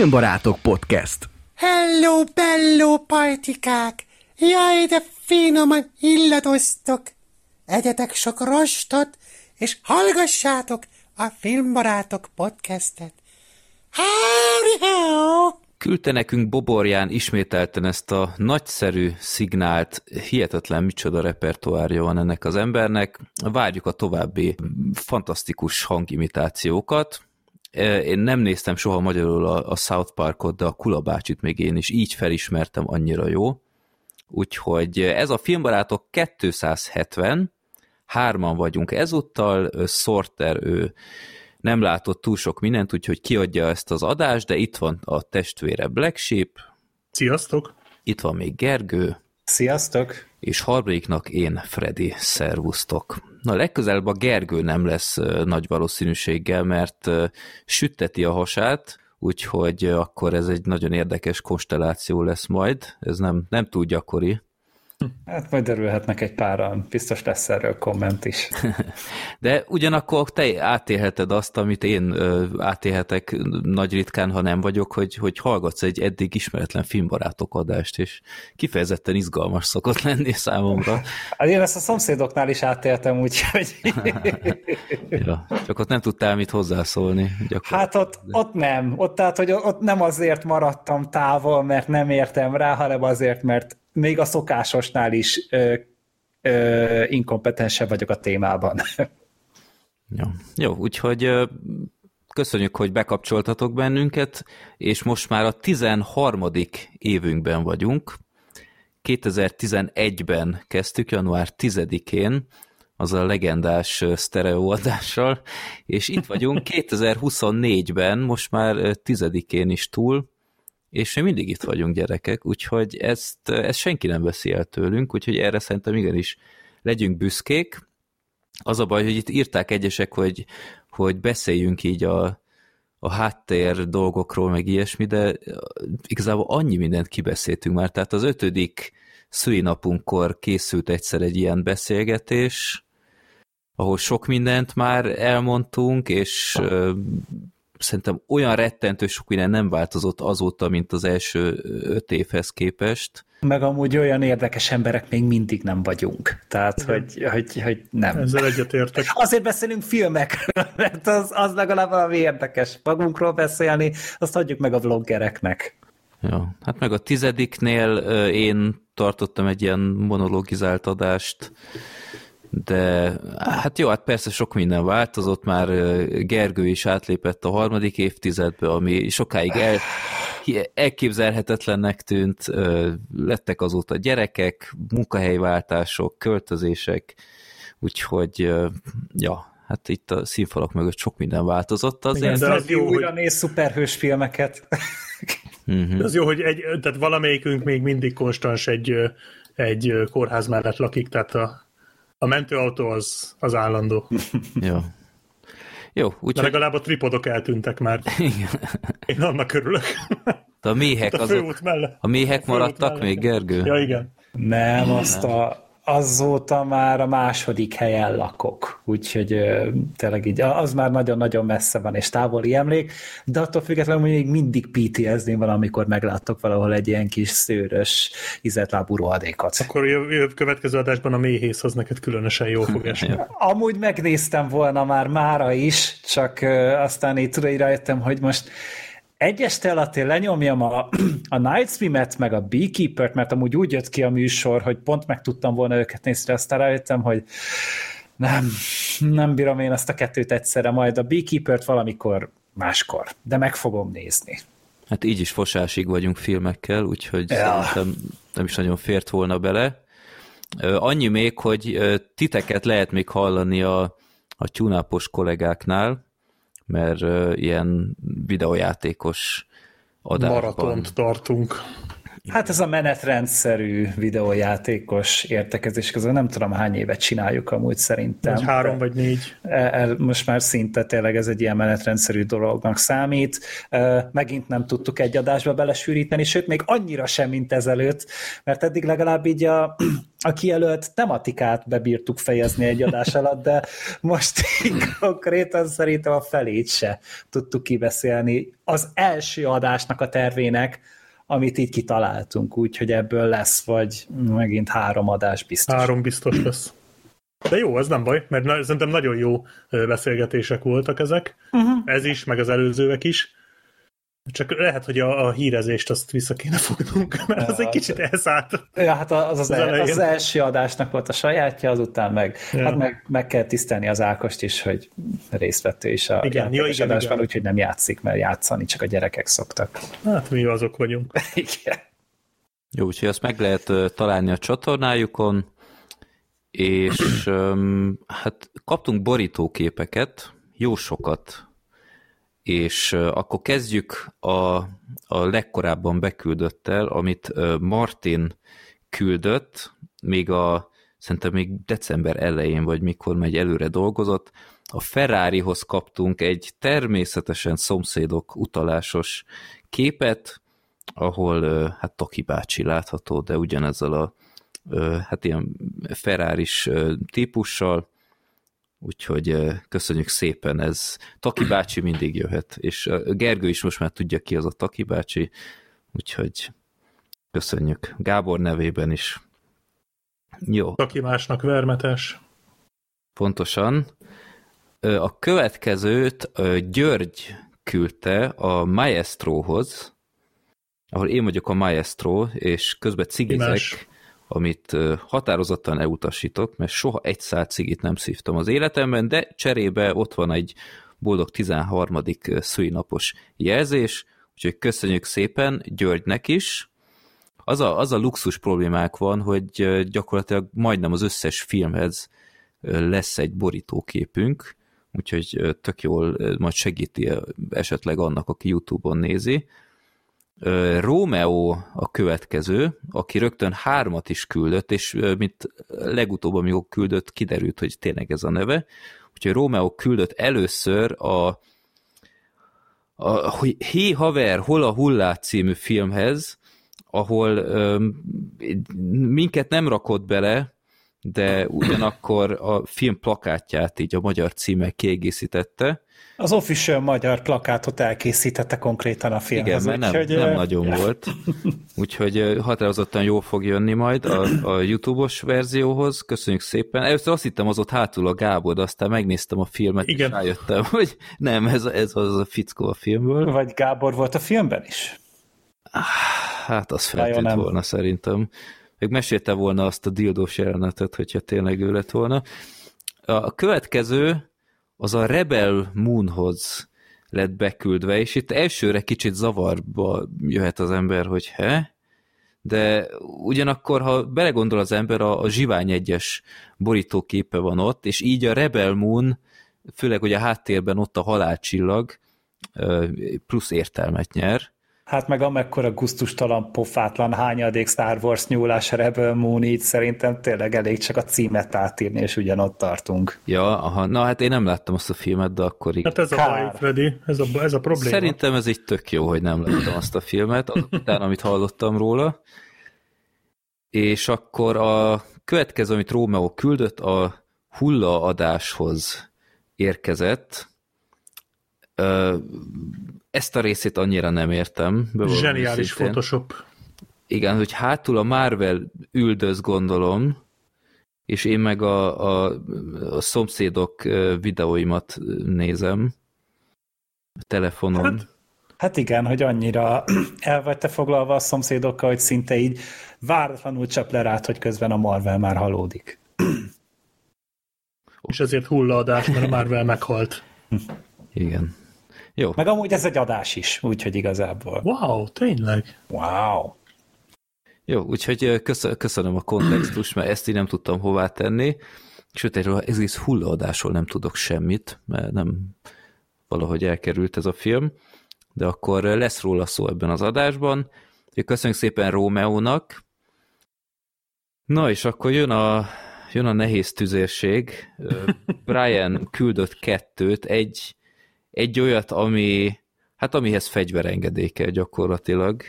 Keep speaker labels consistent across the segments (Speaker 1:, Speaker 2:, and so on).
Speaker 1: Filmbarátok Podcast.
Speaker 2: Hello, bello, pajtikák! Jaj, de finoman illatoztok! Egyetek sok rostot, és hallgassátok a Filmbarátok Podcastet. Hári
Speaker 3: Küldte nekünk Boborján ismételten ezt a nagyszerű szignált, hihetetlen micsoda repertoárja van ennek az embernek. Várjuk a további fantasztikus hangimitációkat. Én nem néztem soha magyarul a, a South Parkot, de a Kula bácsit még én is így felismertem, annyira jó. Úgyhogy ez a filmbarátok 270, hárman vagyunk ezúttal, Sorter ő nem látott túl sok mindent, úgyhogy kiadja ezt az adást, de itt van a testvére Black Sheep,
Speaker 4: Sziasztok!
Speaker 3: itt van még Gergő,
Speaker 5: Sziasztok!
Speaker 3: és harmadiknak én, Freddy, szervusztok. Na, legközelebb a Gergő nem lesz nagy valószínűséggel, mert sütteti a hasát, úgyhogy akkor ez egy nagyon érdekes konstelláció lesz majd. Ez nem, nem túl gyakori.
Speaker 5: Hát majd örülhetnek egy páran, biztos lesz erről komment is.
Speaker 3: De ugyanakkor te átélheted azt, amit én átélhetek nagy ritkán, ha nem vagyok, hogy, hogy hallgatsz egy eddig ismeretlen filmbarátok adást, és kifejezetten izgalmas szokott lenni számomra.
Speaker 5: Hát én ezt a szomszédoknál is átéltem, úgyhogy...
Speaker 3: Ja, csak ott nem tudtál mit hozzászólni.
Speaker 5: Hát ott, ott nem, ott tehát, hogy ott nem azért maradtam távol, mert nem értem rá, hanem azért, mert még a szokásosnál is ö, ö, inkompetensebb vagyok a témában.
Speaker 3: Jó, Jó úgyhogy köszönjük, hogy bekapcsoltatok bennünket, és most már a 13. évünkben vagyunk. 2011-ben kezdtük, január 10-én, az a legendás sztereóadással, és itt vagyunk 2024-ben, most már 10-én is túl, és mi mindig itt vagyunk gyerekek, úgyhogy ezt, ezt senki nem veszi el tőlünk, úgyhogy erre szerintem igenis legyünk büszkék. Az a baj, hogy itt írták egyesek, hogy, hogy beszéljünk így a, a háttér dolgokról, meg ilyesmi, de igazából annyi mindent kibeszéltünk már, tehát az ötödik szülinapunkkor készült egyszer egy ilyen beszélgetés, ahol sok mindent már elmondtunk, és szerintem olyan rettentő sok minden nem változott azóta, mint az első öt évhez képest.
Speaker 5: Meg amúgy olyan érdekes emberek még mindig nem vagyunk. Tehát, hogy, hogy, hogy nem.
Speaker 4: Ezzel egyetértek.
Speaker 5: Azért beszélünk filmekről, mert az, az legalább valami érdekes magunkról beszélni, azt hagyjuk meg a vloggereknek.
Speaker 3: Ja, hát meg a tizediknél én tartottam egy ilyen monologizált adást, de hát jó, hát persze sok minden változott, már Gergő is átlépett a harmadik évtizedbe, ami sokáig el, elképzelhetetlennek tűnt, lettek azóta gyerekek, munkahelyváltások, költözések, úgyhogy ja, hát itt a színfalak mögött sok minden változott azért.
Speaker 4: Igen, de az jó,
Speaker 5: újra
Speaker 4: hogy-
Speaker 5: néz szuperhős filmeket.
Speaker 3: Mhm.
Speaker 4: Az jó, hogy egy, tehát valamelyikünk még mindig konstans egy, egy kórház mellett lakik, tehát a, a mentőautó az, az állandó.
Speaker 3: Jó. Jó,
Speaker 4: De
Speaker 3: úgyhogy
Speaker 4: legalább a tripodok eltűntek már.
Speaker 3: igen.
Speaker 4: Én annak örülök.
Speaker 3: a méhek,
Speaker 4: a
Speaker 3: azok,
Speaker 4: mellett.
Speaker 3: a méhek
Speaker 4: főút
Speaker 3: maradtak
Speaker 4: mellett.
Speaker 3: még, Gergő?
Speaker 4: Ja, igen.
Speaker 5: Nem, azt a, azóta már a második helyen lakok, úgyhogy ö, tényleg így, az már nagyon-nagyon messze van, és távoli emlék, de attól függetlenül még mindig PTSD van, amikor megláttok valahol egy ilyen kis szőrös, ízetlábú rohadékot.
Speaker 4: Akkor jövő, következő adásban a méhész az neked különösen jól fog esni.
Speaker 5: Amúgy megnéztem volna már mára is, csak ö, aztán így tudod, rájöttem, hogy most egy este alatt én lenyomjam a, a Night Swim-et, meg a Beekeeper-t, mert amúgy úgy jött ki a műsor, hogy pont meg tudtam volna őket nézni, aztán rájöttem, hogy nem, nem bírom én ezt a kettőt egyszerre, majd a Beekeeper-t valamikor máskor, de meg fogom nézni.
Speaker 3: Hát így is fosásig vagyunk filmekkel, úgyhogy
Speaker 5: Ja.
Speaker 3: szerintem nem is nagyon fért volna bele. Annyi még, hogy titeket lehet még hallani a, a tyúnápos kollégáknál, mert ilyen videójátékos adásban.
Speaker 4: Maratont tartunk.
Speaker 5: Hát ez a menetrendszerű videójátékos értekezés, közben nem tudom hány évet csináljuk amúgy szerintem.
Speaker 4: Vagy három vagy négy.
Speaker 5: El, most már szinte tényleg ez egy ilyen menetrendszerű dolognak számít. Megint nem tudtuk egy adásba belesűríteni, sőt, még annyira sem, mint ezelőtt, mert eddig legalább így a, a kijelölt tematikát bebírtuk fejezni egy adás alatt, de most így konkrétan szerintem a felét se tudtuk kibeszélni az első adásnak a tervének, amit így kitaláltunk, úgyhogy ebből lesz, vagy megint három adás biztos.
Speaker 4: Három biztos lesz. De jó, ez nem baj, mert szerintem nagyon jó beszélgetések voltak ezek. Uh-huh. Ez is, meg az előzőek is. Csak lehet, hogy a, a hírezést azt vissza kéne fognunk, mert az ja, egy kicsit elszállt.
Speaker 5: Ja, hát az az, az, el, az első adásnak volt a sajátja, azután meg, ja. hát meg, meg kell tisztelni az Ákost is, hogy részt vett is a igen, jó, igen, adásban, igen. úgyhogy nem játszik, mert játszani csak a gyerekek szoktak.
Speaker 4: Hát mi azok vagyunk.
Speaker 5: igen.
Speaker 3: Jó, úgyhogy azt meg lehet találni a csatornájukon, és hát kaptunk borítóképeket, jó sokat és akkor kezdjük a, a legkorábban beküldöttel, amit Martin küldött, még a szerintem még december elején, vagy mikor megy előre dolgozott, a Ferrarihoz kaptunk egy természetesen szomszédok utalásos képet, ahol hát Toki bácsi látható, de ugyanezzel a hát ilyen ferrari típussal, Úgyhogy köszönjük szépen, ez Taki bácsi mindig jöhet, és Gergő is most már tudja ki az a Taki bácsi, úgyhogy köszönjük Gábor nevében is. Jó.
Speaker 4: Taki másnak vermetes.
Speaker 3: Pontosan. A következőt György küldte a Maestrohoz, ahol én vagyok a Maestro, és közben cigizek, Imás amit határozottan elutasítok, mert soha egy szál cigit nem szívtam az életemben, de cserébe ott van egy boldog 13. szülinapos jelzés, úgyhogy köszönjük szépen Györgynek is. Az a, az a luxus problémák van, hogy gyakorlatilag majdnem az összes filmhez lesz egy borítóképünk, úgyhogy tök jól majd segíti esetleg annak, aki YouTube-on nézi. Rómeó a következő, aki rögtön hármat is küldött, és mint legutóbb, amikor küldött, kiderült, hogy tényleg ez a neve. Úgyhogy Rómeó küldött először a, a Hé haver, hol a hullát című filmhez, ahol um, minket nem rakott bele, de ugyanakkor a film plakátját így a magyar címe kiegészítette,
Speaker 5: az official magyar plakátot elkészítette konkrétan a filmhez.
Speaker 3: Igen, mert nem, hogy, nem nagyon ja. volt. Úgyhogy határozottan jó fog jönni majd a, a YouTube-os verzióhoz. Köszönjük szépen. Először azt hittem az ott hátul a Gábor, aztán megnéztem a filmet, Igen. és rájöttem, hogy nem, ez, ez az a fickó a filmből.
Speaker 5: Vagy Gábor volt a filmben is?
Speaker 3: Hát az feltűnt volna szerintem. Még mesélte volna azt a dildós jelenetet, hogyha tényleg ő lett volna. A következő az a Rebel Moonhoz lett beküldve, és itt elsőre kicsit zavarba jöhet az ember, hogy he, de ugyanakkor, ha belegondol az ember, a, a Zsivány egyes borítóképe van ott, és így a Rebel Moon, főleg, hogy a háttérben ott a halálcsillag, plusz értelmet nyer.
Speaker 5: Hát meg amekkora guztustalan, pofátlan hányadék Star Wars nyúlás Rebel Moon, így szerintem tényleg elég csak a címet átírni, és ugyanott tartunk.
Speaker 3: Ja, aha. Na hát én nem láttam azt a filmet, de akkor így...
Speaker 4: Hát ez a baj, Freddy, ez a, ez a probléma.
Speaker 3: Szerintem ez egy tök jó, hogy nem láttam azt a filmet, azután, amit hallottam róla. És akkor a következő, amit Rómeó küldött, a hullaadáshoz érkezett, ezt a részét annyira nem értem.
Speaker 4: Zseniális szintén. Photoshop.
Speaker 3: Igen, hogy hátul a Marvel üldöz, gondolom, és én meg a, a, a szomszédok videóimat nézem telefonon.
Speaker 5: Hát, hát igen, hogy annyira el vagy te foglalva a szomszédokkal, hogy szinte így váratlanul csap le rád, hogy közben a Marvel már halódik.
Speaker 4: És ezért hullaadás, mert a Marvel meghalt.
Speaker 3: Igen. Jó.
Speaker 5: Meg amúgy ez egy adás is, úgyhogy igazából.
Speaker 4: Wow, tényleg?
Speaker 5: Wow.
Speaker 3: Jó, úgyhogy köszönöm a kontextus, mert ezt így nem tudtam hová tenni. Sőt, erről az egész hullaadásról nem tudok semmit, mert nem valahogy elkerült ez a film, de akkor lesz róla szó ebben az adásban. Köszönjük szépen Rómeónak. Na és akkor jön a, jön a nehéz tüzérség. Brian küldött kettőt, egy, egy olyat, ami hát amihez fegyverengedély kell gyakorlatilag.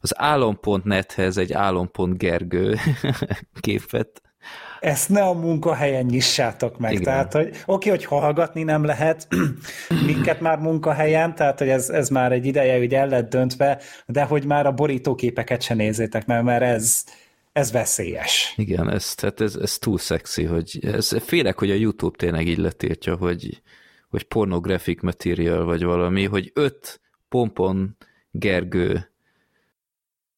Speaker 3: Az álom.nethez egy álom.gergő Gergő képet
Speaker 5: ezt ne a munkahelyen nyissátok meg. Igen. Tehát, hogy oké, okay, hogy hallgatni nem lehet minket már munkahelyen, tehát, hogy ez, ez már egy ideje, hogy el lett döntve, de hogy már a borítóképeket se nézzétek meg, mert ez, ez veszélyes.
Speaker 3: Igen, ez, tehát ez, ez túl szexi, hogy ez, félek, hogy a YouTube tényleg így letiltja, hogy, hogy pornographic material vagy valami, hogy öt pompon Gergő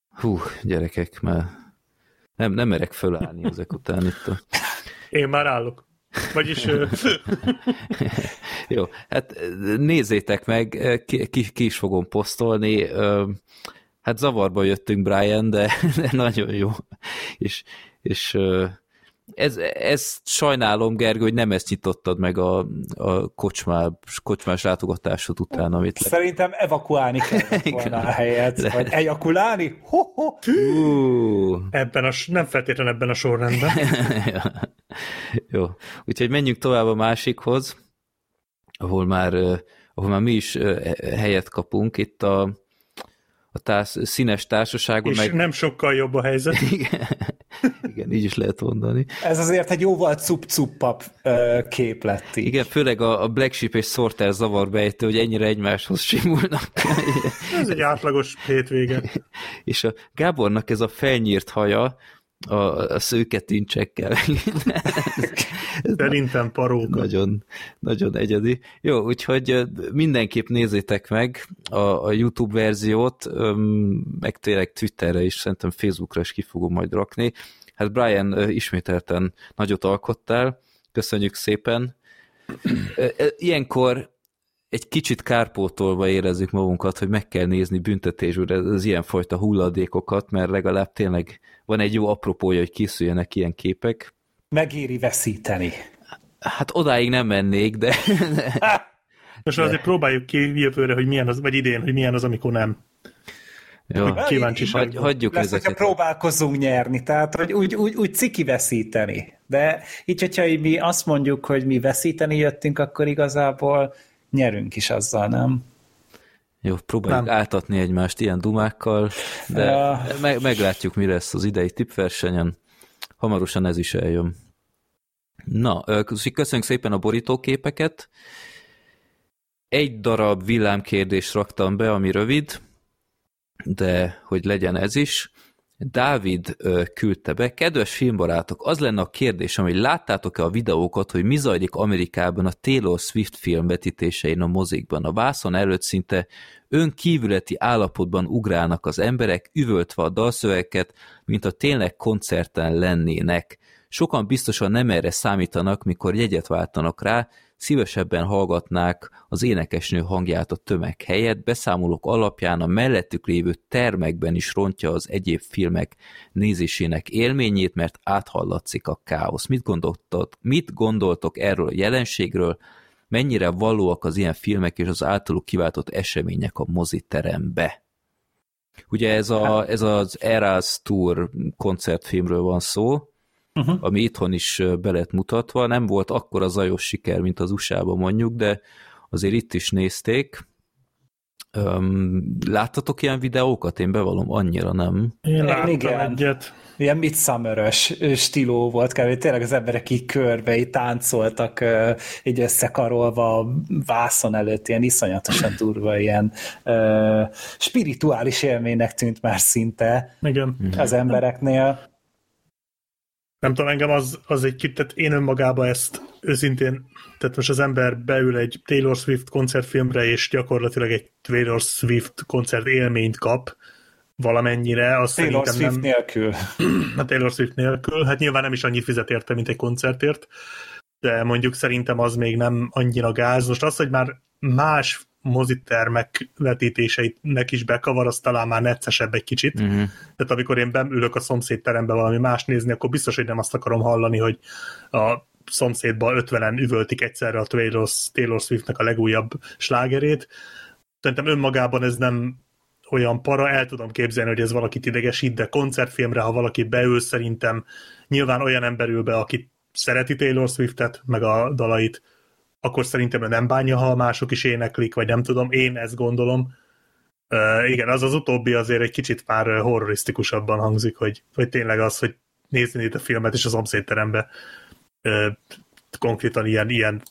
Speaker 3: hú, gyerekek, már nem, nem merek fölállni ezek után itt a...
Speaker 4: Én már állok. Vagyis...
Speaker 3: Jó, hát nézzétek meg, ki, ki, is fogom posztolni. Hát zavarba jöttünk, Brian, de, de nagyon jó. És, és ez, ez sajnálom, Gergő, hogy nem ezt nyitottad meg a, a kocsmá, kocsmás látogatásod után, amit...
Speaker 5: Szerintem evakuálni kellett volna a helyet, De... vagy ejakulálni? Ho, ho.
Speaker 4: Uh. Ebben a, nem feltétlenül ebben a sorrendben.
Speaker 3: Jó, úgyhogy menjünk tovább a másikhoz, ahol már, ahol már mi is helyet kapunk. Itt a, a társ, színes társaságon.
Speaker 4: És meg... nem sokkal jobb a helyzet.
Speaker 3: Igen. Igen, így is lehet mondani.
Speaker 5: Ez azért egy jóval cup-cuppap kép lett így.
Speaker 3: Igen, főleg a, Black Sheep és Sorter zavar bejtő, hogy ennyire egymáshoz simulnak.
Speaker 4: ez egy átlagos hétvége.
Speaker 3: és a Gábornak ez a felnyírt haja, a, a szőketincsekkel.
Speaker 4: Szerintem paróka.
Speaker 3: Nagyon, nagyon egyedi. Jó, úgyhogy mindenképp nézzétek meg a, a YouTube verziót, meg tényleg Twitterre is, szerintem Facebookra is ki fogom majd rakni. Hát Brian ismételten nagyot alkottál, köszönjük szépen. Ilyenkor egy kicsit kárpótolva érezzük magunkat, hogy meg kell nézni büntetésül ez, ez ilyenfajta hulladékokat, mert legalább tényleg van egy jó apropója, hogy készüljenek ilyen képek.
Speaker 5: Megéri veszíteni.
Speaker 3: Hát odáig nem mennék, de...
Speaker 4: Most de... azért próbáljuk ki jövőre, hogy milyen az, vagy idén, hogy milyen az, amikor nem.
Speaker 3: Jó, kíváncsi Hagy, hagyjuk
Speaker 5: lesz, ezeket. hogyha próbálkozunk nyerni, tehát hogy úgy, úgy, úgy ciki veszíteni. De így, hogyha mi azt mondjuk, hogy mi veszíteni jöttünk, akkor igazából nyerünk is azzal, nem?
Speaker 3: Jó, próbáljuk nem. átadni egymást ilyen dumákkal, de ja. meg, meglátjuk, mi lesz az idei tipversenyen. Hamarosan ez is eljön. Na, köszönjük szépen a borítóképeket. Egy darab villámkérdést raktam be, ami rövid, de hogy legyen ez is. Dávid küldte be. Kedves filmbarátok, az lenne a kérdés, hogy láttátok-e a videókat, hogy mi zajlik Amerikában a Taylor Swift filmvetítésein a mozikban. A vászon előtt szinte önkívületi állapotban ugrálnak az emberek, üvöltve a dalszöveket, mint a tényleg koncerten lennének. Sokan biztosan nem erre számítanak, mikor jegyet váltanak rá, szívesebben hallgatnák az énekesnő hangját a tömeg helyett, beszámolók alapján a mellettük lévő termekben is rontja az egyéb filmek nézésének élményét, mert áthallatszik a káosz. Mit gondoltok, mit gondoltok erről a jelenségről? Mennyire valóak az ilyen filmek és az általuk kiváltott események a moziterembe? Ugye ez, a, ez az Eras Tour koncertfilmről van szó, uh-huh. ami itthon is be lett mutatva. Nem volt akkora zajos siker, mint az USA-ban mondjuk, de azért itt is nézték. Um, láttatok ilyen videókat? Én bevallom, annyira nem.
Speaker 4: Én láttam Igen. egyet.
Speaker 5: Ilyen midsummer stíló volt, kb. tényleg az emberek így körbe, így táncoltak, így összekarolva a vászon előtt, ilyen iszonyatosan durva, ilyen uh, spirituális élménynek tűnt már szinte
Speaker 4: Igen.
Speaker 5: az embereknél
Speaker 4: nem tudom, engem az, az egy kicsit, tehát én önmagában ezt őszintén, tehát most az ember beül egy Taylor Swift koncertfilmre, és gyakorlatilag egy Taylor Swift koncert élményt kap, valamennyire, azt
Speaker 5: Taylor Swift nem... nélkül.
Speaker 4: A Taylor Swift nélkül. Hát nyilván nem is annyit fizet érte, mint egy koncertért, de mondjuk szerintem az még nem annyira gáz. Most az, hogy már más mozitermek vetítéseinek is bekavar, az talán már neccesebb egy kicsit. Uh-huh. Tehát amikor én beülök a szomszédterembe valami más nézni, akkor biztos, hogy nem azt akarom hallani, hogy a szomszédba ötvenen üvöltik egyszerre a Taylor, Taylor Swiftnek a legújabb slágerét. Szerintem önmagában ez nem olyan para, el tudom képzelni, hogy ez valakit idegesít, de koncertfilmre, ha valaki beül, szerintem nyilván olyan ember ül be, aki szereti Taylor Swiftet, meg a dalait, akkor szerintem nem bánja, ha mások is éneklik, vagy nem tudom, én ezt gondolom. Uh, igen, az az utóbbi azért egy kicsit már horrorisztikusabban hangzik, hogy, hogy tényleg az, hogy nézni itt a filmet, és az omszétterembe uh, konkrétan ilyen, ilyen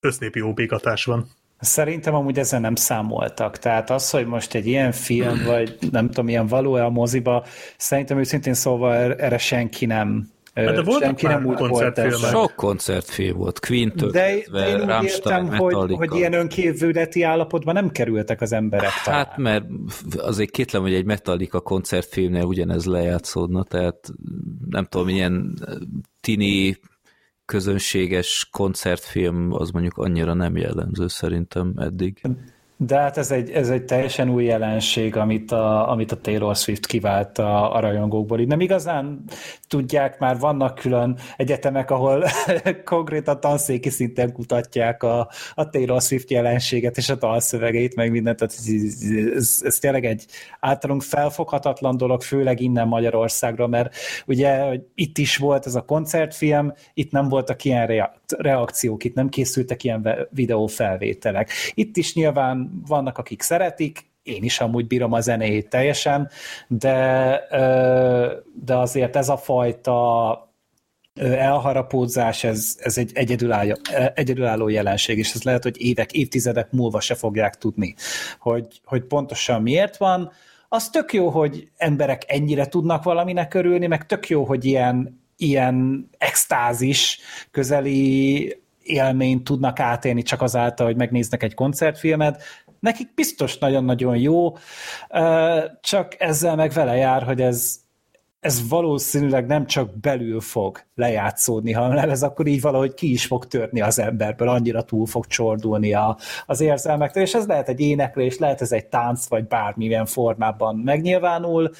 Speaker 4: össznépi óbégatás van.
Speaker 5: Szerintem amúgy ezen nem számoltak. Tehát az, hogy most egy ilyen film, vagy nem tudom, ilyen való-e a moziba, szerintem őszintén szóval er-, erre senki nem
Speaker 4: Hát de volt senki nem úgy volt ez.
Speaker 3: Sok koncertfilm volt, queen
Speaker 5: de, de én úgy értem, hogy, hogy ilyen önkévületi állapotban nem kerültek az emberek.
Speaker 3: Hát, mert azért kétlem, hogy egy Metallica koncertfilmnél ugyanez lejátszódna, tehát nem tudom, ilyen tini közönséges koncertfilm az mondjuk annyira nem jellemző szerintem eddig.
Speaker 5: De hát ez egy, ez egy teljesen új jelenség, amit a, amit a Taylor Swift kivált a, a rajongókból. Így nem igazán tudják, már vannak külön egyetemek, ahol konkrétan tanszéki szinten kutatják a, a Taylor Swift jelenséget és a dalszövegeit, meg mindent. Tehát ez, ez, ez tényleg egy általunk felfoghatatlan dolog, főleg innen Magyarországra, mert ugye itt is volt ez a koncertfilm, itt nem voltak ilyen reakciók, itt nem készültek ilyen videófelvételek. Itt is nyilván vannak, akik szeretik, én is amúgy bírom a zenéjét teljesen, de, de azért ez a fajta elharapódzás, ez, ez egy egyedülálló, egyedülálló jelenség, és ez lehet, hogy évek, évtizedek múlva se fogják tudni, hogy, hogy pontosan miért van. Az tök jó, hogy emberek ennyire tudnak valaminek örülni, meg tök jó, hogy ilyen, ilyen extázis közeli élményt tudnak átélni csak azáltal, hogy megnéznek egy koncertfilmet, nekik biztos nagyon-nagyon jó, csak ezzel meg vele jár, hogy ez, ez valószínűleg nem csak belül fog lejátszódni, hanem ez akkor így valahogy ki is fog törni az emberből, annyira túl fog csordulni a, az érzelmektől, és ez lehet egy éneklés, lehet ez egy tánc, vagy bármilyen formában megnyilvánul.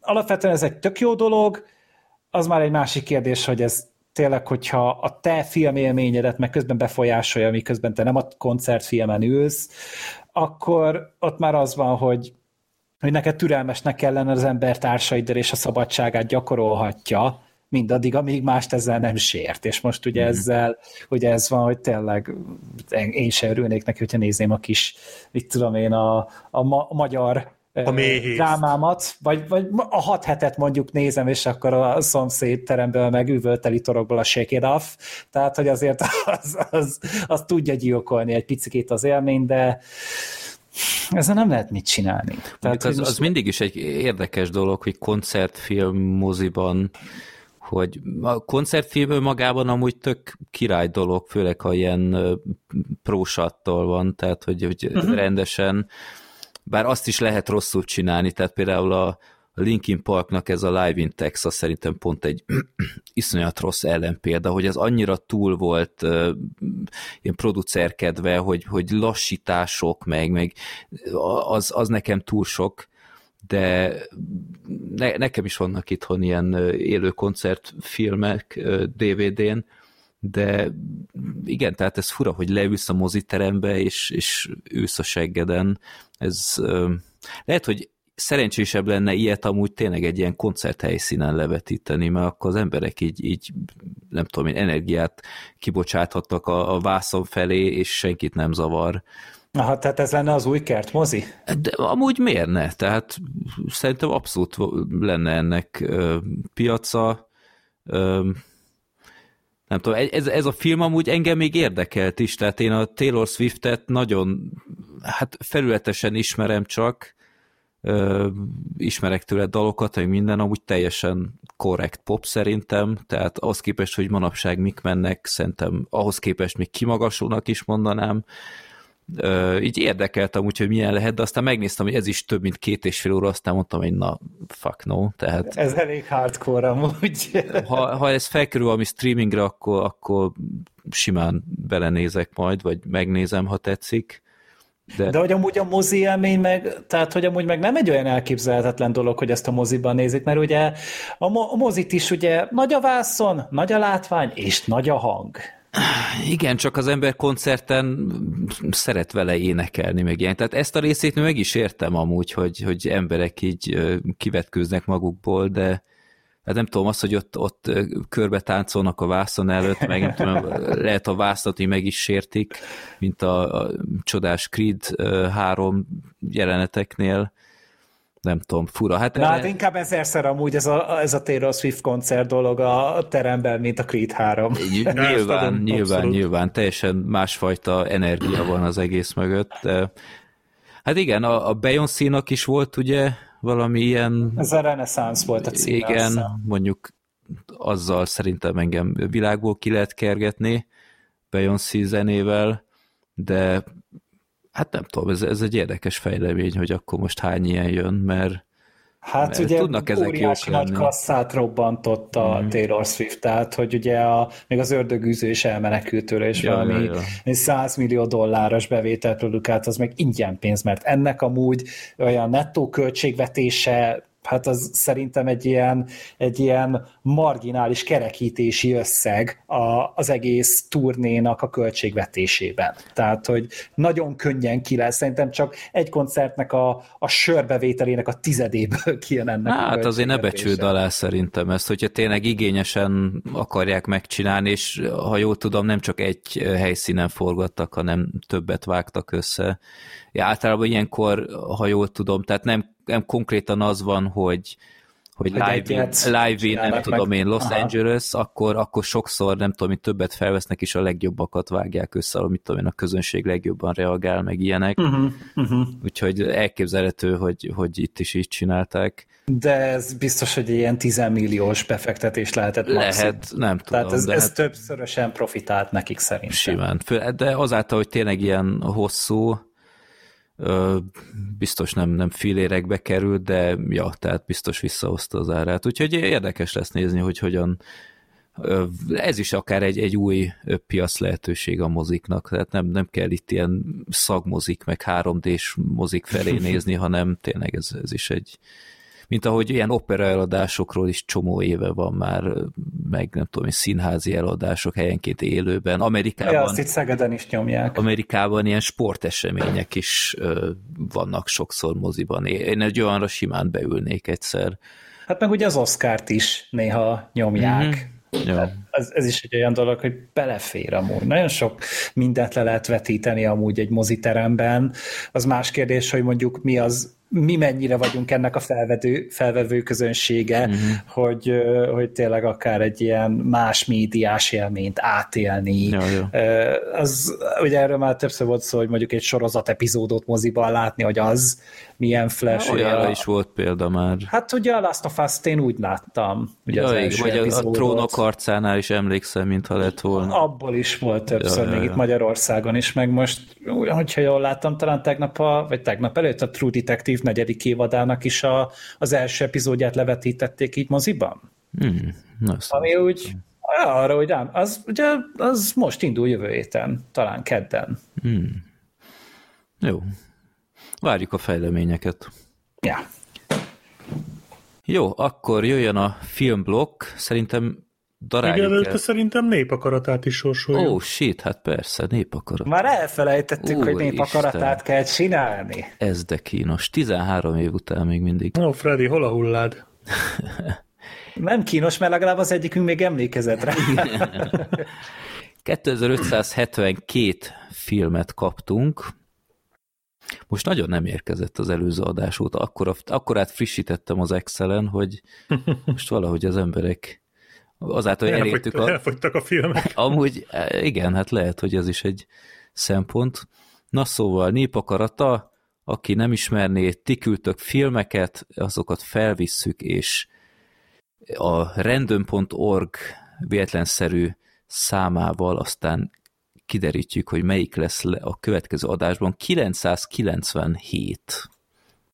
Speaker 5: Alapvetően ez egy tök jó dolog, az már egy másik kérdés, hogy ez tényleg, hogyha a te filmélményedet meg közben befolyásolja, miközben te nem a koncertfilmen ülsz, akkor ott már az van, hogy, hogy neked türelmesnek kellene az ember társaiddal és a szabadságát gyakorolhatja, mindaddig, amíg mást ezzel nem sért. És most ugye mm. ezzel, ugye ez van, hogy tényleg én sem örülnék neki, hogyha nézném a kis, mit tudom én, a, a, ma, a magyar
Speaker 4: a
Speaker 5: drámámat, vagy, vagy a hat hetet mondjuk nézem, és akkor a szomszéd teremből meg üvölteli torokból a shake it off, tehát hogy azért az, az, az tudja gyilkolni egy picit az élmény, de ezzel nem lehet mit csinálni.
Speaker 3: Tehát, az, az mindig is egy érdekes dolog, hogy koncertfilm moziban hogy a koncertfilm magában amúgy tök király dolog, főleg ha ilyen prósattal van, tehát hogy, hogy uh-huh. rendesen bár azt is lehet rosszul csinálni, tehát például a, Linkin Parknak ez a Live in Texas szerintem pont egy iszonyat rossz ellenpélda, hogy ez annyira túl volt uh, ilyen producerkedve, hogy, hogy lassítások, meg, meg az, az nekem túl sok, de ne, nekem is vannak itthon ilyen élő koncertfilmek DVD-n, de igen, tehát ez fura, hogy leülsz a moziterembe, és, és ülsz a seggeden. Ez lehet, hogy szerencsésebb lenne ilyet amúgy tényleg egy ilyen koncerthelyszínen levetíteni, mert akkor az emberek így, így nem tudom én, energiát kibocsáthattak a, a vászon felé, és senkit nem zavar.
Speaker 5: Aha, tehát ez lenne az új kertmozi?
Speaker 3: De amúgy miért ne? Tehát szerintem abszolút lenne ennek ö, piaca. Ö, nem tudom, ez, ez a film amúgy engem még érdekelt is, tehát én a Taylor Swiftet nagyon, hát felületesen ismerem csak, ö, ismerek tőle dalokat, hogy minden amúgy teljesen korrekt pop szerintem, tehát ahhoz képest, hogy manapság mik mennek, szerintem ahhoz képest még kimagasulnak is mondanám, így érdekelt amúgy, hogy milyen lehet, de aztán megnéztem, hogy ez is több mint két és fél óra, aztán mondtam, hogy na, fuck no. Tehát,
Speaker 5: ez elég hardcore amúgy.
Speaker 3: ha, ha ez felkerül ami streamingre, akkor, akkor simán belenézek majd, vagy megnézem, ha tetszik.
Speaker 5: De... De hogy amúgy a mozi élmény meg, tehát hogy amúgy meg nem egy olyan elképzelhetetlen dolog, hogy ezt a moziban nézik, mert ugye a, mo- a mozit is ugye nagy a vászon, nagy a látvány, és nagy a hang.
Speaker 3: Igen, csak az ember koncerten szeret vele énekelni, meg ilyen. Tehát ezt a részét meg is értem amúgy, hogy, hogy emberek így kivetkőznek magukból, de hát nem tudom, az, hogy ott, ott körbe táncolnak a vászon előtt, meg nem tudom, lehet a vászlat, hogy meg is sértik, mint a, a csodás Creed 3 jeleneteknél, nem tudom, fura. Hát,
Speaker 5: Na, erre... hát inkább ezerszer amúgy ez a, ez a Taylor Swift koncert dolog a teremben, mint a Creed 3.
Speaker 3: Nyilván, nyilván, abszolút. nyilván, teljesen másfajta energia van az egész mögött. Hát igen, a, a Beyoncé-nak is volt ugye valami ilyen...
Speaker 5: Ez a Renaissance volt a címe.
Speaker 3: Igen, aztán. mondjuk azzal szerintem engem világból ki lehet kergetni Beyoncé zenével, de hát nem tudom, ez, ez egy érdekes fejlemény, hogy akkor most hány ilyen jön, mert
Speaker 5: Hát mert ugye tudnak ezek óriási nagy lenni. kasszát robbantott a mm. Taylor Swift, tehát hogy ugye a, még az ördögűző is elmenekült tőle, és ja, valami ja, ja. 100 millió dolláros bevételt produkált, az meg ingyen pénz, mert ennek amúgy olyan nettó költségvetése hát az szerintem egy ilyen, egy ilyen marginális kerekítési összeg a, az egész turnénak a költségvetésében. Tehát, hogy nagyon könnyen ki lesz, szerintem csak egy koncertnek a, a sörbevételének a tizedéből kijön ennek
Speaker 3: Hát azért ne becsüld alá szerintem ezt, hogyha tényleg igényesen akarják megcsinálni, és ha jól tudom, nem csak egy helyszínen forgattak, hanem többet vágtak össze. Ja, általában ilyenkor, ha jól tudom, tehát nem nem konkrétan az van, hogy hogy live, in, live in, nem tudom meg. én, Los Aha. Angeles, akkor, akkor sokszor, nem tudom, hogy többet felvesznek, és a legjobbakat vágják össze, amit tudom én, a közönség legjobban reagál, meg ilyenek. Uh-huh, uh-huh. Úgyhogy elképzelhető, hogy, hogy itt is így csinálták.
Speaker 5: De ez biztos, hogy ilyen 10 milliós befektetés lehetett
Speaker 3: Lehet, maximum. nem tudom.
Speaker 5: Tehát ez, ez hát többszörösen profitált nekik szerintem.
Speaker 3: Simán. De azáltal, hogy tényleg ilyen hosszú, biztos nem, nem filérekbe került, de ja, tehát biztos visszahozta az árát. Úgyhogy érdekes lesz nézni, hogy hogyan ez is akár egy, egy új piac lehetőség a moziknak, tehát nem, nem kell itt ilyen szagmozik, meg 3D-s mozik felé nézni, hanem tényleg ez, ez is egy, mint ahogy ilyen opera eladásokról is csomó éve van már, meg nem tudom, színházi eladások helyenként élőben. Amerikában... Ja,
Speaker 5: azt itt Szegeden is nyomják.
Speaker 3: Amerikában ilyen sportesemények is vannak sokszor moziban. Én egy olyanra simán beülnék egyszer.
Speaker 5: Hát meg ugye az Oscárt is néha nyomják. Mm-hmm. Ja. Ez, ez is egy olyan dolog, hogy belefér amúgy. Nagyon sok mindent le lehet vetíteni amúgy egy moziteremben. Az más kérdés, hogy mondjuk mi az mi mennyire vagyunk ennek a felvedő, felvevő közönsége, uh-huh. hogy, hogy tényleg akár egy ilyen más médiás élményt átélni. Ja, ja. Az, ugye erről már többször volt szó, hogy mondjuk egy sorozat epizódot moziban látni, hogy az milyen flash. Ja,
Speaker 3: olyanra is volt példa már.
Speaker 5: Hát ugye a Last of Us-t én úgy láttam. Ugye
Speaker 3: ja, az első vagy a, a trónok arcánál is emlékszem, mintha lett volna.
Speaker 5: Abból is volt többször, ja, még ja, itt Magyarországon is, meg most, hogyha jól láttam, talán tegnap, a, vagy tegnap előtt a True Detective negyedik évadának is a, az első epizódját levetítették így moziban.
Speaker 3: Hmm, na,
Speaker 5: Ami úgy, arra, hogy ám, az, ugye, az most indul jövő héten, talán kedden.
Speaker 3: Hmm. Jó. Várjuk a fejleményeket.
Speaker 5: Ja.
Speaker 3: Jó, akkor jöjjön a filmblokk. Szerintem
Speaker 4: daráljuk Igen, előtte szerintem népakaratát is sorsoljuk.
Speaker 3: Ó, oh, shit, hát persze, népakarat.
Speaker 5: Már elfelejtettük, Úr hogy népakaratát Isten. kell csinálni.
Speaker 3: Ez de kínos. 13 év után még mindig.
Speaker 4: Ó, oh, Freddy, hol a hullád?
Speaker 5: Nem kínos, mert legalább az egyikünk még emlékezett rá.
Speaker 3: 2572 filmet kaptunk, most nagyon nem érkezett az előző adás óta, akkor, akkor át frissítettem az Excel-en, hogy most valahogy az emberek azáltal, hogy elértük
Speaker 4: a... Elfogytak a filmek.
Speaker 3: Amúgy igen, hát lehet, hogy ez is egy szempont. Na szóval, népakarata, aki nem ismerné, ti küldtök filmeket, azokat felvisszük, és a random.org véletlenszerű számával aztán kiderítjük, hogy melyik lesz a következő adásban. 997.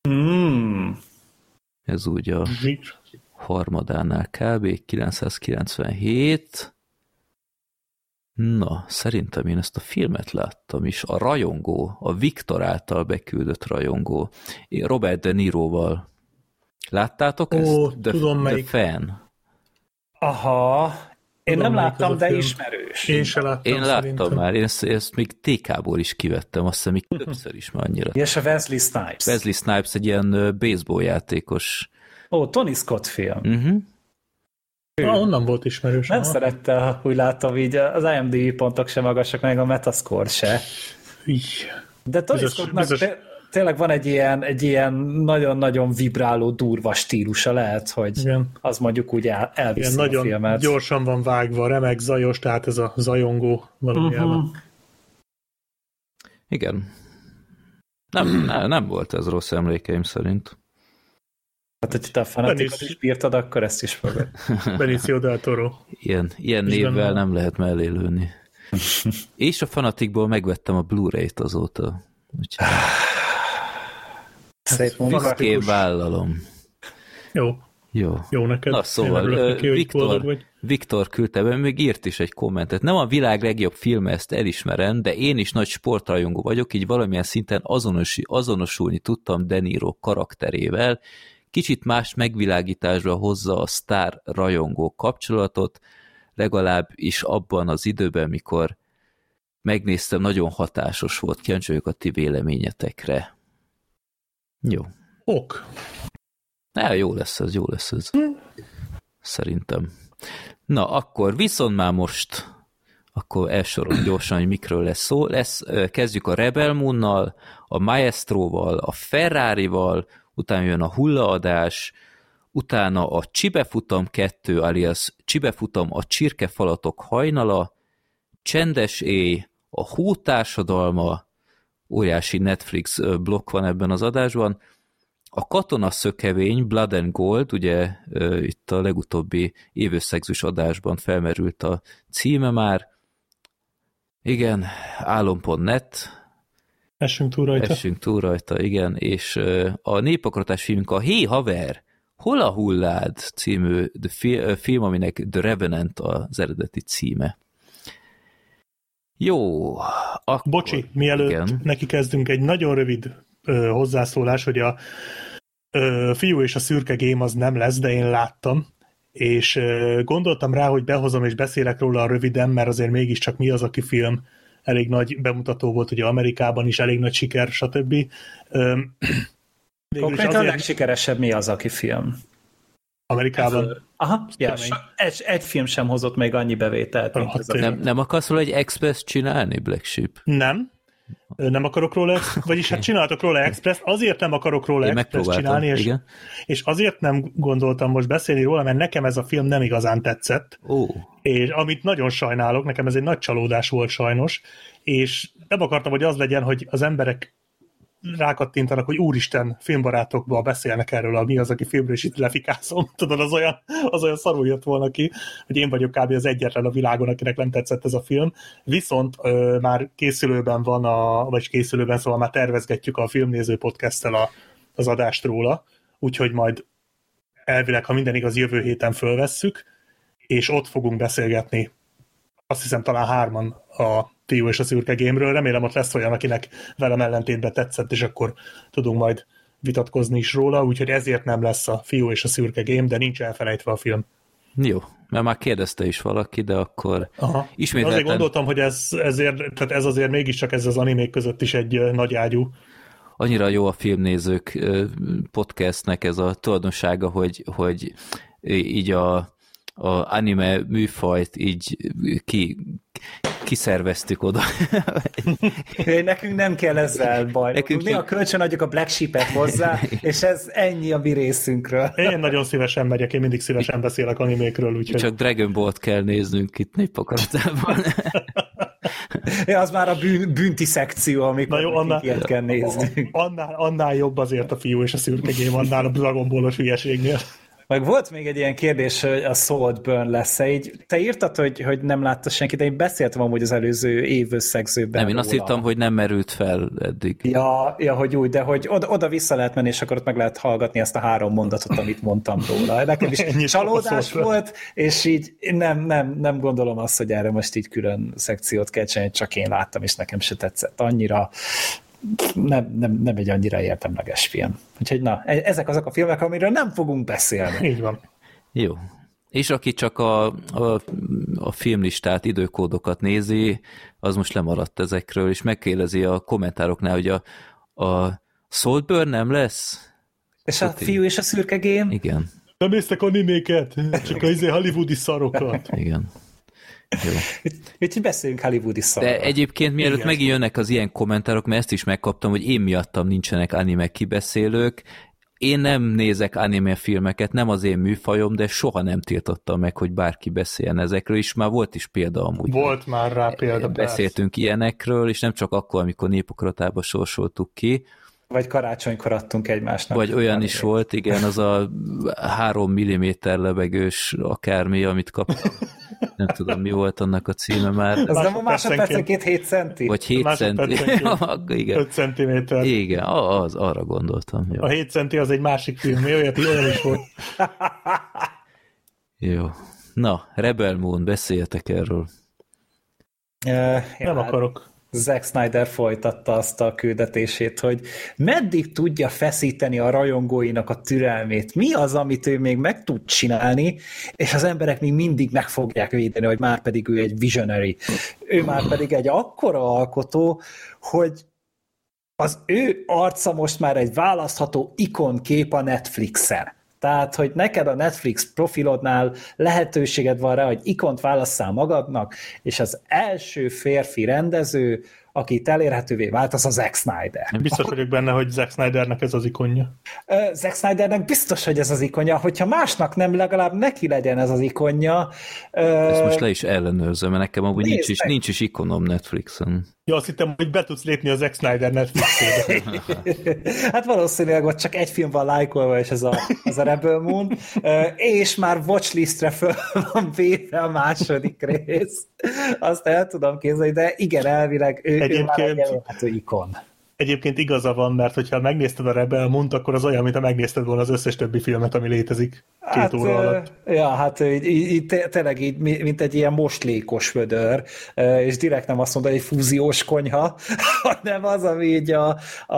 Speaker 5: Mm.
Speaker 3: Ez úgy a harmadánál kb. 997. Na, szerintem én ezt a filmet láttam is. A rajongó, a Viktor által beküldött rajongó. Robert De Niroval. Láttátok
Speaker 4: Ó,
Speaker 3: ezt?
Speaker 4: The, tudom
Speaker 3: The Fan.
Speaker 5: Aha, Én nem
Speaker 4: melyik az
Speaker 5: láttam, de
Speaker 4: film.
Speaker 5: ismerős.
Speaker 4: Én se láttam
Speaker 3: Én láttam
Speaker 4: szerintem.
Speaker 3: már, én ezt, ezt még TK-ból is kivettem, azt hiszem még többször is már annyira.
Speaker 5: És a Wesley Snipes.
Speaker 3: Wesley Snipes egy ilyen baseball játékos.
Speaker 5: Ó, Tony Scott film.
Speaker 3: Uh-huh.
Speaker 4: Ah, onnan volt ismerős.
Speaker 5: Nem
Speaker 4: aha.
Speaker 5: szerette, úgy látom, így az IMDb pontok sem magasak, meg a Metascore se. De Tony
Speaker 4: Biztos-
Speaker 5: Scottnak
Speaker 4: biztos-
Speaker 5: té- tényleg van egy ilyen, egy ilyen nagyon-nagyon vibráló, durva stílusa, lehet, hogy
Speaker 4: Igen.
Speaker 5: az mondjuk úgy el, elviszi
Speaker 4: Ilyen
Speaker 5: a
Speaker 4: nagyon
Speaker 5: filmet.
Speaker 4: gyorsan van vágva, remek, zajos, tehát ez a zajongó valójában.
Speaker 5: Mhm.
Speaker 3: Igen. Nem, nem, nem volt ez rossz emlékeim szerint.
Speaker 5: Hát, hogy te a fanatikot is bírtad, akkor ezt is fogod.
Speaker 4: Benicio del Toro.
Speaker 3: Ilyen, ilyen
Speaker 4: És
Speaker 3: névvel
Speaker 4: benne-
Speaker 3: nem lehet mellé lőni. És a Fanatikból megvettem a Blu-ray-t azóta. Úgyhogy
Speaker 5: Szép munka.
Speaker 4: Fanatik.
Speaker 3: én vállalom.
Speaker 4: Jó,
Speaker 3: Jó.
Speaker 4: jó neked.
Speaker 3: Na szóval,
Speaker 4: neki,
Speaker 3: Viktor,
Speaker 4: vagy.
Speaker 3: Viktor küldte be, még írt is egy kommentet. Nem a világ legjobb filme, ezt elismerem, de én is nagy sportrajongó vagyok, így valamilyen szinten azonos, azonosulni tudtam De Niro karakterével. Kicsit más megvilágításra hozza a sztár rajongó kapcsolatot, legalább is abban az időben, mikor megnéztem, nagyon hatásos volt. Kíváncsi vagyok a ti véleményetekre. Jó.
Speaker 4: Ok.
Speaker 3: Ne, jó lesz ez, jó lesz ez. Szerintem. Na, akkor viszont már most akkor elsorolom gyorsan, hogy mikről lesz szó. Lesz, kezdjük a Rebel Moonnal, a Maestroval, a Ferrarival, utána jön a hullaadás, utána a Csibefutam 2, alias Csibefutam a csirkefalatok hajnala, Csendes éj, a Hótársadalma, óriási Netflix blokk van ebben az adásban, a Katona Szökevény, Blood and Gold, ugye itt a legutóbbi évösszegzős adásban felmerült a címe már. Igen, álom.net,
Speaker 4: Essünk túl rajta.
Speaker 3: essünk túl rajta, igen, és a népakaratás filmünk a Hé haver, hol a hullád című film, aminek The Revenant az eredeti címe. Jó, akkor,
Speaker 4: Bocsi, mielőtt
Speaker 3: igen.
Speaker 4: neki kezdünk egy nagyon rövid ö, hozzászólás, hogy a ö, fiú és a szürke game az nem lesz, de én láttam, és ö, gondoltam rá, hogy behozom és beszélek róla röviden, mert azért mégiscsak mi az, aki film elég nagy bemutató volt, ugye Amerikában is elég nagy siker, stb.
Speaker 5: Konkrétan a
Speaker 4: azért
Speaker 5: legsikeresebb mi az, aki film?
Speaker 4: Amerikában
Speaker 5: Aha, ja, egy, egy film sem hozott még annyi bevételt, mint ez a
Speaker 3: nem, nem akarsz róla egy express csinálni, Black Sheep?
Speaker 4: nem, nem akarok róla, vagyis hát csináltok róla express, azért nem akarok róla
Speaker 3: Én
Speaker 4: express csinálni, és
Speaker 3: igen.
Speaker 4: és azért nem gondoltam most beszélni róla, mert nekem ez a film nem igazán tetszett,
Speaker 3: Ó,
Speaker 4: és amit nagyon sajnálok, nekem ez egy nagy csalódás volt sajnos, és nem akartam, hogy az legyen, hogy az emberek rákattintanak, hogy úristen, filmbarátokba beszélnek erről a mi az, aki filmről, és itt lefikázom. Tudod, az olyan, az olyan szarul jött volna ki, hogy én vagyok kb. az egyetlen a világon, akinek nem tetszett ez a film. Viszont ö, már készülőben van, a, vagy készülőben, szóval már tervezgetjük a filmnéző podcasttel a, az adást róla, úgyhogy majd elvileg, ha minden igaz, jövő héten fölvesszük, és ott fogunk beszélgetni azt hiszem talán hárman a Tió és a Szürke Game-ről. Remélem ott lesz olyan, akinek velem ellentétben tetszett, és akkor tudunk majd vitatkozni is róla, úgyhogy ezért nem lesz a Fiú és a Szürke Game, de nincs elfelejtve a film.
Speaker 3: jó, mert már kérdezte is valaki, de akkor
Speaker 4: Aha.
Speaker 3: ismételten...
Speaker 4: Azért gondoltam, hogy ez, ezért, tehát ez azért mégiscsak ez az animék között is egy nagy ágyú.
Speaker 3: annyira jó a filmnézők podcastnek ez a tulajdonsága, hogy, hogy így a, a anime műfajt így ki, kiszerveztük oda.
Speaker 5: Nekünk nem kell ezzel baj.
Speaker 3: Nekünk
Speaker 5: Mi a kölcsön adjuk a Black Sheep-et hozzá, és ez ennyi a mi részünkről.
Speaker 4: Én nagyon szívesen megyek, én mindig szívesen beszélek animékről, úgyhogy
Speaker 3: Csak Dragon Ball-t kell néznünk itt népakaratában.
Speaker 5: Ja, az már a bűn, bűnti szekció, amikor
Speaker 4: Na jó, annál-
Speaker 5: ilyet kell nézni.
Speaker 4: annál, annál jobb azért a Fiú és a Szürke annál a Dragon Ball-os hülyeségnél.
Speaker 5: Meg volt még egy ilyen kérdés, hogy a Soul Burn lesz-e. Így, te írtad, hogy, hogy nem látta senki, de én beszéltem amúgy az előző év összegzőben.
Speaker 3: Nem, én azt
Speaker 5: róla.
Speaker 3: hittem, hogy nem merült fel eddig.
Speaker 5: Ja, ja, hogy úgy, de hogy oda, oda vissza lehet menni, és akkor ott meg lehet hallgatni ezt a három mondatot, amit mondtam róla. Nekem is
Speaker 4: Ennyi
Speaker 5: csalódás volt, és így nem, nem, nem gondolom azt, hogy erre most így külön szekciót kell csinálni, csak én láttam, és nekem se tetszett annyira. Nem, nem, nem egy annyira értemleges film. Úgyhogy na, e- ezek azok a filmek, amiről nem fogunk beszélni.
Speaker 4: Így van.
Speaker 3: Jó. És aki csak a, a, a filmlistát, időkódokat nézi, az most lemaradt ezekről, és megkérdezi a kommentároknál, hogy a, a Saltburn nem lesz?
Speaker 5: És a fiú és a szürke gém?
Speaker 3: Igen.
Speaker 4: Nem néztek animéket, csak az izé hollywoodi szarokat.
Speaker 3: Igen.
Speaker 5: Úgyhogy beszéljünk hollywoodi szarról.
Speaker 3: De egyébként mielőtt
Speaker 4: Igen.
Speaker 3: megint jönnek az ilyen kommentárok, mert ezt is megkaptam, hogy én miattam nincsenek anime kibeszélők, én nem nézek anime filmeket, nem az én műfajom, de soha nem tiltottam meg, hogy bárki beszéljen ezekről, és már volt is példa amúgy.
Speaker 4: Volt már rá példa.
Speaker 3: Beszéltünk ilyenekről, és nem csak akkor, amikor népokratába sorsoltuk ki,
Speaker 5: Vagy karácsonykor adtunk egymásnak.
Speaker 3: vagy olyan is volt, igen, az a három milliméter lebegős akármi, amit kaptam. Nem tudom, mi volt annak a címe már.
Speaker 5: Az nem a
Speaker 4: Másodpercenként.
Speaker 5: másodpercenként 7 centi?
Speaker 3: Vagy 7 centi. Igen.
Speaker 4: 5 centiméter.
Speaker 3: Igen, az, arra gondoltam. Jó.
Speaker 4: A 7 centi az egy másik film, mi olyat olyan is volt.
Speaker 3: Jó. Na, Rebel Moon, beszéljetek erről.
Speaker 5: Uh,
Speaker 4: Nem
Speaker 5: hát
Speaker 4: akarok.
Speaker 5: Zack Snyder folytatta azt a küldetését, hogy meddig tudja feszíteni a rajongóinak a türelmét, mi az, amit ő még meg tud csinálni, és az emberek még mindig meg fogják védeni, hogy már pedig ő egy visionary. Ő már pedig egy akkora alkotó, hogy az ő arca most már egy választható ikonkép a Netflixen. Tehát, hogy neked a Netflix profilodnál lehetőséged van rá, hogy ikont válasszál magadnak, és az első férfi rendező, akit elérhetővé vált, az a Zack Snyder.
Speaker 4: Biztos vagyok benne, hogy Zack Snydernek ez az ikonja.
Speaker 5: Ö, Zack Snydernek biztos, hogy ez az ikonja, hogyha másnak nem, legalább neki legyen ez az ikonja.
Speaker 3: Ezt most le is ellenőrzöm, mert nekem amúgy nincs is, nincs is ikonom Netflixen.
Speaker 4: Ja, azt hittem, hogy be tudsz lépni a Zack Snyder Netflixébe.
Speaker 5: Hát valószínűleg ott csak egy film van lájkolva, és ez a, az a Rebel Moon, és már watchlistre föl van véve a második rész. Azt el tudom képzelni, de igen, elvileg ő, ő már egy
Speaker 4: Egyébként-
Speaker 5: ikon.
Speaker 4: Egyébként igaza van, mert hogyha megnézted a Rebel Moon-t, akkor az olyan, mintha megnézted volna az összes többi filmet, ami létezik két
Speaker 5: Hát,
Speaker 4: óra alatt.
Speaker 5: Ja, hát így, így, így té- tényleg így, mi- mint egy ilyen mostlékos vödör, és direkt nem azt mondta, hogy egy fúziós konyha, hanem az, ami így a, a,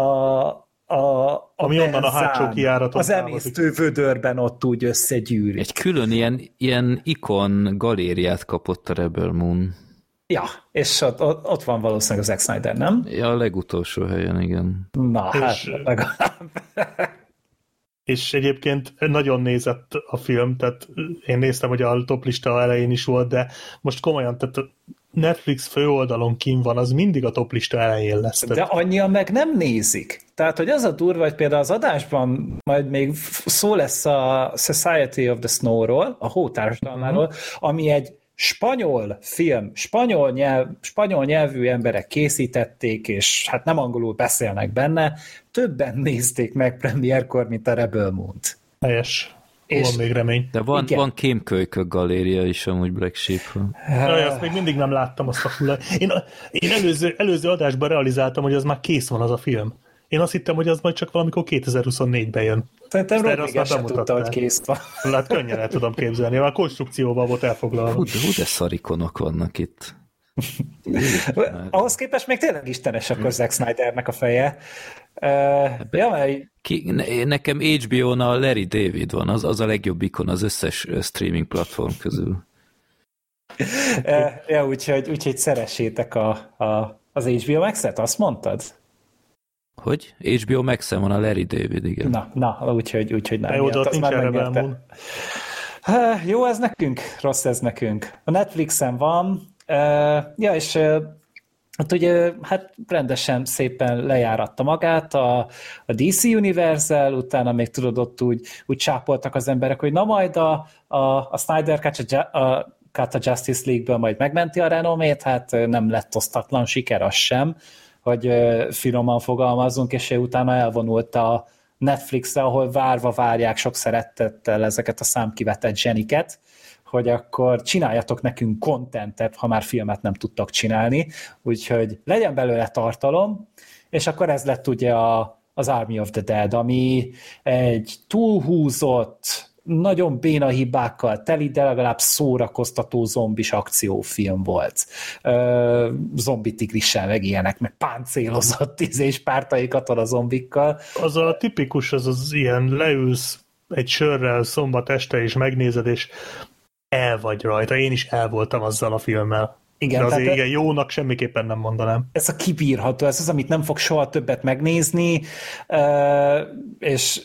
Speaker 5: a, a
Speaker 4: Ami onnan a hátsó
Speaker 5: benzán,
Speaker 4: kijáraton
Speaker 5: Az emésztő vödörben ott úgy összegyűrik.
Speaker 3: Egy külön ilyen, ilyen ikon galériát kapott a Rebel Moon.
Speaker 5: Ja, és ott, ott, van valószínűleg a Zack Snyder, nem?
Speaker 3: Ja, a legutolsó helyen, igen.
Speaker 5: Na,
Speaker 4: És-
Speaker 5: hát legalább.
Speaker 4: És egyébként nagyon nézett a film, tehát én néztem, hogy a toplista elején is volt, de most komolyan, tehát a Netflix főoldalon kim van, az mindig a toplista elején lesz.
Speaker 5: De annyian meg nem nézik. Tehát, hogy az a durva, hogy például az adásban majd még szó lesz a Society of the Snow-ról, a hótársadalmáról,
Speaker 4: Mhm.
Speaker 5: ami egy spanyol film, spanyol, nyelv, spanyol nyelvű emberek készítették, és hát nem angolul beszélnek benne, többen nézték meg premierkor, mint a Rebel Moon-t.
Speaker 4: helyes.
Speaker 5: És-
Speaker 4: Van még remény.
Speaker 3: De van,
Speaker 5: Igen.
Speaker 3: van kémkölykök galéria is amúgy Black sheep
Speaker 4: Jaj, azt még mindig nem láttam azt a fullat. Én, én előző, előző adásban realizáltam, hogy az már kész van az a film. Én azt hittem, hogy az majd csak valamikor 2024-ben jön.
Speaker 5: Szerintem Robi sem tudta, hogy kész van.
Speaker 4: Hát könnyen el tudom képzelni, már konstrukcióval volt elfoglalva.
Speaker 3: Hú, de, hú, de szarikonok vannak itt.
Speaker 5: Ahhoz képest még tényleg istenes akkor Zack Snydernek a feje. Uh, ja, mert
Speaker 3: Ki, ne, nekem HBO-n a Larry David van, az, az a legjobb ikon az összes streaming platform közül.
Speaker 5: Uh, ja, úgyhogy, úgyhogy szeressétek a, a, az HBO Max-et, azt mondtad?
Speaker 3: Hogy? HBO max van a Larry David, igen.
Speaker 5: Na, na úgyhogy, úgyhogy nem.
Speaker 4: De jó, ott nincs.
Speaker 5: Uh, jó ez nekünk? Rossz ez nekünk. A Netflixen van, ja, és hát ugye hát rendesen szépen lejáratta magát a, a DC Universal, utána még tudod ott úgy, úgy csápoltak az emberek, hogy na majd a, a, a Snyder Cut a, a, Cut a Justice League-ből majd megmenti a renomét, hát nem lett osztatlan siker az sem, hogy finoman fogalmazzunk, és ő utána elvonult a Netflixre, ahol várva várják sok szeretettel ezeket a számkivetett zseniket, hogy akkor csináljatok nekünk kontentet, ha már filmet nem tudtak csinálni, úgyhogy legyen belőle tartalom, és akkor ez lett ugye a, az Army of the Dead, ami egy túlhúzott, nagyon béna hibákkal teli, de legalább szórakoztató zombis akciófilm volt. Ö, zombi tigrissel, meg ilyenek, meg páncélozott tíz és pártai katona zombikkal.
Speaker 4: Az a tipikus, az az ilyen leülsz egy sörrel szombat este és megnézed, és el vagy rajta. Én is el voltam azzal a filmmel.
Speaker 5: Igen,
Speaker 4: De azért
Speaker 5: tehát-
Speaker 4: igen, jónak semmiképpen nem mondanám.
Speaker 5: ez a kibírható, ez az, amit nem fog soha többet megnézni, és,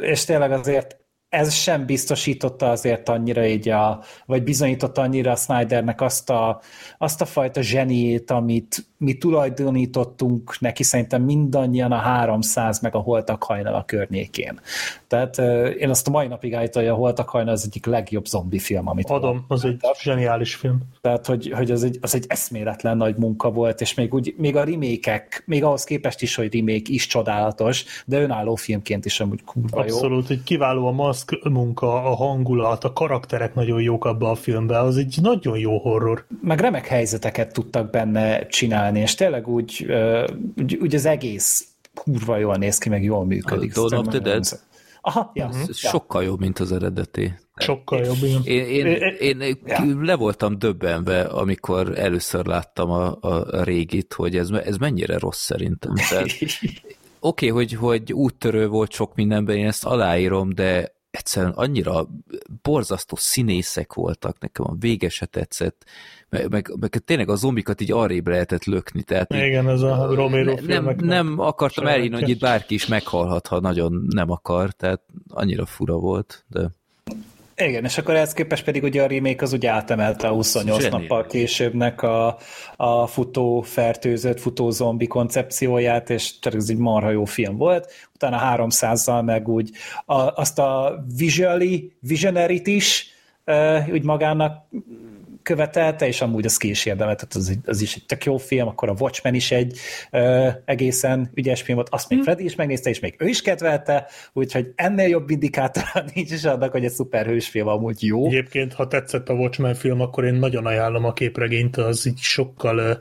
Speaker 5: és tényleg azért ez sem biztosította azért annyira így a, vagy bizonyította annyira a Snydernek azt a, azt a fajta zseniét, amit mi tulajdonítottunk neki szerintem mindannyian a 300 meg a Holtak hajnal a környékén. Tehát én azt a mai napig állítom, hogy a Holtak hajnal az egyik legjobb zombi film, amit
Speaker 4: Adom, az egy zseniális film.
Speaker 5: tehát, hogy, hogy az, egy, az egy eszméletlen nagy munka volt, és még, úgy, még a remékek, még ahhoz képest is, hogy remake is csodálatos, de önálló filmként is amúgy kurva jó.
Speaker 4: Abszolút, hogy kiváló a maszk munka, a hangulat, a karakterek nagyon jók abba a filmbe, az egy nagyon jó horror.
Speaker 5: Meg remek helyzeteket tudtak benne csinálni, és tényleg úgy, úgy, úgy az egész kurva jól néz ki, meg jól működik.
Speaker 3: A Dawn of the Dead?
Speaker 5: Aha, ja.
Speaker 3: Ez sokkal jobb, mint az eredeti.
Speaker 4: Sokkal jobb, igen.
Speaker 3: Én, én, én, én
Speaker 5: Ja.
Speaker 3: le voltam döbbenve, amikor először láttam a, a régit, hogy ez, ez mennyire rossz szerintem. Tehát, Oké, okay, hogy, hogy úttörő volt sok mindenben, én ezt aláírom, de egyszerűen annyira borzasztó színészek voltak, nekem a vége se tetszett, meg, meg, meg tényleg a zombikat így arrébb lehetett lökni, tehát
Speaker 4: Igen, ez a Romero
Speaker 3: ne, nem, nem akartam elhinni, hogy itt bárki is meghalhat, ha nagyon nem akar, tehát annyira fura volt, de
Speaker 5: Igen, és akkor ehhez képest pedig ugye a remake az ugye átemelte a 28
Speaker 3: Zseniális.
Speaker 5: nappal későbbnek a, a futó fertőzött, futó zombi koncepcióját, és tehát ez egy marha jó film volt. Utána 300-zal meg úgy a, azt a visually, visionary is úgy magának követelte, és amúgy az ki is érdemelt, tehát az, az is egy tök jó film, akkor a Watchmen is egy uh, egészen ügyes film volt, azt még Freddy is megnézte, és még ő is kedvelte, úgyhogy ennél jobb indikátora nincs is annak, hogy egy szuperhős film amúgy jó.
Speaker 4: Egyébként, ha tetszett a Watchmen film, akkor én nagyon ajánlom a képregényt, az így sokkal ö,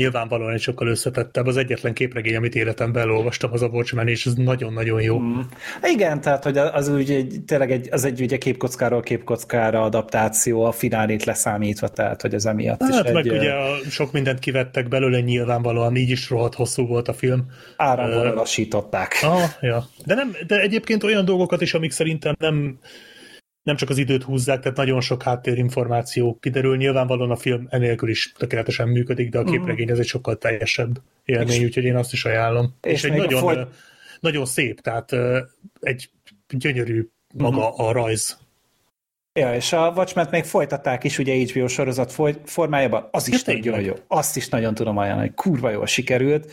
Speaker 4: nyilvánvalóan egy sokkal összetettebb. Az egyetlen képregény, amit életemben elolvastam, az a Watchmen, és ez nagyon-nagyon jó. Mm.
Speaker 5: Igen, tehát hogy az úgy egy, tényleg egy, az egy ugye képkockáról képkockára adaptáció, a finálét leszámítva, tehát hogy ez emiatt is
Speaker 4: Hát
Speaker 5: egy
Speaker 4: meg
Speaker 5: ö,
Speaker 4: ugye a, sok mindent kivettek belőle, nyilvánvalóan így is rohadt hosszú volt a film.
Speaker 5: áramból lassították.
Speaker 4: Ah, ja. De, nem, de egyébként olyan dolgokat is, amik szerintem nem, nem csak az időt húzzák, tehát nagyon sok háttérinformáció kiderül. Nyilvánvalóan a film enélkül is tökéletesen működik, de a képregény ez egy sokkal teljesebb élmény, úgyhogy én azt is ajánlom. És,
Speaker 5: és
Speaker 4: egy nagyon,
Speaker 5: foly-
Speaker 4: nagyon szép, tehát egy gyönyörű maga a rajz.
Speaker 5: Ja, és a watchmen még folytatták is ugye HBO sorozat foly- formájában, az is
Speaker 4: Ja,
Speaker 5: nagyon
Speaker 4: tényleg.
Speaker 5: jó. Azt is nagyon tudom ajánlani, kurva jól sikerült.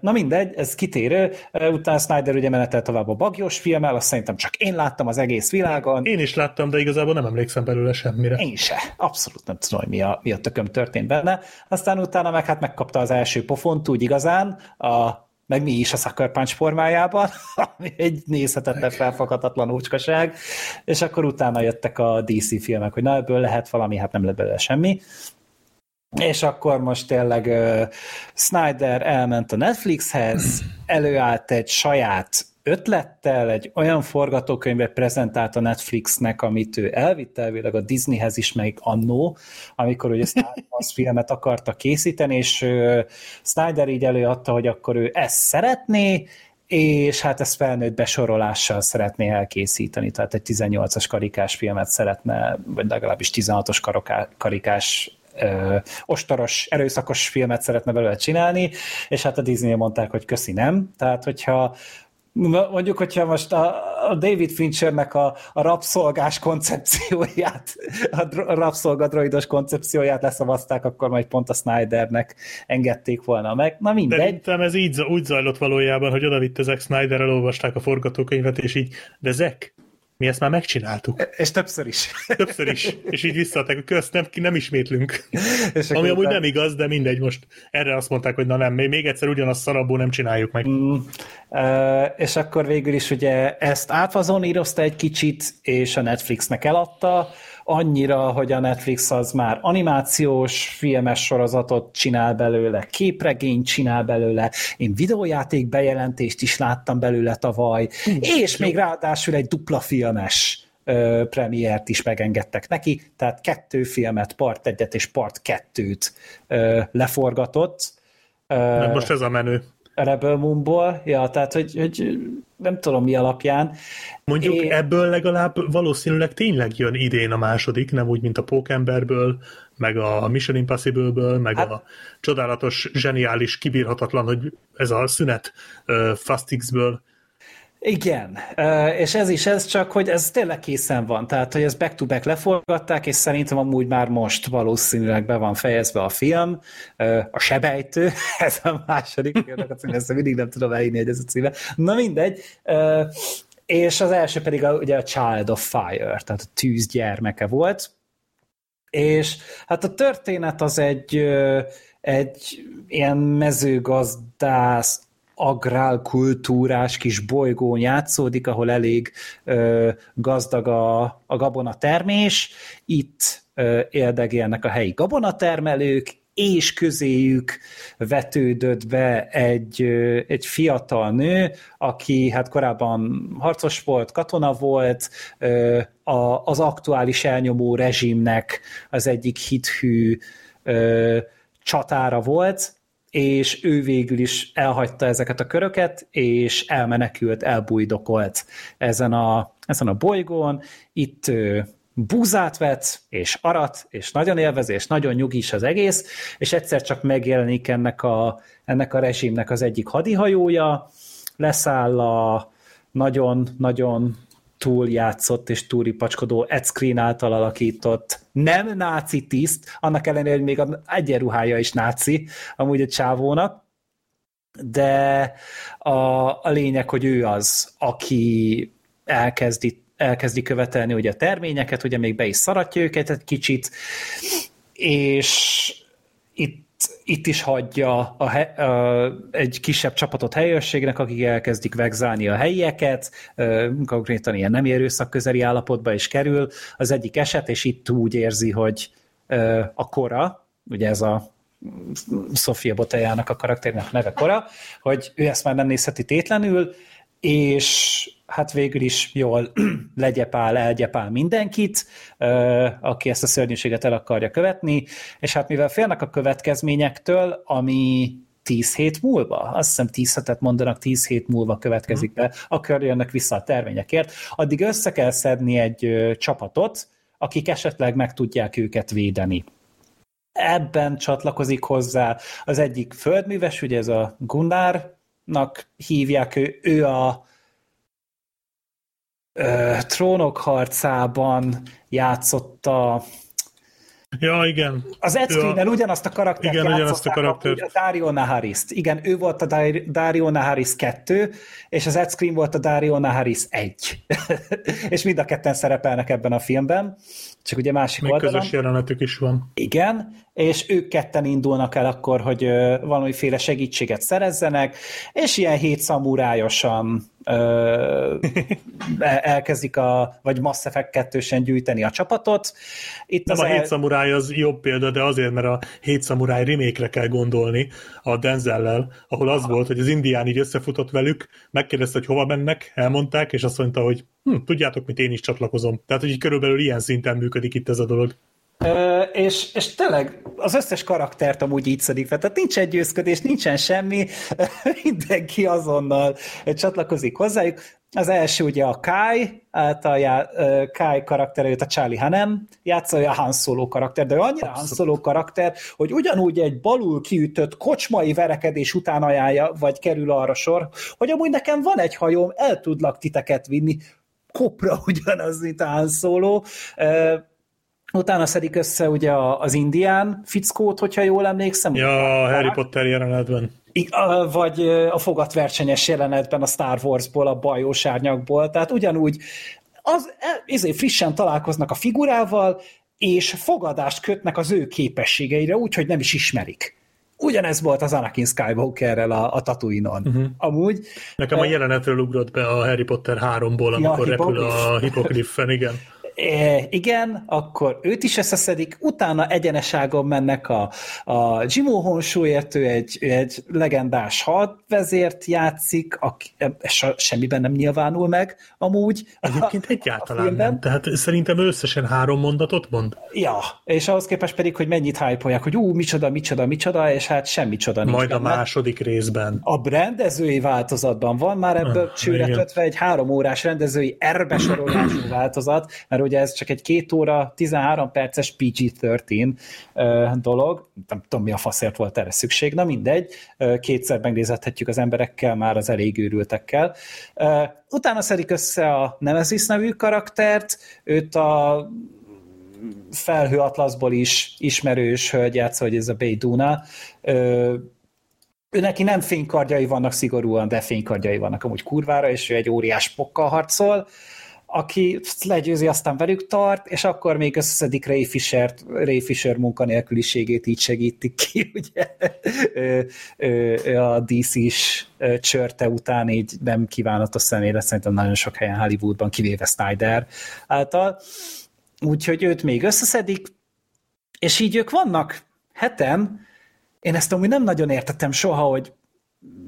Speaker 5: Na mindegy, ez kitérő. Utána Snyder ugye menetelt tovább a bagyos filmmel, azt szerintem csak én láttam az egész világon.
Speaker 4: Én is láttam, de igazából nem emlékszem belőle semmire.
Speaker 5: Én se. Abszolút nem tudom, hogy mi a, mi a tököm történt benne. Aztán utána meg hát megkapta az első pofont úgy igazán, a, meg mi is a Sucker Punch formájában, ami egy nézhetetlen felfoghatatlan úcskaság, és akkor utána jöttek a DC filmek, hogy na ebből lehet valami, hát nem lett belőle semmi. És akkor most tényleg uh, Snyder elment a Netflixhez, előállt egy saját ötlettel, egy olyan forgatókönyvet prezentált a Netflixnek, amit ő elvitt elvileg a Disneyhez is, meg annó, amikor ugye Star Wars filmet akarta készíteni, és Snyder így előadta, hogy akkor ő ezt szeretné, és hát ezt felnőtt besorolással szeretné elkészíteni, tehát egy 18-as karikás filmet szeretne, vagy legalábbis 16-os karoká- karikás ö, ostoros, erőszakos filmet szeretne belőle csinálni, és hát a Disney mondták, hogy köszi nem, tehát hogyha mondjuk, hogyha most a, a David Finchernek a, a rabszolgás koncepcióját, a, dro- a rabszolgadroidos koncepcióját leszavazták, akkor majd pont a Snydernek engedték volna meg. Na
Speaker 4: De
Speaker 5: mindegy.
Speaker 4: szerintem ez így, úgy zajlott valójában, hogy odavitte Zack Snyder, elolvasták a forgatókönyvet, és így, de Zack, mi ezt már megcsináltuk.
Speaker 5: És többször is.
Speaker 4: Többször is. És így visszaadták, hogy közt nem, nem ismétlünk.
Speaker 5: És
Speaker 4: Ami amúgy
Speaker 5: utána-
Speaker 4: nem igaz, de mindegy, most erre azt mondták, hogy na nem, még egyszer ugyanazt szarabból nem csináljuk meg.
Speaker 5: Mm, ö, és akkor végül is ugye ezt átfazonírozta egy kicsit, és a Netflixnek eladta, annyira, hogy a Netflix az már animációs filmes sorozatot csinál belőle, képregényt csinál belőle, én videójáték bejelentést is láttam belőle tavaly, és még ráadásul egy dupla filmes ö, premiért is megengedtek neki, tehát kettő filmet, part egyet és part kettőt ö, leforgatott. Ö,
Speaker 4: most ez a menő.
Speaker 5: Rebel Moonból, ja, tehát, hogy, hogy nem tudom mi alapján.
Speaker 4: Mondjuk Én... ebből legalább valószínűleg tényleg jön idén a második, nem úgy, mint a Pókemberből, meg a Mission Impossible-ből, meg hát... a csodálatos, zseniális, kibírhatatlan, hogy ez a szünet uh, Fastix-ből
Speaker 5: igen, és ez is ez, csak hogy ez tényleg készen van, tehát hogy ez back-to-back leforgatták, és szerintem amúgy már most valószínűleg be van fejezve a film, a sebejtő, ez a második ezt mindig nem tudom elhinni, hogy ez a címe. Na mindegy, és az első pedig a, ugye a Child of Fire, tehát a tűz gyermeke volt, és hát a történet az egy, egy ilyen mezőgazdász agrálkultúrás kis bolygón játszódik, ahol elég ö, gazdag a, a gabonatermés. Itt ö, éldegélnek a helyi gabonatermelők, és közéjük vetődött be egy, egy fiatal nő, aki hát korábban harcos volt, katona volt, az aktuális elnyomó rezsimnek az egyik hithű csatára volt, és ő végül is elhagyta ezeket a köröket, és elmenekült, elbújdokolt ezen a, ezen a bolygón. Itt búzát vett, és arat, és nagyon élvezi, és nagyon nyugis az egész, és egyszer csak megjelenik ennek a, ennek a rezsimnek az egyik hadihajója, leszáll a nagyon-nagyon túljátszott és túlipacskodó Ed Screen által alakított. Nem náci tiszt, annak ellenére, hogy még a egyenruhája is náci, amúgy a csávónak, de a, a lényeg, hogy ő az, aki elkezdi, elkezdi követelni ugye a terményeket, ugye még be is szaratja őket egy kicsit, és itt itt is hagyja a, a, egy kisebb csapatot helyőrségnek, akik elkezdik vegzálni a helyieket, konkrétan ilyen nem erőszak közeli állapotba is kerül. Az egyik eset, és itt úgy érzi, hogy a kora, ugye ez a Sofia Boteljának a karakternek neve Kora, hogy ő ezt már nem nézheti tétlenül, és hát végül is jól legyepál, elgyepál mindenkit, aki ezt a szörnyűséget el akarja követni, és hát mivel félnek a következményektől, ami tíz hét múlva, azt hiszem tíz hetet mondanak, tíz hét múlva következik be, akkor jönnek vissza a terményekért, addig össze kell szedni egy csapatot, akik esetleg meg tudják őket védeni. Ebben csatlakozik hozzá az egyik földműves, ugye ez a Gunnárnak hívják, ő, ő a ö, trónok harcában játszotta
Speaker 4: Ja, igen.
Speaker 5: Az Ed Screen-en ugyanazt a karaktert
Speaker 4: igen, ugyanazt a karaktert.
Speaker 5: A Dario Naharis-t. Igen, ő volt a Dario Naharis 2, és az Ed Screen volt a Dario Naharis 1. és mind a ketten szerepelnek ebben a filmben, csak ugye másik
Speaker 4: Még
Speaker 5: oldalon.
Speaker 4: közös jelenetük is van.
Speaker 5: Igen, és ők ketten indulnak el akkor, hogy valamiféle segítséget szerezzenek, és ilyen hét szamurájosan elkezdik a, vagy Mass Effect 2 gyűjteni a csapatot.
Speaker 4: Itt Nem az a el... hét szamuráj az jobb példa, de azért, mert a hét szamuráj remake kell gondolni a Denzellel, ahol az volt, hogy az indián így összefutott velük, megkérdezte, hogy hova mennek, elmondták, és azt mondta, hogy hm, tudjátok, mit én is csatlakozom. Tehát, hogy így körülbelül ilyen szinten működik itt ez a dolog.
Speaker 5: Ö, és, és tényleg az összes karaktert amúgy így szedik fel, tehát nincs egy győzködés, nincsen semmi, mindenki azonnal csatlakozik hozzájuk. Az első ugye a Kai, által já, Kai karakter, a Charlie Hanem, játsza a Han Solo karakter, de ő annyira. Han Solo karakter, hogy ugyanúgy egy balul kiütött kocsmai verekedés után ajánlja, vagy kerül arra sor, hogy amúgy nekem van egy hajóm, el tudlak titeket vinni, kopra ugyanaz, mint a Han Solo, Utána szedik össze ugye az indián fickót, hogyha jól emlékszem.
Speaker 4: Ja, a Harry Potter jelenetben.
Speaker 5: Vagy a fogatversenyes jelenetben a Star Warsból, a bajós árnyakból. Tehát ugyanúgy az, ezért frissen találkoznak a figurával, és fogadást kötnek az ő képességeire, úgyhogy nem is ismerik. Ugyanez volt az Anakin Skywalkerrel a, a Tatooine-on. Uh-huh. Amúgy.
Speaker 4: Nekem a jelenetről ugrott be a Harry Potter 3-ból, amikor ja, repül a Hippogriffen, igen
Speaker 5: E, igen, akkor őt is összeszedik, utána egyeneságon mennek a, a Jimmo Honsúért, ő egy, ő egy legendás hadvezért játszik, aki semmiben nem nyilvánul meg amúgy.
Speaker 4: Egyébként egyáltalán a nem, tehát szerintem összesen három mondatot mond.
Speaker 5: Ja, és ahhoz képest pedig, hogy mennyit hype hogy ú, micsoda, micsoda, micsoda, és hát semmi csoda
Speaker 4: nincs Majd benne. a második részben.
Speaker 5: A rendezői változatban van már ebből ah, csőretve egy három órás rendezői erbesorolású változat, mert ugye ez csak egy két óra, 13 perces PG-13 dolog, nem tudom mi a faszért volt erre szükség, na mindegy, kétszer megnézhetjük az emberekkel, már az elég őrültekkel. Utána szedik össze a Nemesis nevű karaktert, őt a felhő atlaszból is ismerős hölgy játsza, hogy ez a Beiduna. Ő neki nem fénykardjai vannak szigorúan, de fénykardjai vannak amúgy kurvára, és ő egy óriás pokkal harcol aki legyőzi, aztán velük tart, és akkor még összeszedik Ray, Fisher, Ray Fisher munkanélküliségét így segítik ki, ugye a DC-s csörte után így nem kívánatos személyre, szerintem nagyon sok helyen Hollywoodban, kivéve Snyder által. Úgyhogy őt még összeszedik, és így ők vannak heten, én ezt amúgy nem nagyon értettem soha, hogy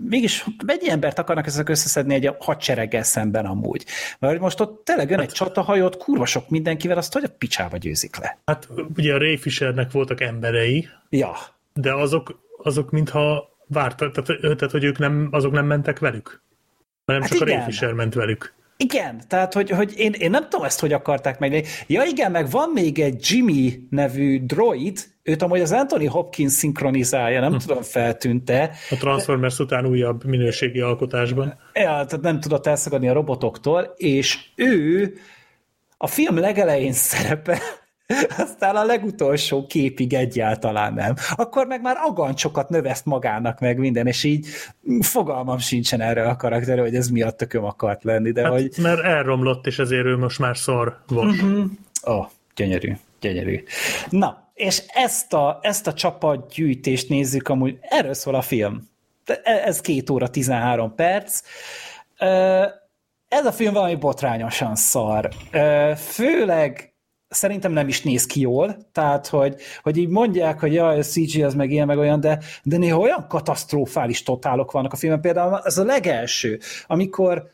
Speaker 5: mégis mennyi embert akarnak ezek összeszedni egy hadsereggel szemben amúgy? Mert most ott tényleg jön hát, egy csatahajót, kurva sok mindenkivel, azt hogy a picsába győzik le?
Speaker 4: Hát ugye a Ray Fishernek voltak emberei,
Speaker 5: ja.
Speaker 4: de azok, azok mintha vártak, tehát, tehát, hogy ők nem, azok nem mentek velük, hanem hát csak igen. a Ray Fisher ment velük.
Speaker 5: Igen, tehát hogy, hogy én, én nem tudom ezt, hogy akarták meg. Ja igen, meg van még egy Jimmy nevű droid, őt amúgy az Anthony Hopkins szinkronizálja, nem hm. tudom, feltűnte.
Speaker 4: A Transformers után újabb minőségi alkotásban.
Speaker 5: Ja, tehát nem tudott elszagadni a robotoktól, és ő a film legelején szerepel, aztán a legutolsó képig egyáltalán nem. Akkor meg már agancsokat növeszt magának meg minden, és így fogalmam sincsen erre a karakterre, hogy ez miatt tököm akart lenni. De
Speaker 4: hát,
Speaker 5: hogy...
Speaker 4: Mert elromlott, és ezért ő most már szar volt. Uh-huh.
Speaker 5: Oh, gyönyörű, gyönyörű. Na, és ezt a, ezt a csapatgyűjtést nézzük, amúgy erről szól a film. Ez két óra 13 perc. Ez a film valami botrányosan szar. Főleg szerintem nem is néz ki jól, tehát, hogy, hogy így mondják, hogy jaj, a CG az meg ilyen, meg olyan, de, de néha olyan katasztrofális totálok vannak a filmben. Például ez a legelső, amikor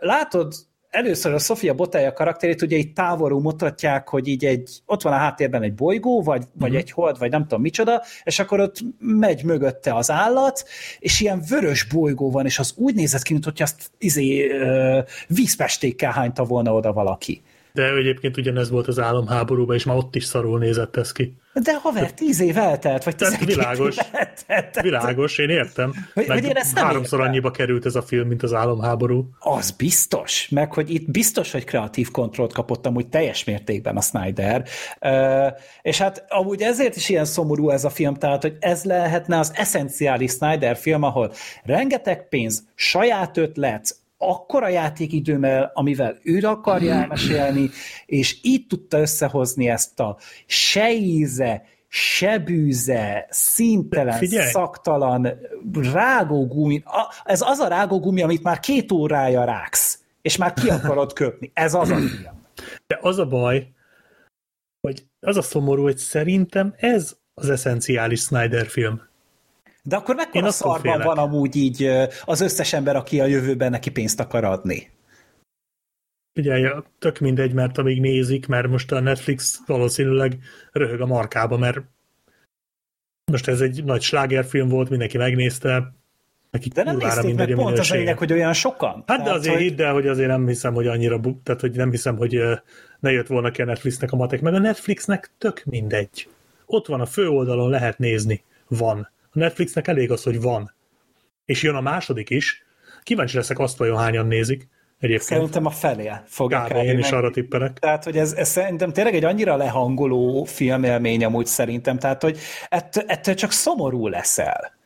Speaker 5: látod először a Sofia Botája karakterét ugye így távolról mutatják, hogy így egy, ott van a háttérben egy bolygó, vagy, vagy uh-huh. egy hold, vagy nem tudom micsoda, és akkor ott megy mögötte az állat, és ilyen vörös bolygó van, és az úgy nézett ki, mint hogy azt izé, vízpestékkel hányta volna oda valaki.
Speaker 4: De egyébként ugyanez volt az álomháborúban, és már ott is szarul nézett ez ki.
Speaker 5: De haver, tíz év eltelt, vagy tizenkét
Speaker 4: világos, év eltelt. Világos, én értem. Hogy, meg hogy én ezt háromszor értem. annyiba került ez a film, mint az álomháború.
Speaker 5: Az biztos, meg hogy itt biztos, hogy kreatív kontrollt kapott amúgy teljes mértékben a Snyder. Uh, és hát amúgy ezért is ilyen szomorú ez a film, tehát hogy ez lehetne az eszenciális Snyder film, ahol rengeteg pénz, saját ötlet, akkora játékidőmmel, amivel ő akarja elmesélni, és így tudta összehozni ezt a se íze, se bűze, szintelen, Figyelj. szaktalan rágógumi. Ez az a rágógumi, amit már két órája ráksz, és már ki akarod köpni. Ez az a film.
Speaker 4: De az a baj, hogy az a szomorú, hogy szerintem ez az eszenciális Snyder film.
Speaker 5: De akkor mekkora szarban van amúgy így az összes ember, aki a jövőben neki pénzt akar adni?
Speaker 4: Figyelj, tök mindegy, mert amíg nézik, mert most a Netflix valószínűleg röhög a markába, mert most ez egy nagy slágerfilm volt, mindenki megnézte,
Speaker 5: neki de nem nézték meg pont az lényeg, hogy olyan sokan.
Speaker 4: Hát de azért hogy... hidd el, hogy azért nem hiszem, hogy annyira, tehát hogy nem hiszem, hogy ne jött volna ki a Netflixnek a matek, meg a Netflixnek tök mindegy. Ott van a főoldalon, lehet nézni. Van. A Netflixnek elég az, hogy van. És jön a második is. Kíváncsi leszek azt, vajon hányan nézik. Egyébként.
Speaker 5: Szerintem a felé fogja
Speaker 4: Kb. én is arra tippelek.
Speaker 5: Tehát, hogy ez, ez szerintem tényleg egy annyira lehangoló filmélmény amúgy szerintem, tehát, hogy ettől, ettől csak szomorú leszel.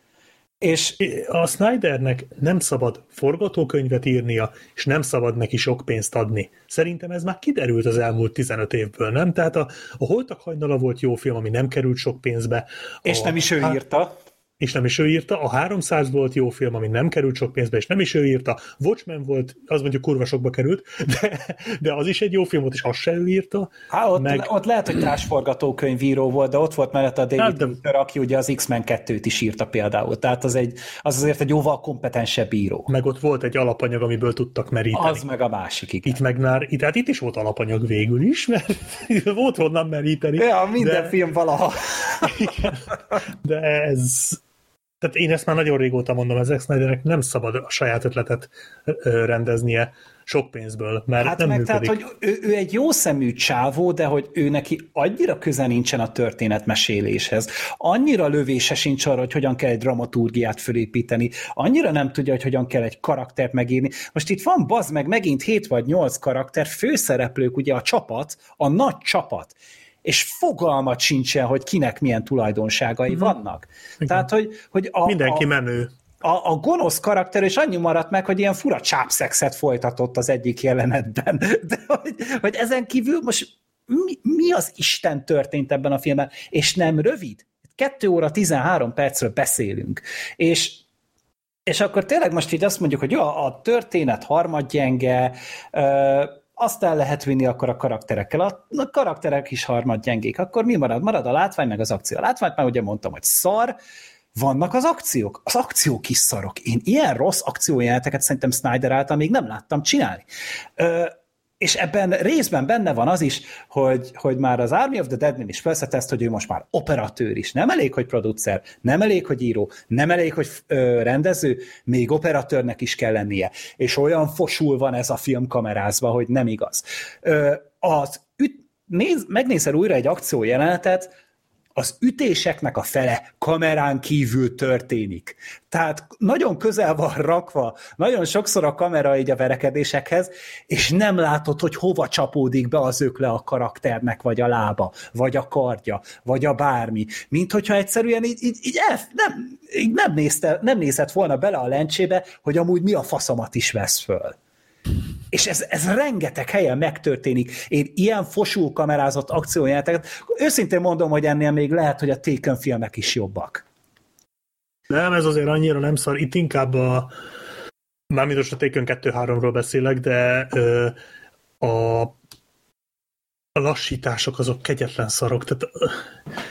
Speaker 5: És
Speaker 4: a Snydernek nem szabad forgatókönyvet írnia, és nem szabad neki sok pénzt adni. Szerintem ez már kiderült az elmúlt 15 évből, nem? Tehát a, a Holtak hajnala volt jó film, ami nem került sok pénzbe.
Speaker 5: És
Speaker 4: a,
Speaker 5: nem is ő hát, írta.
Speaker 4: És nem is ő írta, a 300 volt jó film, ami nem került sok pénzbe, és nem is ő írta, Watchmen volt, az mondjuk kurva sokba került, de, de az is egy jó film volt, és azt se ő írta.
Speaker 5: Há, ott, meg... ott lehet, hogy társforgatókönyvíró volt, de ott volt mellett a David hát, de... Luther, aki ugye az X-Men 2-t is írta például, tehát az, egy, az azért egy jóval kompetensebb író.
Speaker 4: Meg ott volt egy alapanyag, amiből tudtak meríteni.
Speaker 5: Az meg a másik, igen.
Speaker 4: Itt meg már, itt, hát itt is volt alapanyag végül is, mert volt honnan meríteni.
Speaker 5: Ja, minden de... film valaha.
Speaker 4: igen, de ez, tehát én ezt már nagyon régóta mondom, az Snydernek nem szabad a saját ötletet rendeznie sok pénzből, mert hát nem meg működik.
Speaker 5: tehát, hogy ő, ő egy jó szemű csávó, de hogy ő neki annyira köze nincsen a történetmeséléshez, annyira lövése sincs arra, hogy hogyan kell egy dramaturgiát fölépíteni, annyira nem tudja, hogy hogyan kell egy karaktert megírni. Most itt van bazd meg megint 7 vagy 8 karakter, főszereplők, ugye a csapat, a nagy csapat, és fogalmat sincsen, hogy kinek milyen tulajdonságai mm-hmm. vannak. Igen. Tehát, hogy, hogy
Speaker 4: a, Mindenki a, menő.
Speaker 5: A, a gonosz karakter, és annyi maradt meg, hogy ilyen fura csápszexet folytatott az egyik jelenetben. De hogy, hogy ezen kívül most mi, mi az Isten történt ebben a filmben? És nem rövid. 2 óra 13 percről beszélünk. És és akkor tényleg most így azt mondjuk, hogy jó, a történet harmadgyenge, azt el lehet vinni akkor a karakterekkel. A, a karakterek is harmad gyengék. Akkor mi marad? Marad a látvány, meg az akció. A látványt már ugye mondtam, hogy szar, vannak az akciók. Az akciók is szarok. Én ilyen rossz akciójeleneteket szerintem Snyder által még nem láttam csinálni. Ö, és ebben részben benne van az is, hogy, hogy már az Army of the Dead-nél is felszeteszt, hogy ő most már operatőr is. Nem elég, hogy producer, nem elég, hogy író, nem elég, hogy ö, rendező, még operatőrnek is kell lennie. És olyan fosul van ez a film kamerázva, hogy nem igaz. Ö, az üt, néz, megnézel újra egy akciójelenetet, az ütéseknek a fele kamerán kívül történik. Tehát nagyon közel van rakva, nagyon sokszor a kamera így a verekedésekhez, és nem látod, hogy hova csapódik be az ökle a karakternek, vagy a lába, vagy a kardja, vagy a bármi. Mint hogyha egyszerűen így, így, így el, nem, így nem, nézte, nem nézett volna bele a lencsébe, hogy amúgy mi a faszomat is vesz föl. És ez, ez rengeteg helyen megtörténik. Én ilyen fosul kamerázott akciójáteket, őszintén mondom, hogy ennél még lehet, hogy a Taken filmek is jobbak.
Speaker 4: Nem, ez azért annyira nem szar. Itt inkább a mármint most a Taken 2-3-ról beszélek, de ö, a a lassítások azok kegyetlen szarok. Tehát, uh,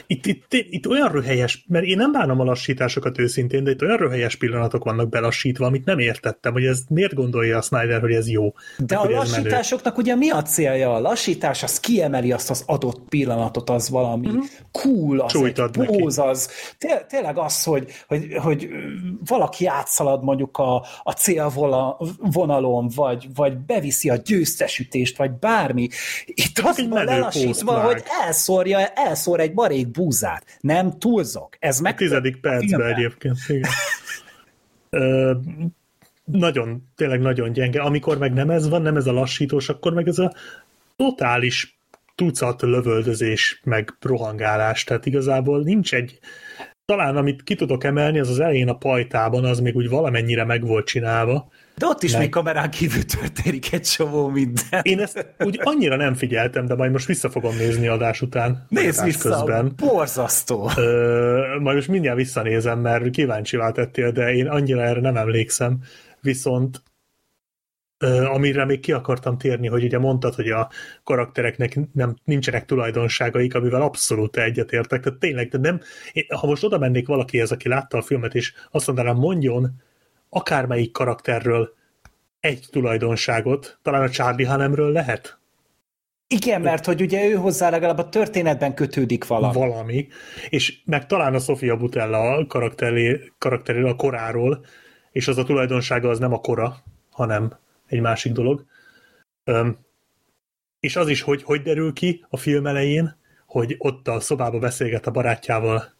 Speaker 4: itt, itt, itt olyan röhelyes, mert én nem bánom a lassításokat őszintén, de itt olyan röhelyes pillanatok vannak belassítva, amit nem értettem, hogy ez miért gondolja a Snyder, hogy ez jó.
Speaker 5: De a lassításoknak ugye mi a célja? A lassítás az kiemeli azt az adott pillanatot, az valami mm-hmm. cool, az Csújt egy póz, az té- tényleg az, hogy, hogy, hogy valaki átszalad mondjuk a, a célvonalon, vagy, vagy beviszi a győztesütést, vagy bármi. Itt az van lelassítva, hogy elszórja, elszór egy barék búzát. Nem túlzok. Ez meg... A
Speaker 4: tizedik percben egyébként, igen. Ö, nagyon, tényleg nagyon gyenge. Amikor meg nem ez van, nem ez a lassítós, akkor meg ez a totális tucat lövöldözés, meg rohangálás. Tehát igazából nincs egy talán amit ki tudok emelni, az az elején a pajtában, az még úgy valamennyire meg volt csinálva,
Speaker 5: de ott is meg... még kamerán kívül történik egy csomó minden.
Speaker 4: Én ezt úgy annyira nem figyeltem, de majd most vissza fogom nézni adás után.
Speaker 5: Nézd vissza, közben. borzasztó.
Speaker 4: Ö, majd most mindjárt visszanézem, mert kíváncsi tettél, de én annyira erre nem emlékszem. Viszont ö, amire még ki akartam térni, hogy ugye mondtad, hogy a karaktereknek nem, nincsenek tulajdonságaik, amivel abszolút egyetértek. Tehát tényleg, de nem, én, ha most oda mennék valakihez, aki látta a filmet, és azt mondanám, mondjon akármelyik karakterről egy tulajdonságot, talán a Charlie Hanemről lehet?
Speaker 5: Igen, mert hogy ugye ő hozzá legalább a történetben kötődik valami.
Speaker 4: Valami, és meg talán a Sofia Butella karakteréről, a koráról, és az a tulajdonsága az nem a kora, hanem egy másik dolog. Öm, és az is, hogy hogy derül ki a film elején, hogy ott a szobába beszélget a barátjával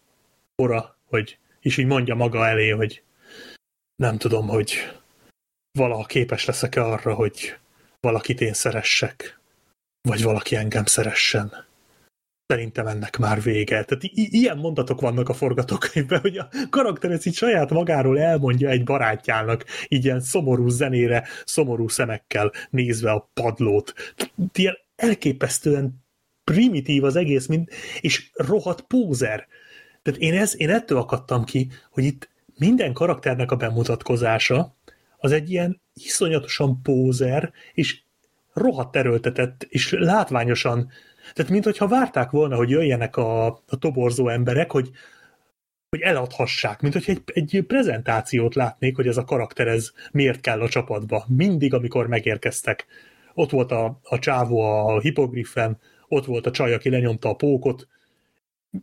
Speaker 4: Kora, hogy, és így mondja maga elé, hogy nem tudom, hogy valaha képes leszek-e arra, hogy valakit én szeressek, vagy valaki engem szeressen. Szerintem ennek már vége. Tehát i- ilyen mondatok vannak a forgatókönyvben, hogy a karakter ezt így saját magáról elmondja egy barátjának, így ilyen szomorú zenére, szomorú szemekkel nézve a padlót. Ilyen elképesztően primitív az egész, mint, és rohadt pózer Tehát én, ez, én ettől akadtam ki, hogy itt minden karakternek a bemutatkozása az egy ilyen iszonyatosan pózer, és rohadt erőltetett, és látványosan, tehát mint hogyha várták volna, hogy jöjjenek a, a toborzó emberek, hogy, hogy eladhassák, mint hogy egy, egy prezentációt látnék, hogy ez a karakter ez miért kell a csapatba. Mindig, amikor megérkeztek. Ott volt a, a csávó a hipogrifen, ott volt a csaj, aki lenyomta a pókot,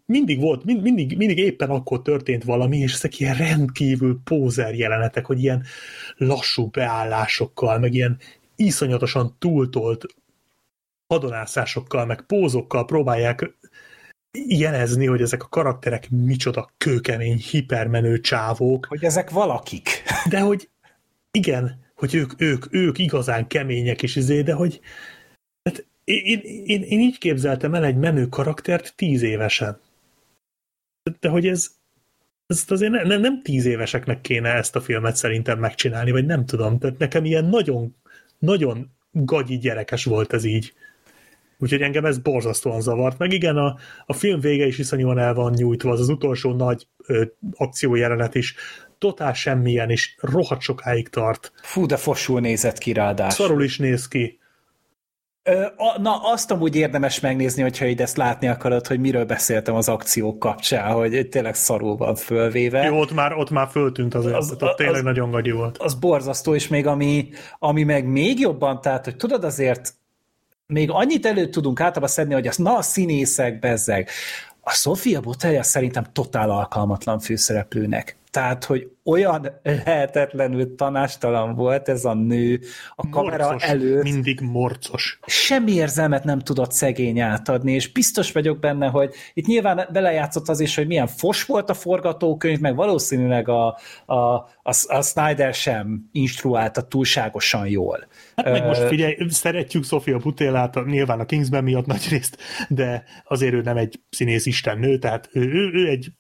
Speaker 4: mindig volt, mind, mindig, mindig éppen akkor történt valami, és ezek ilyen rendkívül pózer jelenetek, hogy ilyen lassú beállásokkal, meg ilyen iszonyatosan túltolt hadonászásokkal, meg pózokkal próbálják jelezni, hogy ezek a karakterek micsoda kőkemény, hipermenő csávók.
Speaker 5: Hogy ezek valakik.
Speaker 4: De hogy igen, hogy ők, ők, ők igazán kemények is izé, de hogy én, én, én így képzeltem el egy menő karaktert tíz évesen. De hogy ez, ez azért ne, nem tíz éveseknek kéne ezt a filmet szerintem megcsinálni, vagy nem tudom. Tehát nekem ilyen nagyon, nagyon gagyi gyerekes volt ez így. Úgyhogy engem ez borzasztóan zavart. Meg igen, a, a film vége is iszonyúan el van nyújtva, az az utolsó nagy ö, akciójelenet is totál semmilyen, és rohadt sokáig tart.
Speaker 5: Fú, de fosul nézett ki ráadásul.
Speaker 4: Szarul is néz ki.
Speaker 5: Ö, a, na, azt amúgy érdemes megnézni, hogyha így ezt látni akarod, hogy miről beszéltem az akciók kapcsán, hogy tényleg szarul van fölvéve.
Speaker 4: Jó, ott már, ott már föltűnt azért, az, ott tényleg az, nagyon gagyi volt.
Speaker 5: Az borzasztó, és még ami, ami meg még jobban, tehát, hogy tudod azért még annyit elő tudunk általában szedni, hogy az na a színészek, bezzeg. A Sofia Botelja szerintem totál alkalmatlan főszereplőnek. Tehát, hogy olyan lehetetlenül tanástalan volt ez a nő a kamera
Speaker 4: morcos,
Speaker 5: előtt.
Speaker 4: Mindig morcos.
Speaker 5: Semmi érzelmet nem tudott szegény átadni, és biztos vagyok benne, hogy itt nyilván belejátszott az is, hogy milyen fos volt a forgatókönyv, meg valószínűleg a, a, a, a Snyder sem instruálta túlságosan jól.
Speaker 4: Hát meg most figyelj, szeretjük Sofia Butélát, nyilván a Kingsben miatt nagy részt, de azért ő nem egy színész istennő, tehát ő, ő, ő egy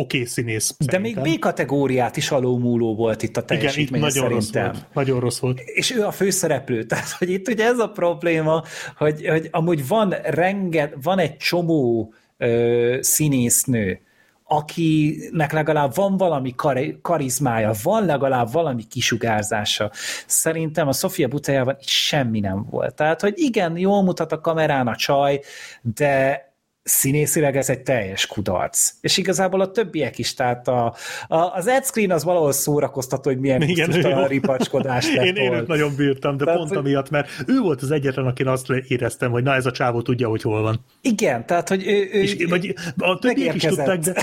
Speaker 4: oké okay színész.
Speaker 5: De szerintem. még B-kategóriát is alómúló volt itt a teljesítmény
Speaker 4: Igen, itt nagyon
Speaker 5: szerintem.
Speaker 4: Rossz volt. Nagyon rossz volt.
Speaker 5: És ő a főszereplő, tehát hogy itt ugye ez a probléma, hogy, hogy amúgy van renget, van egy csomó ö, színésznő, akinek legalább van valami kar- karizmája, van legalább valami kisugárzása. Szerintem a Sofia Butajában semmi nem volt. Tehát, hogy igen, jól mutat a kamerán a csaj, de színészileg ez egy teljes kudarc. És igazából a többiek is, tehát a, a, az ad screen az valahol szórakoztató, hogy milyen a ripacskodás
Speaker 4: Én, én őt nagyon bírtam, de tehát, pont amiatt, mert ő volt az egyetlen, akin azt éreztem, hogy na ez a csávó tudja, hogy hol van.
Speaker 5: Igen, tehát, hogy ő, ő,
Speaker 4: és, vagy a többiek is tudták, de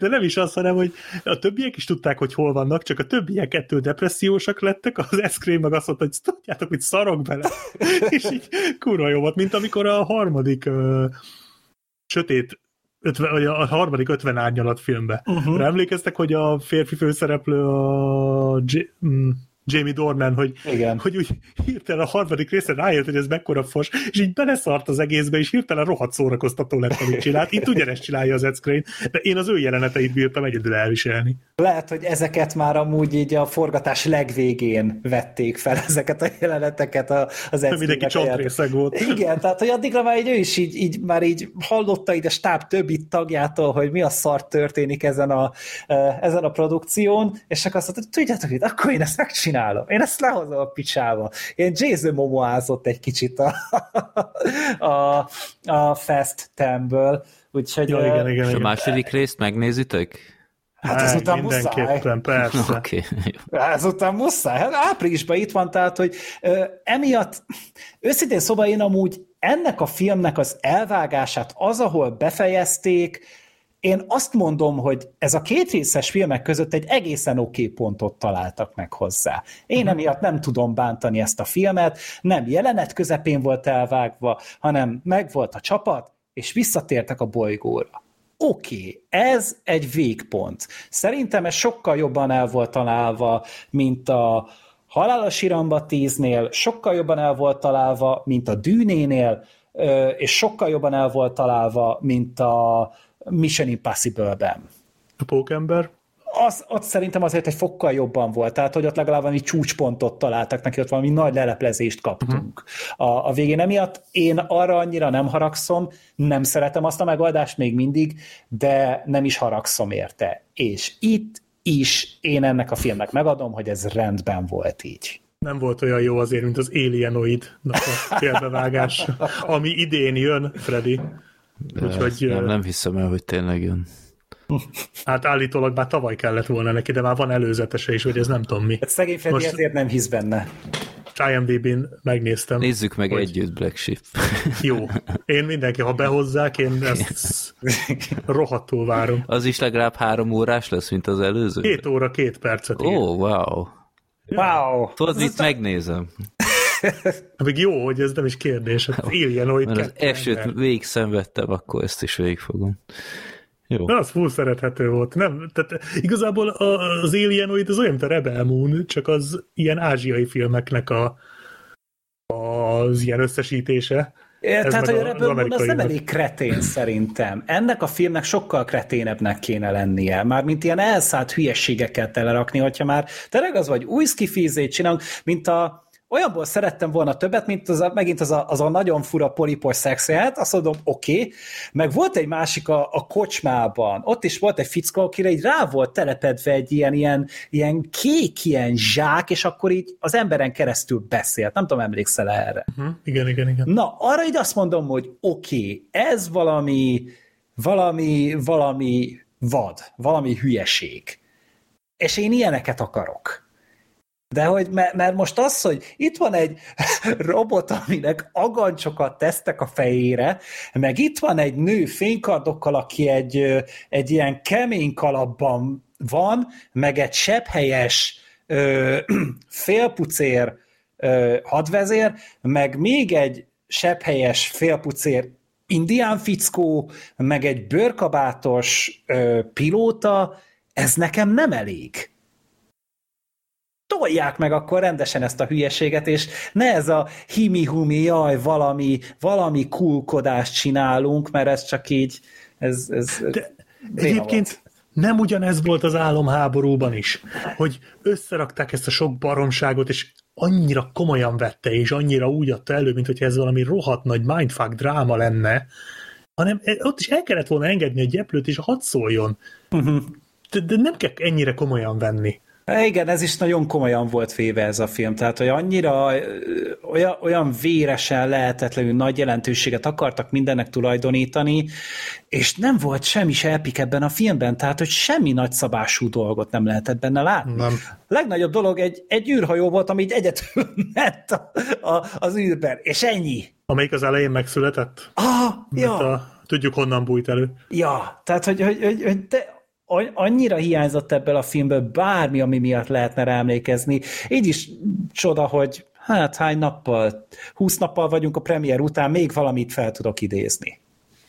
Speaker 4: De nem is az, hanem, hogy a többiek is tudták, hogy hol vannak, csak a többiek ettől depressziósak lettek, az eszkrém meg azt mondta, hogy tudjátok, hogy szarok bele. és így kurva jó volt, mint amikor a harmadik uh, sötét 50, vagy a harmadik 50 árnyalat filmbe. Uh-huh. emlékeztek, hogy a férfi főszereplő a J- Jamie Dornan, hogy,
Speaker 5: Igen.
Speaker 4: hogy úgy hirtelen a harmadik részre rájött, hogy ez mekkora fos, és így beleszart az egészbe, és hirtelen rohadt szórakoztató lett, amit csinált. Itt ugyanezt csinálja az Ed de én az ő jeleneteit bírtam egyedül elviselni.
Speaker 5: Lehet, hogy ezeket már amúgy így a forgatás legvégén vették fel, ezeket a jeleneteket az Ed
Speaker 4: Mindenki csontrészeg volt.
Speaker 5: Igen, tehát hogy addigra már így ő is így, így már így hallotta így a stáb többi tagjától, hogy mi a szar történik ezen a, ezen a produkción, és csak azt mondta, tudjátok, hogy akkor én ezt megcsinálom csinálom. Én ezt lehozom a picsába. Én Jason Momoázott egy kicsit a, a, a Fast Temből, úgyhogy...
Speaker 4: Ja, igen, igen,
Speaker 3: és
Speaker 4: igen.
Speaker 3: a második részt megnézitek?
Speaker 5: Hát ezután muszáj.
Speaker 4: persze.
Speaker 5: Okay. Ezután muszáj. Hát áprilisban itt van, tehát, hogy ö, emiatt, őszintén szóval én amúgy ennek a filmnek az elvágását az, ahol befejezték, én azt mondom, hogy ez a két részes filmek között egy egészen oké okay pontot találtak meg hozzá. Én uh-huh. emiatt nem tudom bántani ezt a filmet, nem jelenet közepén volt elvágva, hanem megvolt a csapat, és visszatértek a bolygóra. Oké, okay, ez egy végpont. Szerintem ez sokkal jobban el volt találva, mint a Halálos Iramba 10-nél, sokkal jobban el volt találva, mint a Dűnénél, és sokkal jobban el volt találva, mint a Mission Impossible-ben.
Speaker 4: A pókember?
Speaker 5: az, ott szerintem azért egy fokkal jobban volt, tehát hogy ott legalább valami csúcspontot találtak neki, ott valami nagy leleplezést kaptunk uh-huh. a, a végén. Emiatt én arra annyira nem haragszom, nem szeretem azt a megoldást még mindig, de nem is haragszom érte. És itt is én ennek a filmnek megadom, hogy ez rendben volt így
Speaker 4: nem volt olyan jó azért, mint az alienoid a félbevágás, ami idén jön, Freddy.
Speaker 3: Úgyhogy, nem, nem hiszem el, hogy tényleg jön.
Speaker 4: Hát állítólag már tavaly kellett volna neki, de már van előzetese is, hogy ez nem tudom mi.
Speaker 5: Hát szegény Freddy Most... ezért nem hisz benne.
Speaker 4: IMDb-n megnéztem.
Speaker 3: Nézzük meg hogy... együtt Black Sheep.
Speaker 4: Jó. Én mindenki, ha behozzák, én ezt rohadtul várom.
Speaker 3: Az is legalább három órás lesz, mint az előző?
Speaker 4: Két óra, két percet.
Speaker 3: Ó, oh, wow.
Speaker 5: Wow!
Speaker 3: Tudod, mit megnézem?
Speaker 4: Még jó, hogy ez nem is kérdés. Hát Alienoid
Speaker 3: Mert az esőt végig szenvedtem, akkor ezt is végigfogom.
Speaker 4: Jó. Na, az full szerethető volt. Nem, tehát igazából az Alienoid az olyan, mint a Rebel Moon, csak az ilyen ázsiai filmeknek a, az ilyen összesítése.
Speaker 5: É, tehát, hogy a Rebel Moon az nem elég kretén szerintem. Ennek a filmnek sokkal kreténebbnek kéne lennie. Mármint ilyen elszállt hülyességeket telerakni, hogyha már tényleg az vagy új skifizét csinálunk, mint a olyanból szerettem volna többet, mint az a, megint az a, az a nagyon fura polipos szexuált, azt mondom, oké, okay. meg volt egy másik a, a kocsmában, ott is volt egy fickó, akire így rá volt telepedve egy ilyen, ilyen, ilyen kék ilyen zsák, és akkor így az emberen keresztül beszélt. Nem tudom, emlékszel erre?
Speaker 4: Uh-huh. Igen, igen, igen.
Speaker 5: Na, arra így azt mondom, hogy oké, okay, ez valami, valami, valami vad, valami hülyeség. És én ilyeneket akarok. De hogy, mert, mert most az, hogy itt van egy robot, aminek agancsokat tesztek a fejére, meg itt van egy nő fénykardokkal, aki egy, egy ilyen kemény kalapban van, meg egy sepphelyes félpucér ö, hadvezér, meg még egy sepphelyes félpucér indián fickó, meg egy bőrkabátos ö, pilóta, ez nekem nem elég tolják meg akkor rendesen ezt a hülyeséget, és ne ez a himi-humi, jaj, valami, valami kulkodást csinálunk, mert ez csak így, ez, ez
Speaker 4: De egyébként volt. nem ugyanez volt az álomháborúban is, hogy összerakták ezt a sok baromságot, és annyira komolyan vette, és annyira úgy adta elő, mint hogy ez valami rohadt nagy mindfuck dráma lenne, hanem ott is el kellett volna engedni a gyeplőt, és hadd szóljon. Uh-huh. De, de nem kell ennyire komolyan venni.
Speaker 5: Igen, ez is nagyon komolyan volt véve ez a film, tehát hogy annyira olyan, olyan véresen lehetetlenül nagy jelentőséget akartak mindennek tulajdonítani, és nem volt semmi se epik ebben a filmben, tehát hogy semmi nagyszabású dolgot nem lehetett benne látni. Nem. A legnagyobb dolog egy, egy űrhajó volt, ami így egyetül ment a, a, az űrben, és ennyi.
Speaker 4: Amelyik az elején megszületett?
Speaker 5: Ah, ja.
Speaker 4: A, tudjuk honnan bújt elő.
Speaker 5: Ja, tehát hogy, hogy, hogy, hogy de annyira hiányzott ebből a filmből bármi, ami miatt lehetne rá emlékezni. Így is csoda, hogy hát hány nappal, húsz nappal vagyunk a premier után, még valamit fel tudok idézni.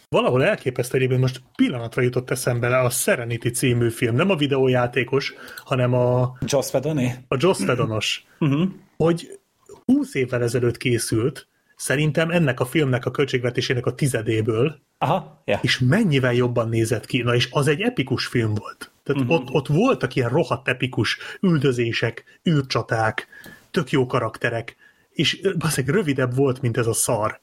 Speaker 4: Valahol elképesztő egyébként most pillanatra jutott eszembe le a Serenity című film, nem a videójátékos, hanem a...
Speaker 5: Joss Whedon-é?
Speaker 4: A Joss Whedonos. uh-huh. Hogy 20 évvel ezelőtt készült, szerintem ennek a filmnek a költségvetésének a tizedéből,
Speaker 5: Aha, yeah.
Speaker 4: és mennyivel jobban nézett ki. Na és az egy epikus film volt. Tehát uh-huh. ott, ott voltak ilyen rohadt epikus üldözések, űrcsaták, tök jó karakterek, és baszik, rövidebb volt, mint ez a szar.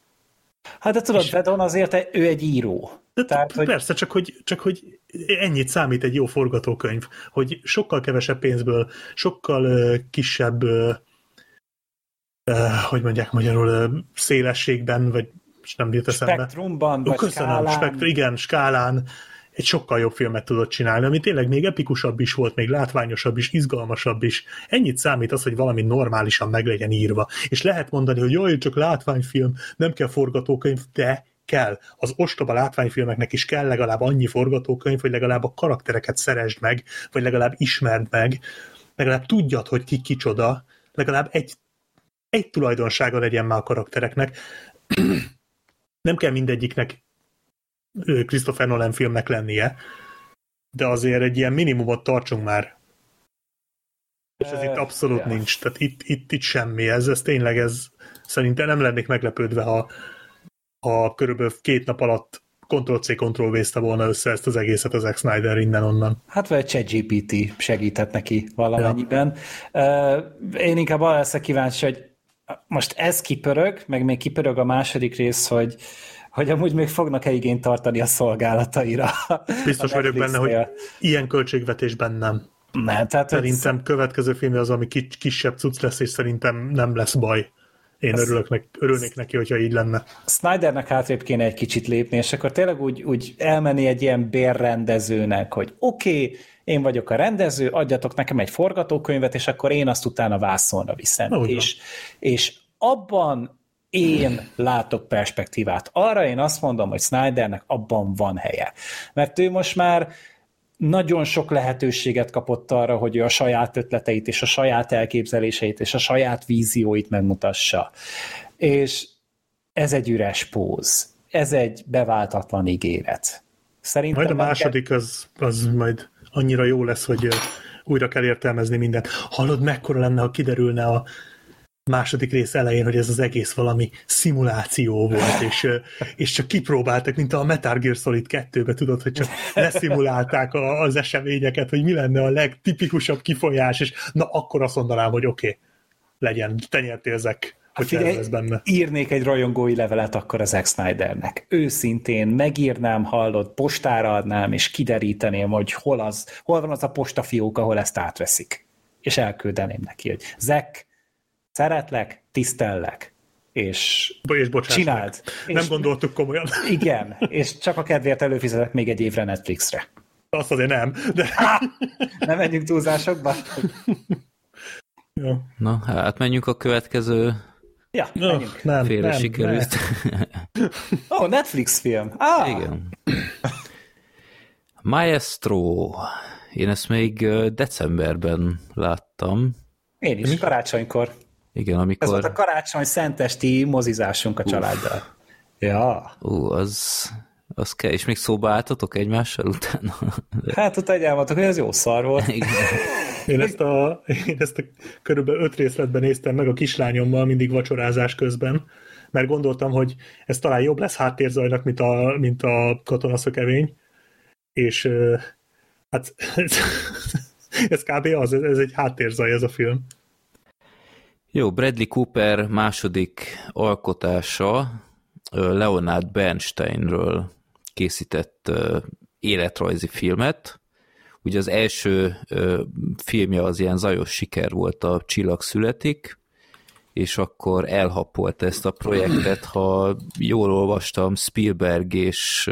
Speaker 5: Hát de tudod, Vedon azért ő egy író.
Speaker 4: De Tehát, persze, hogy... csak hogy, csak hogy ennyit számít egy jó forgatókönyv, hogy sokkal kevesebb pénzből, sokkal uh, kisebb uh, uh, hogy mondják magyarul, uh, szélességben, vagy nem jut eszembe.
Speaker 5: Spektrumban, vagy Köszönöm, skálán. Spektr,
Speaker 4: igen, skálán egy sokkal jobb filmet tudott csinálni, ami tényleg még epikusabb is volt, még látványosabb is, izgalmasabb is. Ennyit számít az, hogy valami normálisan meg legyen írva. És lehet mondani, hogy jaj, csak látványfilm, nem kell forgatókönyv, de kell. Az ostoba látványfilmeknek is kell legalább annyi forgatókönyv, hogy legalább a karaktereket szeresd meg, vagy legalább ismerd meg, legalább tudjad, hogy ki kicsoda, legalább egy egy tulajdonsága legyen már a karaktereknek. Nem kell mindegyiknek Christopher Nolan filmnek lennie, de azért egy ilyen minimumot tartsunk már. És ez itt abszolút yeah. nincs. Tehát itt, itt, itt semmi. Ez, ez tényleg, ez szerintem nem lennék meglepődve, ha, ha körülbelül két nap alatt Ctrl-C, Ctrl-V-zte volna össze ezt az egészet az Zack Snyder innen-onnan.
Speaker 5: Hát vagy ChatGPT segített neki valamennyiben. Ja. Én inkább arra leszek kíváncsi, hogy most ez kipörög, meg még kipörög a második rész, hogy hogy amúgy még fognak-e igényt tartani a szolgálataira.
Speaker 4: Biztos a vagyok benne, hogy ilyen költségvetésben nem.
Speaker 5: Nem, tehát
Speaker 4: szerintem ez... következő film az, ami kis, kisebb cucc lesz, és szerintem nem lesz baj. Én örülök meg, örülnék neki, hogyha így lenne.
Speaker 5: Snydernek hátrébb kéne egy kicsit lépni, és akkor tényleg úgy, úgy elmenni egy ilyen bérrendezőnek, hogy oké, okay, én vagyok a rendező, adjatok nekem egy forgatókönyvet, és akkor én azt utána vászonra viszem. Oh, és, és abban én látok perspektívát. Arra én azt mondom, hogy Snydernek abban van helye. Mert ő most már nagyon sok lehetőséget kapott arra, hogy ő a saját ötleteit és a saját elképzeléseit és a saját vízióit megmutassa. És ez egy üres póz. Ez egy beváltatlan ígéret.
Speaker 4: Szerintem majd a második az, az majd annyira jó lesz, hogy újra kell értelmezni mindent. Hallod, mekkora lenne, ha kiderülne a második rész elején, hogy ez az egész valami szimuláció volt, és, és csak kipróbáltak, mint a Metal Gear Solid 2-be, tudod, hogy csak leszimulálták a, az eseményeket, hogy mi lenne a legtipikusabb kifolyás, és na akkor azt mondanám, hogy oké, okay, legyen, te nyertél ezek.
Speaker 5: Hát figyelj, ez benne. írnék egy rajongói levelet akkor az Zack Snydernek. Őszintén megírnám, hallott, postára adnám, és kideríteném, hogy hol, az, hol van az a postafiók, ahol ezt átveszik. És elküldeném neki, hogy Zack, szeretlek, tisztellek, és,
Speaker 4: és csináld. Nem és, gondoltuk komolyan.
Speaker 5: Igen, és csak a kedvéért előfizetek még egy évre Netflixre.
Speaker 4: Azt azért nem. De...
Speaker 5: Ah, nem menjünk túlzásokba?
Speaker 3: Ja. Na, hát menjünk a következő
Speaker 5: Ja, no,
Speaker 3: nem, Félre nem, sikerült.
Speaker 5: Ó, oh, Netflix film. Ah.
Speaker 3: Igen. Maestro. Én ezt még decemberben láttam.
Speaker 5: Én is, karácsonykor.
Speaker 3: Igen, amikor... Ez
Speaker 5: volt a karácsony szentesti mozizásunk a családdal. Ja.
Speaker 3: Ú, az, az kell. És még szóba álltatok egymással utána?
Speaker 5: Hát ott egy elmondtuk, hogy ez jó szar volt. Igen.
Speaker 4: Én ezt a, én ezt a körülbelül öt részletben néztem meg a kislányommal mindig vacsorázás közben, mert gondoltam, hogy ez talán jobb lesz háttérzajnak, mint a, mint a katonaszökevény, és hát ez, ez kb. az, ez egy háttérzaj ez a film.
Speaker 3: Jó, Bradley Cooper második alkotása Leonard Bernsteinről készített életrajzi filmet. Ugye az első filmje az ilyen zajos siker volt, a Csillag születik, és akkor elhapolt ezt a projektet, ha jól olvastam, Spielberg és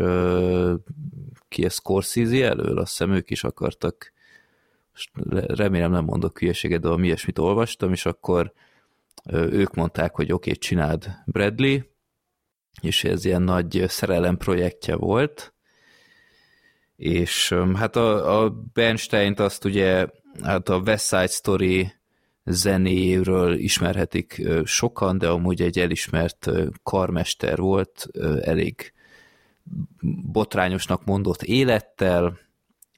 Speaker 3: ki ez Scorsese elől, azt hiszem ők is akartak, remélem nem mondok hülyeséget, de mi ilyesmit olvastam, és akkor ők mondták, hogy oké, okay, csináld Bradley, és ez ilyen nagy szerelem projektje volt, és hát a, a Bernstein-t azt ugye hát a West Side Story zenéről ismerhetik sokan, de amúgy egy elismert karmester volt, elég botrányosnak mondott élettel,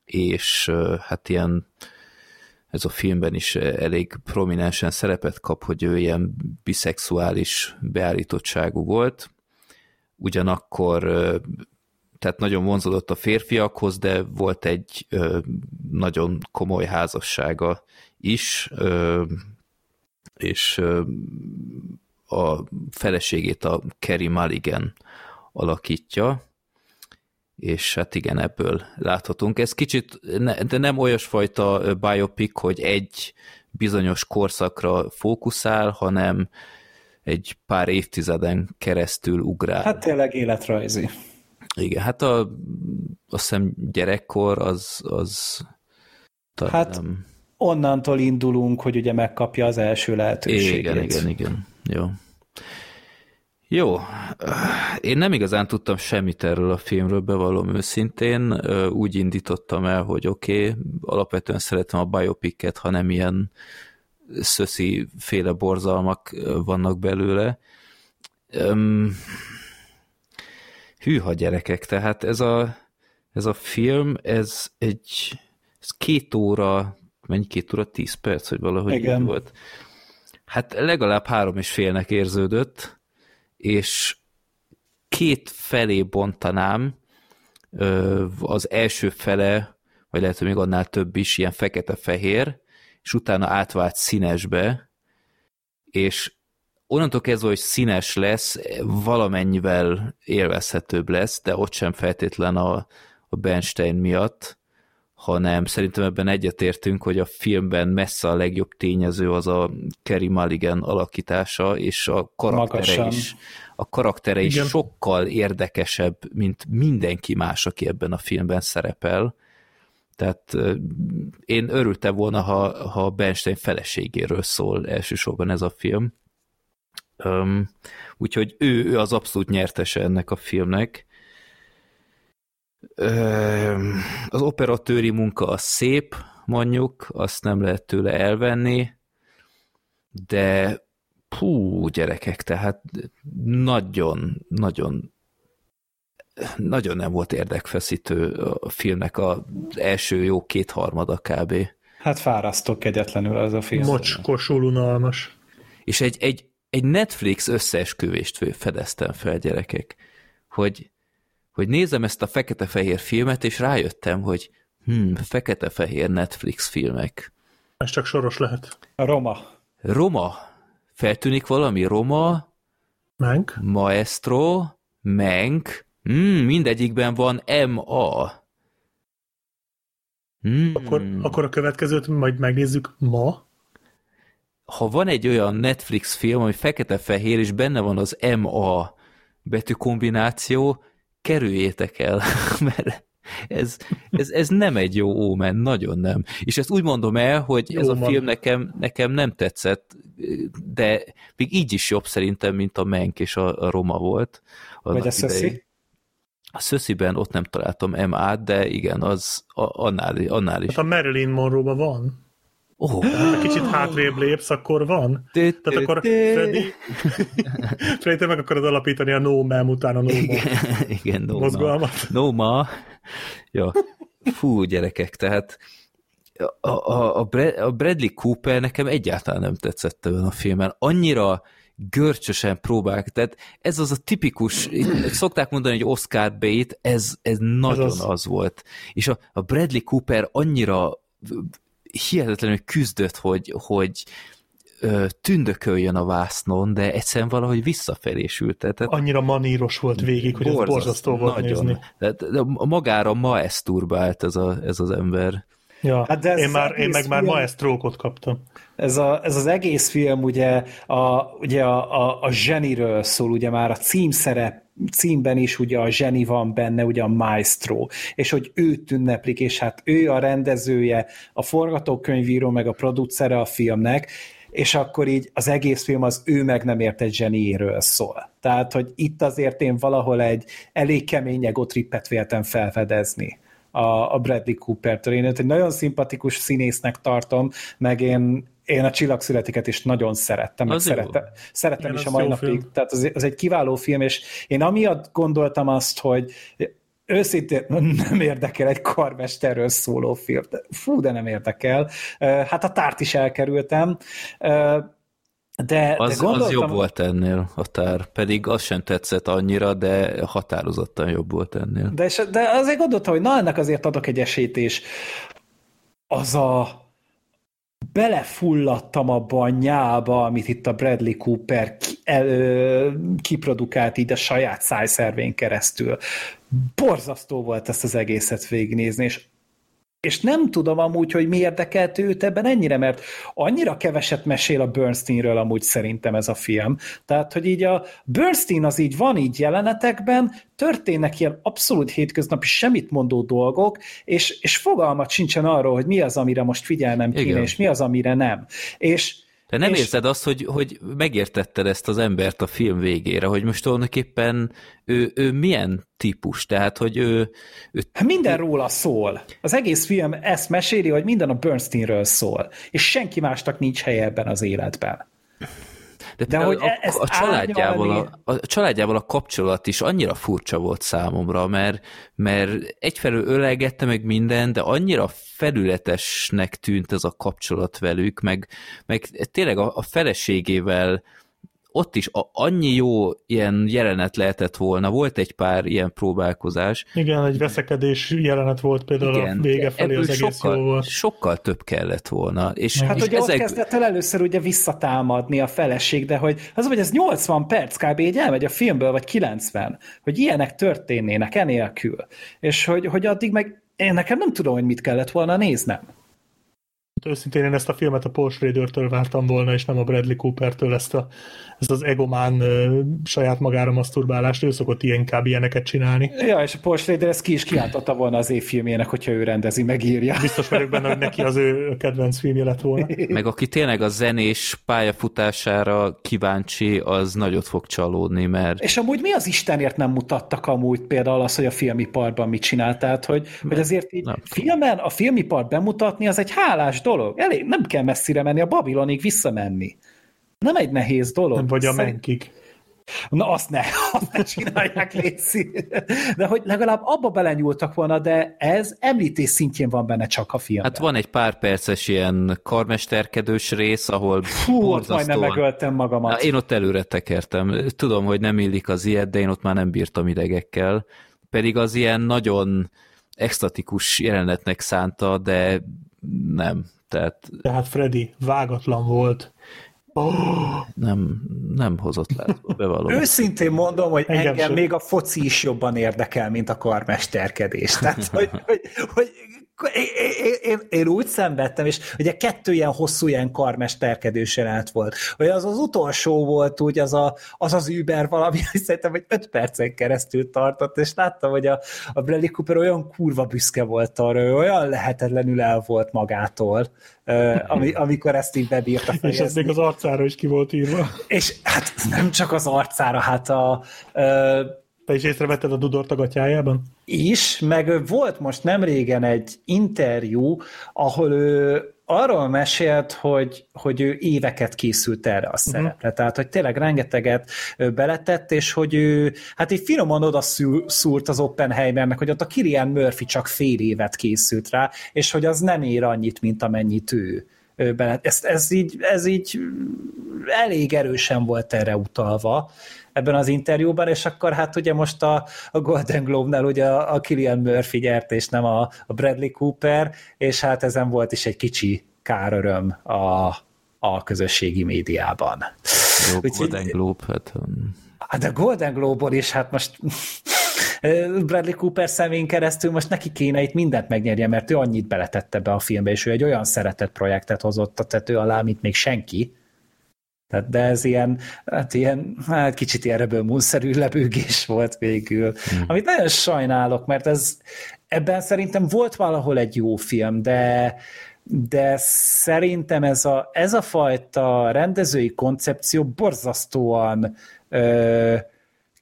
Speaker 3: és hát ilyen ez a filmben is elég prominensen szerepet kap, hogy ő ilyen biszexuális beállítottságú volt, ugyanakkor tehát nagyon vonzódott a férfiakhoz, de volt egy nagyon komoly házassága is, és a feleségét a Kerry Mulligan alakítja, és hát igen, ebből láthatunk. Ez kicsit, de nem olyasfajta biopic, hogy egy bizonyos korszakra fókuszál, hanem egy pár évtizeden keresztül ugrál.
Speaker 5: Hát tényleg életrajzi.
Speaker 3: Igen, hát a, azt hiszem gyerekkor az, az
Speaker 5: hát nem... onnantól indulunk, hogy ugye megkapja az első lehetőséget.
Speaker 3: Igen, igen, igen. Jó. Jó, én nem igazán tudtam semmit erről a filmről, bevallom őszintén. Úgy indítottam el, hogy oké, okay, alapvetően szeretem a biopicket, ha nem ilyen szöszi féle borzalmak vannak belőle. Um, hűha gyerekek, tehát ez a, ez a film, ez egy ez két óra, mennyi két óra, tíz perc, hogy valahogy Igen. volt. Hát legalább három és félnek érződött, és két felé bontanám, az első fele, vagy lehet, hogy még annál több is, ilyen fekete-fehér, és utána átvált színesbe, és onnantól kezdve, hogy színes lesz, valamennyivel élvezhetőbb lesz, de ott sem feltétlen a, a Bernstein miatt, hanem szerintem ebben egyetértünk, hogy a filmben messze a legjobb tényező az a Kerry Mulligan alakítása, és a karaktere
Speaker 5: Magasan.
Speaker 3: is, a karaktere is
Speaker 4: Igen.
Speaker 3: sokkal érdekesebb, mint mindenki más, aki ebben a filmben szerepel. Tehát én örültem volna, ha, ha Bernstein feleségéről szól elsősorban ez a film. Um, úgyhogy ő, ő az abszolút nyertese ennek a filmnek. Öm, az operatőri munka az szép, mondjuk, azt nem lehet tőle elvenni, de hú, gyerekek, tehát nagyon, nagyon nagyon nem volt érdekfeszítő a filmnek az első jó kétharmada kb.
Speaker 5: Hát fárasztó kegyetlenül az a film.
Speaker 4: Mocskosul unalmas.
Speaker 3: És egy, egy, egy Netflix összeesküvést fedeztem fel, gyerekek, hogy, hogy nézem ezt a fekete-fehér filmet, és rájöttem, hogy hm, fekete-fehér Netflix filmek.
Speaker 4: Ez csak soros lehet.
Speaker 5: A Roma.
Speaker 3: Roma, feltűnik valami? Roma,
Speaker 4: Menk.
Speaker 3: Maestro, Menk, hmm, mindegyikben van MA. Hmm.
Speaker 4: Akkor, akkor a következőt majd megnézzük ma.
Speaker 3: ha van egy olyan Netflix film, ami fekete-fehér, és benne van az MA betűkombináció, kerüljétek el, mert ez, ez, ez nem egy jó ómen, nagyon nem. És ezt úgy mondom el, hogy ez
Speaker 4: Jó
Speaker 3: a
Speaker 4: van.
Speaker 3: film nekem, nekem nem tetszett, de még így is jobb szerintem, mint a Menk és a, a Roma volt.
Speaker 5: Vagy a
Speaker 3: idején. A Szösziben ott nem találtam MA-t, de igen, az a, annál, annál is.
Speaker 4: Hát a Marilyn monroe van.
Speaker 3: Oh,
Speaker 4: Ha kicsit hátrébb lépsz, akkor van. Tehát akkor Freddy, Freddy, te meg akarod alapítani a No Mem után a No
Speaker 3: igen, no,
Speaker 4: mozgalmat.
Speaker 3: No ma. Ja. Fú, gyerekek, tehát a, a, a Bradley Cooper nekem egyáltalán nem tetszett ebben a filmen. Annyira görcsösen próbálják, tehát ez az a tipikus, szokták mondani, hogy Oscar bait, ez, ez nagyon
Speaker 4: az.
Speaker 3: az. az volt. És a, a Bradley Cooper annyira hihetetlenül küzdött, hogy, hogy ö, tündököljön a vásznon, de egyszerűen valahogy visszafelé sült. Tehát
Speaker 4: Annyira maníros volt végig, hogy ez borzasztó volt nézni.
Speaker 3: Tehát magára ma eszturbált ez, a, ez az ember.
Speaker 4: Ja,
Speaker 5: Hát de ez
Speaker 4: én, már, én meg már
Speaker 5: film-
Speaker 4: maestrókot kaptam.
Speaker 5: Ez, a, ez az egész film ugye a, ugye a, a, a zseniről szól, ugye már a címszerep címben is ugye a zseni van benne, ugye a maestro, és hogy őt ünneplik, és hát ő a rendezője, a forgatókönyvíró, meg a producere a filmnek, és akkor így az egész film az ő meg nem értett zseniéről szól. Tehát, hogy itt azért én valahol egy elég kemény egotrippet véltem felfedezni a, a Bradley Cooper-től. Én őt egy nagyon szimpatikus színésznek tartom, meg én, én a Csillagszületiket is nagyon szerettem, meg szerettem, szerettem
Speaker 4: Igen,
Speaker 5: is a mai napig.
Speaker 4: film.
Speaker 5: Tehát az, az egy kiváló film, és én amiatt gondoltam azt, hogy őszintén nem érdekel egy karmesterről szóló film. De- Fú, de nem érdekel. Hát a tárt is elkerültem. De,
Speaker 3: Az,
Speaker 5: de gondoltam,
Speaker 3: az jobb volt ennél a tár, pedig az sem tetszett annyira, de határozottan jobb volt ennél.
Speaker 5: De, de azért gondoltam, hogy na, ennek azért adok egy esélyt, és az a belefulladtam abba a nyába, amit itt a Bradley Cooper ki, el, ö, kiprodukált így a saját szájszervén keresztül. Borzasztó volt ezt az egészet végignézni, és és nem tudom amúgy, hogy mi érdekelt őt ebben ennyire, mert annyira keveset mesél a Bernsteinről amúgy szerintem ez a film. Tehát, hogy így a Bernstein az így van így jelenetekben, történnek ilyen abszolút hétköznapi semmit mondó dolgok, és, és fogalmat sincsen arról, hogy mi az, amire most figyelnem kéne,
Speaker 3: Igen.
Speaker 5: és mi az, amire nem. És
Speaker 3: De nem
Speaker 5: és-
Speaker 3: érzed azt, hogy, hogy megértetted ezt az embert a film végére, hogy most tulajdonképpen ő, ő milyen típus, tehát hogy ő, ő
Speaker 5: Hát minden róla szól. Az egész film ezt meséli, hogy minden a Bernsteinről szól, és senki másnak nincs helye ebben az életben.
Speaker 3: De,
Speaker 5: De hogy
Speaker 3: a,
Speaker 5: e- ezt
Speaker 3: a, családjával a, a családjával a kapcsolat is annyira furcsa volt számomra, mert, mert egyfelől ölegette meg minden, de annyira felületesnek tűnt ez a kapcsolat velük, meg, meg tényleg a, a feleségével ott is a, annyi jó ilyen jelenet lehetett volna, volt egy pár ilyen próbálkozás.
Speaker 4: Igen, egy veszekedés jelenet volt például Igen, a vége felé, az egész
Speaker 3: sokkal,
Speaker 4: jó volt.
Speaker 3: Sokkal több kellett volna. És,
Speaker 5: hát
Speaker 3: és
Speaker 5: ugye ezek... ott kezdett el először ugye visszatámadni a feleség, de hogy az, hogy ez 80 perc kb. így elmegy a filmből, vagy 90, hogy ilyenek történnének enélkül. És hogy, hogy addig meg én nekem nem tudom, hogy mit kellett volna néznem.
Speaker 4: Őszintén én ezt a filmet a Paul Schrader-től vártam volna, és nem a Bradley Cooper-től ezt, a, ezt az egomán uh, saját magára maszturbálást, ő szokott ilyen, inkább ilyeneket csinálni.
Speaker 5: Ja, és a Paul Schrader ezt ki is kiáltotta volna az évfilmjének, hogyha ő rendezi, megírja.
Speaker 4: Biztos vagyok benne, hogy neki az ő kedvenc filmje lett volna.
Speaker 3: Meg aki tényleg a zenés pályafutására kíváncsi, az nagyot fog csalódni, mert...
Speaker 5: És amúgy mi az Istenért nem mutattak amúgy például az, hogy a filmiparban mit csinált, tehát hogy, hogy azért így nem. filmen a filmipart bemutatni, az egy hálás dolog. Elég, nem kell messzire menni, a Babilonig visszamenni. Nem egy nehéz dolog. Nem
Speaker 4: vagy a Szerint... menkig.
Speaker 5: Na azt ne, azt ne csinálják, Léci. De hogy legalább abba belenyúltak volna, de ez említés szintjén van benne csak a filmben.
Speaker 3: Hát van egy pár perces ilyen karmesterkedős rész, ahol
Speaker 5: Fú, ott majdnem megöltem magamat. Na,
Speaker 3: én ott előre tekertem. Tudom, hogy nem illik az ilyet, de én ott már nem bírtam idegekkel. Pedig az ilyen nagyon extatikus jelenetnek szánta, de nem. Tehát...
Speaker 4: Tehát Freddy vágatlan volt.
Speaker 3: Oh. Nem, nem hozott lázba, bevallom.
Speaker 5: Őszintén mondom, hogy engem, engem még a foci is jobban érdekel, mint a karmesterkedés. Tehát, hogy, hogy, hogy én, én, én úgy szenvedtem, és ugye kettő ilyen hosszú ilyen karmesterkedős jelent volt. Hogy az az utolsó volt, úgy az a, az, az Uber valami, hogy szerintem, hogy öt percen keresztül tartott, és láttam, hogy a, a Bradley Cooper olyan kurva büszke volt arra, olyan lehetetlenül el volt magától, ami, amikor ezt így bebírta
Speaker 4: fejezni. És ez még az arcára is ki volt írva.
Speaker 5: És hát nem csak az arcára, hát a, a
Speaker 4: te is észrevetted a Dudort a gatyájában?
Speaker 5: Is, meg volt most nem régen egy interjú, ahol ő arról mesélt, hogy, hogy ő éveket készült erre a szerepre. Uh-huh. Tehát, hogy tényleg rengeteget beletett, és hogy ő, hát így finoman oda szúrt az Oppenheimernek, hogy ott a Kirian Murphy csak fél évet készült rá, és hogy az nem ér annyit, mint amennyit ő bele. Ez, ez, így, ez így elég erősen volt erre utalva, ebben az interjúban, és akkor hát ugye most a, a Golden Globe-nál ugye a, a Killian Murphy gyert, és nem a, a Bradley Cooper, és hát ezen volt is egy kicsi káröröm a, a közösségi médiában.
Speaker 3: Jó, Úgy, Golden Globe, hát... Um,
Speaker 5: hát a Golden Globe-on is, hát most Bradley Cooper szemén keresztül most neki kéne itt mindent megnyerje, mert ő annyit beletette be a filmbe, és ő egy olyan szeretett projektet hozott a tető alá, mint még senki, tehát, de ez ilyen, hát ilyen, hát kicsit ilyen rebel lebőgés volt végül, hmm. amit nagyon sajnálok, mert ez, ebben szerintem volt valahol egy jó film, de, de szerintem ez a, ez a fajta rendezői koncepció borzasztóan ö,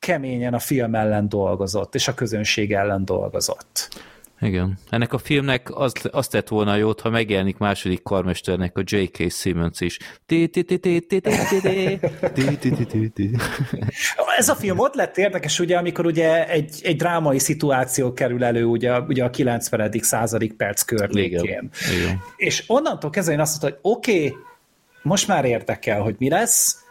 Speaker 5: keményen a film ellen dolgozott, és a közönség ellen dolgozott.
Speaker 3: Igen. Ennek a filmnek az, azt tett volna jót, ha megjelenik második karmesternek a J.K. Simmons is.
Speaker 5: Ez a film ott lett érdekes, ugye, amikor ugye egy, egy drámai szituáció kerül elő ugye, ugye a 90. századik perc környékén. Igen. Igen. És onnantól kezdve én azt mondtam, hogy oké, okay, most már érdekel, hogy mi lesz,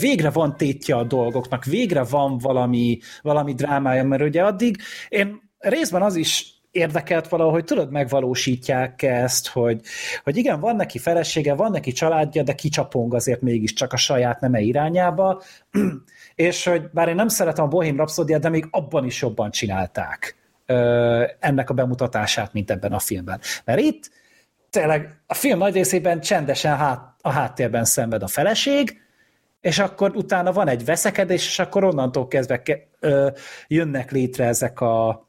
Speaker 5: végre van tétje a dolgoknak, végre van valami, valami drámája, mert ugye addig én részben az is érdekelt valahogy, tudod, megvalósítják ezt, hogy, hogy igen, van neki felesége, van neki családja, de kicsapong azért mégiscsak a saját neme irányába, és hogy bár én nem szeretem a Bohém Rhapsodiát, de még abban is jobban csinálták ö, ennek a bemutatását, mint ebben a filmben. Mert itt tényleg a film nagy részében csendesen hát, a háttérben szenved a feleség, és akkor utána van egy veszekedés, és akkor onnantól kezdve ke, ö, jönnek létre ezek a,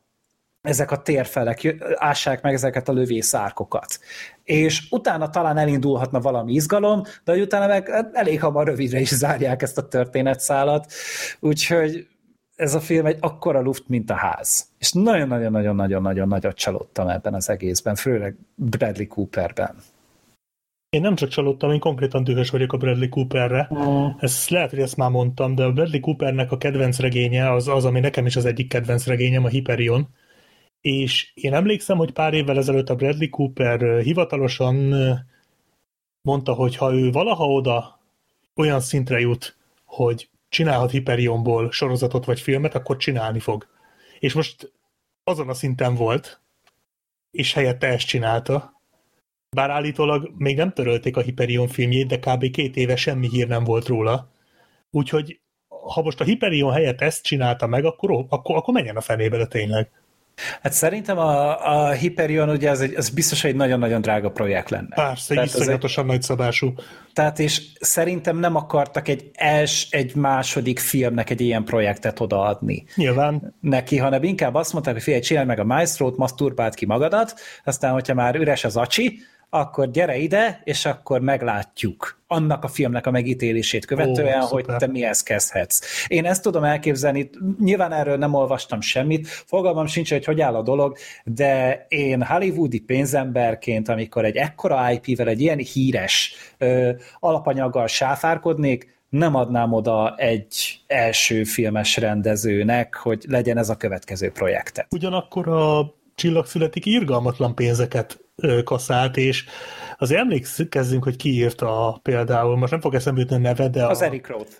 Speaker 5: ezek a térfelek ássák meg ezeket a lövészárkokat. És utána talán elindulhatna valami izgalom, de utána meg elég hamar rövidre is zárják ezt a történetszálat, úgyhogy ez a film egy akkora luft, mint a ház. És nagyon-nagyon-nagyon-nagyon-nagyon nagyot csalódtam ebben az egészben, főleg Bradley Cooperben.
Speaker 4: Én nem csak csalódtam, én konkrétan dühös vagyok a Bradley Cooperre. Mm. Ezt lehet, hogy ezt már mondtam, de a Bradley Coopernek a kedvenc regénye az, az ami nekem is az egyik kedvenc regényem, a Hyperion és én emlékszem, hogy pár évvel ezelőtt a Bradley Cooper hivatalosan mondta, hogy ha ő valaha oda olyan szintre jut, hogy csinálhat Hyperionból sorozatot vagy filmet, akkor csinálni fog. És most azon a szinten volt, és helyette ezt csinálta. Bár állítólag még nem törölték a Hyperion filmjét, de kb. két éve semmi hír nem volt róla. Úgyhogy ha most a Hyperion helyett ezt csinálta meg, akkor, akkor, akkor menjen a fenébe, de tényleg.
Speaker 5: Hát szerintem a, a Hyperion ugye az, egy, az biztos egy nagyon-nagyon drága projekt lenne.
Speaker 4: Persze, egy iszonyatosan nagy szabású.
Speaker 5: Tehát és szerintem nem akartak egy els, egy második filmnek egy ilyen projektet odaadni.
Speaker 4: Nyilván.
Speaker 5: Neki, hanem inkább azt mondták, hogy figyelj, csinálj meg a Maestro-t, maszturbáld ki magadat, aztán, hogyha már üres az acsi, akkor gyere ide, és akkor meglátjuk annak a filmnek a megítélését követően, Ó, hogy te mihez kezdhetsz. Én ezt tudom elképzelni, nyilván erről nem olvastam semmit, fogalmam sincs, hogy hogy áll a dolog, de én hollywoodi pénzemberként, amikor egy ekkora IP-vel, egy ilyen híres ö, alapanyaggal sáfárkodnék, nem adnám oda egy első filmes rendezőnek, hogy legyen ez a következő projekte.
Speaker 4: Ugyanakkor a csillag születik irgalmatlan pénzeket kaszált, és az emlékezzünk, hogy ki írta például, most nem fog eszembe jutni a neve, de
Speaker 5: Az
Speaker 4: a...
Speaker 5: Eric Roth.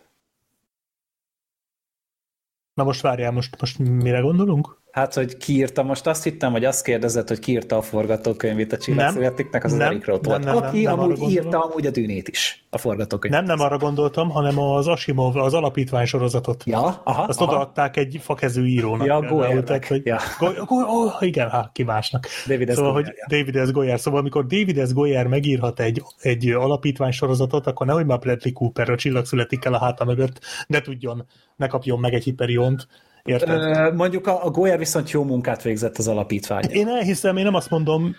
Speaker 4: Na most várjál, most, most mire gondolunk?
Speaker 5: Hát, hogy kiírta, most azt hittem, hogy azt kérdezett, hogy kiírta a forgatókönyvét a csillagszületiknek, az nem, az Eric Roth volt, nem, nem, aki nem, nem amúgy írta amúgy a dűnét is, a forgatókönyvet.
Speaker 4: Nem, nem arra gondoltam, hanem az Asimov, az alapítvány sorozatot.
Speaker 5: Ja, aha,
Speaker 4: Azt
Speaker 5: aha.
Speaker 4: odaadták egy fakezű írónak.
Speaker 5: Ja, Goyernek.
Speaker 4: hogy
Speaker 5: Ja.
Speaker 4: Go, go, oh, igen, hát ki másnak.
Speaker 5: David
Speaker 4: szóval,
Speaker 5: Goyer,
Speaker 4: hogy
Speaker 5: ja.
Speaker 4: David S. Goyer. Szóval, amikor David S. Goyer megírhat egy, egy alapítvány sorozatot, akkor nehogy már Bradley Cooper a csillag születik el a háta mögött, ne tudjon, ne kapjon meg egy hiperiont. Érted?
Speaker 5: Mondjuk a, a Goyer viszont jó munkát végzett az alapítvány.
Speaker 4: Én elhiszem, én nem azt mondom,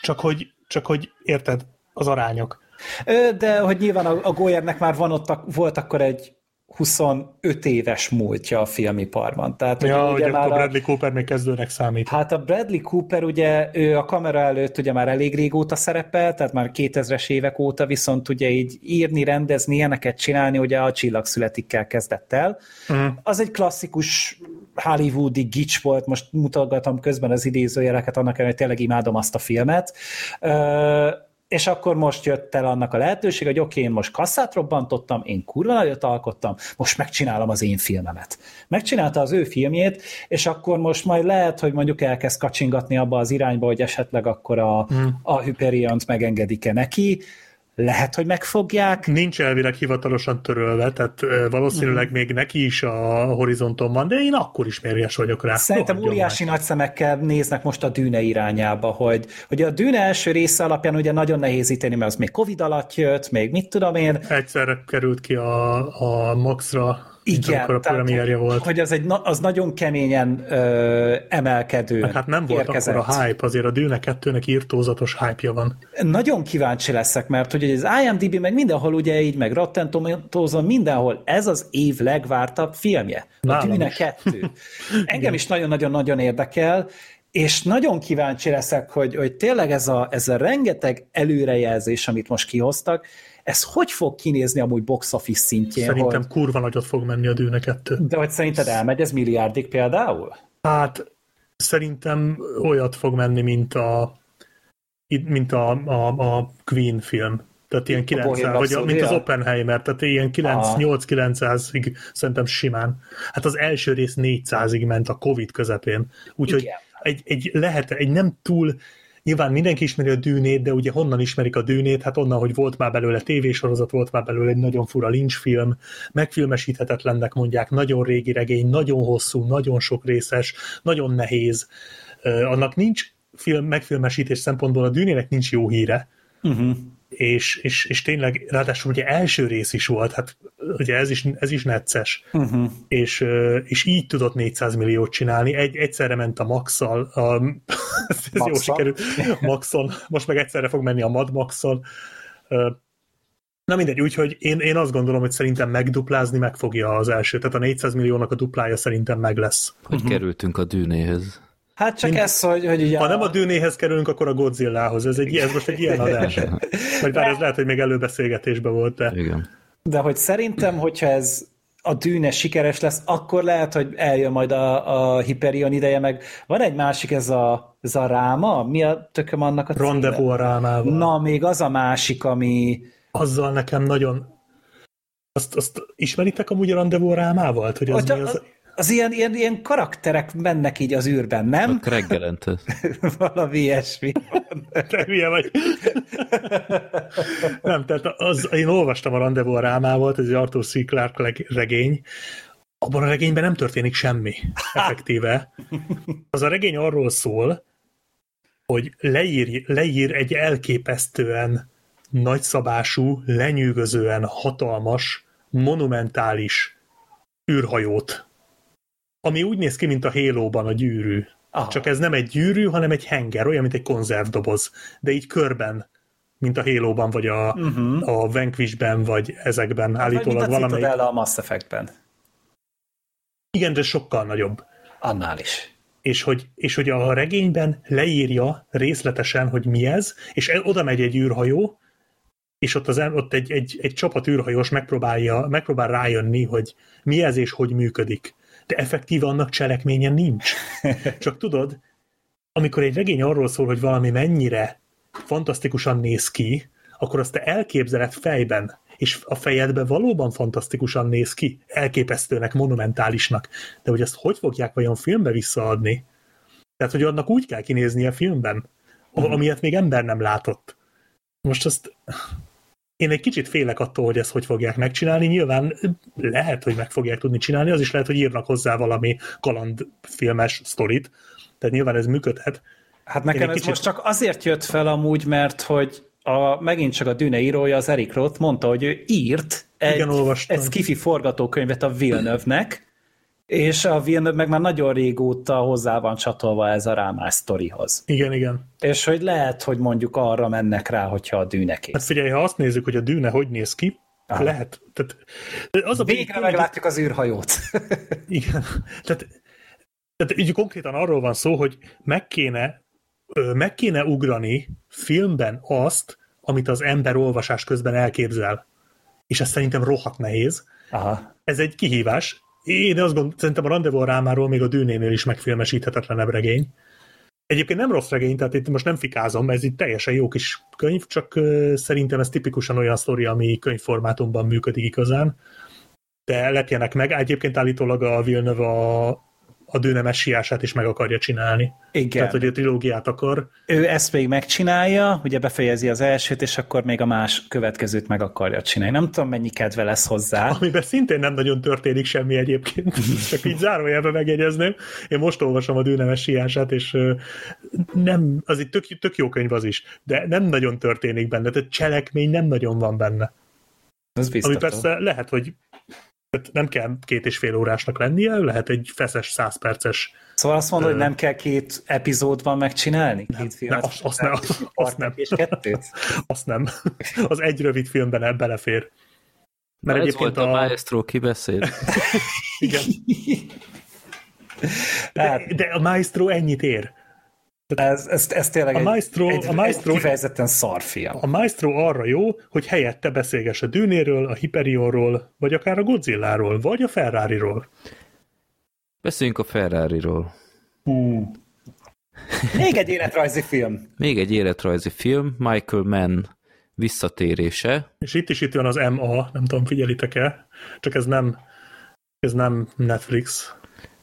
Speaker 4: csak hogy, csak hogy érted, az arányok.
Speaker 5: De hogy nyilván a, a Goyernek már van ott, volt akkor egy 25 éves múltja a filmiparban. Tehát,
Speaker 4: Ja, hogy
Speaker 5: ugye már a,
Speaker 4: Bradley Cooper még kezdőnek számít.
Speaker 5: Hát a Bradley Cooper ugye ő a kamera előtt ugye már elég régóta szerepel, tehát már 2000-es évek óta, viszont ugye így írni, rendezni, ilyeneket csinálni, ugye a Csillag születikkel kezdett el.
Speaker 4: Mhm.
Speaker 5: Az egy klasszikus hollywoodi gics volt, most mutogatom közben az idézőjeleket, annak ellenére, hogy tényleg imádom azt a filmet. Ö, és akkor most jött el annak a lehetőség, hogy oké, én most kasszát robbantottam, én kurva nagyot alkottam, most megcsinálom az én filmemet. Megcsinálta az ő filmjét, és akkor most majd lehet, hogy mondjuk elkezd kacsingatni abba az irányba, hogy esetleg akkor a, hmm. a Hyperiont megengedik-e neki, lehet, hogy megfogják.
Speaker 4: Nincs elvileg hivatalosan törölve, tehát valószínűleg még neki is a horizonton van, de én akkor is mérges vagyok rá.
Speaker 5: Szerintem
Speaker 4: Rohadjon
Speaker 5: óriási nagy szemekkel néznek most a dűne irányába, hogy, hogy a dűne első része alapján ugye nagyon nehéz ítélni, mert az még Covid alatt jött, még mit tudom én.
Speaker 4: Egyszerre került ki a, a Maxra,
Speaker 5: Igen,
Speaker 4: amikor a premierje volt.
Speaker 5: hogy az, egy, az nagyon keményen ö, emelkedő
Speaker 4: Meg hát nem volt
Speaker 5: érkezett.
Speaker 4: akkor a hype, azért a Dűne 2-nek írtózatos hype-ja van.
Speaker 5: Nagyon kíváncsi leszek, mert hogy az IMDb meg mindenhol ugye így, meg Rotten Tomatoes-on mindenhol ez az év legvártabb filmje. A
Speaker 4: Nálam
Speaker 5: Dűne
Speaker 4: is.
Speaker 5: 2. Engem is nagyon-nagyon-nagyon érdekel, és nagyon kíváncsi leszek, hogy, hogy tényleg ez a, ez a rengeteg előrejelzés, amit most kihoztak, ez hogy fog kinézni amúgy box office szintjén?
Speaker 4: Szerintem
Speaker 5: Hogy,
Speaker 4: kurva nagyot fog menni a Dűne 2.
Speaker 5: de hogy szerinted elmegy ez milliárdig például?
Speaker 4: Hát szerintem olyat fog menni, mint a mint a, a, a Queen film. Tehát ilyen
Speaker 5: A
Speaker 4: 900,
Speaker 5: Bohemian
Speaker 4: vagy a, mint az? Oppenheimer, tehát ilyen 9,
Speaker 5: Aha.
Speaker 4: 8-900-ig szerintem simán. Hát az első rész 400-ig ment a Covid közepén. Úgyhogy egy, egy lehet, egy nem túl Nyilván mindenki ismeri a dűnét, de ugye honnan ismerik a dűnét? Hát onnan, hogy volt már belőle tévésorozat, volt már belőle egy nagyon fura Lynch film, megfilmesíthetetlennek mondják, nagyon régi regény, nagyon hosszú, nagyon sok részes, nagyon nehéz. Annak nincs film, megfilmesítés szempontból a dűnének nincs jó híre,
Speaker 5: Uh-huh.
Speaker 4: És, és, és tényleg, ráadásul ugye első rész is volt, hát ugye ez is, ez is necces,
Speaker 5: Uh-huh.
Speaker 4: és, és így tudott 400 milliót csinálni, egy, egyszerre ment a Maxal, a, ez jó
Speaker 5: Max-al?
Speaker 4: sikerült, Maxon, most meg egyszerre fog menni a Mad Maxon, Na mindegy, úgyhogy én, én azt gondolom, hogy szerintem megduplázni meg fogja az első, tehát a 400 milliónak a duplája szerintem meg lesz.
Speaker 3: Hogy uh-huh. kerültünk a dűnéhez?
Speaker 5: Hát csak
Speaker 4: Mint-
Speaker 5: ez, hogy, hogy ugye
Speaker 4: Ha nem a dűnéhez kerülünk, akkor a Godzillához. Ez, egy, ez most egy ilyen adás. Vagy bár ez lehet, hogy még előbeszélgetésben volt, de
Speaker 3: Igen.
Speaker 5: De hogy szerintem, hogyha ez a dűne sikeres lesz, akkor lehet, hogy eljön majd a, a Hyperion ideje, meg van egy másik, ez a, ez a ráma, mi a tököm annak a címe?
Speaker 4: Rendezvous a rámával.
Speaker 5: Na, még az a másik, ami
Speaker 4: Azzal nekem nagyon Azt, azt ismeritek amúgy a rendezvú rámával? Hogy az,
Speaker 5: Hogy
Speaker 4: mi
Speaker 5: az,
Speaker 4: az...
Speaker 5: az ilyen, ilyen, ilyen karakterek mennek így az űrben, nem?
Speaker 3: A reggelente.
Speaker 5: Valami ilyesmi.
Speaker 4: Te hülye vagy. Nem, tehát az, én olvastam a rendezvú a rámával, ez egy Arthur C. Clarke leg- regény, abban a regényben nem történik semmi, effektíve. Az a regény arról szól, hogy leír, leír egy elképesztően nagyszabású, lenyűgözően hatalmas, monumentális űrhajót, ami úgy néz ki, mint a Halo-ban a gyűrű.
Speaker 5: Aha.
Speaker 4: Csak ez nem egy gyűrű, hanem egy henger, olyan, mint egy konzervdoboz, de így körben, mint a Halo-ban, vagy a, uh-huh. a Vanquishben, vagy ezekben.
Speaker 5: Vagy mint
Speaker 4: állítólag
Speaker 5: a
Speaker 4: valamelyik.
Speaker 5: A Mass Effectben.
Speaker 4: Igen, de sokkal nagyobb.
Speaker 5: Annál is.
Speaker 4: És hogy, és hogy a regényben leírja részletesen, hogy mi ez, és el- oda megy egy űrhajó, és ott, az, ott egy, egy, egy csapat űrhajós megpróbálja, megpróbál rájönni, hogy mi ez és hogy működik. De effektíve annak cselekménye nincs. Csak tudod, amikor egy regény arról szól, hogy valami mennyire fantasztikusan néz ki, akkor azt te elképzeled fejben, és a fejedben valóban fantasztikusan néz ki, elképesztőnek, monumentálisnak, de hogy ezt hogy fogják vajon filmbe visszaadni? Tehát, hogy annak úgy kell kinéznie a filmben, uh-huh. amilyet még ember nem látott. Most azt én egy kicsit félek attól, hogy ezt hogy fogják megcsinálni. Nyilván lehet, hogy meg fogják tudni csinálni, az is lehet, hogy írnak hozzá valami kalandfilmes sztorit, tehát nyilván ez működhet.
Speaker 5: Hát nekem ez
Speaker 4: kicsit-
Speaker 5: most csak azért jött fel amúgy, mert hogy a, megint csak a Dűne írója, az Eric Roth mondta, hogy ő írt egy,
Speaker 4: Igen, olvastam.
Speaker 5: egy skifi forgatókönyvet a Villeneuve-nek, és a Villeneuve meg már nagyon régóta hozzá van csatolva ez a rámás sztorihoz.
Speaker 4: Igen, igen.
Speaker 5: És hogy lehet, hogy mondjuk arra mennek rá, hogyha a dűne
Speaker 4: Hát
Speaker 5: kész.
Speaker 4: figyelj, ha azt nézzük, hogy a dűne hogy néz ki,
Speaker 5: Aha.
Speaker 4: lehet. Tehát, az a
Speaker 5: Végre meglátjuk az űrhajót.
Speaker 4: Igen. Tehát, tehát így konkrétan arról van szó, hogy meg kéne, meg kéne ugrani filmben azt, amit az ember olvasás közben elképzel. És ez szerintem rohadt nehéz.
Speaker 5: Aha.
Speaker 4: Ez egy kihívás. Én azt gondolom, szerintem a Rendezvú a rámáról még a dűnénél is megfilmesíthetetlenebb regény. Egyébként nem rossz regény, tehát itt most nem fikázom, ez itt teljesen jó kis könyv, csak szerintem ez tipikusan olyan sztori, ami könyvformátumban működik igazán. De lepjenek meg. Egyébként állítólag a Villeneuve a, a Dűne messiását is meg akarja csinálni.
Speaker 5: Igen.
Speaker 4: Tehát, hogy a trilógiát akar.
Speaker 5: Ő ezt még megcsinálja, ugye befejezi az elsőt, és akkor még a más következőt meg akarja csinálni. Nem tudom, mennyi kedve lesz hozzá.
Speaker 4: Amiben szintén nem nagyon történik semmi egyébként. Csak így zárójelben megjegyezném. Én most olvasom a Dűne messiását, és nem, az itt tök, tök jó könyv az is, de nem nagyon történik benne, tehát cselekmény nem nagyon van benne.
Speaker 5: Ez
Speaker 4: Ami
Speaker 5: biztató.
Speaker 4: persze lehet, hogy tehát nem kell két és fél órásnak lennie, lehet egy feszes, száz perces.
Speaker 5: Szóval azt mondod, hogy nem kell két epizódban megcsinálni? Két
Speaker 4: nem,
Speaker 5: filmet
Speaker 4: azt- azt nem,
Speaker 5: csinálni,
Speaker 4: azt nem.
Speaker 5: És kettőt?
Speaker 4: Azt nem. Az egy rövid filmben el- belefér. Mert
Speaker 3: ez
Speaker 4: egyébként
Speaker 3: volt a,
Speaker 4: a...
Speaker 3: Maestro kibeszél.
Speaker 4: Igen. De, de a Maestro ennyit ér.
Speaker 5: Ez, ez, ez tényleg
Speaker 4: A
Speaker 5: egy,
Speaker 4: Maestro-
Speaker 5: egy,
Speaker 4: a Maestro-
Speaker 5: egy kifejezetten szar film.
Speaker 4: A Maestro arra jó, hogy helyette beszélgess a Dűnéről, a Hyperionról, vagy akár a Godzilláról, vagy a Ferrariról.
Speaker 3: Beszéljünk a Ferrari-ról.
Speaker 5: Még egy életrajzi film.
Speaker 3: Még egy életrajzi film, Michael Mann visszatérése.
Speaker 4: És itt is itt van az MA, nem tudom, figyelitek-e, csak ez nem, ez nem Netflix.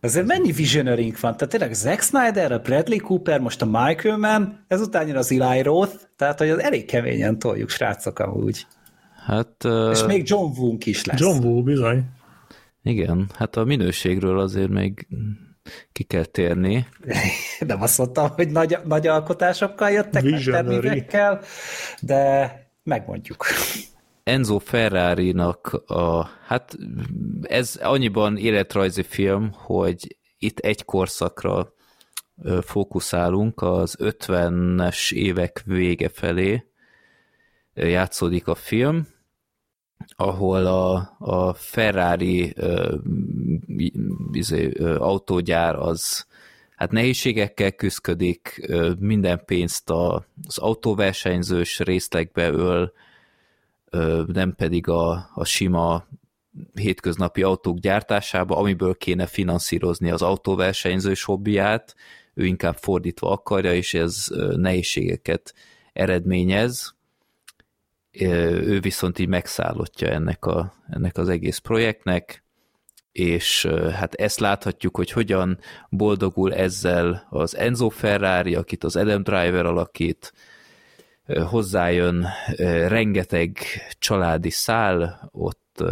Speaker 5: Azért mennyi visionörink van? Tehát tényleg Zack Snyder, a Bradley Cooper, most a Michael Mann, ezután jön az Eli Roth, tehát hogy az elég keményen toljuk, srácok, amúgy.
Speaker 3: Hát uh,
Speaker 5: És még John Woo is lesz.
Speaker 4: John Woo, bizony.
Speaker 3: igen, hát a minőségről azért még ki kell térni.
Speaker 5: Nem azt mondtam, hogy nagy, nagy alkotásokkal jöttek, meg termékekkel, de megmondjuk.
Speaker 3: Enzo Ferrari-nak a, hát ez annyiban életrajzi film, hogy itt egy korszakra fókuszálunk, az 50-es évek vége felé játszódik a film, ahol a, a Ferrari ö, izé, ö, autógyár az hát nehézségekkel küzdik, ö, minden pénzt a, az autóversenyzős részlegbe öl, nem pedig a, a sima hétköznapi autók gyártásába, amiből kéne finanszírozni az autóversenyzős hobbiját, ő inkább fordítva akarja, és ez nehézségeket eredményez, ő viszont így megszállottja ennek, a, ennek az egész projektnek, és hát ezt láthatjuk, hogy hogyan boldogul ezzel az Enzo Ferrari, akit az Adam Driver alakít, hozzájön rengeteg családi szál, ott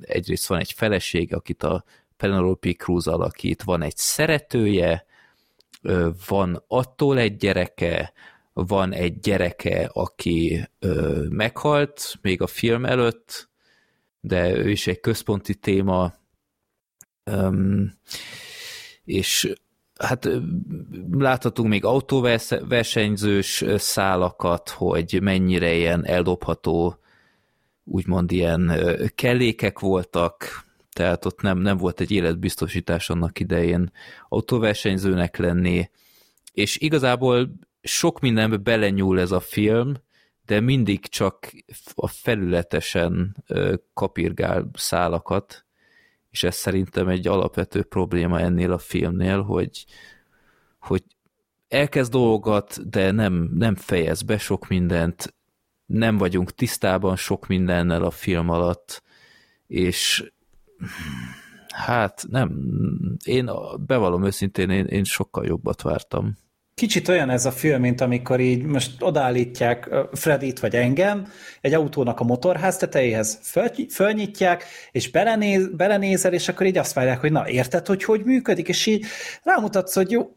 Speaker 3: egyrészt van egy feleség, akit a Penelope Cruz alakít, van egy szeretője, van attól egy gyereke, van egy gyereke, aki meghalt még a film előtt, de ő is egy központi téma, és hát láthatunk még autóversenyzős szálakat, hogy mennyire ilyen eldobható, úgymond ilyen kellékek voltak, tehát ott nem, nem volt egy életbiztosítás annak idején autóversenyzőnek lenni, és igazából sok mindenbe belenyúl ez a film, de mindig csak a felületesen kapirgál szálakat, és ez szerintem egy alapvető probléma ennél a filmnél, hogy, hogy elkezd dolgokat, de nem, nem fejez be sok mindent, nem vagyunk tisztában sok mindennel a film alatt, és hát nem, én bevallom őszintén, én, én sokkal jobbat vártam.
Speaker 5: Kicsit olyan ez a film, mint amikor így most odállítják Fredit vagy engem egy autónak a motorház tetejéhez, föl, fölnyitják, és belenéz, belenézel, és akkor így azt várják, hogy na, érted, hogy hogy működik, és így rámutatsz, hogy jó,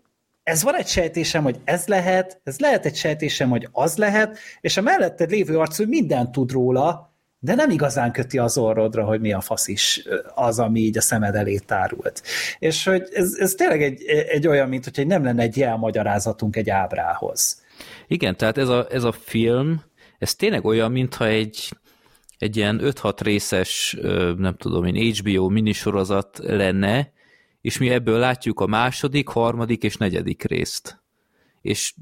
Speaker 5: ez van egy sejtésem, hogy ez lehet, ez lehet egy sejtésem, hogy az lehet, és a melletted lévő arc, mindent tud róla, de nem igazán köti az orrodra, hogy mi a fasz is az, ami így a szemed elé tárult. És hogy ez, ez tényleg egy, egy olyan, mint hogy nem lenne egy jelmagyarázatunk egy ábrához.
Speaker 3: Igen, tehát ez a, ez a film, ez tényleg olyan, mintha egy, egy ilyen 5-6 részes, nem tudom én, HBO minisorozat lenne, és mi ebből látjuk a második, harmadik és negyedik részt. És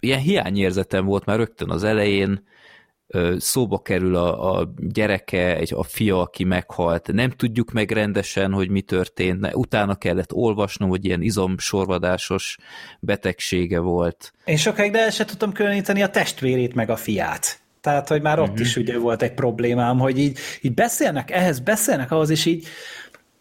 Speaker 3: ilyen hiányérzetem volt már rögtön az elején, szóba kerül a, a gyereke, egy, a fia, aki meghalt, nem tudjuk meg rendesen, hogy mi történt, utána kellett olvasnom, hogy ilyen izomsorvadásos betegsége volt.
Speaker 5: Én sokáig, el sem tudtam különíteni a testvérét meg a fiát. Tehát, hogy már ott uh-huh. is ugye volt egy problémám, hogy így, így beszélnek ehhez, beszélnek ahhoz, és így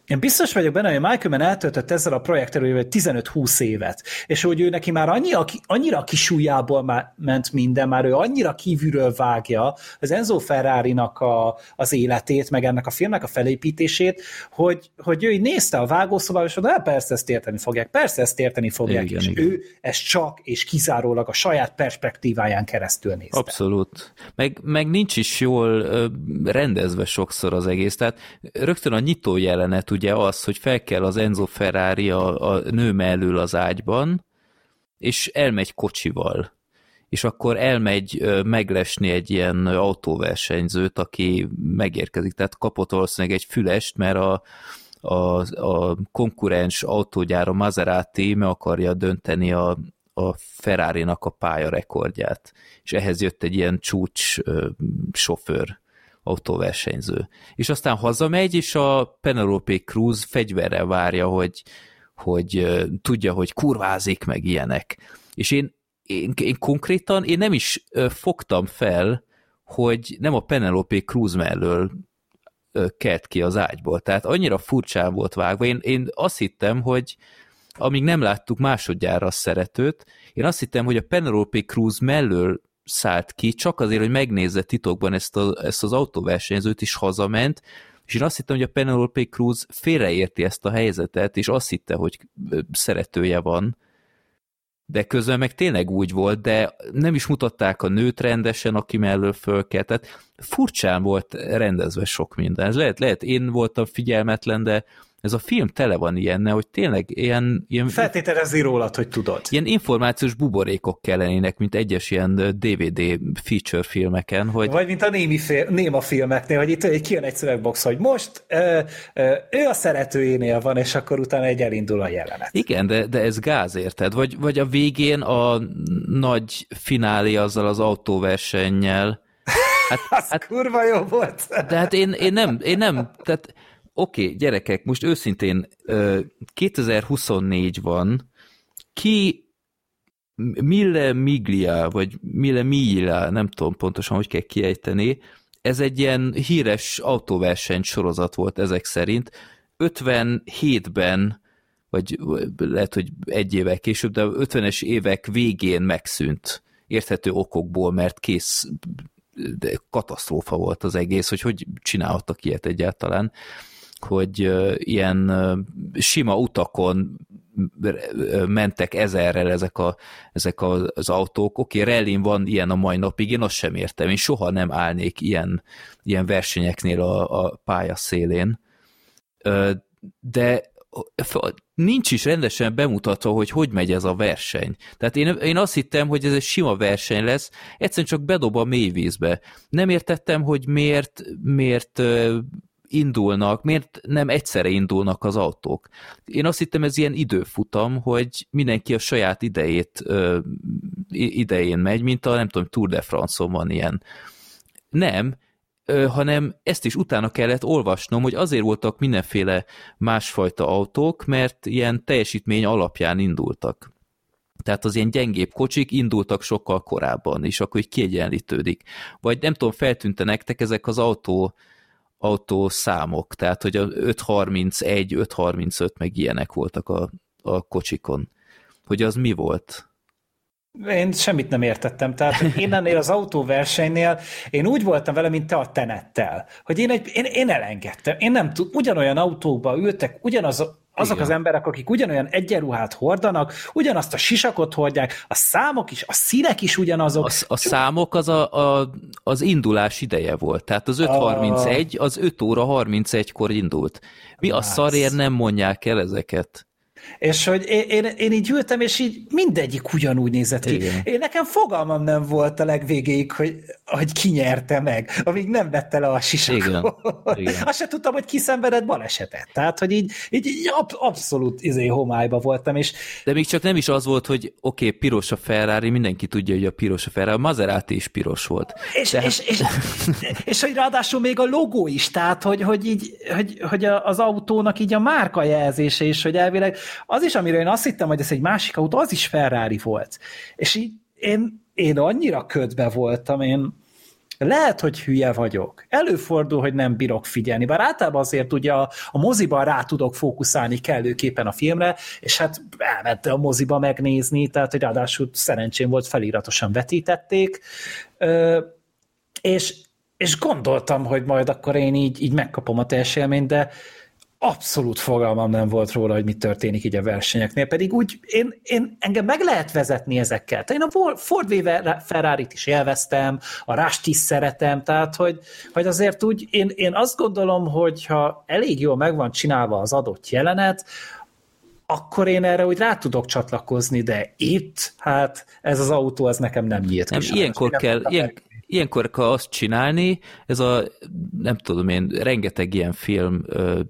Speaker 5: én biztos vagyok benne, hogy Michael Mann eltöltött ezzel a projekttel 15-20 évet, és hogy ő neki már annyi, annyira kisújjából már ment minden, már ő annyira kívülről vágja az Enzo ferrari a, az életét, meg ennek a filmnek a felépítését, hogy, hogy ő így nézte a vágószobába, és mondta, persze ezt érteni fogják, persze ezt érteni fogják, igen, és igen. ő ezt csak és kizárólag a saját perspektíváján keresztül nézte.
Speaker 3: Abszolút. Meg, meg nincs is jól rendezve sokszor az egész, tehát rögtön a nyitó jelenet, ugye az, hogy fel kell az Enzo Ferrari a, a nő mellől az ágyban, és elmegy kocsival. És akkor elmegy meglesni egy ilyen autóversenyzőt, aki megérkezik. Tehát kapott valószínűleg egy fülest, mert a, a, a konkurens autógyár, a Maserati meg akarja dönteni a, a Ferrari-nak a pályarekordját. És ehhez jött egy ilyen csúcs ö, sofőr autóversenyző. És aztán hazamegy, és a Penelope Cruz fegyverrel várja, hogy, hogy tudja, hogy kurvázik meg ilyenek. És én, én, én konkrétan, én nem is fogtam fel, hogy nem a Penelope Cruz mellől kelt ki az ágyból. Tehát annyira furcsán volt vágva. Én, én azt hittem, hogy amíg nem láttuk másodjára a szeretőt, én azt hittem, hogy a Penelope Cruz mellől szállt ki, csak azért, hogy megnézze titokban ezt, a, ezt az autóversenyzőt, is hazament, és én azt hittem, hogy a Penelope Cruz félreérti ezt a helyzetet, és azt hitte, hogy szeretője van, de közben meg tényleg úgy volt, de nem is mutatták a nőt rendesen, aki mellől fölkelt. Tehát furcsán volt rendezve sok minden. Ez lehet, lehet én voltam figyelmetlen, de ez a film tele van ilyenne, hogy tényleg ilyen... ilyen
Speaker 5: Feltételezi rólad, hogy tudod.
Speaker 3: Ilyen információs buborékok kellenének, mint egyes ilyen DVD feature filmeken, hogy...
Speaker 5: Vagy mint a némi fél, néma filmeknél, hogy itt kijön egy szövegbox, hogy most ö, ö, ő a szeretőjénél van, és akkor utána egy elindul a jelenet.
Speaker 3: Igen, de, de ez gáz, érted? Vagy, vagy a végén a nagy finálé azzal az autóversennyel,
Speaker 5: Hát, az hát, kurva jó volt.
Speaker 3: De hát én, én nem, én nem, tehát oké, okay, gyerekek, most őszintén 2024 van, ki Mille Miglia, vagy Mille Miglia, nem tudom pontosan, hogy kell kiejteni, ez egy ilyen híres autóverseny sorozat volt ezek szerint. 57-ben, vagy lehet, hogy egy évvel később, de 50-es évek végén megszűnt. Érthető okokból, mert kész de katasztrófa volt az egész, hogy hogy csinálhattak ilyet egyáltalán, hogy ilyen sima utakon mentek ezerrel ezek, a, ezek az autók. Oké, okay, rallin van ilyen a mai napig, én azt sem értem. Én soha nem állnék ilyen, ilyen versenyeknél a, a pálya szélén. De nincs is rendesen bemutatva, hogy hogy megy ez a verseny. Tehát én, én azt hittem, hogy ez egy sima verseny lesz, egyszerűen csak bedob a mélyvízbe. Nem értettem, hogy miért, miért indulnak, miért nem egyszerre indulnak az autók. Én azt hittem, ez ilyen időfutam, hogy mindenki a saját idejét ö, idején megy, mint a nem tudom, Tour de France-on van ilyen. Nem, ö, hanem ezt is utána kellett olvasnom, hogy azért voltak mindenféle másfajta autók, mert ilyen teljesítmény alapján indultak. Tehát az ilyen gyengébb kocsik indultak sokkal korábban, és akkor így kiegyenlítődik. Vagy nem tudom, feltűnte nektek ezek az autó autószámok, tehát hogy a 531, 535 meg ilyenek voltak a, a kocsikon. Hogy az mi volt?
Speaker 5: Én semmit nem értettem. Tehát én ennél az autóversenynél, én úgy voltam vele, mint te a tenettel, hogy én, egy, én, én elengedtem. Én nem tud, ugyanolyan autókba ültek, ugyanaz azok Igen. az emberek, akik ugyanolyan egyenruhát hordanak, ugyanazt a sisakot hordják, a számok is, a színek is ugyanazok. A,
Speaker 3: a számok az a, a, az indulás ideje volt, tehát az 5.31, az 5 óra 31-kor indult. Mi a szarért nem mondják el ezeket?
Speaker 5: És hogy én, én, én így ültem, és így mindegyik ugyanúgy nézett ki. Igen. Én nekem fogalmam nem volt a legvégéig, hogy, hogy ki nyerte meg, amíg nem vette le a sisakot. Igen. Azt se tudtam, hogy kiszenvedett balesetet. Tehát, hogy így, így, így ab, abszolút izé homályba voltam. És...
Speaker 3: De még csak nem is az volt, hogy oké, okay, piros a Ferrari, mindenki tudja, hogy a piros a Ferrari, a Maserati is piros volt.
Speaker 5: És, Tehát... és, és, és, és, hogy ráadásul még a logó is, tehát, hogy, hogy, így, hogy, hogy az autónak így a márka jelzése is, hogy elvileg az is, amire én azt hittem, hogy ez egy másik autó, az is Ferrari volt. És így én, én annyira ködbe voltam, én lehet, hogy hülye vagyok. Előfordul, hogy nem bírok figyelni, bár általában azért ugye a, a moziban rá tudok fókuszálni kellőképpen a filmre, és hát elmente a moziba megnézni, tehát hogy ráadásul szerencsém volt, feliratosan vetítették, ö, és, és gondoltam, hogy majd akkor én így, így megkapom a teljes élményt, de abszolút fogalmam nem volt róla, hogy mi történik így a versenyeknél, pedig úgy én, én engem meg lehet vezetni ezekkel. Tehát én a Ford V ferrari is élveztem, a Rust is szeretem, tehát hogy, hogy azért úgy én, én azt gondolom, hogy ha elég jól meg van csinálva az adott jelenet, akkor én erre úgy rá tudok csatlakozni, de itt, hát ez az autó, ez nekem nem nyílt
Speaker 3: nem, Ilyenkor kell, ilyen, ilyenkor kell azt csinálni, ez a, nem tudom én, rengeteg ilyen film ö,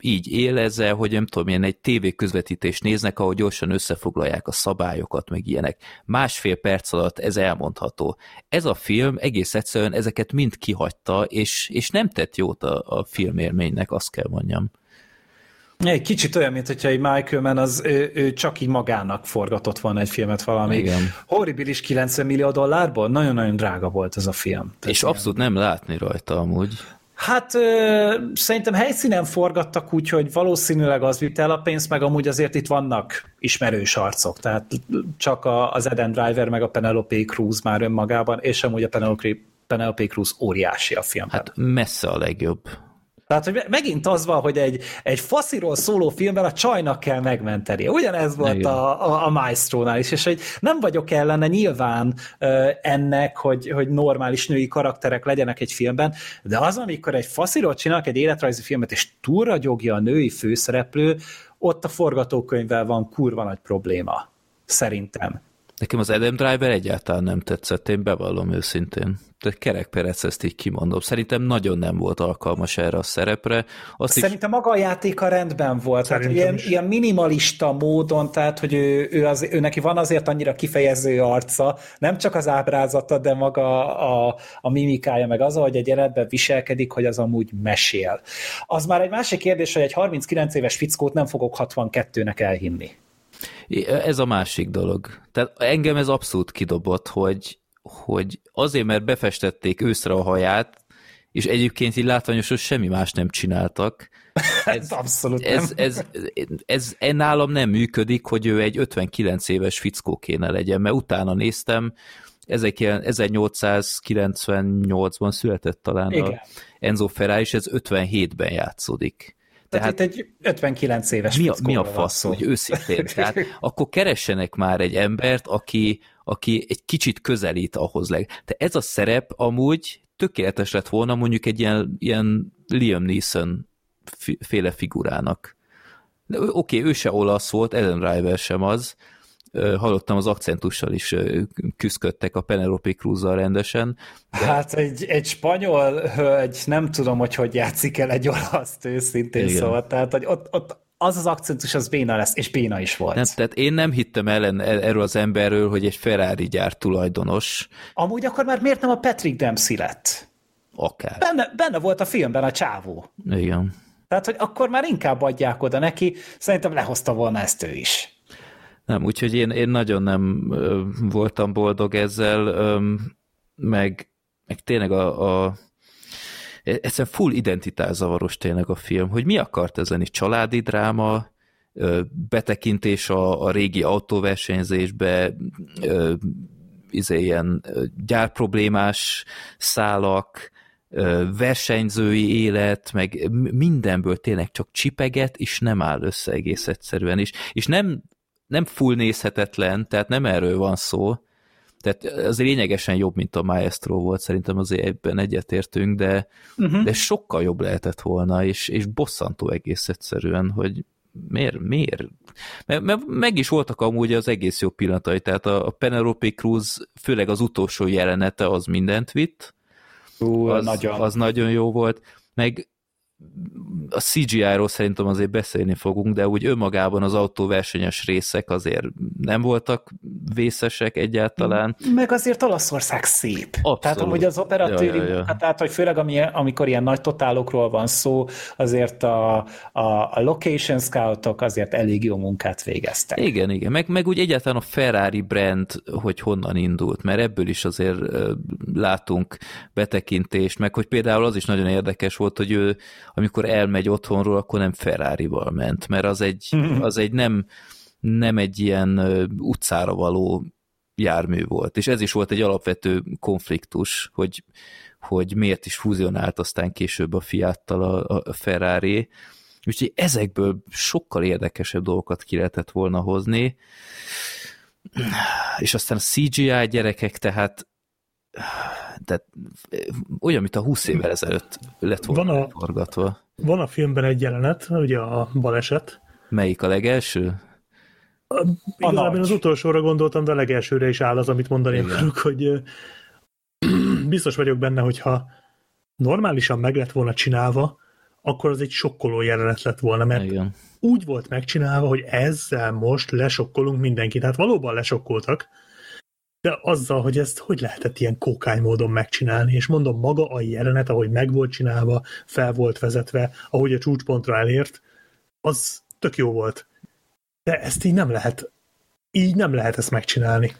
Speaker 3: így él ezzel, hogy nem tudom én, egy tévéközvetítést néznek, ahol gyorsan összefoglalják a szabályokat, meg ilyenek. Másfél perc alatt ez elmondható. Ez a film egész egyszerűen ezeket mind kihagyta, és, és nem tett jót a, a filmélménynek, azt kell mondjam.
Speaker 5: Egy kicsit olyan, mint hogyha egy Michael Mann az ő, ő csak így magának forgatott volna egy filmet valami. Igen. Horribilis 90 millió dollárból? Nagyon-nagyon drága volt ez a film.
Speaker 3: Tehát És abszolút nem látni rajta amúgy.
Speaker 5: Hát ö, szerintem helyszínen forgattak úgy, hogy valószínűleg az vitt el a pénzt, meg amúgy azért itt vannak ismerős arcok, tehát csak a, az Eden Driver meg a Penelope Cruz már önmagában, és amúgy a Penelope, Penelope Cruz óriási a film.
Speaker 3: Hát messze a legjobb.
Speaker 5: Tehát, hogy megint az van, hogy egy, egy fasziról szóló filmben a csajnak kell megmenteni. Ugyanez volt a, a, a Maestro-nál is, és hogy nem vagyok ellene nyilván uh, ennek, hogy, hogy normális női karakterek legyenek egy filmben, de az, amikor egy fasziról csinálnak egy életrajzi filmet, és túlragyogja a női főszereplő, ott a forgatókönyvvel van kurva nagy probléma. Szerintem.
Speaker 3: Nekem az Adam Driver egyáltalán nem tetszett, én bevallom őszintén. Tehát Kerek Perec ezt így kimondom. Szerintem nagyon nem volt alkalmas erre a szerepre.
Speaker 5: Azt Szerintem is... maga a játéka rendben volt. tehát ilyen, ilyen minimalista módon, tehát hogy ő, ő, az, ő neki van azért annyira kifejező arca, nem csak az ábrázata, de maga a, a mimikája, meg az, hogy egy jelenetben viselkedik, hogy az amúgy mesél. Az már egy másik kérdés, hogy egy 39 éves fickót nem fogok 62-nek elhinni.
Speaker 3: Ez a másik dolog. Tehát engem ez abszolút kidobott, hogy, hogy azért, mert befestették őszre a haját, és egyébként így látványosan semmi más nem csináltak.
Speaker 5: Ez, abszolút
Speaker 3: ez, ez, ez, ez nálam nem működik, hogy ő egy 59 éves fickó kéne legyen, mert utána néztem, 1898-ban született talán Igen. a Enzo Ferrari, és ez 57-ben játszódik.
Speaker 5: Tehát, Tehát itt egy 59 éves
Speaker 3: mi a, mi a fasz, hogy őszintén? Tehát akkor keressenek már egy embert, aki, aki egy kicsit közelít ahhoz leg. De ez a szerep amúgy tökéletes lett volna mondjuk egy ilyen, ilyen Liam Neeson féle figurának. Oké, okay, ő se olasz volt, Ellen Driver sem az, hallottam az akcentussal is küzdködtek a Penelope cruz rendesen.
Speaker 5: De... Hát egy, egy spanyol hölgy, nem tudom, hogy hogy játszik el egy olaszt őszintén Igen. szóval, tehát hogy ott, ott az az akcentus, az béna lesz, és béna is volt.
Speaker 3: Nem, tehát én nem hittem ellen erről az emberről, hogy egy Ferrari gyár tulajdonos.
Speaker 5: Amúgy akkor már miért nem a Patrick Dempsey lett?
Speaker 3: Akár.
Speaker 5: Benne, benne volt a filmben a csávó.
Speaker 3: Igen.
Speaker 5: Tehát, hogy akkor már inkább adják oda neki, szerintem lehozta volna ezt ő is.
Speaker 3: Nem, úgyhogy én, én nagyon nem voltam boldog ezzel, meg, meg tényleg a, a egyszerűen full identitászavaros tényleg a film, hogy mi akart ezen is családi dráma, betekintés a, a régi autóversenyzésbe, izé, ilyen gyárproblémás szálak, versenyzői élet, meg mindenből tényleg csak csipeget, és nem áll össze egész egyszerűen. És, és nem, nem full nézhetetlen, tehát nem erről van szó, tehát az lényegesen jobb, mint a Maestro volt, szerintem azért ebben egyetértünk, de, uh-huh. de sokkal jobb lehetett volna, és, és bosszantó egész egyszerűen, hogy miért, miért? Mert, mert meg is voltak amúgy az egész jó pillanatai, tehát a, a Penelope Cruz, főleg az utolsó jelenete, az mindent vitt,
Speaker 5: Ú, az, nagyon.
Speaker 3: az nagyon jó volt, meg a CGI-ról szerintem azért beszélni fogunk, de úgy önmagában az autóversenyes részek azért nem voltak vészesek egyáltalán.
Speaker 5: Meg azért Olaszország szép. Abszolút. Tehát amúgy az operatőri ja, ja, ja. tehát hogy főleg ami, amikor ilyen nagy totálokról van szó, azért a, a, a location scoutok azért elég jó munkát végeztek.
Speaker 3: Igen, igen. Meg, meg úgy egyáltalán a Ferrari brand, hogy honnan indult, mert ebből is azért látunk betekintést, meg hogy például az is nagyon érdekes volt, hogy ő amikor elmegy otthonról, akkor nem Ferrari-val ment, mert az egy, az egy nem, nem egy ilyen utcára való jármű volt. És ez is volt egy alapvető konfliktus, hogy, hogy miért is fúzionált aztán később a Fiattal a, a Ferrari. Úgyhogy ezekből sokkal érdekesebb dolgokat ki lehetett volna hozni. És aztán a CGI gyerekek, tehát tehát olyan, mint a 20 évvel ezelőtt lett volna van a, forgatva.
Speaker 4: Van a filmben egy jelenet, ugye a baleset.
Speaker 3: Melyik a legelső?
Speaker 4: A, igazából én az utolsóra gondoltam, de a legelsőre is áll az, amit mondani akarok, hogy biztos vagyok benne, hogyha normálisan meg lett volna csinálva, akkor az egy sokkoló jelenet lett volna, mert Igen. úgy volt megcsinálva, hogy ezzel most lesokkolunk mindenkit. Tehát valóban lesokkoltak, de azzal, hogy ezt hogy lehetett ilyen kókány módon megcsinálni, és mondom, maga a jelenet, ahogy meg volt csinálva, fel volt vezetve, ahogy a csúcspontra elért, az tök jó volt. De ezt így nem lehet, így nem lehet ezt megcsinálni.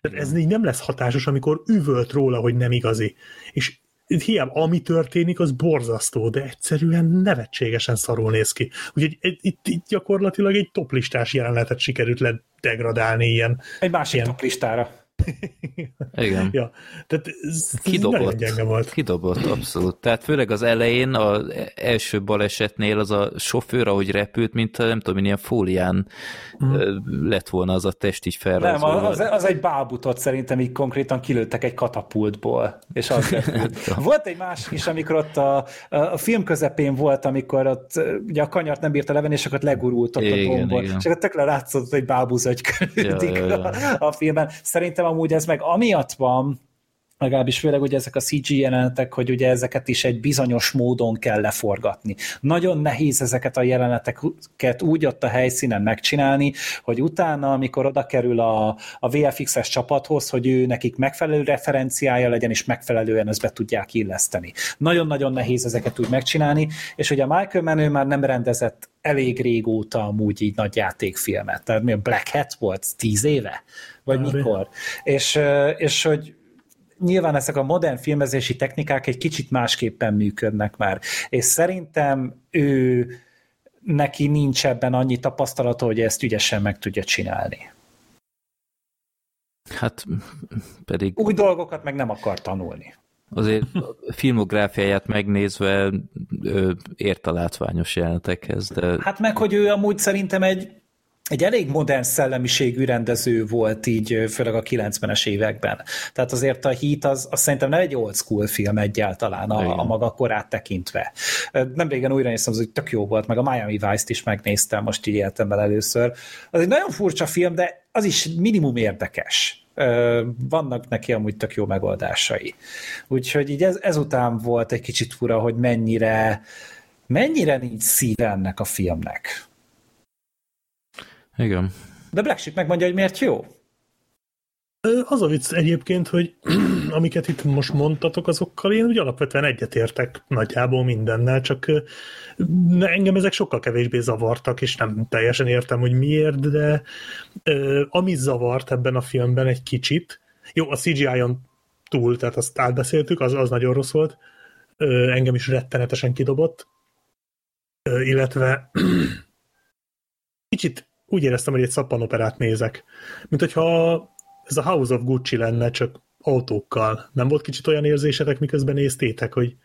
Speaker 4: Tehát ez így nem lesz hatásos, amikor üvölt róla, hogy nem igazi. És hiába ami történik, az borzasztó, de egyszerűen nevetségesen szarul néz ki. Úgyhogy itt, itt gyakorlatilag egy toplistás jelenetet sikerült ledegradálni ilyen.
Speaker 5: Egy másik ilyen, toplistára.
Speaker 3: Igen.
Speaker 4: ja, tehát ez,
Speaker 3: kidobott, gyenge volt. Kidobott, abszolút. Tehát főleg az elején, az első balesetnél az a sofőr, ahogy repült, mint nem tudom, ilyen fólián hmm. lett volna az a test így felrajzolva.
Speaker 5: Nem, az, az egy bábutot szerintem így konkrétan kilőttek egy katapultból, és az repült. volt egy másik is, amikor ott a, a film közepén volt, amikor ott ugye a kanyart nem bírta levenni, és akkor legurult ott igen, a igen. és akkor tökre látszott, hogy bábuz egy ja, ja, ja. a, a filmben. Szerintem amúgy ez meg amiatt van, legalábbis főleg ugye ezek a CG jelenetek, hogy ugye ezeket is egy bizonyos módon kell leforgatni. Nagyon nehéz ezeket a jeleneteket úgy ott a helyszínen megcsinálni, hogy utána, amikor oda kerül a, a VFX-es csapathoz, hogy ő nekik megfelelő referenciája legyen, és megfelelően ezt be tudják illeszteni. Nagyon-nagyon nehéz ezeket úgy megcsinálni, és ugye a Michael Menő már nem rendezett elég régóta amúgy így nagy játékfilmet. Tehát mi a Black Hat volt? Tíz éve? Vagy Már mikor? És, és hogy nyilván ezek a modern filmezési technikák egy kicsit másképpen működnek már. És szerintem ő neki nincs ebben annyi tapasztalata, hogy ezt ügyesen meg tudja csinálni.
Speaker 3: Hát pedig...
Speaker 5: Új dolgokat meg nem akar tanulni.
Speaker 3: Azért a filmográfiáját megnézve ért a látványos jelenetekhez, de...
Speaker 5: Hát meg, hogy ő amúgy szerintem egy egy elég modern szellemiségű rendező volt így, főleg a 90-es években. Tehát azért a Heat az, az szerintem nem egy old school film egyáltalán a, a maga korát tekintve. Nem régen újra néztem, az hogy tök jó volt, meg a Miami Vice-t is megnéztem most így életemben először. Az egy nagyon furcsa film, de az is minimum érdekes. Vannak neki amúgy tök jó megoldásai. Úgyhogy így ez, ezután volt egy kicsit fura, hogy mennyire mennyire nincs szíve ennek a filmnek.
Speaker 3: Igen.
Speaker 5: De Black Sheep megmondja, hogy miért jó.
Speaker 4: Az a vicc egyébként, hogy amiket itt most mondtatok, azokkal én úgy alapvetően egyetértek nagyjából mindennel, csak engem ezek sokkal kevésbé zavartak, és nem teljesen értem, hogy miért, de ami zavart ebben a filmben egy kicsit, jó, a CGI-on túl, tehát azt átbeszéltük, az, az nagyon rossz volt, engem is rettenetesen kidobott, illetve kicsit úgy éreztem, hogy egy szappanoperát nézek. Mint hogyha ez a House of Gucci lenne, csak autókkal. Nem volt kicsit olyan érzésetek, miközben néztétek, hogy...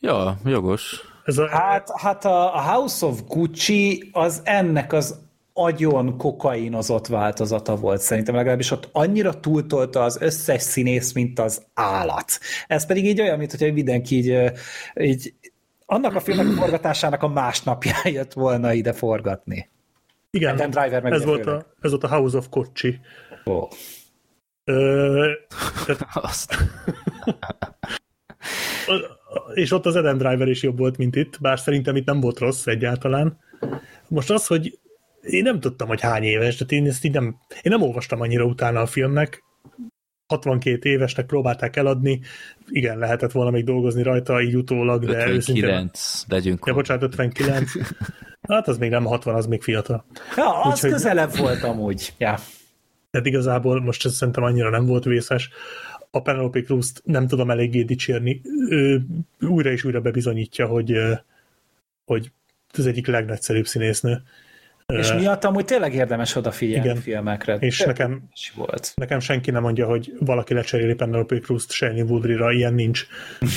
Speaker 3: Ja, jogos.
Speaker 5: Ez a... Hát, hát a House of Gucci az ennek az agyon kokainozott változata volt szerintem, legalábbis ott annyira túltolta az összes színész, mint az állat. Ez pedig így olyan, mint hogy mindenki így, így annak a filmnek a forgatásának a másnapján jött volna ide forgatni.
Speaker 4: Igen, Adam Driver meg ez, volt a, ez volt a House of Kocsi.
Speaker 5: Oh.
Speaker 4: Ö, tehát, és ott az Adam Driver is jobb volt, mint itt, bár szerintem itt nem volt rossz egyáltalán. Most az, hogy én nem tudtam, hogy hány éves, tehát én ezt így nem, én nem olvastam annyira utána a filmnek, 62 évesnek próbálták eladni, igen, lehetett volna még dolgozni rajta így utólag, de
Speaker 3: 59, őszintén... legyünk.
Speaker 4: Ja, bocsánat, 59. Hát az még nem 60, az még fiatal.
Speaker 5: Ja, az Úgyhogy... közelebb volt amúgy. Ja.
Speaker 4: Tehát igazából most ez szerintem annyira nem volt vészes. A Penelope Cruz-t nem tudom eléggé dicsérni. Ő újra és újra bebizonyítja, hogy, hogy ez egyik legnagyszerűbb színésznő.
Speaker 5: És miatt amúgy tényleg érdemes odafigyelni Igen. filmekre.
Speaker 4: És nekem, volt. nekem senki nem mondja, hogy valaki lecseréli Penelope Cruz-t Shailene Woodley-ra, ilyen nincs.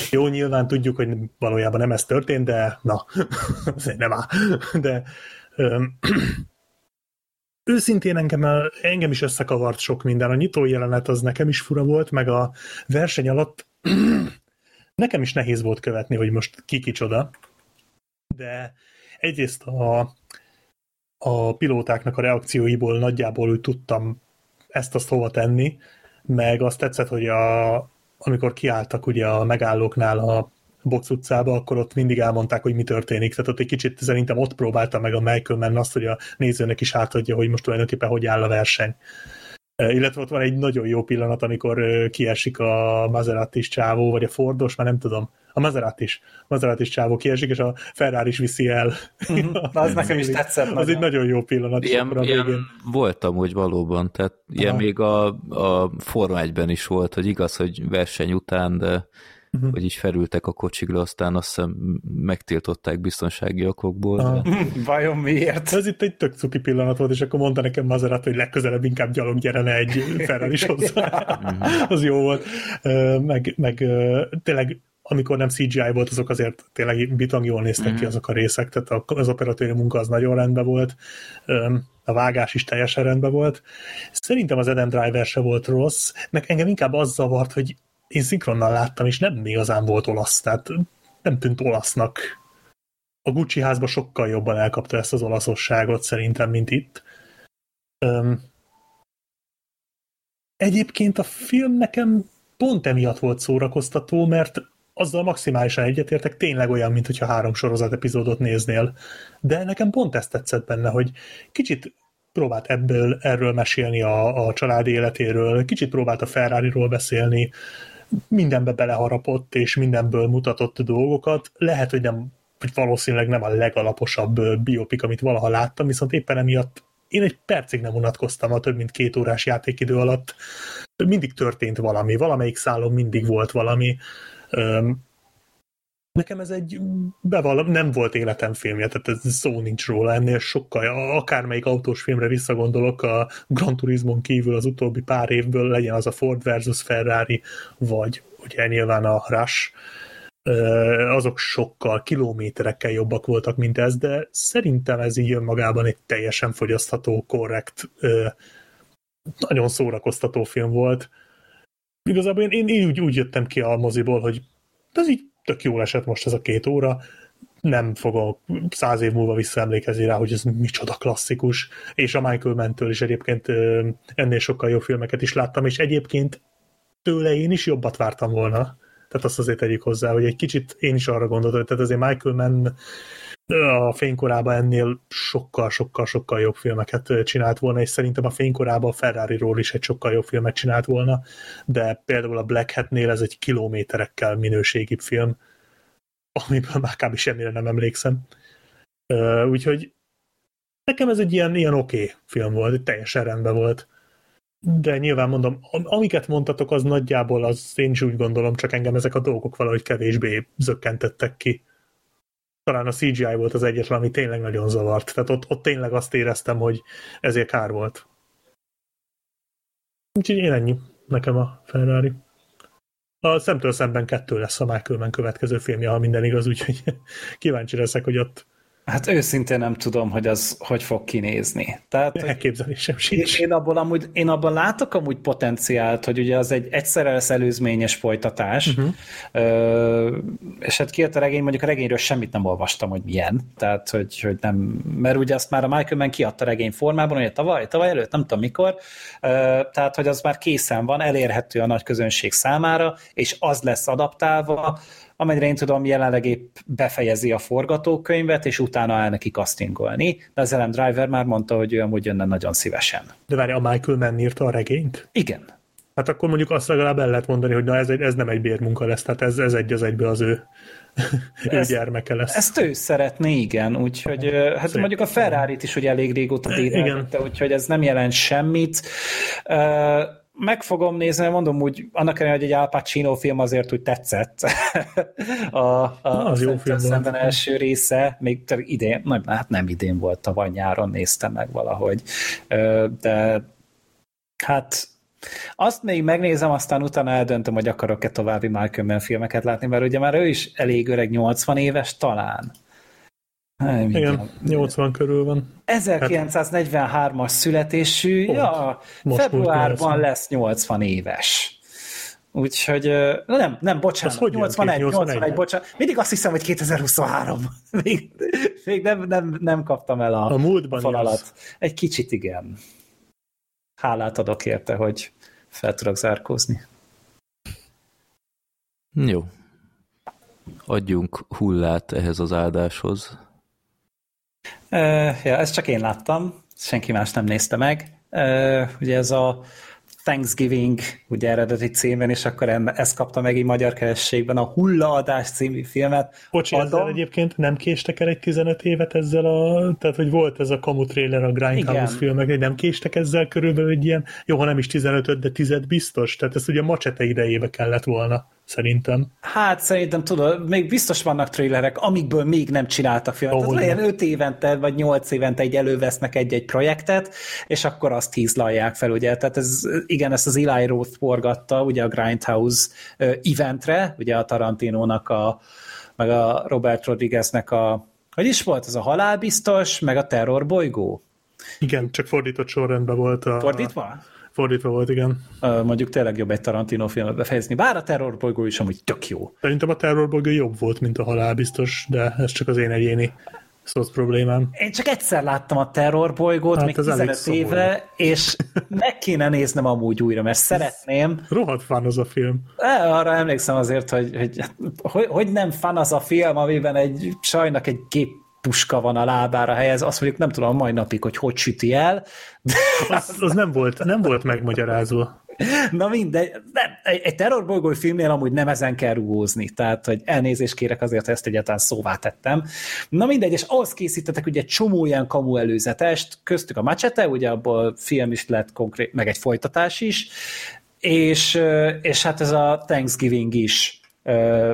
Speaker 4: Jó, nyilván tudjuk, hogy valójában nem ez történt, de na, azért nem áll. De öm, őszintén engem, engem is összekavart sok minden. A nyitó jelenet az nekem is fura volt, meg a verseny alatt nekem is nehéz volt követni, hogy most ki kicsoda. De egyrészt a, a pilótáknak a reakcióiból nagyjából úgy tudtam ezt-azt hova tenni, meg azt tetszett, hogy a, amikor kiálltak ugye a megállóknál a box utcába, akkor ott mindig elmondták, hogy mi történik. Tehát ott egy kicsit szerintem ott próbálta meg a Michael azt, hogy a nézőnek is átadja, hogy most tulajdonképpen hogy áll a verseny. Illetve ott van egy nagyon jó pillanat, amikor kiesik a Maserati csávó, vagy a Fordos, már nem tudom, a Maserati is. Maserati is csávó kiesik, és a Ferrari is viszi el.
Speaker 5: Uh-huh. az nekem is tetszett.
Speaker 4: Az nagyon. egy nagyon jó pillanat.
Speaker 3: Ilyen, ilyen végén. volt amúgy valóban, tehát ilyen Aha. még a, a Forma 1-ben is volt, hogy igaz, hogy verseny után, de uh-huh. hogy így felültek a kocsikra, aztán azt hiszem megtiltották biztonsági okokból.
Speaker 5: De... Vajon miért?
Speaker 4: Ez itt egy tök cuki pillanat volt, és akkor mondta nekem Maserati, hogy legközelebb inkább gyalog gyerene egy Ferrari is hozzá. az jó volt. Meg, meg tényleg amikor nem CGI volt, azok azért tényleg bitang jól néztek mm. ki azok a részek, tehát az operatőri munka az nagyon rendben volt, a vágás is teljesen rendben volt. Szerintem az Adam Driver se volt rossz, meg engem inkább az zavart, hogy én szinkronnal láttam, és nem igazán volt olasz, tehát nem tűnt olasznak. A Gucci házba sokkal jobban elkapta ezt az olaszosságot szerintem, mint itt. Öm, egyébként a film nekem pont emiatt volt szórakoztató, mert azzal maximálisan egyetértek, tényleg olyan, mint hogyha három sorozat epizódot néznél. De nekem pont ezt tetszett benne, hogy kicsit próbált ebből, erről mesélni a, a család életéről, kicsit próbált a Ferrari-ról beszélni, mindenbe beleharapott, és mindenből mutatott dolgokat. Lehet, hogy nem hogy valószínűleg nem a legalaposabb biopik, amit valaha láttam, viszont éppen emiatt én egy percig nem unatkoztam a több mint két órás játékidő alatt. Mindig történt valami, valamelyik szálon mindig volt valami. Nekem ez egy bevallom, nem volt életem filmje, tehát ez szó nincs róla, ennél sokkal, akármelyik autós filmre visszagondolok, a Gran Turismon kívül az utóbbi pár évből legyen az a Ford versus Ferrari, vagy ugye nyilván a Rush, azok sokkal, kilométerekkel jobbak voltak, mint ez, de szerintem ez így önmagában egy teljesen fogyasztható, korrekt, nagyon szórakoztató film volt. Igazából én, én úgy, úgy jöttem ki a moziból, hogy ez így tök jól esett most ez a két óra, nem fogok száz év múlva visszaemlékezni rá, hogy ez micsoda klasszikus, és a Michael Mentől is egyébként ennél sokkal jobb filmeket is láttam, és egyébként tőle én is jobbat vártam volna. Tehát azt azért tegyük hozzá, hogy egy kicsit én is arra gondoltam, tehát azért Michael Mann a fénykorában ennél sokkal-sokkal-sokkal jobb filmeket csinált volna, és szerintem a fénykorában a Ferrari-ról is egy sokkal jobb filmet csinált volna, de például a Black Hat-nél ez egy kilométerekkel minőségibb film, amiből már kb. semmire nem emlékszem. Úgyhogy nekem ez egy ilyen, ilyen oké okay film volt, teljesen rendben volt de nyilván mondom, amiket mondtatok, az nagyjából az én is úgy gondolom, csak engem ezek a dolgok valahogy kevésbé zökkentettek ki. Talán a CGI volt az egyetlen, ami tényleg nagyon zavart. Tehát ott, ott tényleg azt éreztem, hogy ezért kár volt. Úgyhogy én ennyi. Nekem a Ferrari. A szemtől szemben kettő lesz a Michael következő filmje, ha minden igaz, úgyhogy kíváncsi leszek, hogy ott
Speaker 5: Hát őszintén nem tudom, hogy az hogy fog kinézni. Tehát,
Speaker 4: Elképzelésem sincs.
Speaker 5: Én, abból amúgy, én abban látok amúgy potenciált, hogy ugye az egy egyszerre lesz előzményes folytatás, uh-huh. ö, és hát kijött a regény, mondjuk a regényről semmit nem olvastam, hogy milyen, tehát hogy, hogy nem, mert ugye azt már a Michael Mann kiadta regény formában, hogy tavaly, tavaly előtt, nem tudom mikor, ö, tehát hogy az már készen van, elérhető a nagy közönség számára, és az lesz adaptálva, amennyire én tudom, jelenleg épp befejezi a forgatókönyvet, és utána el neki castingolni, de az Ellen Driver már mondta, hogy ő amúgy jönne nagyon szívesen.
Speaker 4: De várj, a Michael Mann írta a regényt?
Speaker 5: Igen.
Speaker 4: Hát akkor mondjuk azt legalább el lehet mondani, hogy na ez, egy, ez nem egy bérmunka lesz, tehát ez, ez egy az egybe az ő, ő gyermeke lesz.
Speaker 5: Ezt ő szeretné, igen, úgyhogy hát Szép. mondjuk a ferrari is ugye elég régóta dírálta, úgyhogy ez nem jelent semmit meg fogom nézni, mondom úgy, annak ellenére, hogy egy Al Pacino film azért úgy tetszett. a, a, az jó film szemben volt. első része, még idén, nem, hát nem idén volt, tavaly nyáron néztem meg valahogy. De hát azt még megnézem, aztán utána eldöntöm, hogy akarok-e további Michael Mann filmeket látni, mert ugye már ő is elég öreg, 80 éves talán.
Speaker 4: Nem, Igen, 80 körül van.
Speaker 5: 1943-as születésű, Pont. ja, Most februárban lesz 80 éves. Úgyhogy, nem, nem, bocsánat, 81, 81, 81, bocsánat. Mindig azt hiszem, hogy 2023. Még, még nem, nem, nem kaptam el a,
Speaker 4: a múltban
Speaker 5: fonalat. Egy kicsit igen. Hálát adok érte, hogy fel tudok zárkózni.
Speaker 3: Jó. Adjunk hullát ehhez az áldáshoz.
Speaker 5: Uh, ja, ezt csak én láttam, senki más nem nézte meg. Uh, ugye ez a Thanksgiving, ugye eredeti címben, és akkor ezt kapta meg így magyar kerességben a Hullaadás című filmet.
Speaker 4: Bocsi, Adom. ezzel egyébként nem késtek el egy 15 évet ezzel a, tehát hogy volt ez a kamu trailer a Grindhouse filmek, hogy nem késtek ezzel körülbelül egy ilyen, jó, ha nem is 15 de 10 biztos, tehát ezt ugye macsete idejébe kellett volna szerintem.
Speaker 5: Hát szerintem tudod, még biztos vannak trailerek, amikből még nem csináltak filmet. Oh, olyan öt évente vagy nyolc évente egy elővesznek egy-egy projektet, és akkor azt hízlalják fel, ugye. Tehát ez, igen, ezt az Eli Roth forgatta, ugye a Grindhouse eventre, ugye a Tarantinónak a, meg a Robert Rodrigueznek a, hogy is volt, ez a halálbiztos, meg a terrorbolygó?
Speaker 4: Igen, csak fordított sorrendben volt a...
Speaker 5: Fordítva?
Speaker 4: Fordítva volt, igen.
Speaker 5: Uh, mondjuk tényleg jobb egy Tarantino filmet befejezni, bár a terrorbolygó is amúgy tök jó.
Speaker 4: Szerintem a terrorbolygó jobb volt, mint a halál biztos, de ez csak az én egyéni szósz problémám.
Speaker 5: Én csak egyszer láttam a terrorbolygót, hát még 15 évre, és meg kéne néznem amúgy újra, mert szeretném.
Speaker 4: Rohadt fan az a film.
Speaker 5: Arra emlékszem azért, hogy, hogy, hogy, hogy nem fan az a film, amiben egy sajnak egy gép puska van a lábára helyez, azt mondjuk nem tudom mai napig, hogy hogy süti el.
Speaker 4: De... Az, az nem, volt, nem volt megmagyarázva.
Speaker 5: Na mindegy, nem, egy, egy terrorbolygó filmnél amúgy nem ezen kell rúgózni, tehát hogy elnézést kérek azért, hogy ezt egyáltalán szóvá tettem. Na mindegy, és ahhoz készítettek ugye egy csomó ilyen kamu előzetest, köztük a Machete, ugye abból film is lett konkrét, meg egy folytatás is, és, és hát ez a Thanksgiving is uh,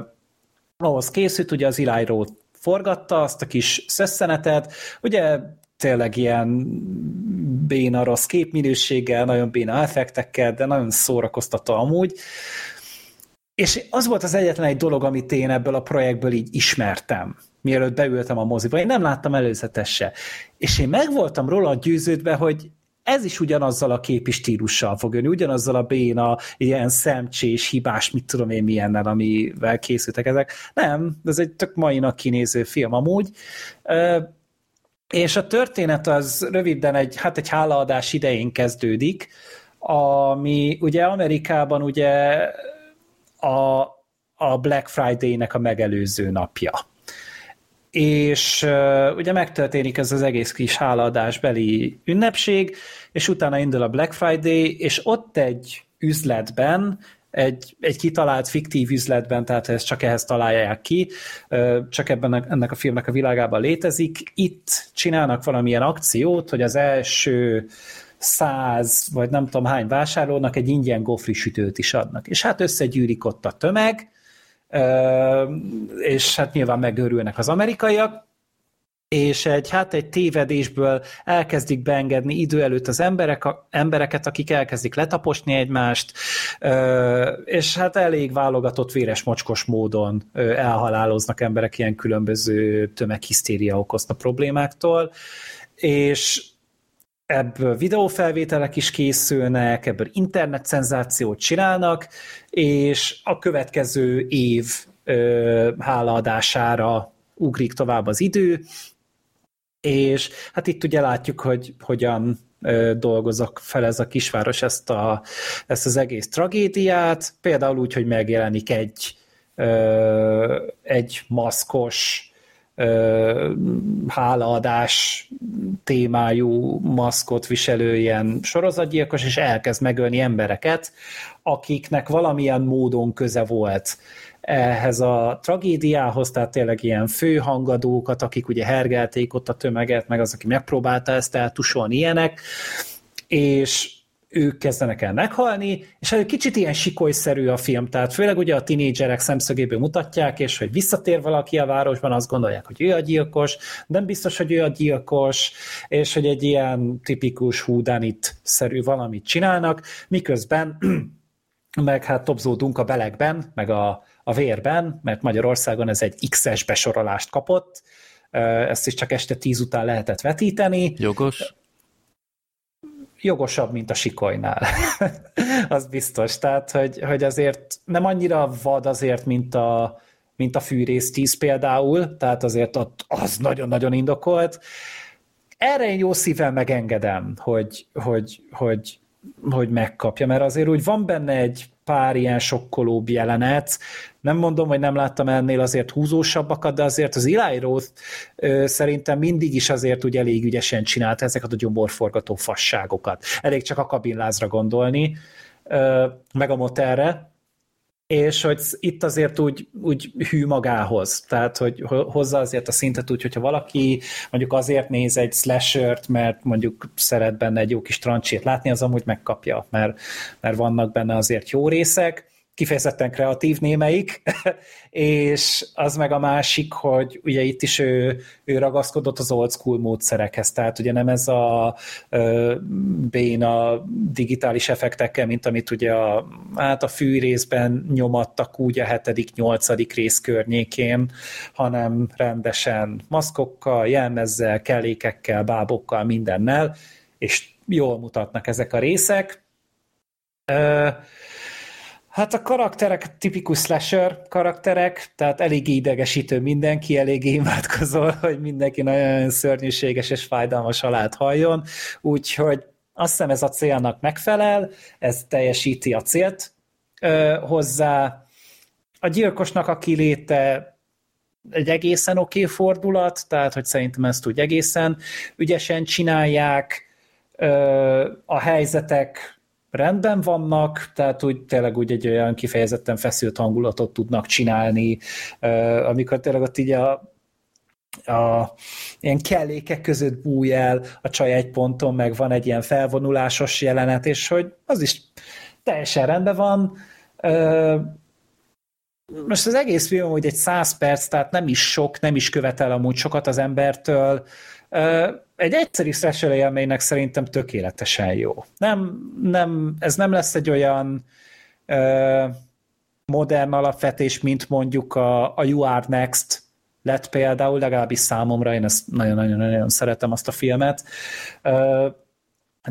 Speaker 5: ahhoz készült, ugye az Eli Roth forgatta azt a kis szösszenetet, ugye tényleg ilyen béna rossz képminőséggel, nagyon béna effektekkel, de nagyon szórakoztató amúgy. És az volt az egyetlen egy dolog, amit én ebből a projektből így ismertem, mielőtt beültem a moziba. Én nem láttam előzetes se. És én meg voltam róla győződve, hogy ez is ugyanazzal a képi stílussal fog jönni, ugyanazzal a béna, ilyen szemcsés, hibás, mit tudom én milyennel, amivel készültek ezek. Nem, ez egy tök mainak kinéző film amúgy. És a történet az röviden egy, hát egy hálaadás idején kezdődik, ami ugye Amerikában ugye a, a Black Friday-nek a megelőző napja. És ugye megtörténik ez az egész kis hálaadásbeli ünnepség, és utána indul a Black Friday, és ott egy üzletben egy, egy kitalált fiktív üzletben, tehát ezt csak ehhez találják ki, csak ebben a, ennek a filmnek a világában létezik. Itt csinálnak valamilyen akciót, hogy az első száz, vagy nem tudom hány vásárlónak egy ingyen gofri sütőt is adnak. És hát összegyűrik ott a tömeg, és hát nyilván megőrülnek az amerikaiak, és egy, hát egy tévedésből elkezdik beengedni idő előtt az emberek, a, embereket, akik elkezdik letaposni egymást, és hát elég válogatott véres mocskos módon elhaláloznak emberek ilyen különböző tömeghisztéria okozta problémáktól, és ebből videófelvételek is készülnek, ebből internetszenzációt csinálnak, és a következő év hálaadására ugrik tovább az idő, és hát itt ugye látjuk, hogy hogyan dolgozok fel ez a kisváros ezt, a, ezt az egész tragédiát, például úgy, hogy megjelenik egy, egy maszkos hálaadás témájú maszkot viselő ilyen sorozatgyilkos, és elkezd megölni embereket, akiknek valamilyen módon köze volt ehhez a tragédiához, tehát tényleg ilyen főhangadókat, akik ugye hergelték ott a tömeget, meg az, aki megpróbálta ezt eltusolni ilyenek, és ők kezdenek el meghalni, és egy kicsit ilyen sikolyszerű a film, tehát főleg ugye a tinédzserek szemszögéből mutatják, és hogy visszatér valaki a városban, azt gondolják, hogy ő a gyilkos, nem biztos, hogy ő a gyilkos, és hogy egy ilyen tipikus húdánit-szerű valamit csinálnak, miközben meg hát topzódunk a belegben, meg a a vérben, mert Magyarországon ez egy X-es besorolást kapott, ezt is csak este tíz után lehetett vetíteni.
Speaker 3: Jogos?
Speaker 5: Jogosabb, mint a sikolynál. az biztos. Tehát, hogy, hogy azért nem annyira vad azért, mint a, mint a fűrész 10 például, tehát azért ott az nagyon-nagyon indokolt. Erre én jó szívvel megengedem, hogy, hogy, hogy, hogy megkapja, mert azért úgy van benne egy pár ilyen sokkolóbb jelenet. Nem mondom, hogy nem láttam ennél azért húzósabbakat, de azért az Eli Roth ö, szerintem mindig is azért úgy elég ügyesen csinálta ezeket a gyomorforgató fasságokat. Elég csak a kabinlázra gondolni, ö, meg a motelre, és hogy itt azért úgy, úgy hű magához, tehát hogy hozza azért a szintet úgy, hogyha valaki mondjuk azért néz egy slashert, mert mondjuk szeret benne egy jó kis trancsét látni, az amúgy megkapja, mert, mert vannak benne azért jó részek, kifejezetten kreatív némeik, és az meg a másik, hogy ugye itt is ő, ő ragaszkodott az old school módszerekhez, tehát ugye nem ez a ö, béna digitális effektekkel, mint amit ugye a, hát a fűrészben nyomattak úgy a hetedik, nyolcadik rész környékén, hanem rendesen maszkokkal, jelmezzel, kellékekkel, bábokkal, mindennel, és jól mutatnak ezek a részek. Ö, Hát a karakterek tipikus slasher karakterek, tehát elég idegesítő mindenki, elég imádkozol, hogy mindenki nagyon szörnyűséges és fájdalmas halált halljon, úgyhogy azt hiszem ez a célnak megfelel, ez teljesíti a célt ö, hozzá. A gyilkosnak a kiléte egy egészen oké okay fordulat, tehát hogy szerintem ezt úgy egészen ügyesen csinálják, ö, a helyzetek rendben vannak, tehát úgy tényleg úgy egy olyan kifejezetten feszült hangulatot tudnak csinálni, amikor tényleg ott így a, a ilyen kellékek között búj el a csaj egy ponton, meg van egy ilyen felvonulásos jelenet, és hogy az is teljesen rendben van. Most az egész film hogy egy száz perc, tehát nem is sok, nem is követel amúgy sokat az embertől. Egy egyszerű slasher élménynek szerintem tökéletesen jó. Nem, nem, ez nem lesz egy olyan modern alapvetés, mint mondjuk a, a You Are Next, lett például, legalábbis számomra, én ezt nagyon-nagyon szeretem azt a filmet,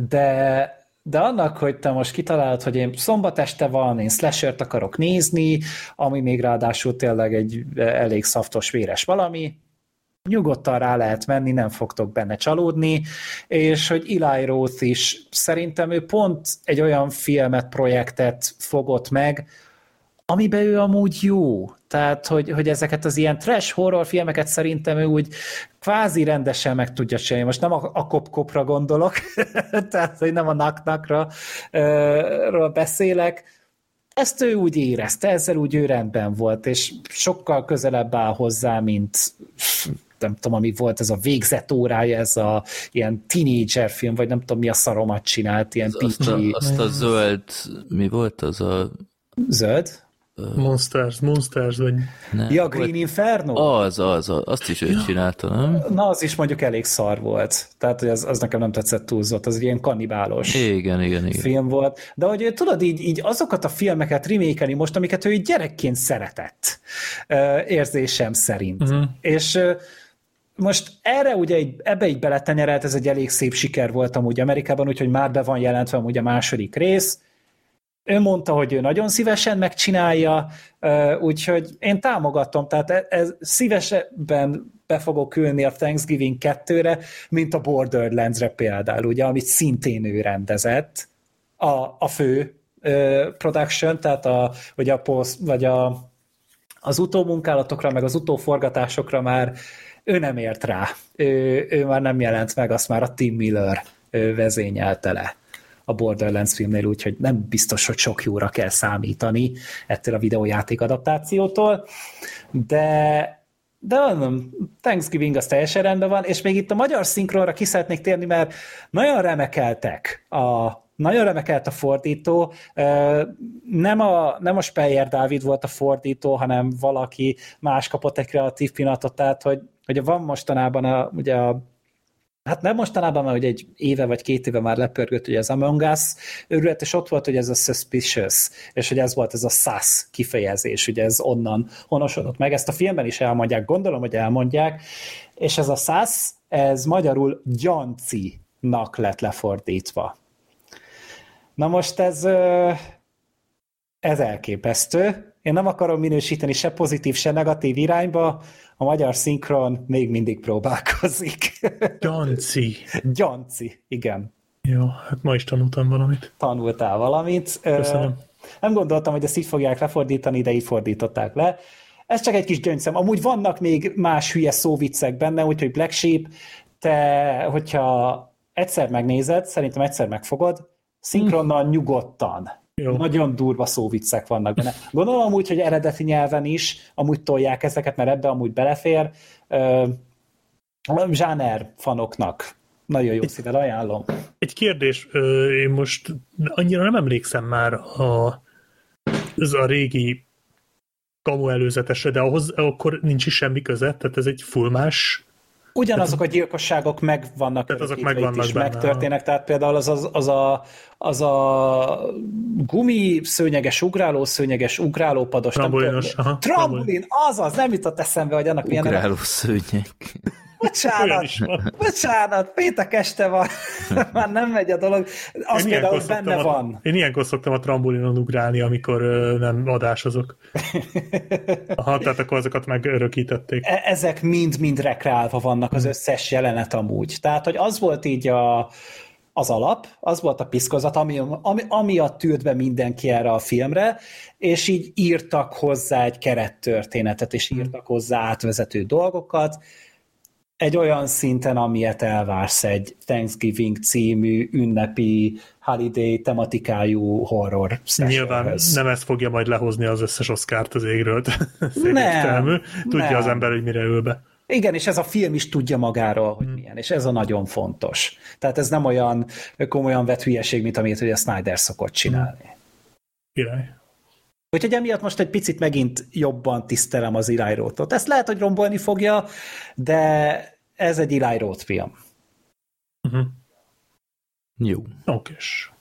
Speaker 5: de, de annak, hogy te most kitalálod, hogy én szombat este van, én slashert akarok nézni, ami még ráadásul tényleg egy elég szaftos, véres valami, nyugodtan rá lehet menni, nem fogtok benne csalódni, és hogy Eli Roth is szerintem ő pont egy olyan filmet, projektet fogott meg, amiben ő amúgy jó. Tehát, hogy, hogy ezeket az ilyen trash horror filmeket szerintem ő úgy kvázi rendesen meg tudja csinálni. Most nem a, a kop-kopra gondolok, tehát, hogy nem a naknakra beszélek, ezt ő úgy érezte, ezzel úgy ő rendben volt, és sokkal közelebb áll hozzá, mint nem tudom, ami volt ez a végzett órája, ez a ilyen teenager film, vagy nem tudom, mi a szaromat csinált, ilyen
Speaker 3: azt, PG. A, azt a zöld, mi volt az a...
Speaker 5: Zöld?
Speaker 4: Monsters, Monsters, vagy...
Speaker 5: Nem, ja, Green volt... Inferno?
Speaker 3: Az, az, az, azt is ő ja. csinálta, nem?
Speaker 5: Na, az is mondjuk elég szar volt. Tehát, hogy az, az nekem nem tetszett túlzott, az ilyen kannibálos
Speaker 3: igen, igen, igen.
Speaker 5: film volt. De hogy tudod, így, így azokat a filmeket remékeni most, amiket ő gyerekként szeretett, érzésem szerint. Uh-huh. És most erre ugye egy, ebbe így beletenyerelt, ez egy elég szép siker volt amúgy Amerikában, úgyhogy már be van jelentve amúgy a második rész, ő mondta, hogy ő nagyon szívesen megcsinálja, úgyhogy én támogatom, tehát ez, ez szívesebben be fogok ülni a Thanksgiving 2-re, mint a Borderlands-re például, ugye, amit szintén ő rendezett, a, a fő production, tehát a, vagy a post, vagy a, az utómunkálatokra, meg az utóforgatásokra már ő nem ért rá. Ő, ő már nem jelent meg, azt már a Tim Miller vezényelte le a Borderlands filmnél, úgyhogy nem biztos, hogy sok jóra kell számítani ettől a videójáték adaptációtól, de de mondom, Thanksgiving az teljesen rendben van, és még itt a magyar szinkronra ki szeretnék térni, mert nagyon remekeltek a, nagyon remekelt a fordító. Nem a, nem a Speyer Dávid volt a fordító, hanem valaki más kapott egy kreatív pillanatot, tehát hogy, hogy van mostanában a, ugye a Hát nem mostanában, mert hogy egy éve vagy két éve már lepörgött hogy ez Among Us őrület, és ott volt, hogy ez a suspicious, és hogy ez volt ez a sus kifejezés, ugye ez onnan honosodott meg. Ezt a filmben is elmondják, gondolom, hogy elmondják, és ez a sus, ez magyarul gyancinak lett lefordítva. Na most ez, ez elképesztő. Én nem akarom minősíteni se pozitív, se negatív irányba, a magyar szinkron még mindig próbálkozik.
Speaker 4: Gyanci.
Speaker 5: Gyanci, igen.
Speaker 4: Jó, hát ma is tanultam valamit.
Speaker 5: Tanultál valamit.
Speaker 4: Köszönöm.
Speaker 5: Nem gondoltam, hogy ezt így fogják lefordítani, de így fordították le. Ez csak egy kis gyöngyszem. Amúgy vannak még más hülye szóviccek benne, úgyhogy Black Sheep, te, hogyha egyszer megnézed, szerintem egyszer megfogod, szinkronnal nyugodtan jó. Nagyon durva szóviccek vannak benne. Gondolom amúgy, hogy eredeti nyelven is amúgy tolják ezeket, mert ebbe amúgy belefér. Zsáner fanoknak nagyon jó szível ajánlom.
Speaker 4: Egy kérdés, én most annyira nem emlékszem már a, az a régi kamu előzetesre, de ahhoz akkor nincs is semmi köze, tehát ez egy full más
Speaker 5: Ugyanazok a gyilkosságok megvannak,
Speaker 4: tehát azok megvannak is benne,
Speaker 5: megtörténnek, tehát például az, az, az, a, az a gumi szőnyeges ugráló, szőnyeges ugrálópados.
Speaker 4: Trambulinos.
Speaker 5: Trambolin, azaz, nem jutott eszembe, hogy annak
Speaker 3: milyen... Ugráló szőnyeg.
Speaker 5: Bocsánat, bocsánat, péntek este van, már nem megy a dolog. Az én például benne
Speaker 4: a,
Speaker 5: van.
Speaker 4: Én ilyenkor szoktam a trambulinon ugrálni, amikor ö, nem adásozok. Aha, tehát akkor azokat megörökítették.
Speaker 5: E- ezek mind-mind rekreálva vannak az összes jelenet amúgy. Tehát, hogy az volt így a, az alap, az volt a piszkozat, ami, ami, amiatt ült be mindenki erre a filmre, és így írtak hozzá egy kerettörténetet, és írtak hozzá átvezető dolgokat, egy olyan szinten, amilyet elvársz egy Thanksgiving című ünnepi holiday tematikájú horror
Speaker 4: Nyilván nem ez fogja majd lehozni az összes oszkárt az égről. nem, Tudja nem. az ember, hogy mire ül be.
Speaker 5: Igen, és ez a film is tudja magáról, hogy hmm. milyen, és ez a nagyon fontos. Tehát ez nem olyan komolyan vett hülyeség, mint amit ugye a Snyder szokott csinálni. Hmm.
Speaker 4: Király.
Speaker 5: Úgyhogy emiatt most egy picit megint jobban tisztelem az Eli Roth-ot. Ezt lehet, hogy rombolni fogja, de ez egy Eli Roth film.
Speaker 3: Uh-huh. Jó.
Speaker 4: Okés.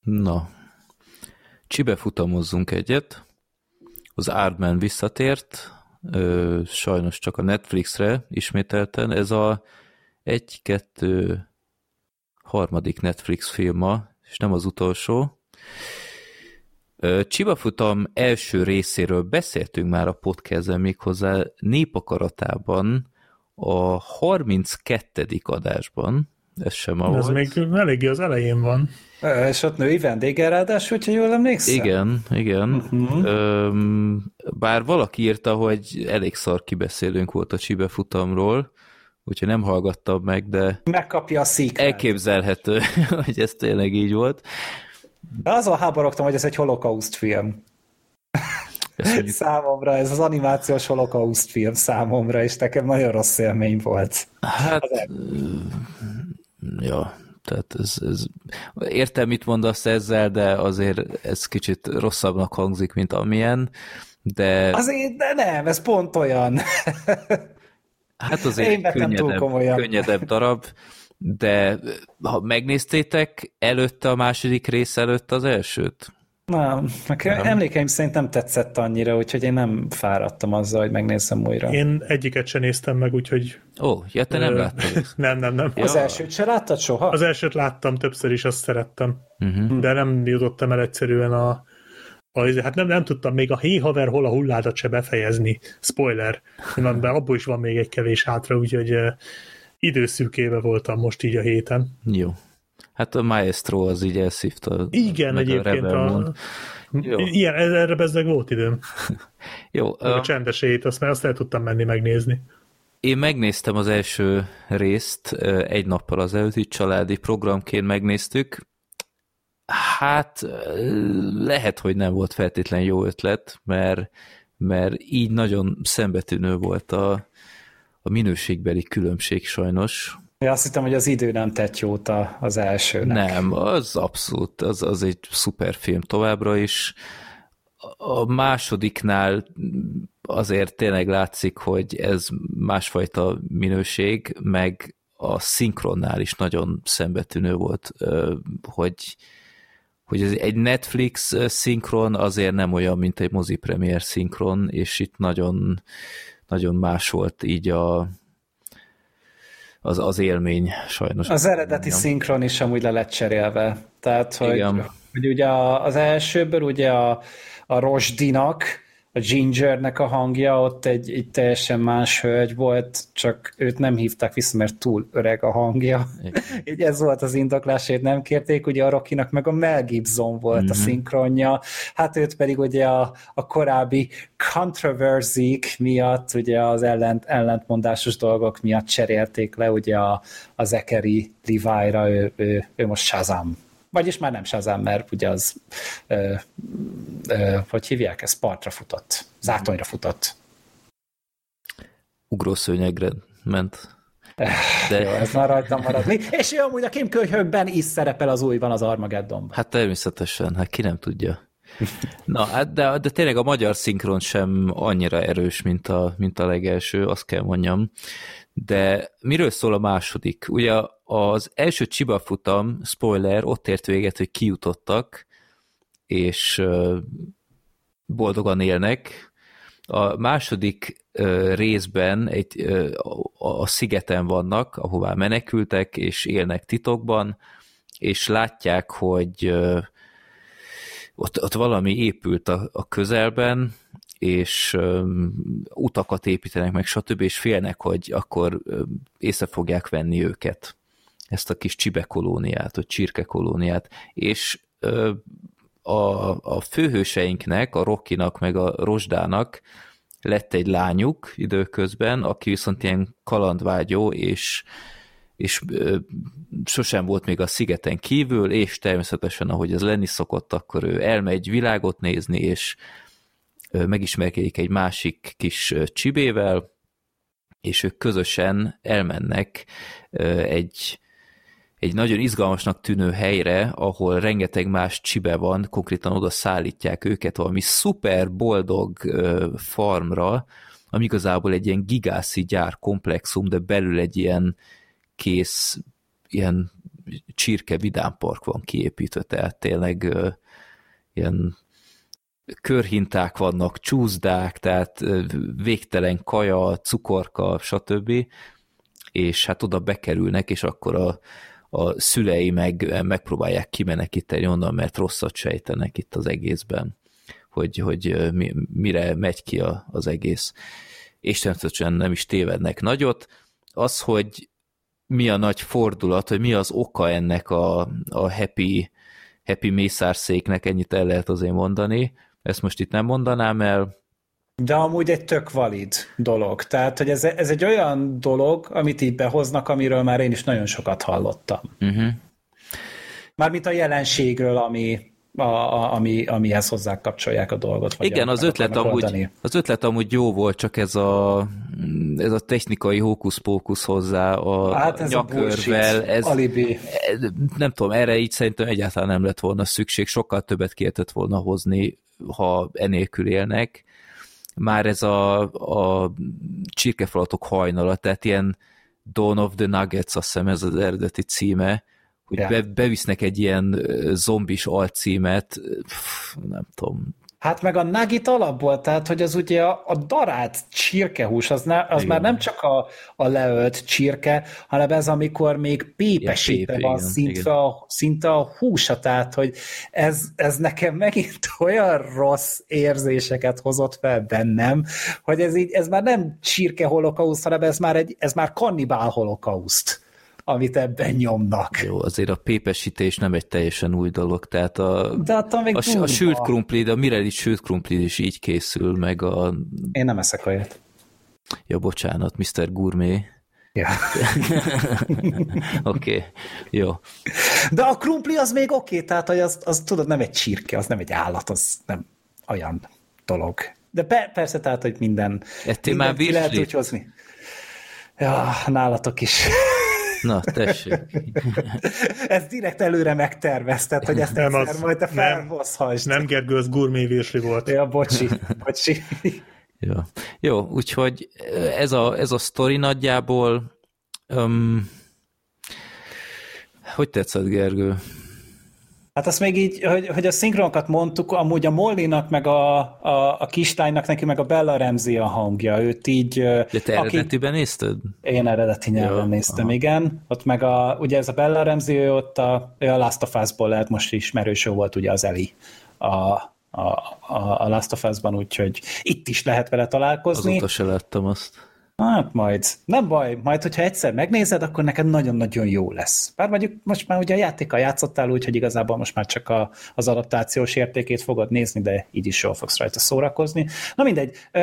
Speaker 3: Na, csibe futamozzunk egyet. Az Ardman visszatért, ö, sajnos csak a Netflixre ismételten. Ez a egy-kettő harmadik Netflix filma, és nem az utolsó. Csibafutam első részéről beszéltünk már a podcastben méghozzá népakaratában a 32. adásban, ez sem ahol.
Speaker 4: Ez még eléggé az elején van.
Speaker 5: És ott női vendége ráadásul, hogyha jól emlékszem.
Speaker 3: Igen, igen. Uh-huh. Öm, bár valaki írta, hogy elég szar kibeszélünk volt a csibefutamról, úgyhogy nem hallgattam meg, de...
Speaker 5: Megkapja a szík.
Speaker 3: Elképzelhető, hogy ez tényleg így volt.
Speaker 5: De azon háborogtam, hogy ez egy holokauszt film. számomra, ez az animációs holokauszt film számomra, és nekem nagyon rossz élmény volt.
Speaker 3: Hát, ja, tehát ez, ez, értem, mit mondasz ezzel, de azért ez kicsit rosszabbnak hangzik, mint amilyen, de...
Speaker 5: Azért, de nem, ez pont olyan.
Speaker 3: Hát azért könnyedebb, könnyedebb darab, de ha megnéztétek előtte a második rész előtt az elsőt?
Speaker 5: Nem, nem. emlékeim szerint nem tetszett annyira, úgyhogy én nem fáradtam azzal, hogy megnézzem újra.
Speaker 4: Én egyiket sem néztem meg, úgyhogy...
Speaker 3: Ó, ja, te nem láttad?
Speaker 4: nem, nem, nem.
Speaker 5: Ja. Az elsőt se láttad soha?
Speaker 4: Az elsőt láttam, többször is azt szerettem. Uh-huh. De nem jutottam el egyszerűen a, a hát nem, nem tudtam még a hé haver hol a hulládat se befejezni. Spoiler. De abból is van még egy kevés hátra, úgyhogy időszűkébe voltam most így a héten.
Speaker 3: Jó. Hát a Maestro az így elszívta.
Speaker 4: Igen, egyébként a, a Jó. Ilyen, erre bezzeg volt időm.
Speaker 3: Jó.
Speaker 4: A, a csendesét, azt, azt el tudtam menni megnézni.
Speaker 3: Én megnéztem az első részt egy nappal az előtti családi programként megnéztük. Hát lehet, hogy nem volt feltétlen jó ötlet, mert, mert így nagyon szembetűnő volt a, a minőségbeli különbség sajnos.
Speaker 5: Ja, azt hittem, hogy az idő nem tett jót az elsőnek.
Speaker 3: Nem, az abszolút, az, az egy szuper film továbbra is. A másodiknál azért tényleg látszik, hogy ez másfajta minőség, meg a szinkronnál is nagyon szembetűnő volt, hogy, hogy ez egy Netflix szinkron azért nem olyan, mint egy mozi premier szinkron, és itt nagyon nagyon más volt így a, az, az élmény sajnos.
Speaker 5: Az eredeti mondjam. szinkron is amúgy le lett cserélve. Tehát, hogy, Igen. hogy ugye az elsőből ugye a, a Rosdinak a Gingernek a hangja, ott egy, egy teljesen más hölgy volt, csak őt nem hívták vissza, mert túl öreg a hangja. Így ez volt az indoklás, hogy nem kérték, ugye a Rockinak meg a Mel Gibson volt mm-hmm. a mhm. szinkronja, hát őt pedig ugye a, a korábbi controversy miatt, ugye az ellent, ellentmondásos dolgok miatt cserélték le ugye a, a Zachary Levi-ra, ő, ő, ő most Shazam vagyis már nem Shazam, mert ugye az, ö, ö, hogy hívják ezt, partra futott, zátonyra futott.
Speaker 3: Ugrószőnyegre ment.
Speaker 5: De... Jó, ez már rajtam maradni. És ő amúgy a Kim Kölyhökben is szerepel az újban az Armageddonban.
Speaker 3: Hát természetesen, hát ki nem tudja. Na, hát de, de tényleg a magyar szinkron sem annyira erős, mint a, mint a legelső, azt kell mondjam. De miről szól a második? Ugye az első Csiba futam, spoiler, ott ért véget, hogy kijutottak, és boldogan élnek. A második részben egy, a szigeten vannak, ahová menekültek, és élnek titokban, és látják, hogy ott, ott valami épült a, a közelben, és um, utakat építenek meg, stb., és félnek, hogy akkor um, észre fogják venni őket, ezt a kis csibe kolóniát, vagy csirke kolóniát, és um, a, a főhőseinknek, a Rockinak, meg a Rosdának lett egy lányuk időközben, aki viszont ilyen kalandvágyó, és, és sosem volt még a szigeten kívül, és természetesen, ahogy ez lenni szokott, akkor ő elmegy világot nézni, és megismerkedik egy másik kis csibével, és ők közösen elmennek egy, egy nagyon izgalmasnak tűnő helyre, ahol rengeteg más csibe van, konkrétan oda szállítják őket valami szuper boldog farmra, ami igazából egy ilyen gigászi gyár komplexum, de belül egy ilyen kész, ilyen csirke vidámpark van kiépítve, tehát tényleg ilyen körhinták vannak, csúszdák, tehát végtelen kaja, cukorka, stb. És hát oda bekerülnek, és akkor a, a szülei meg megpróbálják kimenekíteni onnan, mert rosszat sejtenek itt az egészben, hogy, hogy mire megy ki a, az egész. És természetesen nem is tévednek nagyot. Az, hogy mi a nagy fordulat, hogy mi az oka ennek a, a happy, happy mészárszéknek, ennyit el lehet azért mondani, ezt most itt nem mondanám el,
Speaker 5: de amúgy egy tök valid dolog. Tehát, hogy ez, ez egy olyan dolog, amit így behoznak, amiről már én is nagyon sokat hallottam. Uh-huh. Mármint a jelenségről, ami, a, a, ami, amihez hozzá kapcsolják a dolgot.
Speaker 3: Vagy Igen, az ötlet, amúgy, az ötlet amúgy jó volt, csak ez a, ez a technikai hókusz-pókusz hozzá a
Speaker 5: hát ez
Speaker 3: nyakörvel.
Speaker 5: A ez, alibi.
Speaker 3: Nem tudom, erre így szerintem egyáltalán nem lett volna szükség, sokkal többet kértett volna hozni, ha enélkül élnek. Már ez a, a csirkefalatok hajnala, tehát ilyen Dawn of the Nuggets, azt hiszem ez az eredeti címe, hogy yeah. be, bevisznek egy ilyen zombis alcímet, nem tudom,
Speaker 5: Hát meg a nugget alapból, tehát hogy az ugye a, a darált csirkehús, az, ne, az már nem csak a, a leölt csirke, hanem ez amikor még pépesítve ja, van szinte a, szinte a húsa, tehát hogy ez, ez nekem megint olyan rossz érzéseket hozott fel bennem, hogy ez, így, ez már nem csirke holokauszt, hanem ez már, egy, ez már kannibál holokauszt amit ebben nyomnak.
Speaker 3: Jó, azért a pépesítés nem egy teljesen új dolog, tehát a, de a, még a, a sült krumpli, de a Mireli sült krumpli is így készül, meg a...
Speaker 5: Én nem eszek olyat.
Speaker 3: Ja, bocsánat, Mr. Gourmet.
Speaker 5: Ja.
Speaker 3: Oké, okay. jó.
Speaker 5: De a krumpli az még oké, okay, tehát hogy az, az tudod, nem egy csirke, az nem egy állat, az nem olyan dolog. De be, persze, tehát, hogy minden,
Speaker 3: Ettél már
Speaker 5: lehet úgy hozni. Ja, nálatok is.
Speaker 3: Na, tessék.
Speaker 5: Ez direkt előre megtervezted, hogy ezt nem egyszer az, majd te felhozhassd.
Speaker 4: Nem, nem Gergő, az gurmévésli volt.
Speaker 5: Ja, bocsi, bocsi.
Speaker 3: Jó, Jó úgyhogy ez a, ez a sztori nagyjából um, hogy tetszett, Gergő?
Speaker 5: Hát azt még így, hogy, hogy a szinkronokat mondtuk, amúgy a Mollinak, meg a, a, a kislánynak, neki meg a Bella Ramsey a hangja, őt így...
Speaker 3: De te aki... eredetiben nézted?
Speaker 5: Én eredeti nyelven ja, néztem, aha. igen. Ott meg a, ugye ez a Bella Ramsey, ő ott a, a Last of Us-ból lehet most ismerős, volt ugye az Eli a, a, a, a Last of Us-ban, úgyhogy itt is lehet vele találkozni.
Speaker 3: Azóta se láttam azt.
Speaker 5: Hát majd. Nem baj, majd hogyha egyszer megnézed, akkor neked nagyon-nagyon jó lesz. Bár mondjuk most már ugye a játékkal játszottál úgy, hogy igazából most már csak a, az adaptációs értékét fogod nézni, de így is jól fogsz rajta szórakozni. Na mindegy.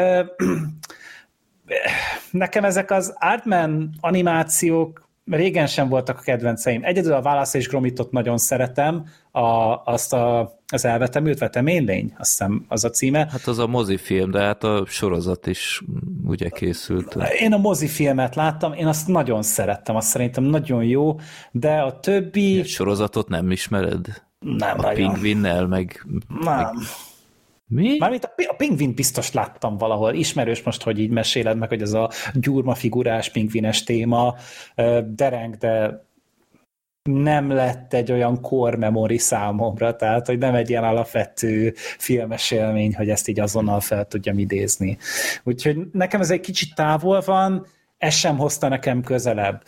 Speaker 5: Nekem ezek az Artman animációk régen sem voltak a kedvenceim. Egyedül a Válasz és Gromitot nagyon szeretem, a, azt a, az elvetemült veteménylény, azt hiszem az a címe.
Speaker 3: Hát az a mozifilm, de hát a sorozat is ugye készült.
Speaker 5: Én a mozifilmet láttam, én azt nagyon szerettem, azt szerintem nagyon jó, de a többi... A
Speaker 3: sorozatot nem ismered?
Speaker 5: Nem,
Speaker 3: a nagyon. pingvinnel, meg...
Speaker 5: Nem. Meg...
Speaker 3: Mi?
Speaker 5: Mármint a, a pingvin biztos láttam valahol. Ismerős most, hogy így meséled meg, hogy ez a gyurma figurás pingvines téma dereng, de nem lett egy olyan core memory számomra, tehát hogy nem egy ilyen alapvető filmes élmény, hogy ezt így azonnal fel tudjam idézni. Úgyhogy nekem ez egy kicsit távol van, ez sem hozta nekem közelebb.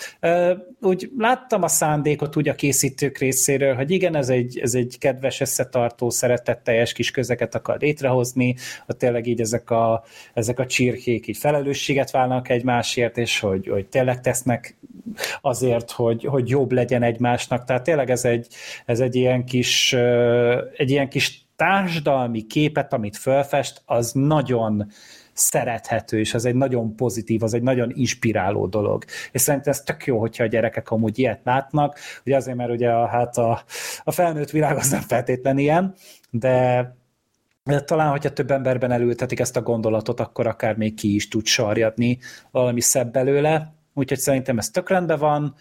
Speaker 5: Úgy láttam a szándékot úgy a készítők részéről, hogy igen, ez egy, ez egy kedves, összetartó, szeretetteljes kis közeket akar létrehozni, hogy tényleg így ezek a, ezek a csirkék így felelősséget válnak egymásért, és hogy, hogy tényleg tesznek azért, hogy, hogy jobb legyen egymásnak. Tehát tényleg ez egy, ez egy ilyen kis, egy ilyen kis társadalmi képet, amit felfest, az nagyon szerethető, és ez egy nagyon pozitív, az egy nagyon inspiráló dolog. És szerintem ez tök jó, hogyha a gyerekek amúgy ilyet látnak, ugye azért, mert ugye a, hát a, a felnőtt világ az nem feltétlen ilyen, de de talán, hogyha több emberben elültetik ezt a gondolatot, akkor akár még ki is tud sarjadni valami szebb belőle, úgyhogy szerintem ez tök rendben van.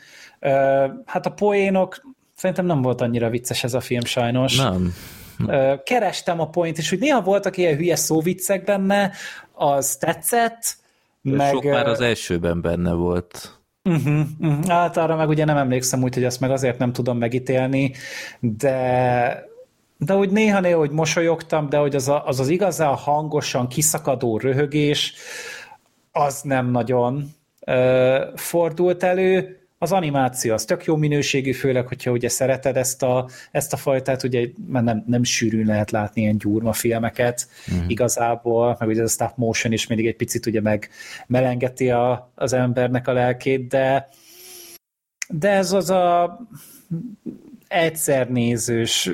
Speaker 5: Hát a poénok, szerintem nem volt annyira vicces ez a film sajnos.
Speaker 3: Nem.
Speaker 5: Kerestem a point, és hogy néha voltak ilyen hülye szóviccek benne, az tetszett,
Speaker 3: meg... Sok már az elsőben benne volt.
Speaker 5: Uh-huh, uh-huh. Hát arra meg ugye nem emlékszem úgy, hogy azt meg azért nem tudom megítélni, de de hogy néha-néha, hogy mosolyogtam, de hogy az, a, az az igazán hangosan kiszakadó röhögés, az nem nagyon ö, fordult elő. Az animáció az tök jó minőségű, főleg, hogyha ugye szereted ezt a, ezt a fajtát, ugye mert nem, nem sűrűn lehet látni ilyen gyurma filmeket mm. igazából, meg ugye a stop motion is mindig egy picit ugye meg melengeti a, az embernek a lelkét, de de ez az a egyszer nézős,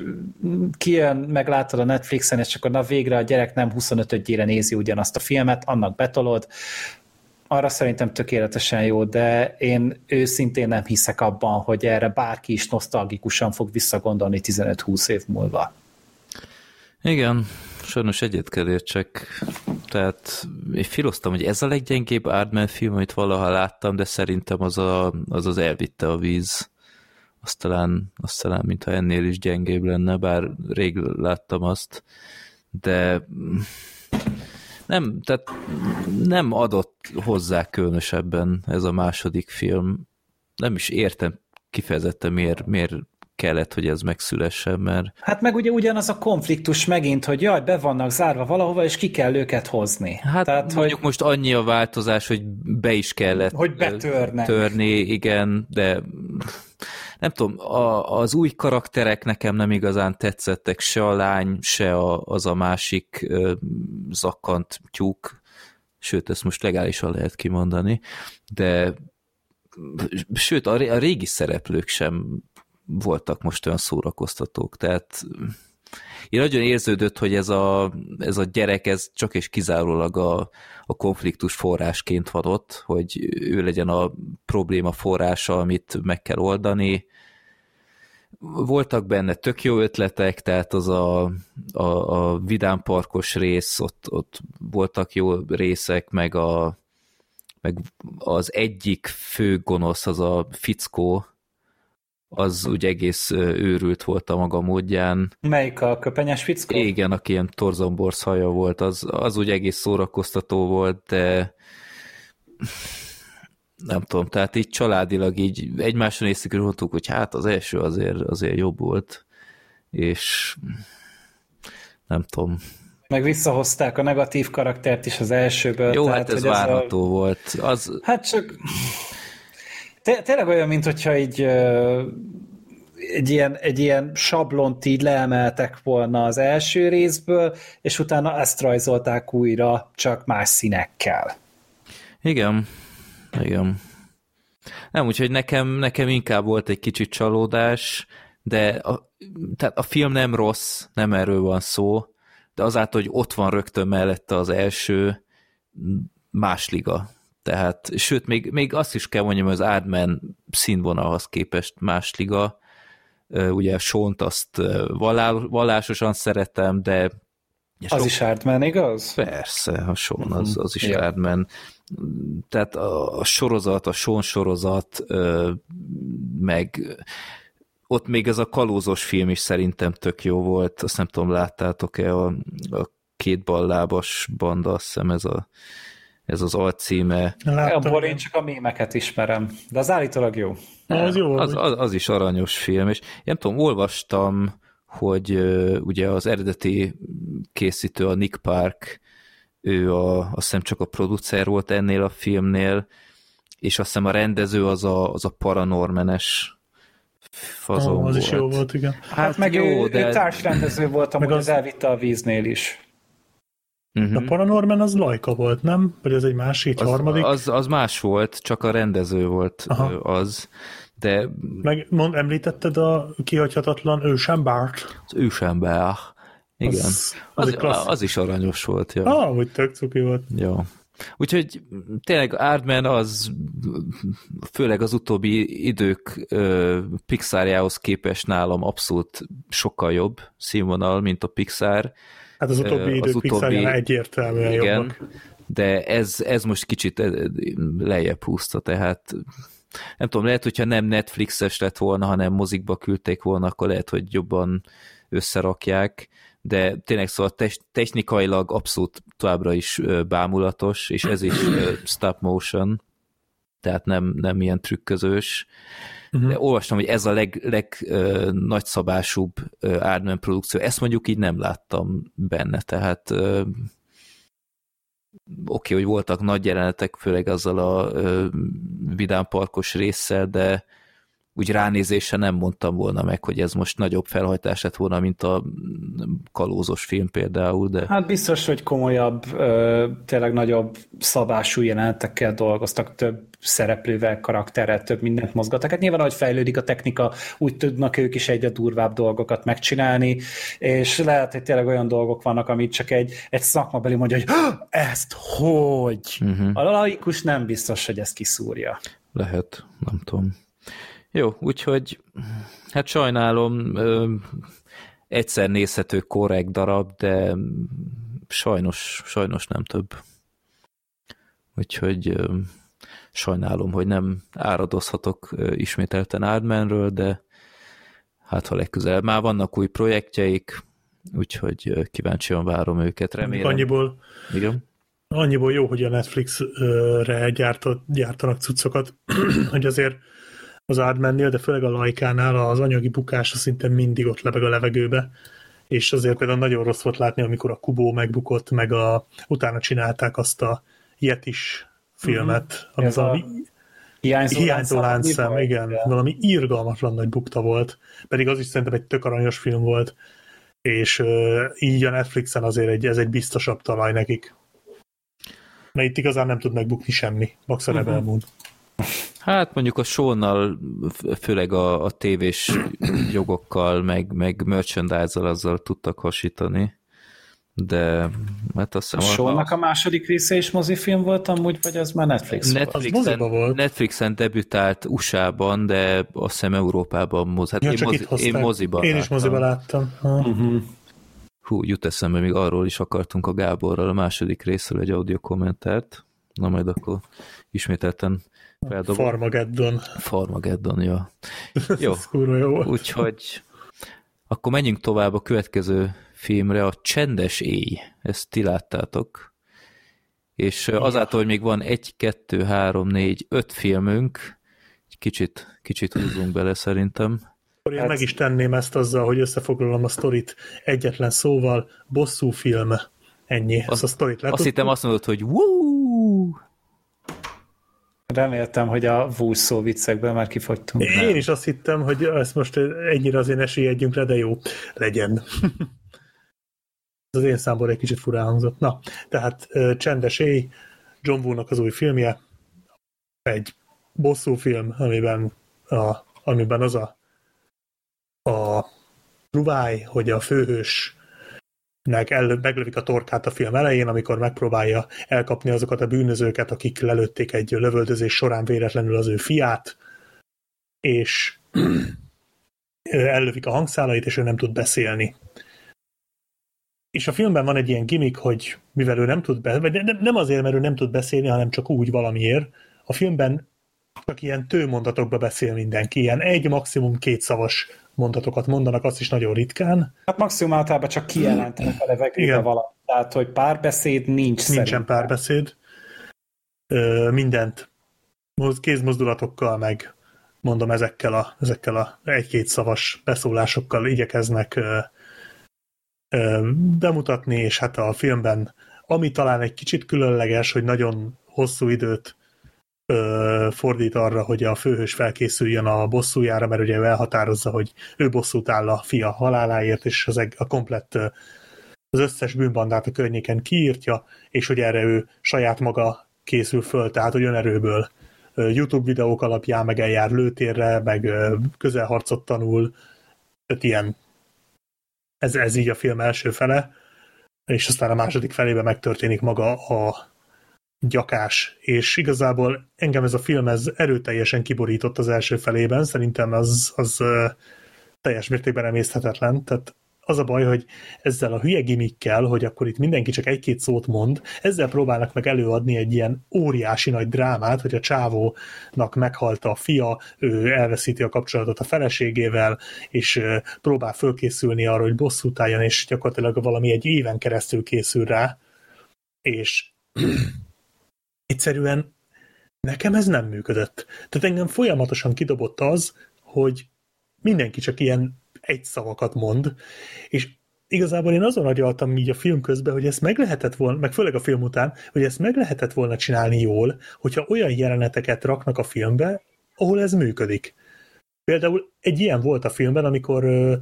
Speaker 5: kijön, meglátod a Netflixen, és csak na végre a gyerek nem 25-ére nézi ugyanazt a filmet, annak betolod, arra szerintem tökéletesen jó, de én őszintén nem hiszek abban, hogy erre bárki is nosztalgikusan fog visszagondolni 15-20 év múlva.
Speaker 3: Igen, sajnos egyet kell értsek. Tehát én filoztam, hogy ez a leggyengébb Ardman film, amit valaha láttam, de szerintem az a, az, az elvitte a víz azt talán, azt talán mintha ennél is gyengébb lenne, bár rég láttam azt, de nem, tehát nem adott hozzá különösebben ez a második film. Nem is értem kifejezetten miért, miért kellett, hogy ez megszülessen, mert...
Speaker 5: Hát meg ugye ugyanaz a konfliktus megint, hogy jaj, be vannak zárva valahova, és ki kell őket hozni.
Speaker 3: Hát Tehát, mondjuk hogy... most annyi a változás, hogy be is kellett
Speaker 5: hogy betörnek.
Speaker 3: törni, igen, de nem tudom, a, az új karakterek nekem nem igazán tetszettek, se a lány, se a, az a másik ö, zakkant tyúk, sőt, ezt most legálisan lehet kimondani, de sőt, a, a régi szereplők sem voltak most olyan szórakoztatók, tehát én nagyon érződött, hogy ez a, ez a gyerek, ez csak és kizárólag a, a konfliktus forrásként van ott, hogy ő legyen a probléma forrása, amit meg kell oldani. Voltak benne tök jó ötletek, tehát az a, a, a vidámparkos rész, ott, ott voltak jó részek, meg, a, meg az egyik fő gonosz, az a fickó, az úgy egész őrült volt a maga módján.
Speaker 5: Melyik a köpenyes fickó?
Speaker 3: Igen, aki ilyen torzomborsz haja volt, az, az úgy egész szórakoztató volt, de nem tudom, tehát így családilag így egymáson észre mondtuk, hogy hát az első azért, azért jobb volt, és nem tudom.
Speaker 5: Meg visszahozták a negatív karaktert is az elsőből.
Speaker 3: Jó, tehát, hát ez várható a... volt. Az...
Speaker 5: Hát csak tényleg olyan, mint hogyha így egy ilyen, egy ilyen sablont így leemeltek volna az első részből, és utána ezt rajzolták újra, csak más színekkel.
Speaker 3: Igen, igen. Nem, úgyhogy nekem, nekem inkább volt egy kicsit csalódás, de a, tehát a film nem rossz, nem erről van szó, de azáltal, hogy ott van rögtön mellette az első, más liga. Tehát, sőt, még, még azt is kell mondjam, hogy az Ardman színvonalhoz képest más liga. Ugye Sont azt vallásosan szeretem, de
Speaker 5: az is Ardman, igaz?
Speaker 3: Persze, a Sean az, az is. Ardman. Tehát a, a sorozat, a Sean sorozat, meg ott még ez a kalózos film is szerintem tök jó volt. Azt nem tudom, láttátok-e a, a két ballábas banda, azt hiszem ez a ez az alcíme.
Speaker 5: Abból én csak a mémeket ismerem, de az állítólag jó.
Speaker 3: Az, jó, az, az, az is aranyos film, és nem tudom, olvastam, hogy ugye az eredeti készítő, a Nick Park, ő a, azt hiszem csak a producer volt ennél a filmnél, és azt hiszem a rendező az a, az a paranormenes fazon oh,
Speaker 4: az
Speaker 3: volt.
Speaker 4: is jó volt, igen.
Speaker 5: Hát, hát meg jó, ő, de... ő társrendező volt, amúgy az... az elvitte a víznél is.
Speaker 4: Uh-huh. A Paranorman az Lajka volt, nem? Vagy ez egy másik,
Speaker 3: az,
Speaker 4: harmadik?
Speaker 3: Az, az más volt, csak a rendező volt Aha. az. De...
Speaker 4: Meg mond, említetted a kihagyhatatlan ősembert?
Speaker 3: Az ősember. Igen. Az, az, az, az is aranyos volt. Ja.
Speaker 4: Ah, hogy tök cuki volt.
Speaker 3: Ja. Úgyhogy tényleg Ardman az főleg az utóbbi idők Pixarjához képest nálam abszolút sokkal jobb színvonal, mint a Pixar.
Speaker 4: Hát az utóbbi idők az utóbbi, egyértelműen igen, jobbak.
Speaker 3: De ez, ez most kicsit lejjebb húzta, tehát nem tudom, lehet, hogyha nem Netflixes lett volna, hanem mozikba küldték volna, akkor lehet, hogy jobban összerakják, de tényleg szóval technikailag abszolút továbbra is bámulatos, és ez is stop motion, tehát nem, nem ilyen trükközős. Uh-huh. De olvastam, hogy ez a leg, leg uh, nagyszabásúbb uh, produkció. Ezt mondjuk így nem láttam benne, tehát uh, oké, okay, hogy voltak nagy jelenetek, főleg azzal a uh, vidámparkos résszel, de úgy ránézése nem mondtam volna meg, hogy ez most nagyobb felhajtás lett volna, mint a kalózos film például, de...
Speaker 5: Hát biztos, hogy komolyabb, tényleg nagyobb szabású jelenetekkel dolgoztak, több szereplővel, karakterrel, több mindent mozgattak. Hát nyilván, ahogy fejlődik a technika, úgy tudnak ők is egyre durvább dolgokat megcsinálni, és lehet, hogy tényleg olyan dolgok vannak, amit csak egy, egy szakmabeli mondja, hogy ezt hogy? Uh-huh. A laikus nem biztos, hogy ezt kiszúrja.
Speaker 3: Lehet, nem tudom. Jó, úgyhogy hát sajnálom, ö, egyszer nézhető korrekt darab, de sajnos, sajnos nem több. Úgyhogy ö, sajnálom, hogy nem áradozhatok ö, ismételten Ardmanről, de hát ha legközelebb már vannak új projektjeik, úgyhogy kíváncsian várom őket, remélem.
Speaker 4: Annyiból,
Speaker 3: Igen?
Speaker 4: annyiból jó, hogy a Netflixre gyártott, gyártanak cuccokat, hogy azért az Ardmennél, de főleg a Lajkánál az anyagi bukása szinte mindig ott lebeg a levegőbe, és azért például nagyon rossz volt látni, amikor a Kubó megbukott, meg a, utána csinálták azt a Yetis filmet, mm-hmm. ami Ez valami hiányzó, hiányzó láncszem, igen, igen, valami írgalmatlan nagy bukta volt, pedig az is szerintem egy tök aranyos film volt, és uh, így a Netflixen azért egy, ez egy biztosabb talaj nekik. Mert itt igazán nem tud megbukni semmi, Max a Moon.
Speaker 3: Hát mondjuk a Sónnal, főleg a, a tévés jogokkal, meg, meg merchandise-zal azzal tudtak hasítani, de hát azt
Speaker 5: hiszem... A Sónnak a... a második része is mozifilm volt amúgy, vagy az már Netflix
Speaker 3: Netflixen, volt? volt? Netflixen debütált USA-ban, de azt hiszem Európában moz. Hát
Speaker 4: ja, én, mozi,
Speaker 3: én moziban
Speaker 4: Én is moziban láttam. Uh-huh.
Speaker 3: Hú, jut eszembe, még arról is akartunk a Gáborral a második részről egy audio kommentárt. Na majd akkor ismételten
Speaker 4: Feldobom. Farmageddon.
Speaker 3: Farmageddon, ja. Jó.
Speaker 4: jó
Speaker 3: Úgyhogy akkor menjünk tovább a következő filmre, a Csendes Éj. Ezt ti láttátok. És azáltal, hogy még van egy, kettő, három, négy, öt filmünk, egy kicsit, kicsit húzunk bele szerintem.
Speaker 4: Én hát... meg is tenném ezt azzal, hogy összefoglalom a sztorit egyetlen szóval, bosszú film. Ennyi. Azt, ezt a sztorit
Speaker 3: Azt hittem azt mondod, hogy Woo!
Speaker 5: Reméltem, hogy a vúsz szó viccekből már kifogytunk.
Speaker 4: Én nem. is azt hittem, hogy ezt most ennyire azért esélyedjünk le, de jó, legyen. Ez az én számból egy kicsit furán hangzott. Na, tehát Csendes éj, John Woo-nak az új filmje, egy bosszú film, amiben, a, amiben az a, a ruváj, hogy a főhős nek el, meglövik a torkát a film elején, amikor megpróbálja elkapni azokat a bűnözőket, akik lelőtték egy lövöldözés során véletlenül az ő fiát, és ellövik a hangszálait, és ő nem tud beszélni. És a filmben van egy ilyen gimmick, hogy mivel ő nem tud beszélni, nem azért, mert ő nem tud beszélni, hanem csak úgy valamiért, a filmben csak ilyen tőmondatokba beszél mindenki, ilyen egy, maximum két szavas mondatokat mondanak, azt is nagyon ritkán.
Speaker 5: Hát maximum általában csak kijelentenek a levegőbe valamit. Tehát, hogy párbeszéd nincs
Speaker 4: Nincsen szerintem. párbeszéd. Ö, mindent kézmozdulatokkal, meg mondom ezekkel a, ezekkel a egy-két szavas beszólásokkal igyekeznek ö, ö, bemutatni, és hát a filmben ami talán egy kicsit különleges, hogy nagyon hosszú időt ö, fordít arra, hogy a főhős felkészüljön a bosszújára, mert ugye ő elhatározza, hogy ő bosszút áll a fia haláláért, és az a komplett az összes bűnbandát a környéken kiírtja, és hogy erre ő saját maga készül föl, tehát hogy önerőből YouTube videók alapján meg eljár lőtérre, meg közelharcot tanul, tehát ilyen. Ez, ez így a film első fele, és aztán a második felében megtörténik maga a gyakás, és igazából engem ez a film ez erőteljesen kiborított az első felében, szerintem az, az teljes mértékben emészthetetlen, tehát az a baj, hogy ezzel a hülye gimikkel, hogy akkor itt mindenki csak egy-két szót mond, ezzel próbálnak meg előadni egy ilyen óriási nagy drámát, hogy a csávónak meghalt a fia, ő elveszíti a kapcsolatot a feleségével, és próbál fölkészülni arra, hogy bosszút álljon, és gyakorlatilag valami egy éven keresztül készül rá, és egyszerűen nekem ez nem működött. Tehát engem folyamatosan kidobott az, hogy mindenki csak ilyen egy szavakat mond, és igazából én azon agyaltam így a film közben, hogy ezt meg lehetett volna, meg főleg a film után, hogy ezt meg lehetett volna csinálni jól, hogyha olyan jeleneteket raknak a filmbe, ahol ez működik. Például egy ilyen volt a filmben, amikor ö,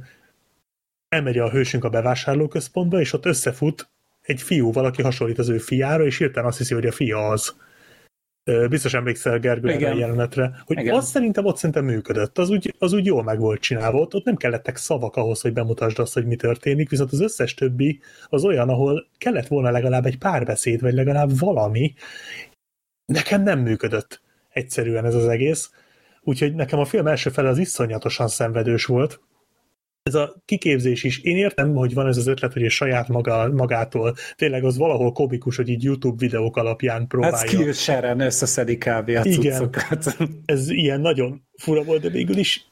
Speaker 4: elmegy a hősünk a bevásárlóközpontba, és ott összefut egy fiú, valaki hasonlít az ő fiára, és hirtelen azt hiszi, hogy a fia az. Biztos emlékszel Gergő erre a jelenetre, hogy Igen. az szerintem ott szerintem működött, az úgy, az úgy jól meg volt csinálva, ott, ott nem kellettek szavak ahhoz, hogy bemutasd azt, hogy mi történik, viszont az összes többi az olyan, ahol kellett volna legalább egy párbeszéd, vagy legalább valami. Nekem nem működött egyszerűen ez az egész, úgyhogy nekem a film első fele az iszonyatosan szenvedős volt, ez a kiképzés is, én értem, hogy van ez az ötlet, hogy egy saját maga, magától, tényleg az valahol komikus, hogy így YouTube videók alapján próbálja. Hát
Speaker 5: Skillshare-en összeszedik kb. a Igen,
Speaker 4: ez ilyen nagyon fura volt, de végül is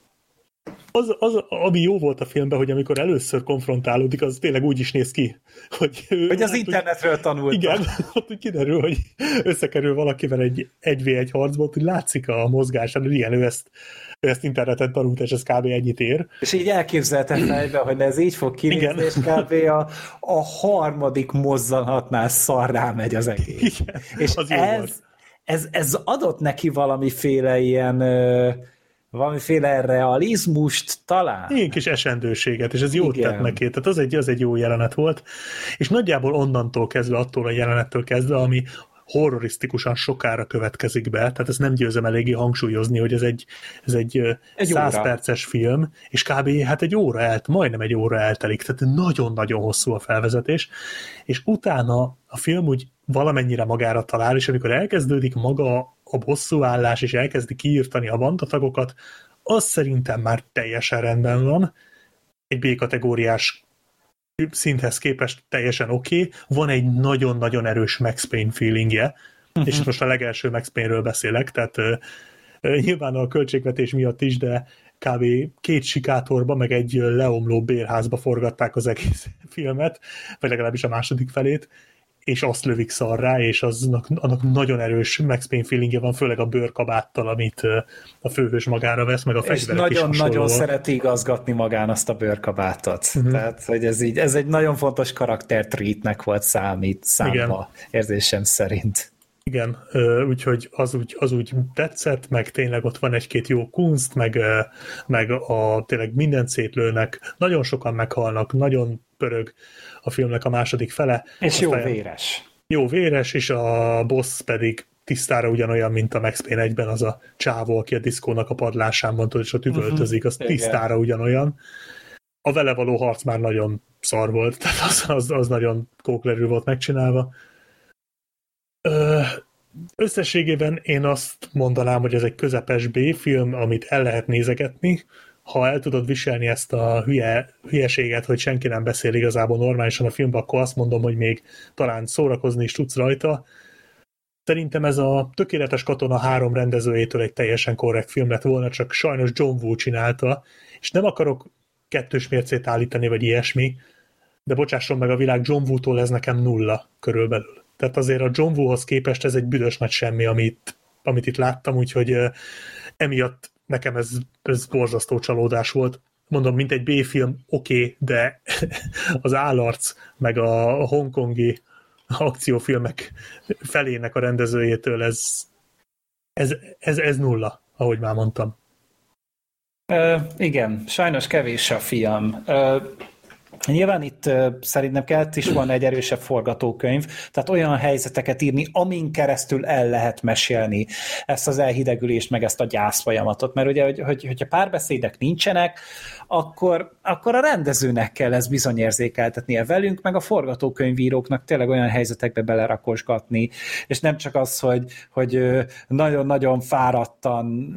Speaker 4: az, az, ami jó volt a filmben, hogy amikor először konfrontálódik, az tényleg úgy is néz ki, hogy...
Speaker 5: Hogy az hát, internetről hogy, tanult.
Speaker 4: Igen, ott kiderül, hogy összekerül valakivel egy 1v1 harcból, hogy látszik a mozgás, hogy igen, ő ezt ő ezt interneten tanult, és ez kb. ennyit ér.
Speaker 5: És így elképzeltem fejbe, hogy ez így fog kinézni, Igen. és kb. A, a harmadik mozzanatnál szarrá megy az egész. Igen, és az ez, ez, ez adott neki valamiféle ilyen valamiféle realizmust talán.
Speaker 4: Ilyen kis esendőséget, és ez jót Igen. tett neki. Tehát az egy, az egy jó jelenet volt. És nagyjából onnantól kezdve, attól a jelenettől kezdve, ami horrorisztikusan sokára következik be, tehát ezt nem győzem eléggé hangsúlyozni, hogy ez egy, ez egy, egy 100 óra. perces film, és kb. hát egy óra elt, majdnem egy óra eltelik, tehát nagyon-nagyon hosszú a felvezetés, és utána a film úgy valamennyire magára talál, és amikor elkezdődik maga a bosszúállás, és elkezdi kiírtani a bandatagokat, az szerintem már teljesen rendben van. Egy B-kategóriás szinthez képest teljesen oké, okay. van egy nagyon-nagyon erős Max Payne feelingje, uh-huh. és most a legelső Max Payne-ről beszélek, tehát uh, nyilván a költségvetés miatt is, de kb. két sikátorba, meg egy leomló bérházba forgatták az egész filmet, vagy legalábbis a második felét, és azt lövik szarrá, és aznak, annak nagyon erős Max Payne feelingje van, főleg a bőrkabáttal, amit a főhős magára vesz, meg a fegyverek
Speaker 5: És nagyon-nagyon szereti igazgatni magán azt a bőrkabátot. Uh-huh. Tehát, hogy ez így, ez egy nagyon fontos karaktertreatnek volt számít, számba, Igen. érzésem szerint.
Speaker 4: Igen, úgyhogy az úgy, az úgy tetszett, meg tényleg ott van egy-két jó kunst, meg, meg a, tényleg minden szétlőnek, nagyon sokan meghalnak, nagyon pörög a filmnek a második fele.
Speaker 5: És jó véres.
Speaker 4: Jó véres, és a boss pedig tisztára ugyanolyan, mint a Max Payne 1-ben az a csávó, aki a diszkónak a padlásán mondta, és ott üvöltözik, az uh-huh. tisztára ugyanolyan. A vele való harc már nagyon szar volt, tehát az, az, az nagyon kóklerű volt megcsinálva. Ö, összességében én azt mondanám, hogy ez egy közepes B-film, amit el lehet nézegetni, ha el tudod viselni ezt a hülye, hülyeséget, hogy senki nem beszél igazából normálisan a filmben, akkor azt mondom, hogy még talán szórakozni is tudsz rajta. Szerintem ez a Tökéletes Katona három rendezőjétől egy teljesen korrekt film lett volna, csak sajnos John Woo csinálta, és nem akarok kettős mércét állítani, vagy ilyesmi, de bocsásson meg a világ John Woo-tól ez nekem nulla körülbelül. Tehát azért a John Woo-hoz képest ez egy büdös nagy semmi, amit, amit itt láttam, úgyhogy emiatt nekem ez, ez borzasztó csalódás volt. Mondom, mint egy B-film, oké, okay, de az állarc, meg a hongkongi akciófilmek felének a rendezőjétől ez, ez, ez, ez nulla, ahogy már mondtam.
Speaker 5: Uh, igen, sajnos kevés a fiam. Uh, Nyilván itt szerintem kellett is van egy erősebb forgatókönyv, tehát olyan helyzeteket írni, amin keresztül el lehet mesélni ezt az elhidegülést, meg ezt a gyász. Mert ugye, hogy, hogy, hogyha párbeszédek nincsenek, akkor, akkor a rendezőnek kell ez bizony érzékeltetnie velünk, meg a forgatókönyvíróknak tényleg olyan helyzetekbe belerakosgatni, és nem csak az, hogy, hogy nagyon-nagyon fáradtan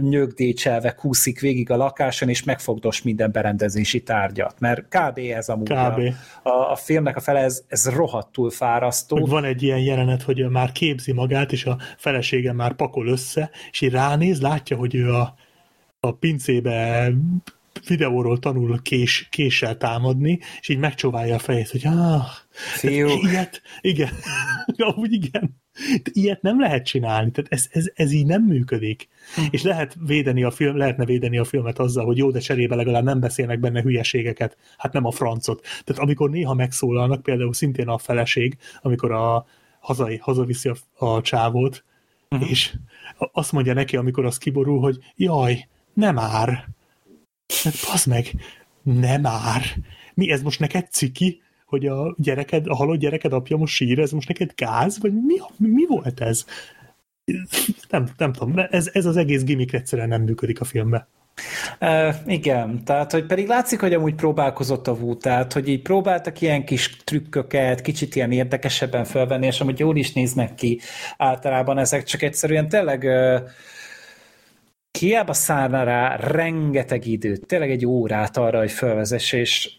Speaker 5: nyögdécselve kúszik végig a lakáson, és megfogdos minden berendezési tárgyat, mert kb. ez amúgy kb. A, a, a filmnek a fele, ez, ez rohadtul fárasztó.
Speaker 4: Hogy van egy ilyen jelenet, hogy már képzi magát, és a felesége már pakol össze, és így ránéz, látja, hogy ő a, a pincébe videóról tanul kés, késsel támadni, és így megcsóválja a fejét, hogy ah, ilyet, igen, amúgy igen. Ilyet nem lehet csinálni, tehát ez, ez, ez így nem működik. Hm. És lehet védeni a film, lehetne védeni a filmet azzal, hogy jó, de cserébe legalább nem beszélnek benne hülyeségeket, hát nem a francot. Tehát amikor néha megszólalnak, például szintén a feleség, amikor a hazai, hazaviszi a, a csávót, uh-huh. és azt mondja neki, amikor az kiborul, hogy jaj, nem ár. Hát meg, nem ár. Mi ez most neked ciki? hogy a gyereked, a halott gyereked apja most sír, ez most neked gáz, vagy mi, mi volt ez? Nem, nem tudom, ez, ez az egész gimmick egyszerűen nem működik a filmbe.
Speaker 5: Uh, igen, tehát hogy pedig látszik, hogy amúgy próbálkozott a Wu, tehát hogy így próbáltak ilyen kis trükköket, kicsit ilyen érdekesebben felvenni, és amúgy jól is néznek ki általában ezek, csak egyszerűen tényleg uh, hiába szárna rá rengeteg időt, tényleg egy órát arra, hogy felvezess, és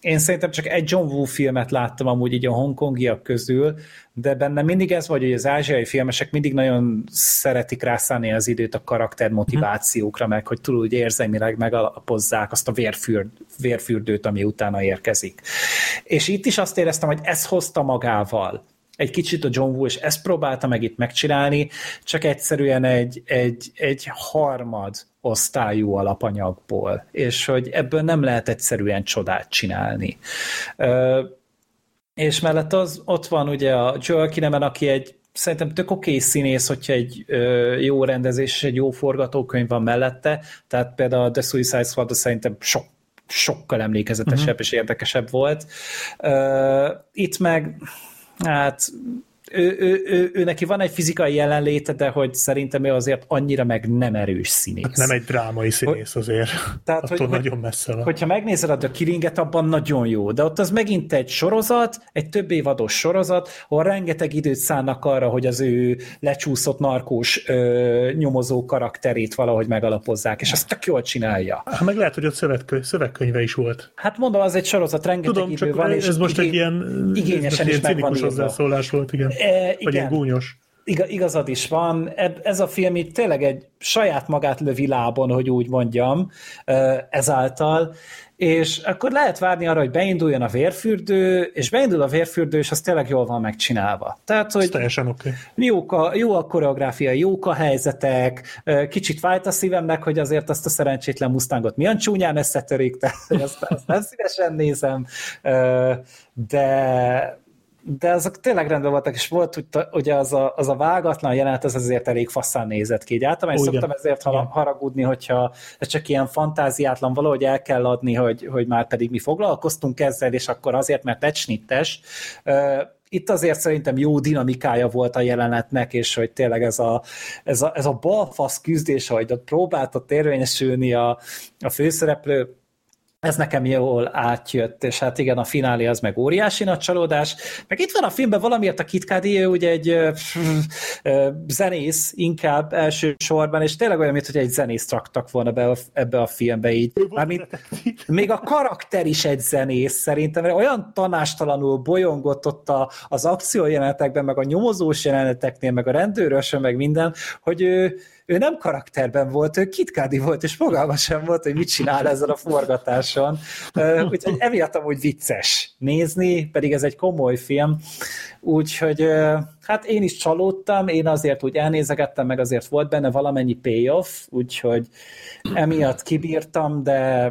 Speaker 5: én szerintem csak egy John Woo filmet láttam amúgy így a hongkongiak közül, de benne mindig ez vagy, hogy az ázsiai filmesek mindig nagyon szeretik rászállni az időt a karakter motivációkra, meg hogy túl úgy érzelmileg megalapozzák azt a vérfürd, vérfürdőt, ami utána érkezik. És itt is azt éreztem, hogy ez hozta magával egy kicsit a John Woo, és ezt próbálta meg itt megcsinálni, csak egyszerűen egy, egy, egy harmad osztályú alapanyagból, és hogy ebből nem lehet egyszerűen csodát csinálni. És mellett az, ott van ugye a Joel Kinnaman, aki egy szerintem tök oké színész, hogyha egy ö, jó rendezés és egy jó forgatókönyv van mellette, tehát például a The Suicide Squad szerintem sok, sokkal emlékezetesebb uh-huh. és érdekesebb volt. Uh, itt meg hát ő, ő, ő, ő neki van egy fizikai jelenléte, de hogy szerintem ő azért annyira meg nem erős színész. Hát
Speaker 4: nem egy drámai színész azért. Tehát, Attól hogy, nagyon messze van.
Speaker 5: Hogyha megnézed a Kiringet, abban nagyon jó, de ott az megint egy sorozat, egy több évados sorozat, ahol rengeteg időt szánnak arra, hogy az ő lecsúszott narkós ö, nyomozó karakterét valahogy megalapozzák, és azt tök jól csinálja.
Speaker 4: Hát meg lehet, hogy ott szövegkönyv, szövegkönyve is volt.
Speaker 5: Hát mondom, az egy sorozat, rengeteg
Speaker 4: Tudom,
Speaker 5: idő
Speaker 4: van,
Speaker 5: és
Speaker 4: ez most igé- egy ilyen,
Speaker 5: igényesen is
Speaker 4: cinikus hozzászólás volt, igen.
Speaker 5: E,
Speaker 4: ilyen gúnyos.
Speaker 5: Igazad is van. Ez a film itt tényleg egy saját magát lövi lábon, hogy úgy mondjam, ezáltal, és akkor lehet várni arra, hogy beinduljon a vérfürdő, és beindul a vérfürdő, és az tényleg jól van megcsinálva. Tehát, hogy
Speaker 4: teljesen.
Speaker 5: Okay. Jók a, jó a koreográfia, jók a helyzetek, kicsit fájt a szívemnek, hogy azért azt a szerencsétlen Mustangot milyen csúnyán összetörik, tehát ezt, ezt nem szívesen nézem, de de azok tényleg rendben voltak, és volt hogy ugye az a, az a vágatlan jelenet, az azért elég faszán nézett ki. Így általában Ugyan. szoktam ezért Igen. haragudni, hogyha ez csak ilyen fantáziátlan, valahogy el kell adni, hogy, hogy már pedig mi foglalkoztunk ezzel, és akkor azért, mert egy snittes. Itt azért szerintem jó dinamikája volt a jelenetnek, és hogy tényleg ez a, ez a, ez a balfasz küzdés, hogy ott próbálta érvényesülni a, a főszereplő, ez nekem jól átjött, és hát igen, a finálé az meg óriási nagy csalódás. Meg itt van a filmben valamiért a Kitkádi, ő ugye egy ö, ö, zenész inkább elsősorban, és tényleg olyan, mintha egy zenészt raktak volna be a, ebbe a filmbe így. Mármint, még a karakter is egy zenész szerintem, mert olyan tanástalanul bolyongott ott a, az akciójelenetekben, meg a nyomozós jeleneteknél, meg a rendőrösön, meg minden, hogy ő, ő nem karakterben volt, ő kitkádi volt, és fogalma sem volt, hogy mit csinál ezzel a forgatáson. Úgyhogy emiatt amúgy vicces nézni, pedig ez egy komoly film, úgyhogy hát én is csalódtam, én azért úgy elnézegettem, meg azért volt benne valamennyi payoff, úgyhogy emiatt kibírtam, de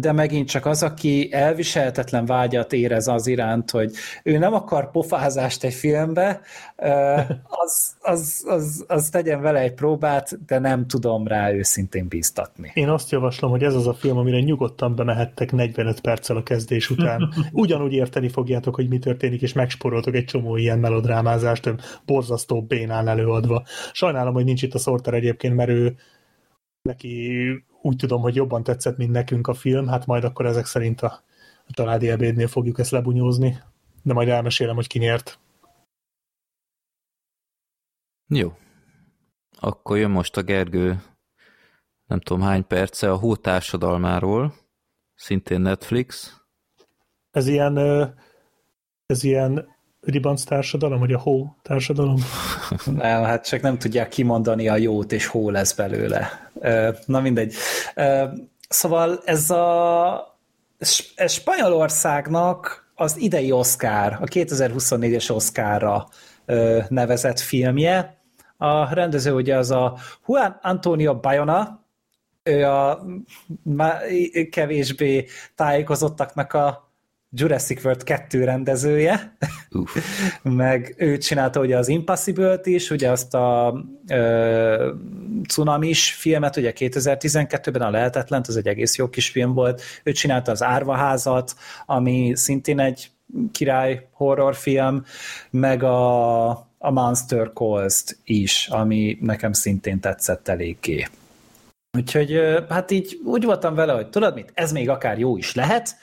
Speaker 5: de megint csak az, aki elviselhetetlen vágyat érez az iránt, hogy ő nem akar pofázást egy filmbe, az, az, az, az tegyen vele egy próbát, de nem tudom rá őszintén bíztatni.
Speaker 4: Én azt javaslom, hogy ez az a film, amire nyugodtan bemehettek 45 perccel a kezdés után. Ugyanúgy érteni fogjátok, hogy mi történik, és megsporoltok egy csomó ilyen melodrámázást, borzasztó bénán előadva. Sajnálom, hogy nincs itt a Sorter egyébként, mert ő neki úgy tudom, hogy jobban tetszett, mint nekünk a film, hát majd akkor ezek szerint a, a családi ebédnél fogjuk ezt lebunyózni, de majd elmesélem, hogy ki nyert.
Speaker 3: Jó. Akkor jön most a Gergő, nem tudom hány perce, a Hó társadalmáról, szintén Netflix.
Speaker 4: Ez ilyen, ez ilyen ribanc társadalom, vagy a hó társadalom?
Speaker 5: Nem, hát csak nem tudják kimondani a jót, és hó lesz belőle. Na mindegy. Szóval ez a ez Spanyolországnak az idei Oscar, a 2024-es Oscarra nevezett filmje. A rendező ugye az a Juan Antonio Bayona, ő a kevésbé tájékozottaknak a Jurassic World 2 rendezője, Uf. meg ő csinálta ugye az Impossible-t is, ugye azt a ö, Cunamis filmet, ugye 2012-ben a Lehetetlent, az egy egész jó kis film volt, ő csinálta az Árvaházat, ami szintén egy király horrorfilm, meg a, a Monster Calls-t is, ami nekem szintén tetszett eléggé. Úgyhogy hát így úgy voltam vele, hogy tudod mit, ez még akár jó is lehet,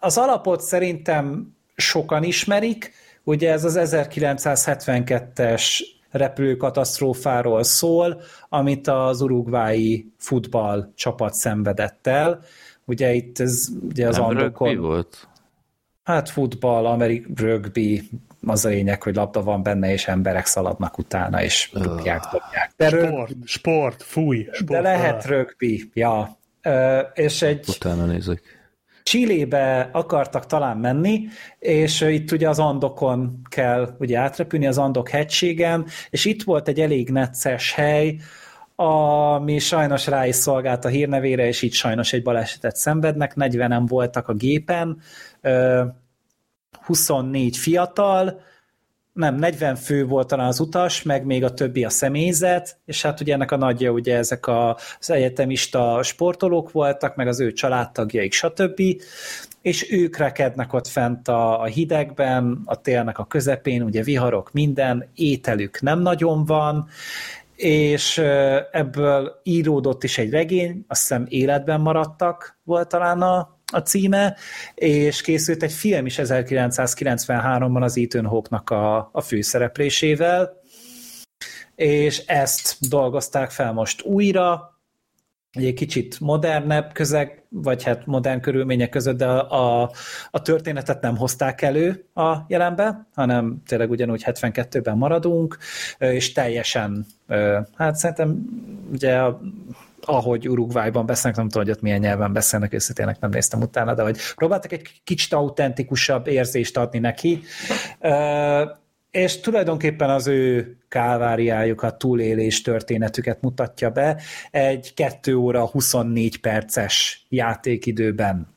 Speaker 5: az alapot szerintem sokan ismerik, ugye ez az 1972-es repülőkatasztrófáról szól, amit az urugvái futball csapat szenvedett el. Ugye itt ez ugye az
Speaker 3: Nem andokon... volt?
Speaker 5: Hát futball, amerik, rugby, az a lényeg, hogy labda van benne, és emberek szaladnak utána, és rúgják, dobják.
Speaker 4: De sport, rög... sport, fúj, sport.
Speaker 5: De lehet rugby, ja. És egy...
Speaker 3: Utána nézek
Speaker 5: Csillébe akartak talán menni, és itt ugye az Andokon kell ugye átrepülni, az Andok hegységen, és itt volt egy elég necces hely, ami sajnos rá is szolgált a hírnevére, és itt sajnos egy balesetet szenvednek, 40-en voltak a gépen, 24 fiatal, nem, 40 fő volt talán az utas, meg még a többi a személyzet, és hát ugye ennek a nagyja ugye ezek az egyetemista sportolók voltak, meg az ő családtagjaik, stb. És ők rekednek ott fent a, a hidegben, a télnek a közepén, ugye viharok, minden, ételük nem nagyon van, és ebből íródott is egy regény, azt hiszem életben maradtak, volt talán a, a címe, és készült egy film is 1993-ban az Ethan Hawke-nak a, a főszereplésével, és ezt dolgozták fel most újra, egy kicsit modernebb közeg, vagy hát modern körülmények között, de a, a, a történetet nem hozták elő a jelenbe, hanem tényleg ugyanúgy 72-ben maradunk, és teljesen, hát szerintem ugye a ahogy Uruguayban beszélnek, nem tudom, hogy ott milyen nyelven beszélnek, őszintén nem néztem utána, de hogy próbáltak egy kicsit autentikusabb érzést adni neki, és tulajdonképpen az ő káváriájukat, túlélés történetüket mutatja be egy 2 óra 24 perces játékidőben.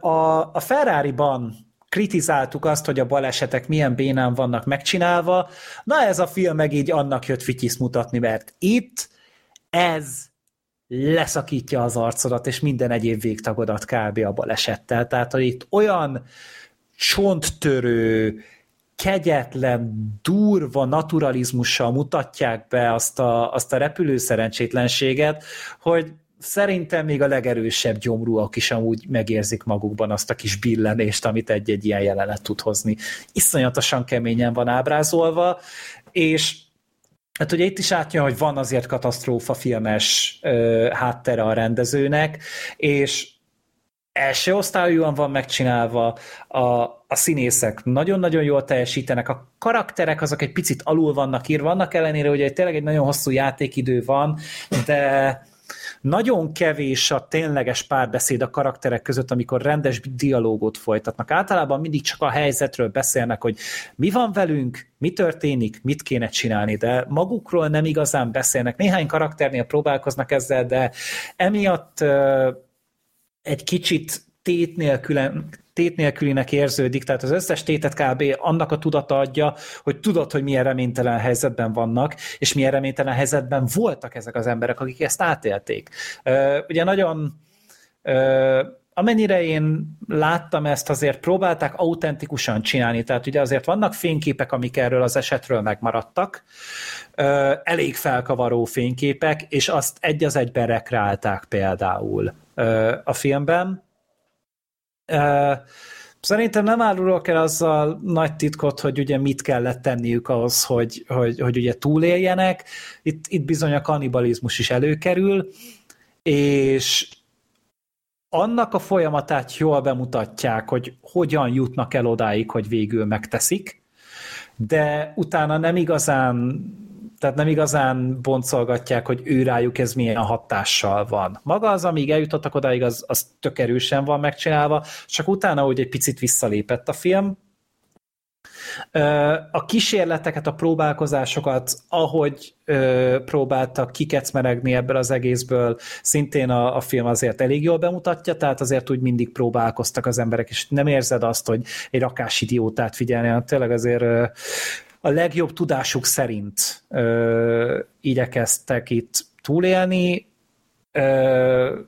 Speaker 5: A, a Ferrari-ban kritizáltuk azt, hogy a balesetek milyen bénán vannak megcsinálva, na ez a film meg így annak jött fityiszt mutatni, mert itt ez leszakítja az arcodat, és minden egyéb végtagodat kb. a balesettel. Tehát, hogy itt olyan csonttörő, kegyetlen, durva naturalizmussal mutatják be azt a, azt a repülő szerencsétlenséget, hogy szerintem még a legerősebb gyomrúak is amúgy megérzik magukban azt a kis billenést, amit egy-egy ilyen jelenet tud hozni. Iszonyatosan keményen van ábrázolva, és Hát ugye itt is átjön, hogy van azért katasztrófa filmes ö, háttere a rendezőnek, és első osztályúan van megcsinálva, a, a színészek nagyon-nagyon jól teljesítenek, a karakterek azok egy picit alul vannak írva, annak ellenére, hogy tényleg egy nagyon hosszú játékidő van, de nagyon kevés a tényleges párbeszéd a karakterek között, amikor rendes dialógot folytatnak. Általában mindig csak a helyzetről beszélnek, hogy mi van velünk, mi történik, mit kéne csinálni, de magukról nem igazán beszélnek. Néhány karakternél próbálkoznak ezzel, de emiatt egy kicsit tét nélkülen, tét nélkülinek érződik, tehát az összes tétet kb. annak a tudata adja, hogy tudod, hogy milyen reménytelen helyzetben vannak, és milyen reménytelen helyzetben voltak ezek az emberek, akik ezt átélték. Ugye nagyon amennyire én láttam ezt, azért próbálták autentikusan csinálni, tehát ugye azért vannak fényképek, amik erről az esetről megmaradtak, elég felkavaró fényképek, és azt egy az egyben rekreálták például a filmben, Szerintem nem árulok el azzal nagy titkot, hogy ugye mit kellett tenniük ahhoz, hogy, hogy, hogy ugye túléljenek. Itt, itt bizony a kannibalizmus is előkerül, és annak a folyamatát jól bemutatják, hogy hogyan jutnak el odáig, hogy végül megteszik, de utána nem igazán tehát nem igazán boncolgatják, hogy ő rájuk ez milyen hatással van. Maga az, amíg eljutottak odáig, az, az tök erősen van megcsinálva, csak utána úgy egy picit visszalépett a film. A kísérleteket, a próbálkozásokat, ahogy próbáltak kikecmeregni ebből az egészből, szintén a, a film azért elég jól bemutatja, tehát azért úgy mindig próbálkoztak az emberek, és nem érzed azt, hogy egy rakás idiótát figyelni, hanem tényleg azért a legjobb tudásuk szerint ö, igyekeztek itt túlélni, ö,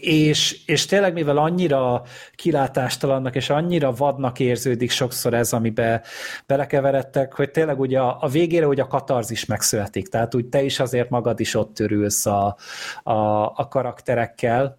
Speaker 5: és, és tényleg mivel annyira kilátástalannak és annyira vadnak érződik sokszor ez, amibe belekeveredtek, hogy tényleg ugye a, a végére ugye a katarzis megszületik, tehát úgy te is azért magad is ott örülsz a, a, a karakterekkel,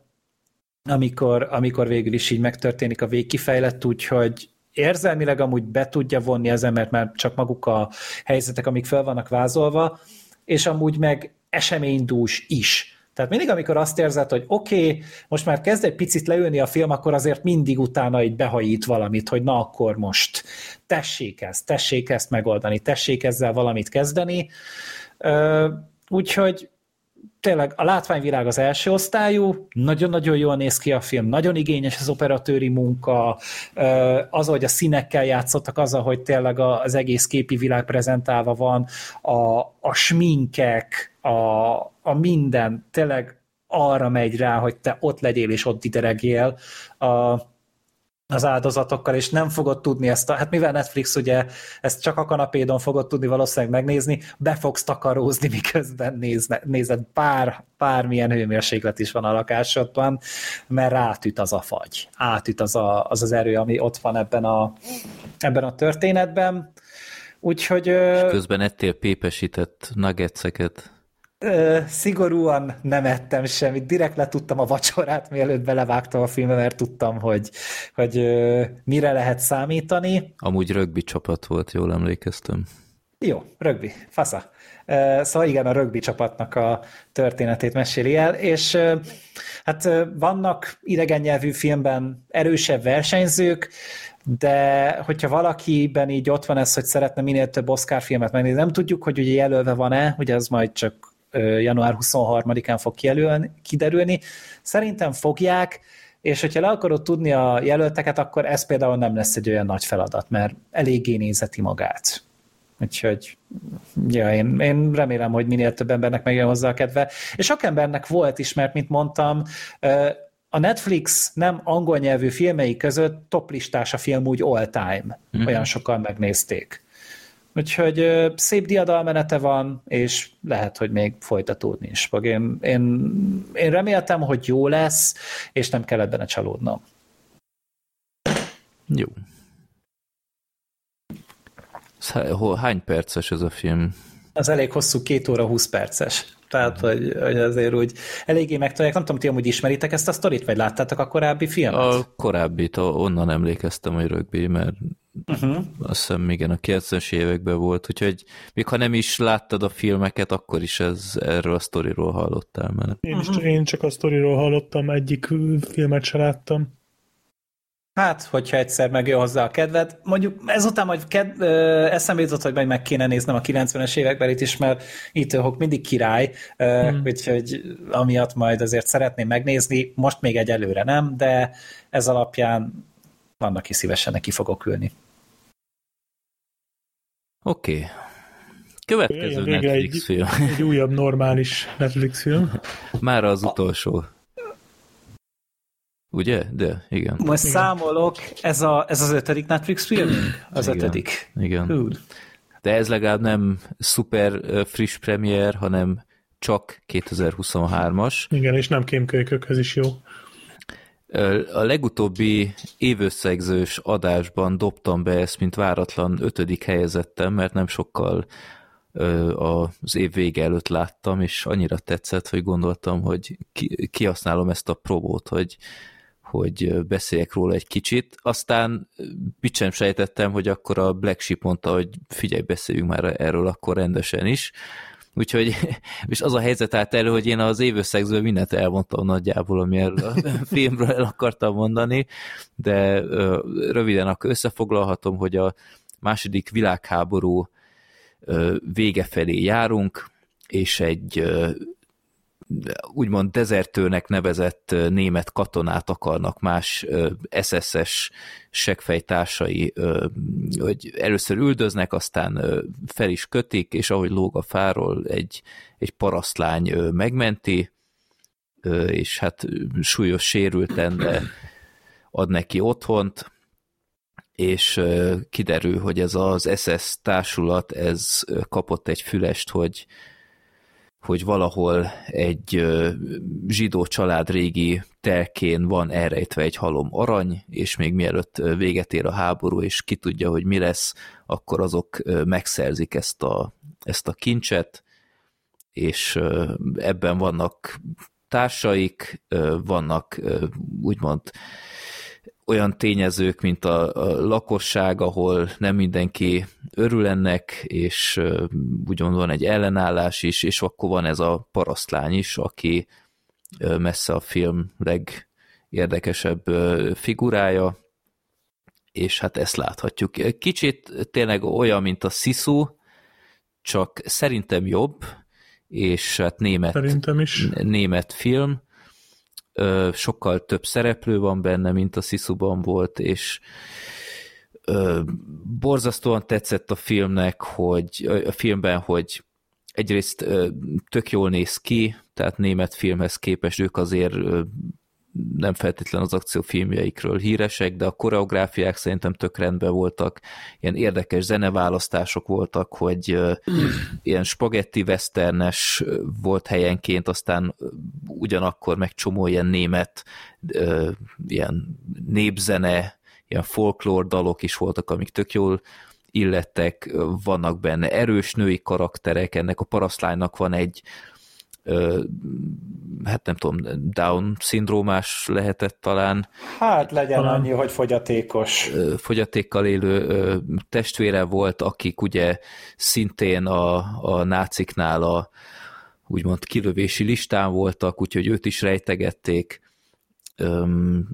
Speaker 5: amikor, amikor végül is így megtörténik a végkifejlett, úgyhogy érzelmileg amúgy be tudja vonni az embert, mert csak maguk a helyzetek, amik fel vannak vázolva, és amúgy meg eseménydús is. Tehát mindig, amikor azt érzed, hogy oké, okay, most már kezd egy picit leülni a film, akkor azért mindig utána így behajít valamit, hogy na akkor most tessék ezt, tessék ezt megoldani, tessék ezzel valamit kezdeni. Úgyhogy tényleg a látványvilág az első osztályú, nagyon-nagyon jól néz ki a film, nagyon igényes az operatőri munka, az, hogy a színekkel játszottak, az, hogy tényleg az egész képi világ prezentálva van, a, a sminkek, a, a minden, tényleg arra megy rá, hogy te ott legyél és ott ideregjél. A, az áldozatokkal, és nem fogod tudni ezt a, hát mivel Netflix ugye ezt csak a kanapédon fogod tudni valószínűleg megnézni, be fogsz takarózni, miközben nézne, nézed, bár, bármilyen hőmérséklet is van a lakásodban, mert rátüt az a fagy, átüt az a, az, az erő, ami ott van ebben a, ebben a történetben. Úgyhogy... És
Speaker 3: közben ettél pépesített nuggetseket
Speaker 5: ö, szigorúan nem ettem semmit, direkt letudtam a vacsorát, mielőtt belevágtam a filmbe, mert tudtam, hogy, hogy ö, mire lehet számítani.
Speaker 3: Amúgy rögbi csapat volt, jól emlékeztem.
Speaker 5: Jó, rögbi, fasza. Szóval igen, a rögbi csapatnak a történetét meséli el, és hát vannak idegen nyelvű filmben erősebb versenyzők, de hogyha valakiben így ott van ez, hogy szeretne minél több Oscar filmet megnézni, nem tudjuk, hogy ugye jelölve van-e, ugye az majd csak január 23-án fog kijelölni, kiderülni. Szerintem fogják, és hogyha le akarod tudni a jelölteket, akkor ez például nem lesz egy olyan nagy feladat, mert eléggé nézeti magát. Úgyhogy ja, én, én remélem, hogy minél több embernek megjön hozzá a kedve. És sok embernek volt is, mert mint mondtam, a Netflix nem angol nyelvű filmei között toplistás a film úgy all time. Mm-hmm. Olyan sokan megnézték. Úgyhogy szép diadalmenete van, és lehet, hogy még folytatódni is fog. Én, én, én reméltem, hogy jó lesz, és nem kellett benne csalódnom.
Speaker 3: Jó. Hány perces ez a film?
Speaker 5: Az elég hosszú, két óra, húsz perces. Tehát, hogy, hogy azért úgy eléggé megtalálják. Nem tudom, ti amúgy ismeritek ezt a sztorit, vagy láttátok a korábbi filmet?
Speaker 3: A korábbit, onnan emlékeztem, hogy rögbi, mert uh-huh. azt hiszem igen, a 90-es években volt, úgyhogy még ha nem is láttad a filmeket, akkor is ez, erről a sztoriról hallottál már.
Speaker 4: Én, is, uh-huh. én csak a sztoriról hallottam, egyik filmet se láttam.
Speaker 5: hát, hogyha egyszer megjön hozzá a kedved. Mondjuk ezután majd ked, ö, eszembe jutott, hogy majd meg kéne néznem a 90-es évekbelit is, mert Ethan mindig király, ö, hmm. úgyhogy amiatt majd azért szeretném megnézni, most még egyelőre nem, de ez alapján vannak, aki szívesen neki fogok ülni.
Speaker 3: Oké. Okay. Következő
Speaker 4: Végre
Speaker 3: Netflix
Speaker 4: egy,
Speaker 3: film.
Speaker 4: egy újabb normális Netflix film.
Speaker 3: Már az utolsó. Ugye? De, igen.
Speaker 5: Most igen. számolok, ez, a, ez az ötödik Netflix film? Az
Speaker 3: igen.
Speaker 5: ötödik.
Speaker 3: Igen.
Speaker 5: Hú.
Speaker 3: De ez legalább nem szuper friss premier, hanem csak 2023-as.
Speaker 4: Igen, és nem kémkölykökhöz is jó.
Speaker 3: A legutóbbi évösszegzős adásban dobtam be ezt, mint váratlan ötödik helyezettem, mert nem sokkal az év vége előtt láttam, és annyira tetszett, hogy gondoltam, hogy ki- kihasználom ezt a próbót, hogy hogy beszéljek róla egy kicsit. Aztán mit sem sejtettem, hogy akkor a Black Sheep mondta, hogy figyelj, beszéljünk már erről akkor rendesen is. Úgyhogy, és az a helyzet állt elő, hogy én az évösszegző mindent elmondtam nagyjából, ami erről a filmről el akartam mondani, de röviden akkor összefoglalhatom, hogy a második világháború vége felé járunk, és egy úgymond dezertőnek nevezett német katonát akarnak más SS-es segfejtársai, hogy először üldöznek, aztán fel is kötik, és ahogy lóg a fáról, egy, egy parasztlány megmenti, és hát súlyos sérülten, ad neki otthont, és kiderül, hogy ez az SS társulat, ez kapott egy fülest, hogy hogy valahol egy zsidó család régi telkén van elrejtve egy halom arany, és még mielőtt véget ér a háború, és ki tudja, hogy mi lesz, akkor azok megszerzik ezt a, ezt a kincset, és ebben vannak társaik, vannak úgymond olyan tényezők, mint a, a lakosság, ahol nem mindenki örül ennek, és uh, ugyan van egy ellenállás is, és akkor van ez a parasztlány is, aki uh, messze a film legérdekesebb uh, figurája, és hát ezt láthatjuk. Kicsit tényleg olyan, mint a Sisu, csak szerintem jobb, és hát német,
Speaker 4: Szerintem is.
Speaker 3: német film, ö, sokkal több szereplő van benne, mint a Sziszuban volt, és ö, borzasztóan tetszett a filmnek, hogy a filmben, hogy egyrészt ö, tök jól néz ki, tehát német filmhez képest ők azért nem feltétlen az akciófilmjeikről híresek, de a koreográfiák szerintem tök rendben voltak, ilyen érdekes zeneválasztások voltak, hogy ilyen spagetti westernes volt helyenként, aztán ugyanakkor meg csomó ilyen német ilyen népzene, ilyen folklór dalok is voltak, amik tök jól illettek, vannak benne erős női karakterek, ennek a parasztlánynak van egy hát nem tudom, Down-szindrómás lehetett talán,
Speaker 5: Hát legyen
Speaker 4: Talán.
Speaker 5: annyi, hogy fogyatékos.
Speaker 3: fogyatékkal élő testvére volt, akik ugye szintén a, a náciknál a úgymond kilövési listán voltak, úgyhogy őt is rejtegették. Öm,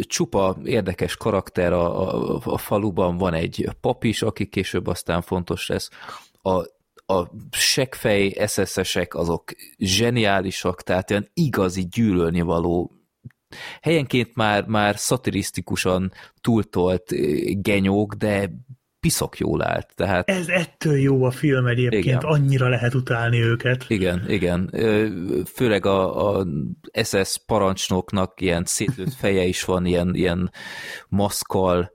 Speaker 3: csupa érdekes karakter a, a, a faluban, van egy pap is, aki később aztán fontos lesz. A, a seggfej SS-esek azok zseniálisak, tehát olyan igazi gyűlölni való helyenként már, már szatirisztikusan túltolt ö, genyók, de piszok jól állt. Tehát
Speaker 4: Ez ettől jó a film egyébként,
Speaker 3: Igen.
Speaker 4: annyira lehet utálni őket.
Speaker 3: Igen, igen. Főleg a, a SS parancsnoknak ilyen szétlőtt feje is van, ilyen, ilyen maszkal,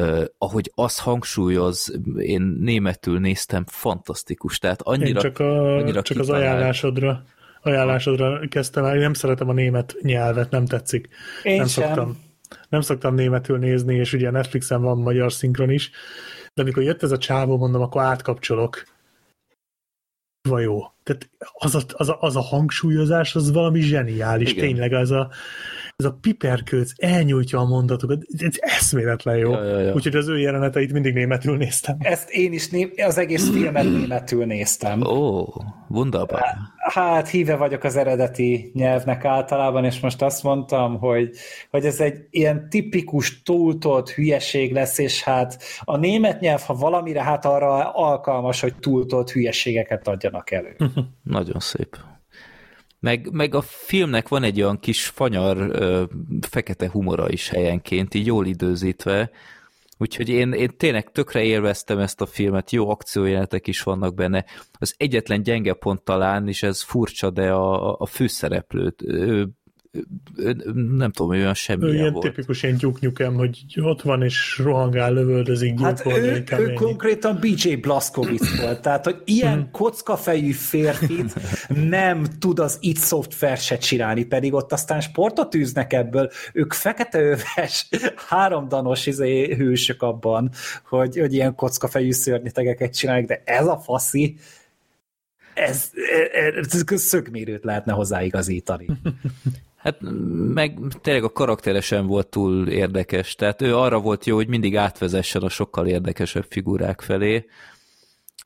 Speaker 3: Uh, ahogy az hangsúlyoz, én németül néztem, fantasztikus, tehát
Speaker 4: Én
Speaker 3: annyira,
Speaker 4: csak, a,
Speaker 3: annyira
Speaker 4: csak az ajánlásodra, ajánlásodra kezdtem el. Én nem szeretem a német nyelvet, nem tetszik.
Speaker 5: Én
Speaker 4: nem
Speaker 5: sem.
Speaker 4: szoktam. Nem szoktam németül nézni, és ugye Netflixen van magyar szinkron is, de amikor jött ez a csávó, mondom, akkor átkapcsolok. Vagy jó. Tehát az a, az, a, az a hangsúlyozás, az valami zseniális.
Speaker 3: Igen.
Speaker 4: Tényleg ez a, ez a piperkőc elnyújtja a mondatokat. Ez eszméletlen jó.
Speaker 3: Ja, ja, ja.
Speaker 4: Úgyhogy az ő jeleneteit mindig németül néztem.
Speaker 5: Ezt én is né- az egész filmet németül néztem.
Speaker 3: Ó, wunderbar.
Speaker 5: Hát híve vagyok az eredeti nyelvnek általában, és most azt mondtam, hogy, hogy ez egy ilyen tipikus túltolt hülyeség lesz, és hát a német nyelv, ha valamire, hát arra alkalmas, hogy túltolt hülyeségeket adjanak elő.
Speaker 3: Nagyon szép. Meg, meg a filmnek van egy olyan kis fanyar fekete humora is helyenként, így jól időzítve, Úgyhogy én, én tényleg tökre élveztem ezt a filmet, jó akciójelenetek is vannak benne. Az egyetlen gyenge pont talán, és ez furcsa, de a, a főszereplőt, ő nem tudom, olyan semmi
Speaker 4: ő ilyen
Speaker 3: volt.
Speaker 4: tipikus ilyen gyuknyukem, hogy ott van és rohangál, lövöldözik,
Speaker 5: Hát ő, ő konkrétan BJ Blazkowicz volt, tehát hogy ilyen hmm. kockafejű férfit nem tud az itt szoftver se csinálni, pedig ott aztán sportot űznek ebből, ők fekete háromdanos izé, hősök abban, hogy, hogy ilyen kockafejű szörnyetegeket csinálják, de ez a faszi, ez, ez, ez szögmérőt lehetne hozzáigazítani.
Speaker 3: Hát meg tényleg a karakteresen volt túl érdekes, tehát ő arra volt jó, hogy mindig átvezessen a sokkal érdekesebb figurák felé,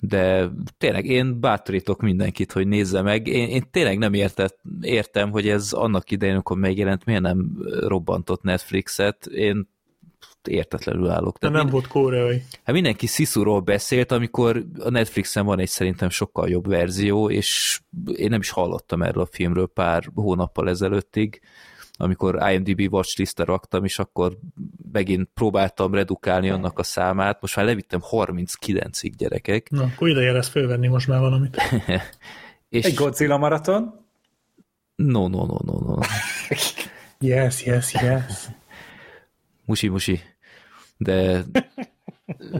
Speaker 3: de tényleg én bátorítok mindenkit, hogy nézze meg. Én, én tényleg nem értett, értem, hogy ez annak idején, amikor megjelent, miért nem robbantott Netflixet. Én értetlenül állok.
Speaker 4: De nem volt koreai.
Speaker 3: Hát mindenki Sisuról beszélt, amikor a Netflixen van egy szerintem sokkal jobb verzió, és én nem is hallottam erről a filmről pár hónappal ezelőttig, amikor IMDb watchlistre raktam, és akkor megint próbáltam redukálni annak a számát, most már levittem 39-ig gyerekek.
Speaker 4: Na, akkor ideje lesz fölvenni most már valamit.
Speaker 5: és... Egy Godzilla maraton?
Speaker 3: No, no, no, no, no.
Speaker 4: yes, yes, yes.
Speaker 3: Musi, musi de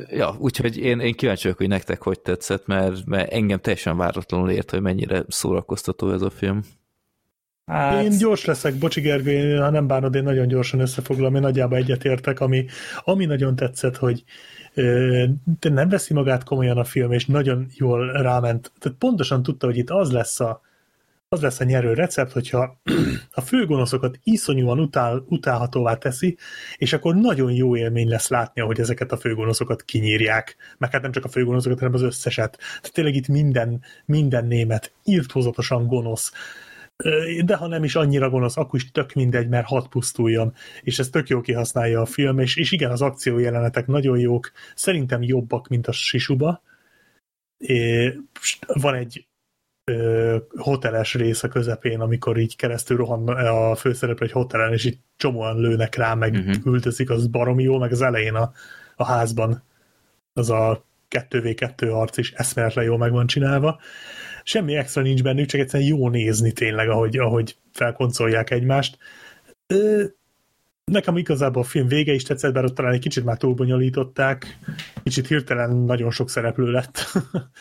Speaker 3: ja, úgyhogy én, én kíváncsi vagyok, hogy nektek hogy tetszett, mert, mert engem teljesen váratlanul ért, hogy mennyire szórakoztató ez a film.
Speaker 4: Hát... Én gyors leszek, bocsi Gergő, ha nem bánod, én nagyon gyorsan összefoglalom, én nagyjából egyetértek, ami, ami nagyon tetszett, hogy de nem veszi magát komolyan a film, és nagyon jól ráment. Tehát pontosan tudta, hogy itt az lesz a, az lesz a nyerő recept, hogyha a főgonoszokat iszonyúan utál, utálhatóvá teszi, és akkor nagyon jó élmény lesz látni, hogy ezeket a főgonoszokat kinyírják. Meg hát nem csak a főgonoszokat, hanem az összeset. Tehát tényleg itt minden, minden német írthozatosan gonosz. De ha nem is annyira gonosz, akkor is tök mindegy, mert hat pusztuljon. És ez tök jó kihasználja a film, és, és igen, az akciójelenetek nagyon jók, szerintem jobbak, mint a Sisuba. É, van egy ö, hoteles rész a közepén, amikor így keresztül rohan a főszereplő egy hotelen, és így csomóan lőnek rá, meg uh-huh. Mhm. üldözik, az baromi jó, meg az elején a, a házban az a 2v2 arc is eszméletlen jól meg van csinálva. Semmi extra nincs bennük, csak egyszerűen jó nézni tényleg, ahogy, ahogy felkoncolják egymást. Ö, nekem igazából a film vége is tetszett, bár ott talán egy kicsit már túlbonyolították, kicsit hirtelen nagyon sok szereplő lett,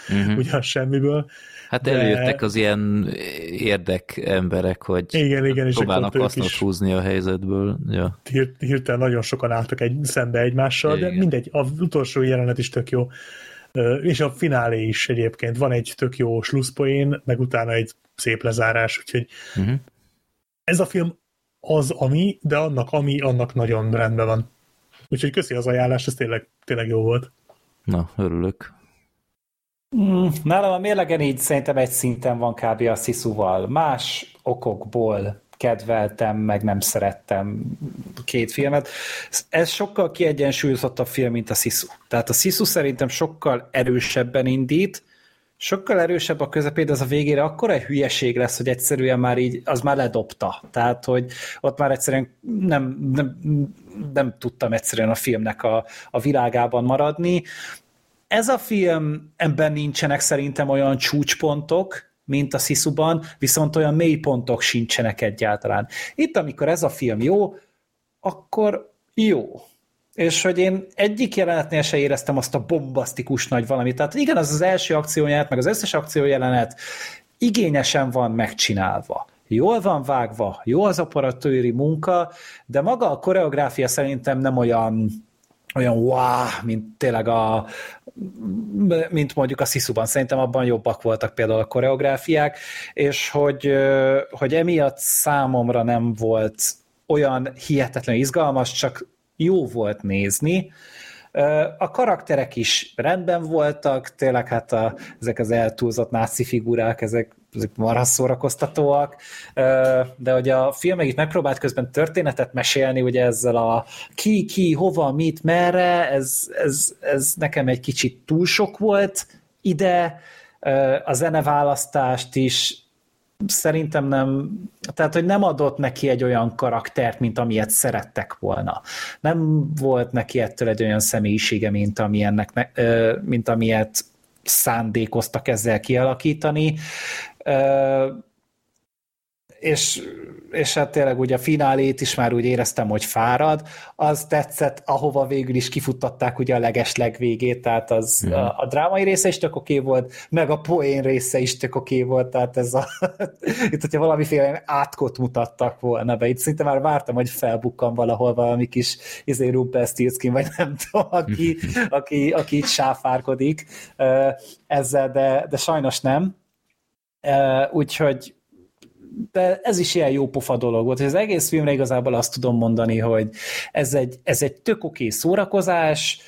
Speaker 4: uh-huh. ugyan semmiből.
Speaker 3: Hát de... előjöttek az ilyen érdek emberek, hogy
Speaker 4: igen, igen, és
Speaker 3: próbálnak hasznot húzni a helyzetből. Ja.
Speaker 4: Hirtelen nagyon sokan álltak egy, szembe egymással, igen. de mindegy, az utolsó jelenet is tök jó. És a finálé is egyébként. Van egy tök jó slusszpoén, meg utána egy szép lezárás, úgyhogy uh-huh. ez a film az, ami, de annak, ami, annak nagyon rendben van. Úgyhogy köszi az ajánlást, ez tényleg, tényleg jó volt.
Speaker 3: Na, örülök.
Speaker 5: Mm, nálam a mérlegen így szerintem egy szinten van kb. a Sziszuval. Más okokból kedveltem, meg nem szerettem két filmet. Ez sokkal kiegyensúlyozottabb film, mint a Sisu. Tehát a Sisu szerintem sokkal erősebben indít, sokkal erősebb a közepén, az a végére akkor egy hülyeség lesz, hogy egyszerűen már így, az már ledobta. Tehát, hogy ott már egyszerűen nem, nem, nem tudtam egyszerűen a filmnek a, a világában maradni. Ez a film, ebben nincsenek szerintem olyan csúcspontok, mint a Sziszuban, viszont olyan mélypontok sincsenek egyáltalán. Itt, amikor ez a film jó, akkor jó. És hogy én egyik jelenetnél se éreztem azt a bombasztikus nagy valamit. Tehát igen, az az első akciójelenet, meg az összes akciójelenet igényesen van megcsinálva. Jól van vágva, jó az operatőri munka, de maga a koreográfia szerintem nem olyan olyan wow, mint tényleg a, mint mondjuk a Sziszuban. Szerintem abban jobbak voltak például a koreográfiák, és hogy, hogy emiatt számomra nem volt olyan hihetetlen izgalmas, csak jó volt nézni. A karakterek is rendben voltak, tényleg hát a, ezek az eltúlzott náci figurák, ezek ezek marha szórakoztatóak, de hogy a film itt megpróbált közben történetet mesélni, ugye ezzel a ki, ki, hova, mit, merre, ez, ez, ez nekem egy kicsit túl sok volt ide, a zeneválasztást is szerintem nem, tehát hogy nem adott neki egy olyan karaktert, mint amilyet szerettek volna. Nem volt neki ettől egy olyan személyisége, mint, amilyennek, mint amilyet szándékoztak ezzel kialakítani és, és hát tényleg ugye a finálét is már úgy éreztem, hogy fárad, az tetszett, ahova végül is kifuttatták ugye a leges legvégét, tehát az mm. a, a drámai része is tök oké volt, meg a poén része is tök oké volt, tehát ez a, itt hogyha valamiféle átkot mutattak volna be, itt szinte már vártam, hogy felbukkan valahol valami kis izé Rumpelstiltskin, vagy nem tudom, aki, aki, aki itt sáfárkodik ezzel, de, de sajnos nem. Úgyhogy de ez is ilyen jó pofa dolog volt. Az egész filmre igazából azt tudom mondani, hogy ez egy, ez egy tök oké szórakozás,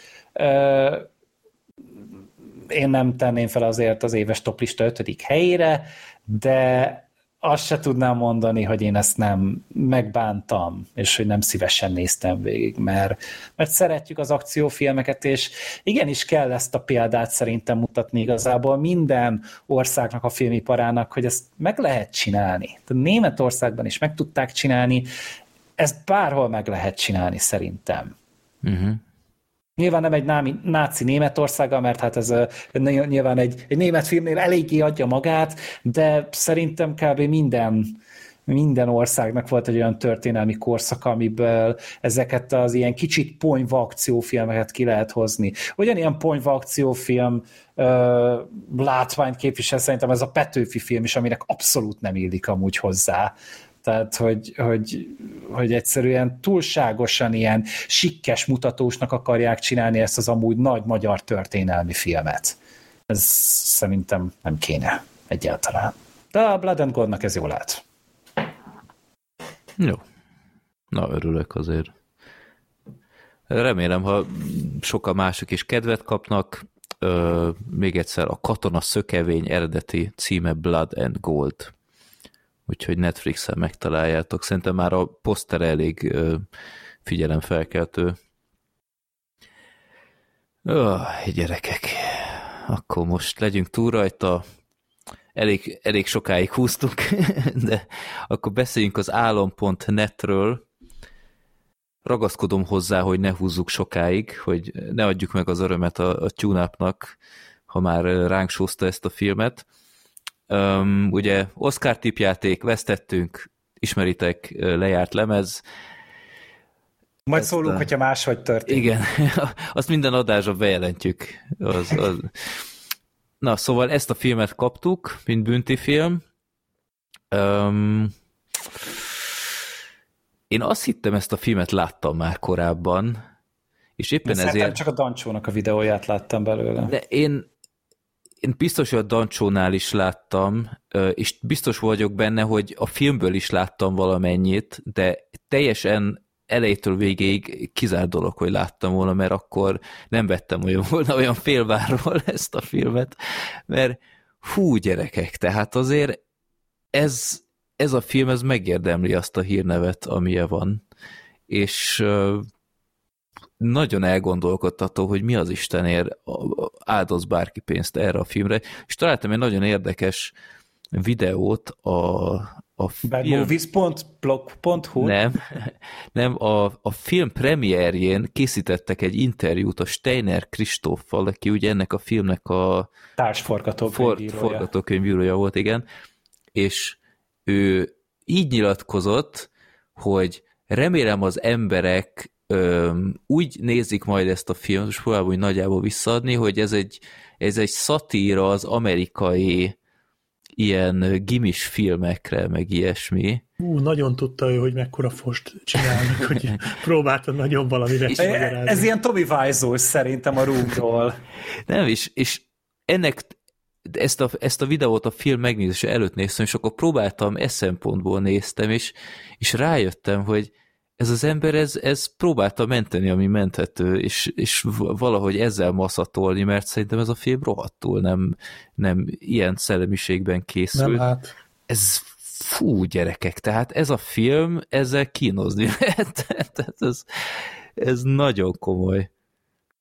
Speaker 5: én nem tenném fel azért az éves toplista ötödik helyére, de azt se tudnám mondani, hogy én ezt nem megbántam, és hogy nem szívesen néztem végig, mert, mert szeretjük az akciófilmeket, és igenis kell ezt a példát szerintem mutatni igazából minden országnak a filmiparának, hogy ezt meg lehet csinálni. Tehát Németországban is meg tudták csinálni, ezt bárhol meg lehet csinálni szerintem. Uh-huh. Nyilván nem egy námi, náci Németországa, mert hát ez nyilván egy, egy német filmnél eléggé adja magát, de szerintem kb. minden minden országnak volt egy olyan történelmi korszak, amiből ezeket az ilyen kicsit ponyva akciófilmeket ki lehet hozni. Ugyanilyen ponyva akciófilm ö, látványt képvisel szerintem ez a Petőfi film is, aminek abszolút nem illik amúgy hozzá. Tehát, hogy, hogy, hogy egyszerűen túlságosan ilyen sikkes mutatósnak akarják csinálni ezt az amúgy nagy magyar történelmi filmet. Ez szerintem nem kéne egyáltalán. De a Blood and Gold-nak ez jól lát.
Speaker 3: Jó. Na, örülök azért. Remélem, ha sokan mások is kedvet kapnak, ö, még egyszer a Katona Szökevény eredeti címe Blood and Gold úgyhogy Netflixen megtaláljátok. Szerintem már a poszter elég figyelemfelkeltő. Ó, gyerekek, akkor most legyünk túl rajta. Elég, elég sokáig húztuk, de akkor beszéljünk az álom.netről. Ragaszkodom hozzá, hogy ne húzzuk sokáig, hogy ne adjuk meg az örömet a, a tune ha már ránk ezt a filmet. Um, ugye Oscar tipjáték, vesztettünk, ismeritek, lejárt lemez.
Speaker 5: Majd Ezt szólunk, a... hogyha máshogy történik.
Speaker 3: Igen, azt minden adásra bejelentjük. Az, az... Na, szóval ezt a filmet kaptuk, mint büntifilm. Um, én azt hittem, ezt a filmet láttam már korábban, és éppen
Speaker 5: én
Speaker 3: ezért...
Speaker 5: csak a Dancsónak a videóját láttam belőle.
Speaker 3: De én én biztos, hogy a Dancsónál is láttam, és biztos vagyok benne, hogy a filmből is láttam valamennyit, de teljesen elejétől végéig kizárt dolog, hogy láttam volna, mert akkor nem vettem olyan volna olyan félvárról ezt a filmet, mert hú gyerekek, tehát azért ez, ez a film, ez megérdemli azt a hírnevet, amilyen van, és nagyon elgondolkodtató, hogy mi az Istenért áldoz bárki pénzt erre a filmre, és találtam egy nagyon érdekes videót a, a
Speaker 5: film... Movies.blog.hu
Speaker 3: Nem, nem a, a film premierjén készítettek egy interjút a Steiner Kristóffal, aki ugye ennek a filmnek a
Speaker 5: társforgatókönyvírója
Speaker 3: for, forgatókönyvírója volt, igen, és ő így nyilatkozott, hogy remélem az emberek öm, úgy nézik majd ezt a filmet, és próbálom úgy nagyjából visszaadni, hogy ez egy, ez egy szatíra az amerikai ilyen gimis filmekre, meg ilyesmi.
Speaker 4: Ú, nagyon tudta ő, hogy mekkora fost csinálni, hogy próbálta nagyon valamire és
Speaker 5: Ez ilyen Tommy Wiseau szerintem a rúgról.
Speaker 3: Nem, és, és ennek ezt a, ezt a videót a film megnézése előtt néztem, és akkor próbáltam e szempontból néztem, és, és rájöttem, hogy ez az ember, ez, ez próbálta menteni, ami menthető, és, és valahogy ezzel maszatolni, mert szerintem ez a film rohadtul nem, nem ilyen szellemiségben készült.
Speaker 4: Nem hát.
Speaker 3: Ez fú, gyerekek, tehát ez a film, ezzel kínozni lehet. tehát ez, ez nagyon komoly.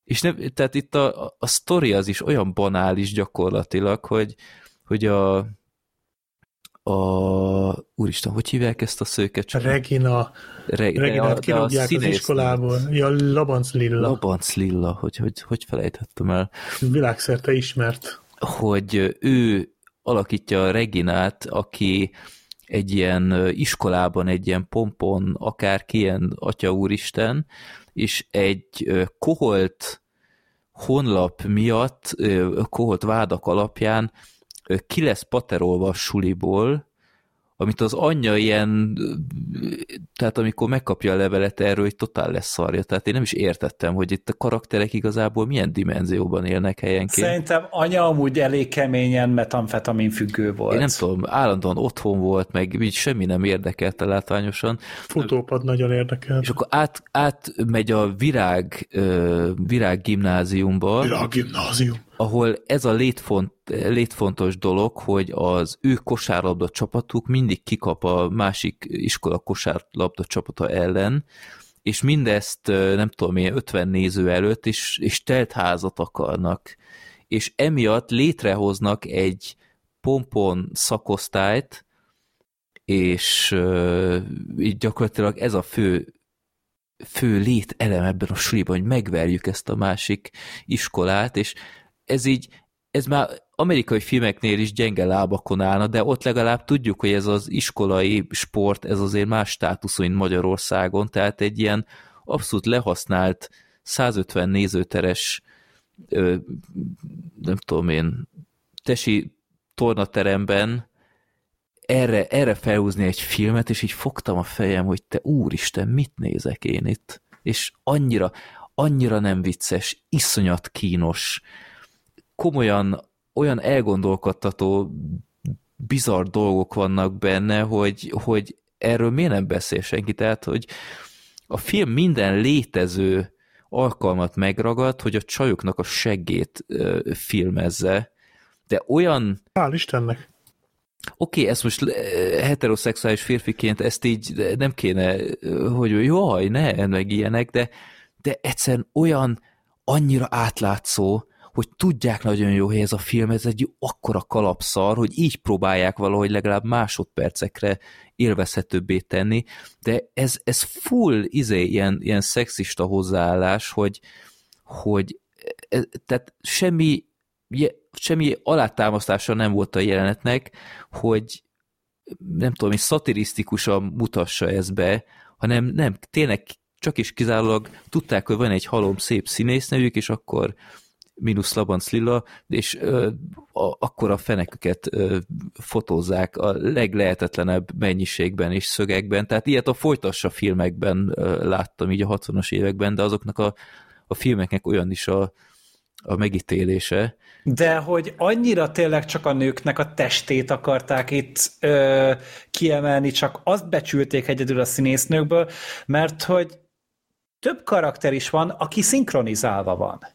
Speaker 3: És nem, tehát itt a, a sztori az is olyan banális gyakorlatilag, hogy, hogy a, a úristen, hogy hívják ezt a szőket?
Speaker 4: Regina.
Speaker 3: Re,
Speaker 4: Reginát kirúgják az iskolából. Ja, Labanc Lilla.
Speaker 3: Labanc Lilla, hogy, hogy, hogy felejthettem el.
Speaker 4: Világszerte ismert.
Speaker 3: Hogy ő alakítja a Reginát, aki egy ilyen iskolában, egy ilyen pompon, akárki ilyen atya úristen, és egy koholt honlap miatt, koholt vádak alapján ki lesz paterolva a suliból, amit az anyja ilyen, tehát amikor megkapja a levelet erről, hogy totál lesz szarja. Tehát én nem is értettem, hogy itt a karakterek igazából milyen dimenzióban élnek helyenként.
Speaker 5: Szerintem anya amúgy elég keményen metamfetamin függő volt.
Speaker 3: Én nem tudom, állandóan otthon volt, meg így semmi nem érdekelte látványosan.
Speaker 4: Futópad nagyon érdekel.
Speaker 3: És akkor át, átmegy a virág, virág gimnáziumba.
Speaker 4: Virág gimnázium
Speaker 3: ahol ez a létfont, létfontos dolog, hogy az ő kosárlabda csapatuk mindig kikap a másik iskola kosárlabda csapata ellen, és mindezt nem tudom én 50 néző előtt, és, és telt házat akarnak. És emiatt létrehoznak egy pompon szakosztályt, és uh, gyakorlatilag ez a fő fő lételem ebben a suliban, hogy megverjük ezt a másik iskolát, és ez így, ez már amerikai filmeknél is gyenge lábakon állna, de ott legalább tudjuk, hogy ez az iskolai sport, ez azért más státuszú, mint Magyarországon, tehát egy ilyen abszolút lehasznált 150 nézőteres nem tudom én, tesi tornateremben erre, erre felhúzni egy filmet, és így fogtam a fejem, hogy te úristen, mit nézek én itt? És annyira, annyira nem vicces, iszonyat kínos, komolyan olyan elgondolkodtató, bizarr dolgok vannak benne, hogy, hogy erről miért nem beszél senki. Tehát, hogy a film minden létező alkalmat megragad, hogy a csajoknak a seggét ö, filmezze, de olyan...
Speaker 4: Hál' Istennek!
Speaker 3: Oké, okay, ezt most heteroszexuális férfiként ezt így nem kéne, hogy jaj, ne, meg ilyenek, de, de egyszerűen olyan annyira átlátszó, hogy tudják nagyon jó, hogy ez a film, ez egy akkora kalapszar, hogy így próbálják valahogy legalább másodpercekre élvezhetőbbé tenni, de ez, ez full izé, ilyen, ilyen szexista hozzáállás, hogy, hogy e, tehát semmi, semmi alátámasztása nem volt a jelenetnek, hogy nem tudom, hogy szatirisztikusan mutassa ezt be, hanem nem, tényleg csak is kizárólag tudták, hogy van egy halom szép színésznőjük, és akkor mínusz Labanc Lilla, és akkor a feneküket ö, fotózzák a leglehetetlenebb mennyiségben és szögekben, tehát ilyet a folytassa filmekben ö, láttam így a 60-as években, de azoknak a, a filmeknek olyan is a, a megítélése.
Speaker 5: De hogy annyira tényleg csak a nőknek a testét akarták itt ö, kiemelni, csak azt becsülték egyedül a színésznőkből, mert hogy több karakter is van, aki szinkronizálva van.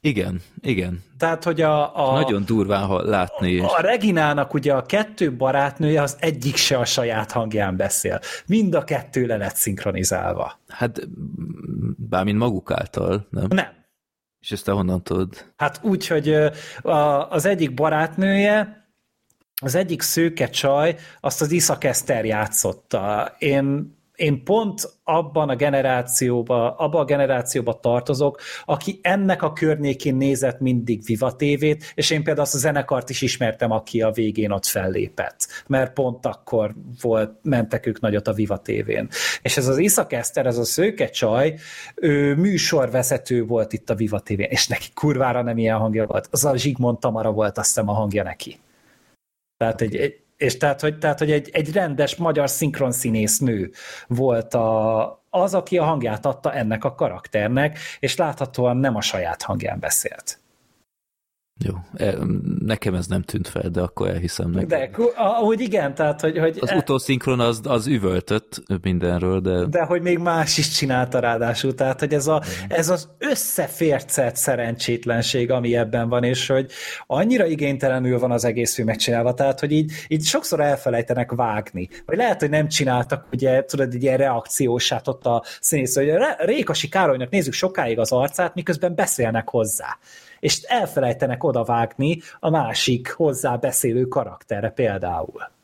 Speaker 3: Igen, igen.
Speaker 5: Tehát, hogy a... a
Speaker 3: Nagyon durván ha látni.
Speaker 5: A, a Reginának ugye a kettő barátnője az egyik se a saját hangján beszél. Mind a kettő le lett szinkronizálva.
Speaker 3: Hát, bármint maguk által, nem?
Speaker 5: Nem.
Speaker 3: És ezt te honnan tudod?
Speaker 5: Hát úgy, hogy az egyik barátnője, az egyik szőke csaj, azt az Isaac Eszter játszotta. Én én pont abban a generációba, abban a generációba tartozok, aki ennek a környékén nézett mindig Viva TV-t, és én például azt a zenekart is ismertem, aki a végén ott fellépett, mert pont akkor volt, mentek ők nagyot a Viva TV-n. És ez az Iszak Eszter, ez a szőke csaj, ő műsorvezető volt itt a Viva TV-n, és neki kurvára nem ilyen hangja volt. Az a Zsigmond Tamara volt azt hiszem a hangja neki. Tehát egy, egy és tehát, hogy, tehát, hogy egy, egy rendes magyar szinkronszínész nő volt a, az, aki a hangját adta ennek a karakternek, és láthatóan nem a saját hangján beszélt.
Speaker 3: Jó, e, nekem ez nem tűnt fel, de akkor elhiszem neki.
Speaker 5: De ahogy igen, tehát hogy... hogy
Speaker 3: az e... utószinkron az, az üvöltött mindenről, de...
Speaker 5: De hogy még más is csinálta ráadásul, tehát hogy ez, a, ez az összefércet szerencsétlenség, ami ebben van, és hogy annyira igénytelenül van az egész film megcsinálva, tehát hogy így, így sokszor elfelejtenek vágni. Vagy lehet, hogy nem csináltak, ugye, tudod, egy ilyen reakciósát ott a színész, hogy Rékasi Károlynak nézzük sokáig az arcát, miközben beszélnek hozzá és elfelejtenek odavágni a másik hozzá beszélő karakterre például.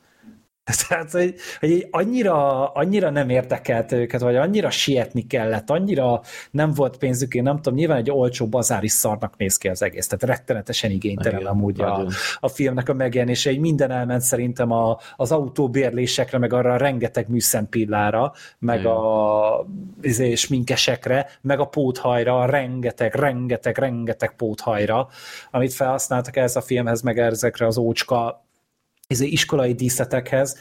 Speaker 5: Tehát, hogy, hogy annyira, annyira nem érdekelt őket, vagy annyira sietni kellett, annyira nem volt pénzük, én nem tudom, nyilván egy olcsó bazári szarnak néz ki az egész, tehát rettenetesen igénytelen Igen, amúgy a, a filmnek a megjelenése, így minden elment szerintem a, az autóbérlésekre, meg arra a rengeteg műszempillára, meg Igen. a izé, minkesekre, meg a póthajra, a rengeteg, rengeteg, rengeteg póthajra, amit felhasználtak ez a filmhez, meg ezekre az ócska izé, iskolai díszletekhez,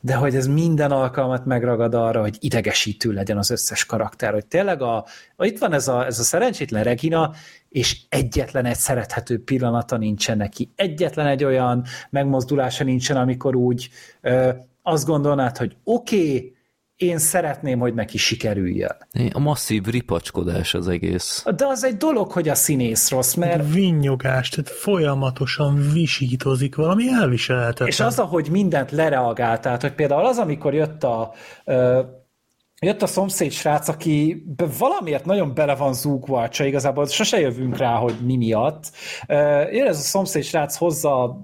Speaker 5: de hogy ez minden alkalmat megragad arra, hogy idegesítő legyen az összes karakter, hogy tényleg a, itt van ez a, ez a szerencsétlen Regina, és egyetlen egy szerethető pillanata nincsen neki, egyetlen egy olyan megmozdulása nincsen, amikor úgy ö, azt gondolnád, hogy oké, okay, én szeretném, hogy neki sikerüljön.
Speaker 3: A masszív ripacskodás az egész.
Speaker 5: De az egy dolog, hogy a színész rossz, mert...
Speaker 4: Vinnyogás, tehát folyamatosan visítozik, valami elviselhetetlen.
Speaker 5: És az, ahogy mindent lereagált, tehát, hogy például az, amikor jött a jött a szomszéd srác, aki valamiért nagyon bele van zúgva, csak igazából sose jövünk rá, hogy mi miatt. Jön ez a szomszéd srác hozza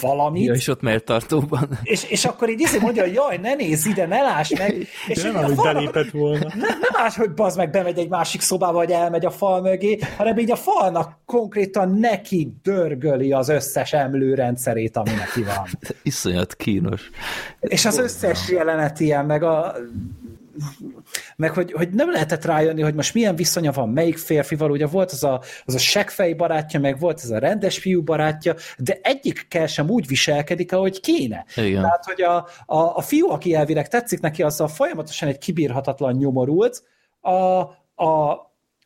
Speaker 5: valamit.
Speaker 3: Ja, és ott melltartóban.
Speaker 5: És, és akkor így izé mondja, hogy jaj, ne nézz ide, ne láss meg. És
Speaker 4: nem, hogy belépett volna.
Speaker 5: Nem, nem más, hogy bazd meg bemegy egy másik szobába, vagy elmegy a fal mögé, hanem így a falnak konkrétan neki dörgöli az összes emlőrendszerét, ami neki van.
Speaker 3: Iszonyat kínos.
Speaker 5: És az összes jelenet ilyen, meg a meg hogy, hogy nem lehetett rájönni, hogy most milyen viszonya van, melyik férfival, ugye volt az a, az a seggfej barátja, meg volt ez a rendes fiú barátja, de kell sem úgy viselkedik, ahogy kéne.
Speaker 3: Igen.
Speaker 5: Tehát, hogy a, a, a fiú, aki elvileg tetszik neki, az a folyamatosan egy kibírhatatlan nyomorult, a, a,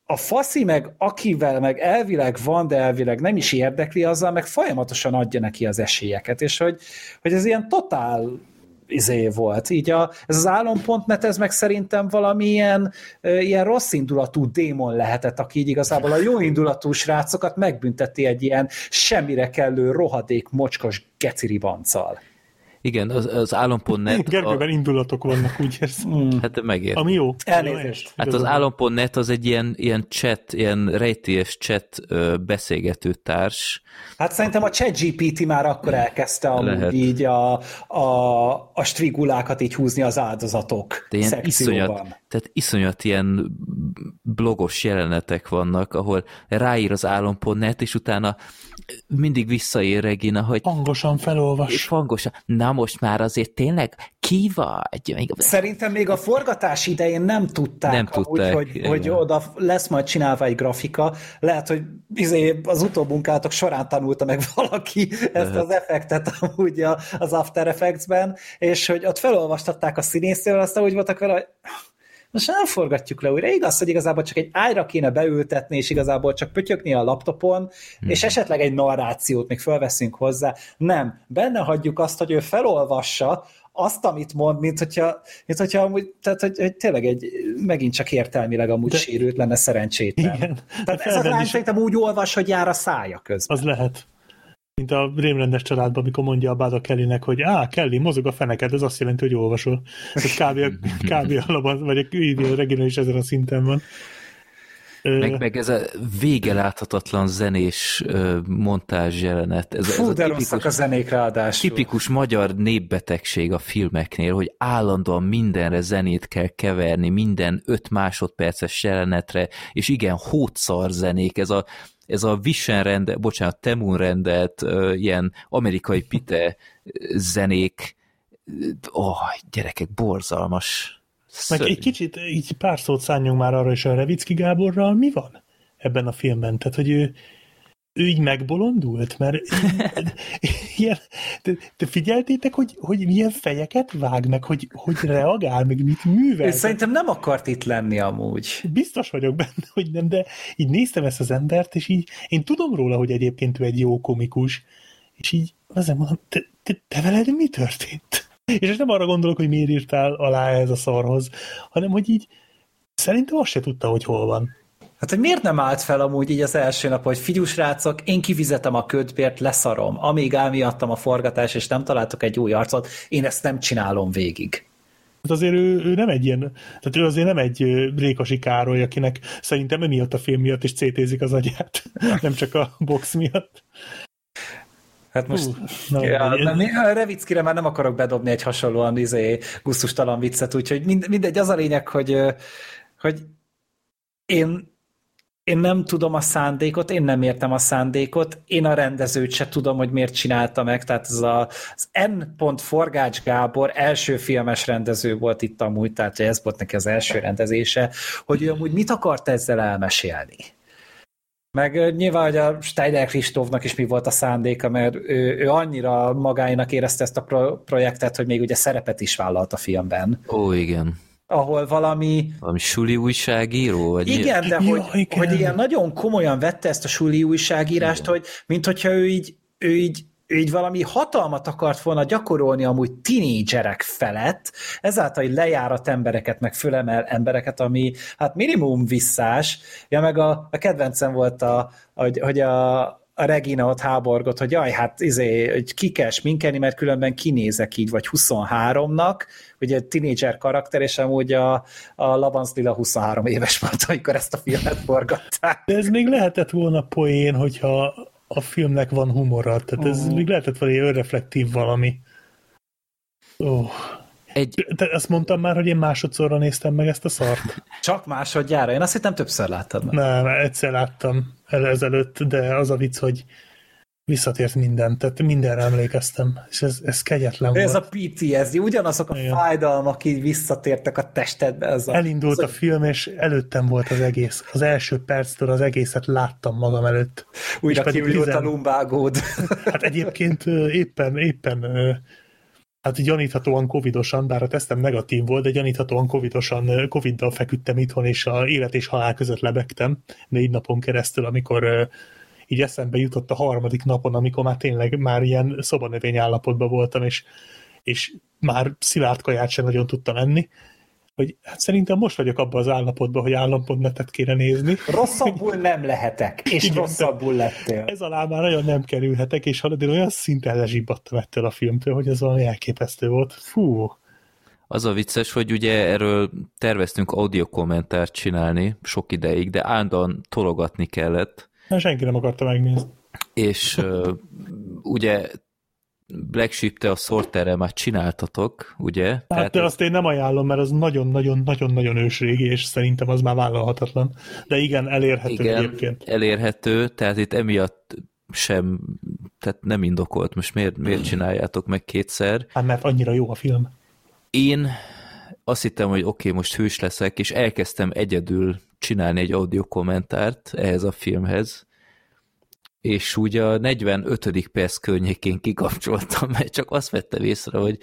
Speaker 5: a faszi meg akivel meg elvileg van, de elvileg nem is érdekli, azzal meg folyamatosan adja neki az esélyeket, és hogy, hogy ez ilyen totál izé volt. Így a, ez az álom.net, ez meg szerintem valamilyen ilyen rossz indulatú démon lehetett, aki így igazából a jó indulatú srácokat megbünteti egy ilyen semmire kellő rohadék mocskos geciribanccal.
Speaker 3: Igen, az, az álom.net...
Speaker 4: Gergőben a... indulatok vannak, úgy érzem.
Speaker 3: Mm. Hát megért.
Speaker 4: Ami jó.
Speaker 5: Elnézést.
Speaker 3: Hát az álom.net az egy ilyen, ilyen chat, ilyen rejtélyes chat beszélgető társ.
Speaker 5: Hát szerintem a chat GPT már akkor elkezdte amúgy Lehet. így a, a, a strigulákat így húzni az áldozatok
Speaker 3: De ilyen iszonyat, tehát iszonyat ilyen blogos jelenetek vannak, ahol ráír az álom.net, és utána mindig visszaér Regina, hogy...
Speaker 4: Hangosan felolvas. És
Speaker 3: hangosan. Na most már azért tényleg ki vagy? Még...
Speaker 5: Szerintem még a forgatás idején nem tudták,
Speaker 3: nem tudták
Speaker 5: úgy, hogy, hogy oda lesz majd csinálva egy grafika. Lehet, hogy izé az utóbunkátok során tanulta meg valaki ezt az effektet amúgy az After Effects-ben, és hogy ott felolvastatták a színészével, aztán úgy voltak vele, hogy most nem forgatjuk le újra. Igaz, hogy igazából csak egy ágyra kéne beültetni, és igazából csak pötyökni a laptopon, hmm. és esetleg egy narrációt még felveszünk hozzá. Nem. Benne hagyjuk azt, hogy ő felolvassa azt, amit mond, mint hogyha, mint hogyha amúgy, tehát, hogy, hogy tényleg egy, megint csak értelmileg amúgy De... sérült lenne szerencsétlen. Igen. Tehát ez a lány szerintem úgy olvas, hogy jár a szája közben.
Speaker 4: Az lehet mint a rémrendes családban, amikor mondja a Báda Kellynek, hogy á, Kelly, mozog a feneked, ez azt jelenti, hogy olvasol. Ez kb. kb. alapban, vagy a Regina is ezen a szinten van.
Speaker 3: Meg, meg ez a vége láthatatlan zenés montázs jelenet. Ez,
Speaker 5: Fú, ez a tipikus, a zenék ráadásul.
Speaker 3: Tipikus magyar népbetegség a filmeknél, hogy állandóan mindenre zenét kell keverni, minden öt másodperces jelenetre, és igen, hótszar zenék, ez a ez a Vision rendelt, bocsánat, Temun rendelt uh, ilyen amerikai pite zenék, oh, gyerekek, borzalmas.
Speaker 4: Meg egy kicsit, így pár szót szálljunk már arra is a Revicki Gáborral, mi van ebben a filmben? Tehát, hogy ő, ő így megbolondult, mert ilyen, te, te figyeltétek, hogy, hogy milyen fejeket vág meg, hogy, hogy reagál, meg mit művel?
Speaker 5: Ő szerintem nem akart itt lenni amúgy.
Speaker 4: Biztos vagyok benne, hogy nem, de így néztem ezt az embert, és így én tudom róla, hogy egyébként ő egy jó komikus, és így azért mondom, te, te, te veled mi történt? És nem arra gondolok, hogy miért írtál alá ez a szarhoz, hanem hogy így szerintem azt se tudta, hogy hol van.
Speaker 5: Hát, hogy miért nem állt fel amúgy így az első nap, hogy figyú srácok, én kifizetem a ködbért, leszarom. Amíg elmiattam a forgatás, és nem találtok egy új arcot, én ezt nem csinálom végig.
Speaker 4: Hát azért ő, ő, nem egy ilyen, tehát ő azért nem egy Rékasi Károly, akinek szerintem emiatt a film miatt is cétézik az agyát, nem csak a box miatt.
Speaker 5: Hát most uh, no, ja, a Revickire már nem akarok bedobni egy hasonlóan izé, gusztustalan viccet, úgyhogy mind, mindegy, az a lényeg, hogy, hogy én én nem tudom a szándékot, én nem értem a szándékot, én a rendezőt se tudom, hogy miért csinálta meg, tehát ez a, az N. Forgács Gábor első filmes rendező volt itt amúgy, tehát ez volt neki az első rendezése, hogy ő amúgy mit akart ezzel elmesélni. Meg nyilván, hogy a Steiner Kristófnak is mi volt a szándéka, mert ő, ő annyira magáinak érezte ezt a pro- projektet, hogy még ugye szerepet is vállalt a filmben.
Speaker 3: Ó, igen
Speaker 5: ahol valami...
Speaker 3: Valami suli újságíró? Vagy
Speaker 5: igen, de hogy, ja, igen. hogy ilyen nagyon komolyan vette ezt a suli újságírást, igen. hogy mint hogyha ő így, ő így ő így valami hatalmat akart volna gyakorolni amúgy tinédzserek felett, ezáltal, hogy lejárat embereket, meg fölemel embereket, ami hát minimum visszás. Ja, meg a, a kedvencem volt, a, hogy, hogy a, a Regina ott háborgott, hogy jaj, hát izé, hogy ki kell sminkelni, mert különben kinézek így, vagy 23-nak, ugye tinédzser karakter, és amúgy a, a Labansz Lila 23 éves volt, amikor ezt a filmet forgatták.
Speaker 4: De ez még lehetett volna poén, hogyha a filmnek van humora, tehát ez uh. még lehetett valami önreflektív valami. Oh. Egy... Te azt mondtam már, hogy én másodszorra néztem meg ezt a szart.
Speaker 5: Csak másodjára? Én azt hittem többször láttad meg.
Speaker 4: Nem, egyszer láttam ezelőtt, de az a vicc, hogy visszatért minden, tehát mindenre emlékeztem, és ez, ez kegyetlen
Speaker 5: ez volt. Ez a PTSD, ugyanazok a Igen. fájdalmak így visszatértek a testedbe. Ez a,
Speaker 4: Elindult az a film, és előttem volt az egész. Az első perctől az egészet láttam magam előtt.
Speaker 5: Újra kiújult tizen... a lumbágód.
Speaker 4: Hát egyébként éppen, éppen hát gyaníthatóan covidosan, bár a tesztem negatív volt, de gyaníthatóan covidosan, coviddal feküdtem itthon, és a élet és halál között lebegtem négy napon keresztül, amikor így eszembe jutott a harmadik napon, amikor már tényleg már ilyen szobanövény állapotban voltam, és, és már szilárd kaját sem nagyon tudtam enni, hogy hát szerintem most vagyok abban az állapotban, hogy állampodnetet kéne nézni.
Speaker 5: Rosszabbul nem lehetek, és Igen, rosszabbul lettél.
Speaker 4: Ez alá már nagyon nem kerülhetek, és hallod, én olyan szinten lezsibbadtam ettől a filmtől, hogy ez valami elképesztő volt. Fú.
Speaker 3: Az a vicces, hogy ugye erről terveztünk audio kommentárt csinálni sok ideig, de állandóan tologatni kellett,
Speaker 4: Na, senki nem akarta megnézni.
Speaker 3: És uh, ugye Black Sheep, te a Sorterrel már csináltatok, ugye? Hát
Speaker 4: Tehát de azt én nem ajánlom, mert az nagyon-nagyon-nagyon-nagyon ősrégi, és szerintem az már vállalhatatlan. De igen, elérhető igen, egyébként.
Speaker 3: elérhető, tehát itt emiatt sem, tehát nem indokolt. Most miért, miért csináljátok meg kétszer?
Speaker 4: Hát mert annyira jó a film.
Speaker 3: Én azt hittem, hogy oké, okay, most hős leszek, és elkezdtem egyedül csinálni egy audio kommentárt ehhez a filmhez, és úgy a 45. perc környékén kikapcsoltam, mert csak azt vettem észre, hogy,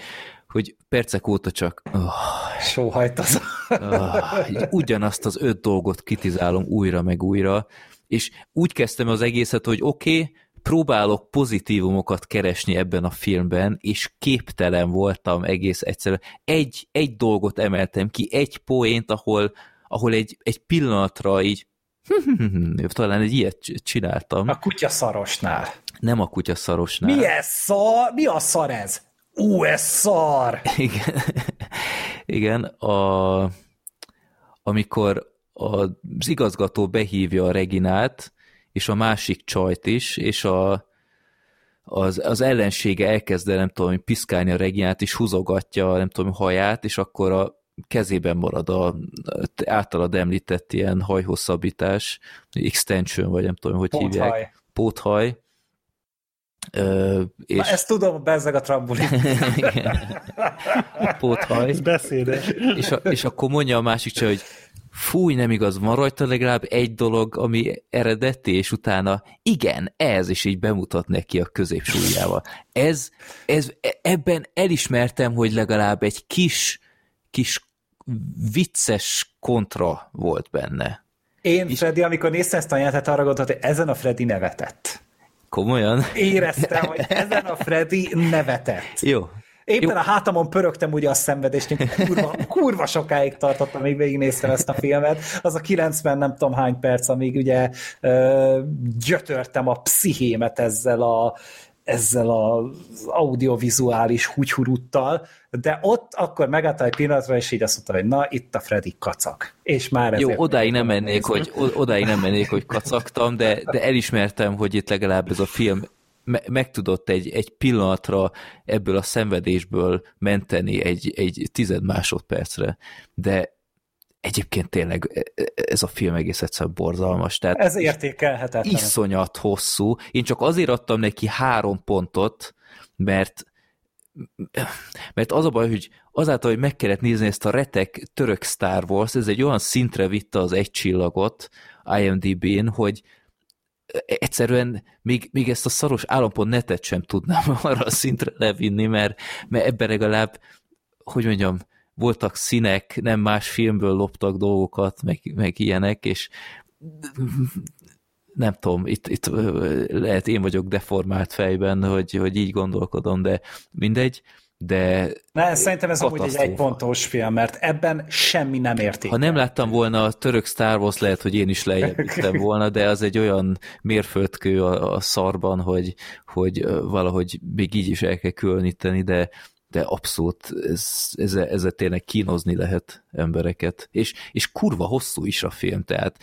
Speaker 3: hogy percek óta csak oh,
Speaker 5: sóhajt az.
Speaker 3: Oh, ugyanazt az öt dolgot kitizálom újra meg újra, és úgy kezdtem az egészet, hogy oké, okay, próbálok pozitívumokat keresni ebben a filmben, és képtelen voltam egész egyszerűen. Egy, egy dolgot emeltem ki, egy poént, ahol, ahol egy, egy pillanatra így talán egy ilyet csináltam.
Speaker 5: A kutyaszarosnál.
Speaker 3: Nem a kutyaszarosnál.
Speaker 5: Mi ez szar? Mi a szar ez? Ú, ez szar!
Speaker 3: Igen, Igen a, amikor az igazgató behívja a Reginát, és a másik csajt is, és a, az, az ellensége elkezd nem tudom, piszkálni a Reginát, és húzogatja, nem tudom, haját, és akkor a kezében marad a általad említett ilyen hajhosszabbítás, extension, vagy nem tudom, hogy Póthaj. hívják. Póthaj.
Speaker 5: Ö, és... Na, ezt tudom, bezzeg a trambulin.
Speaker 3: Póthaj.
Speaker 4: Ez beszédes.
Speaker 3: És, a, és akkor mondja a másik csak, hogy fúj, nem igaz, van rajta legalább egy dolog, ami eredeti, és utána igen, ez, is így bemutat neki a középsúlyával. Ez, ez, ebben elismertem, hogy legalább egy kis, kis vicces kontra volt benne.
Speaker 5: Én, és... Freddy, amikor néztem ezt a jelentet, arra gondoltam, hogy ezen a Freddy nevetett.
Speaker 3: Komolyan?
Speaker 5: Éreztem, hogy ezen a Freddy nevetett.
Speaker 3: Jó,
Speaker 5: Éppen Jó. a hátamon pörögtem ugye a szenvedést, kurva, kurva sokáig tartottam, még végignéztem ezt a filmet. Az a 90 nem tudom hány perc, amíg ugye ö, gyötörtem a pszichémet ezzel a ezzel az audiovizuális húgyhuruttal, de ott akkor megállta egy pillanatra, és így azt mondta, hogy na, itt a Freddy kacak. És már
Speaker 3: Jó, odáig nem mennék, hogy, odáig nem mennék, hogy kacagtam, de, de elismertem, hogy itt legalább ez a film me- meg tudott egy, egy pillanatra ebből a szenvedésből menteni egy, egy tized másodpercre, de egyébként tényleg e, e, ez a film egész egyszerűen borzalmas. Tehát
Speaker 5: ez értékelhetetlen.
Speaker 3: Iszonyat hosszú. Én csak azért adtam neki három pontot, mert mert az a baj, hogy azáltal, hogy meg kellett nézni ezt a retek török Star Wars, ez egy olyan szintre vitte az egy csillagot IMDb-n, hogy, egyszerűen még, még ezt a szaros állampont netet sem tudnám arra a szintre levinni, mert, mert ebben legalább, hogy mondjam, voltak színek, nem más filmből loptak dolgokat, meg, meg ilyenek, és nem tudom, itt, itt lehet én vagyok deformált fejben, hogy, hogy így gondolkodom, de mindegy de...
Speaker 5: Ne, szerintem ez amúgy egy egypontos film, mert ebben semmi nem érték.
Speaker 3: Ha nem láttam volna a török Star Wars, lehet, hogy én is lejjebb volna, de az egy olyan mérföldkő a, a szarban, hogy, hogy valahogy még így is el kell különíteni, de, de abszolút ez, ezzel, ezzel tényleg kínozni lehet embereket. És, és kurva hosszú is a film, tehát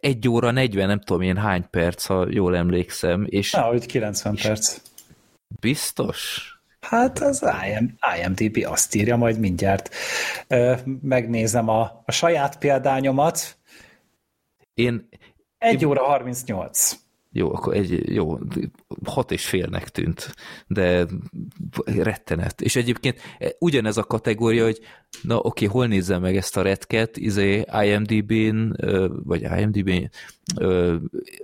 Speaker 3: egy óra 40, nem tudom én hány perc, ha jól emlékszem. És,
Speaker 5: Na, hogy 90 perc.
Speaker 3: Biztos?
Speaker 5: Hát az IM, IMDB azt írja, majd mindjárt megnézem a, a saját példányomat.
Speaker 3: Én...
Speaker 5: 1 óra 38.
Speaker 3: Jó, akkor egy, jó, hat és félnek tűnt, de rettenet. És egyébként ugyanez a kategória, hogy na oké, hol nézzem meg ezt a retket, izé IMDb-n, vagy IMDb-n,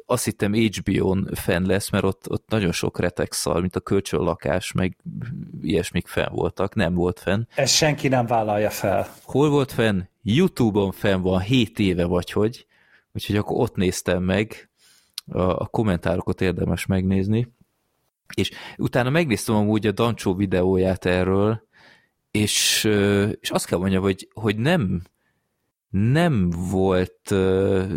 Speaker 3: azt hittem HBO-n fenn lesz, mert ott, ott nagyon sok retek szal, mint a kölcsönlakás, meg ilyesmik fenn voltak, nem volt fenn.
Speaker 5: Ez senki nem vállalja fel.
Speaker 3: Hol volt fenn? YouTube-on fenn van, 7 éve vagy hogy, úgyhogy akkor ott néztem meg, a, kommentárokat érdemes megnézni. És utána megnéztem amúgy a Dancsó videóját erről, és, és azt kell mondjam, hogy, hogy nem, nem volt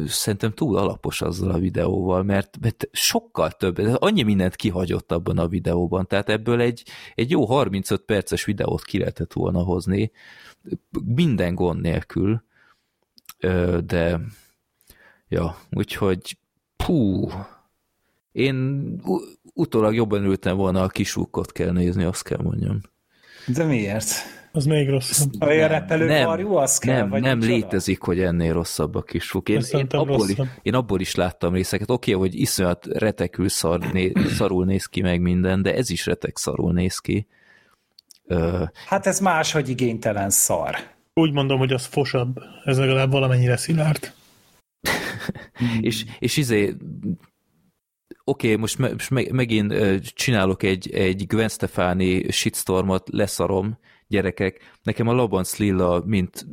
Speaker 3: szerintem túl alapos azzal a videóval, mert, mert sokkal több, annyi mindent kihagyott abban a videóban, tehát ebből egy, egy jó 35 perces videót ki lehetett volna hozni, minden gond nélkül, de ja, úgyhogy Pú, én utólag jobban ültem volna, a kisúkot kell nézni, azt kell mondjam.
Speaker 5: De miért?
Speaker 4: Az még rosszabb.
Speaker 5: A repelő nem, karjú, az kell,
Speaker 3: Nem,
Speaker 5: vagy
Speaker 3: nem létezik, hogy ennél rosszabb a kisúk. Én, én, abból is, én abból is láttam részeket. Oké, okay, hogy iszonyat retekül szar, né, szarul néz ki meg minden, de ez is retek szarul néz ki.
Speaker 5: Uh, hát ez más, hogy igénytelen szar.
Speaker 4: Úgy mondom, hogy az fosabb. Ez legalább valamennyire szilárd.
Speaker 3: És, és izé, oké, okay, most, me, most me, megint csinálok egy, egy Gwen Stefani shitstormot, leszarom, gyerekek. Nekem a Labanc Lilla, mint,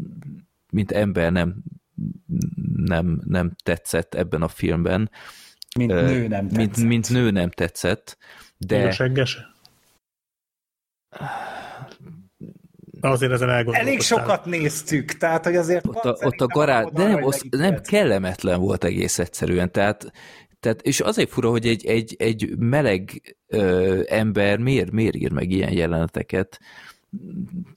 Speaker 3: mint ember nem, nem, nem tetszett ebben a filmben.
Speaker 5: Mint nő nem tetszett.
Speaker 3: Mint, mint nő nem tetszett. De...
Speaker 4: Seggese? Azért ezen
Speaker 5: Elég sokat néztük, tehát hogy azért...
Speaker 3: Ott a, ott a garázs, de nem, az, nem kellemetlen volt egész egyszerűen, tehát, tehát és azért fura, hogy egy, egy, egy meleg ö, ember miért, miért ír meg ilyen jeleneteket,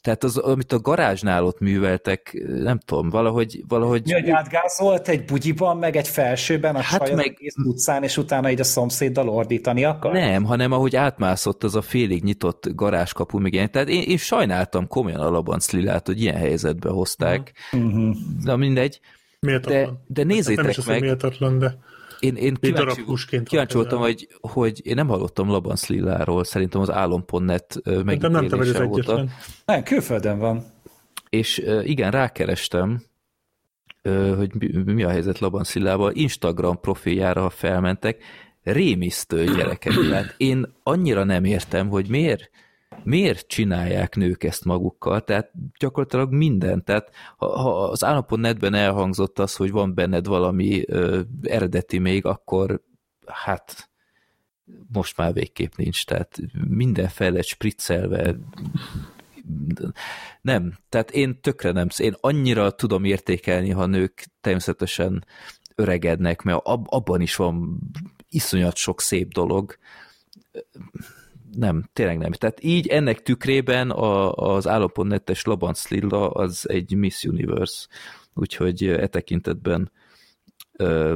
Speaker 3: tehát az, amit a garázsnál ott műveltek, nem tudom, valahogy... valahogy... Mi,
Speaker 5: hogy átgázolt egy bugyiban, meg egy felsőben a hát meg... utcán, és utána így a szomszéddal ordítani akar?
Speaker 3: Nem, hanem ahogy átmászott az a félig nyitott garázskapu, meg ilyen. Tehát én, én sajnáltam komolyan a Labanc Lilát, hogy ilyen helyzetbe hozták. Uh-huh. Na mindegy. De, de nézzétek nem is meg...
Speaker 4: Méltatlan, de
Speaker 3: én, én kíváncsi, kíváncsi voltam, hogy, hogy én nem hallottam Laban Lilláról, szerintem az álom.net megítélése óta.
Speaker 5: Nem, külföldön van.
Speaker 3: És igen, rákerestem, hogy mi a helyzet Laban Szillával, Instagram profiljára, ha felmentek, rémisztő gyerekek. Tehát én annyira nem értem, hogy miért, miért csinálják nők ezt magukkal, tehát gyakorlatilag minden. Tehát ha, ha az netben elhangzott az, hogy van benned valami ö, eredeti még, akkor hát most már végképp nincs, tehát minden lett spriccelve, nem, tehát én tökre nem, én annyira tudom értékelni, ha nők természetesen öregednek, mert ab, abban is van iszonyat sok szép dolog. Nem, tényleg nem. Tehát így ennek tükrében a, az állapotnetes Labanc Lilla az egy Miss Universe, úgyhogy e tekintetben ö,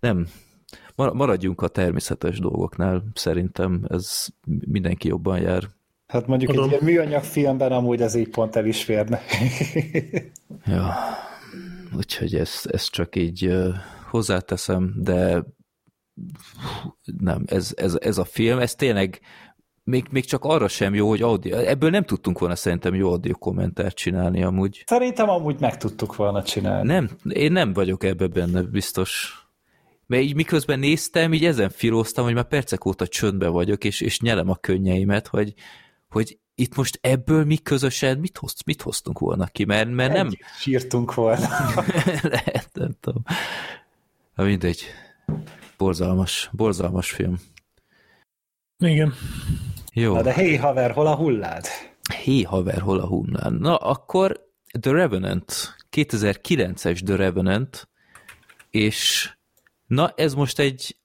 Speaker 3: nem, maradjunk a természetes dolgoknál, szerintem ez mindenki jobban jár.
Speaker 5: Hát mondjuk Adom. egy ilyen műanyag filmben amúgy ez így pont el is férne.
Speaker 3: ja, úgyhogy ezt, ezt csak így hozzáteszem, de nem, ez, ez, ez a film, ez tényleg még, még csak arra sem jó, hogy audio, ebből nem tudtunk volna szerintem jó audio kommentárt csinálni amúgy.
Speaker 5: Szerintem amúgy meg tudtuk volna csinálni.
Speaker 3: Nem, én nem vagyok ebbe benne biztos. Mert így miközben néztem, így ezen filóztam, hogy már percek óta csöndbe vagyok, és, és nyelem a könnyeimet, hogy, hogy itt most ebből mi közösen mit, hoz, mit hoztunk volna ki, mert, mert nem...
Speaker 5: Sírtunk volna.
Speaker 3: Lehet, nem tudom. Na mindegy. Borzalmas, borzalmas film.
Speaker 4: Igen.
Speaker 3: Jó.
Speaker 5: Na de hé haver, hol a hullád?
Speaker 3: Hé haver, hol a hullád? Na akkor The Revenant, 2009-es The Revenant, és na ez most egy,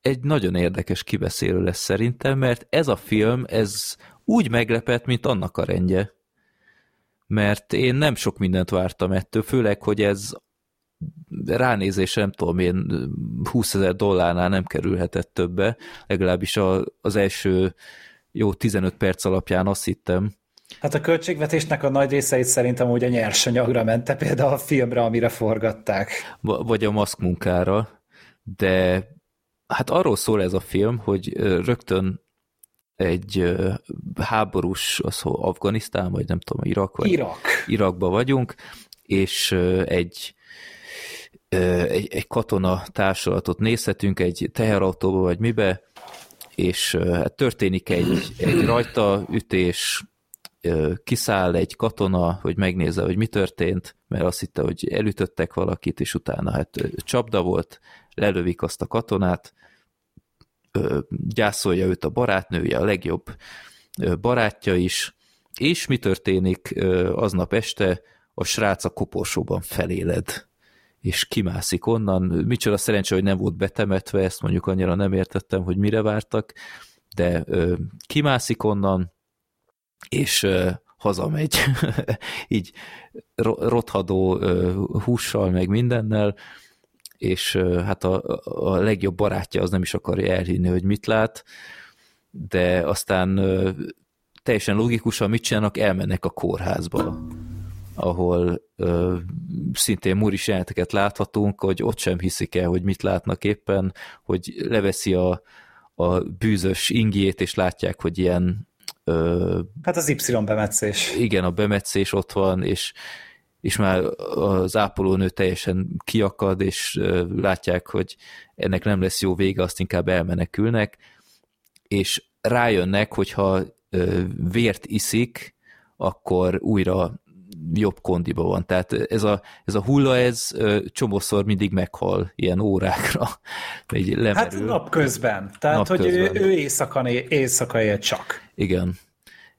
Speaker 3: egy nagyon érdekes kibeszélő lesz szerintem, mert ez a film, ez úgy meglepett, mint annak a rendje. Mert én nem sok mindent vártam ettől, főleg, hogy ez ránézés nem tudom én 20 ezer dollárnál nem kerülhetett többe, legalábbis a, az első jó 15 perc alapján azt hittem.
Speaker 5: Hát a költségvetésnek a nagy részeit szerintem úgy a nyersanyagra mente, például a filmre, amire forgatták.
Speaker 3: Vagy a maszkmunkára, de hát arról szól ez a film, hogy rögtön egy háborús, az Afganisztán, vagy nem tudom, Irak, vagy
Speaker 5: Irak.
Speaker 3: Irakba vagyunk, és egy, egy, egy katona társulatot nézhetünk egy teherautóba, vagy mibe, és hát történik egy, egy rajtaütés, kiszáll egy katona, hogy megnézze, hogy mi történt, mert azt hitte, hogy elütöttek valakit, és utána hát csapda volt, lelövik azt a katonát, gyászolja őt a barátnője, a legjobb barátja is, és mi történik aznap este? A srác a koporsóban feléled, és kimászik onnan. Micsoda szerencsé, hogy nem volt betemetve, ezt mondjuk annyira nem értettem, hogy mire vártak, de kimászik onnan, és hazamegy, így rothadó hússal, meg mindennel, és hát a, a legjobb barátja az nem is akarja elhinni, hogy mit lát, de aztán teljesen logikusan mit csinálnak, elmennek a kórházba, ahol ö, szintén muris jeleneteket láthatunk, hogy ott sem hiszik el, hogy mit látnak éppen, hogy leveszi a, a bűzös ingjét, és látják, hogy ilyen
Speaker 5: ö, Hát az Y bemetszés.
Speaker 3: Igen, a bemetszés ott van, és és már az ápolónő teljesen kiakad, és látják, hogy ennek nem lesz jó vége, azt inkább elmenekülnek, és rájönnek, hogyha vért iszik, akkor újra jobb kondiba van. Tehát ez a, ez a hulla, ez csomószor mindig meghal ilyen órákra.
Speaker 5: Egy hát napközben. Tehát, napközben. hogy ő, ő éjszaka, éjszaka él csak.
Speaker 3: Igen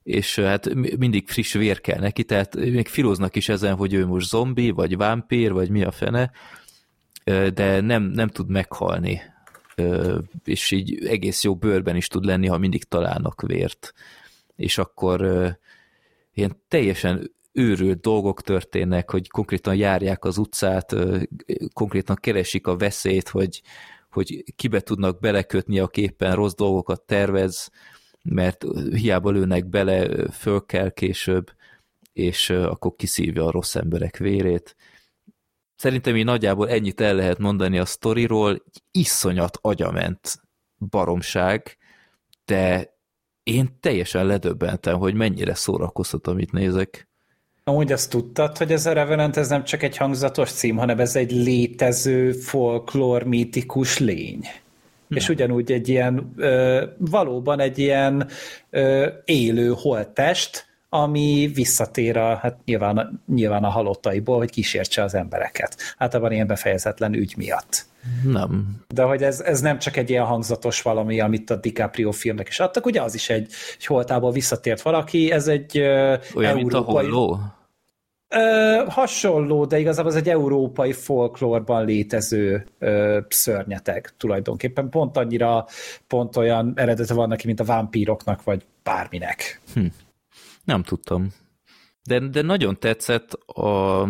Speaker 3: és hát mindig friss vér kell neki, tehát még filoznak is ezen, hogy ő most zombi, vagy vámpír, vagy mi a fene, de nem, nem tud meghalni, és így egész jó bőrben is tud lenni, ha mindig találnak vért. És akkor ilyen teljesen őrült dolgok történnek, hogy konkrétan járják az utcát, konkrétan keresik a veszélyt, hogy, hogy kibe tudnak belekötni, a képen rossz dolgokat tervez, mert hiába lőnek bele, föl kell később, és akkor kiszívja a rossz emberek vérét. Szerintem így nagyjából ennyit el lehet mondani a sztoriról, iszonyat agyament baromság, de én teljesen ledöbbentem, hogy mennyire szórakoztat, amit nézek.
Speaker 5: Amúgy azt tudtad, hogy ez a Revenant ez nem csak egy hangzatos cím, hanem ez egy létező folklór mítikus lény. Hmm. És ugyanúgy egy ilyen, ö, valóban egy ilyen ö, élő holttest, ami visszatér a, hát nyilván, nyilván a halottaiból, hogy kísértse az embereket. Általában ilyen befejezetlen ügy miatt.
Speaker 3: Nem.
Speaker 5: De hogy ez, ez nem csak egy ilyen hangzatos valami, amit a DiCaprio filmnek is adtak, ugye az is egy, egy holtából visszatért valaki, ez egy
Speaker 3: Olyan, európai... mint a holló?
Speaker 5: Ö, hasonló, de igazából az egy európai folklórban létező ö, szörnyeteg tulajdonképpen. Pont annyira, pont olyan eredete van neki, mint a vámpíroknak, vagy bárminek. Hm.
Speaker 3: Nem tudtam. De, de nagyon tetszett a,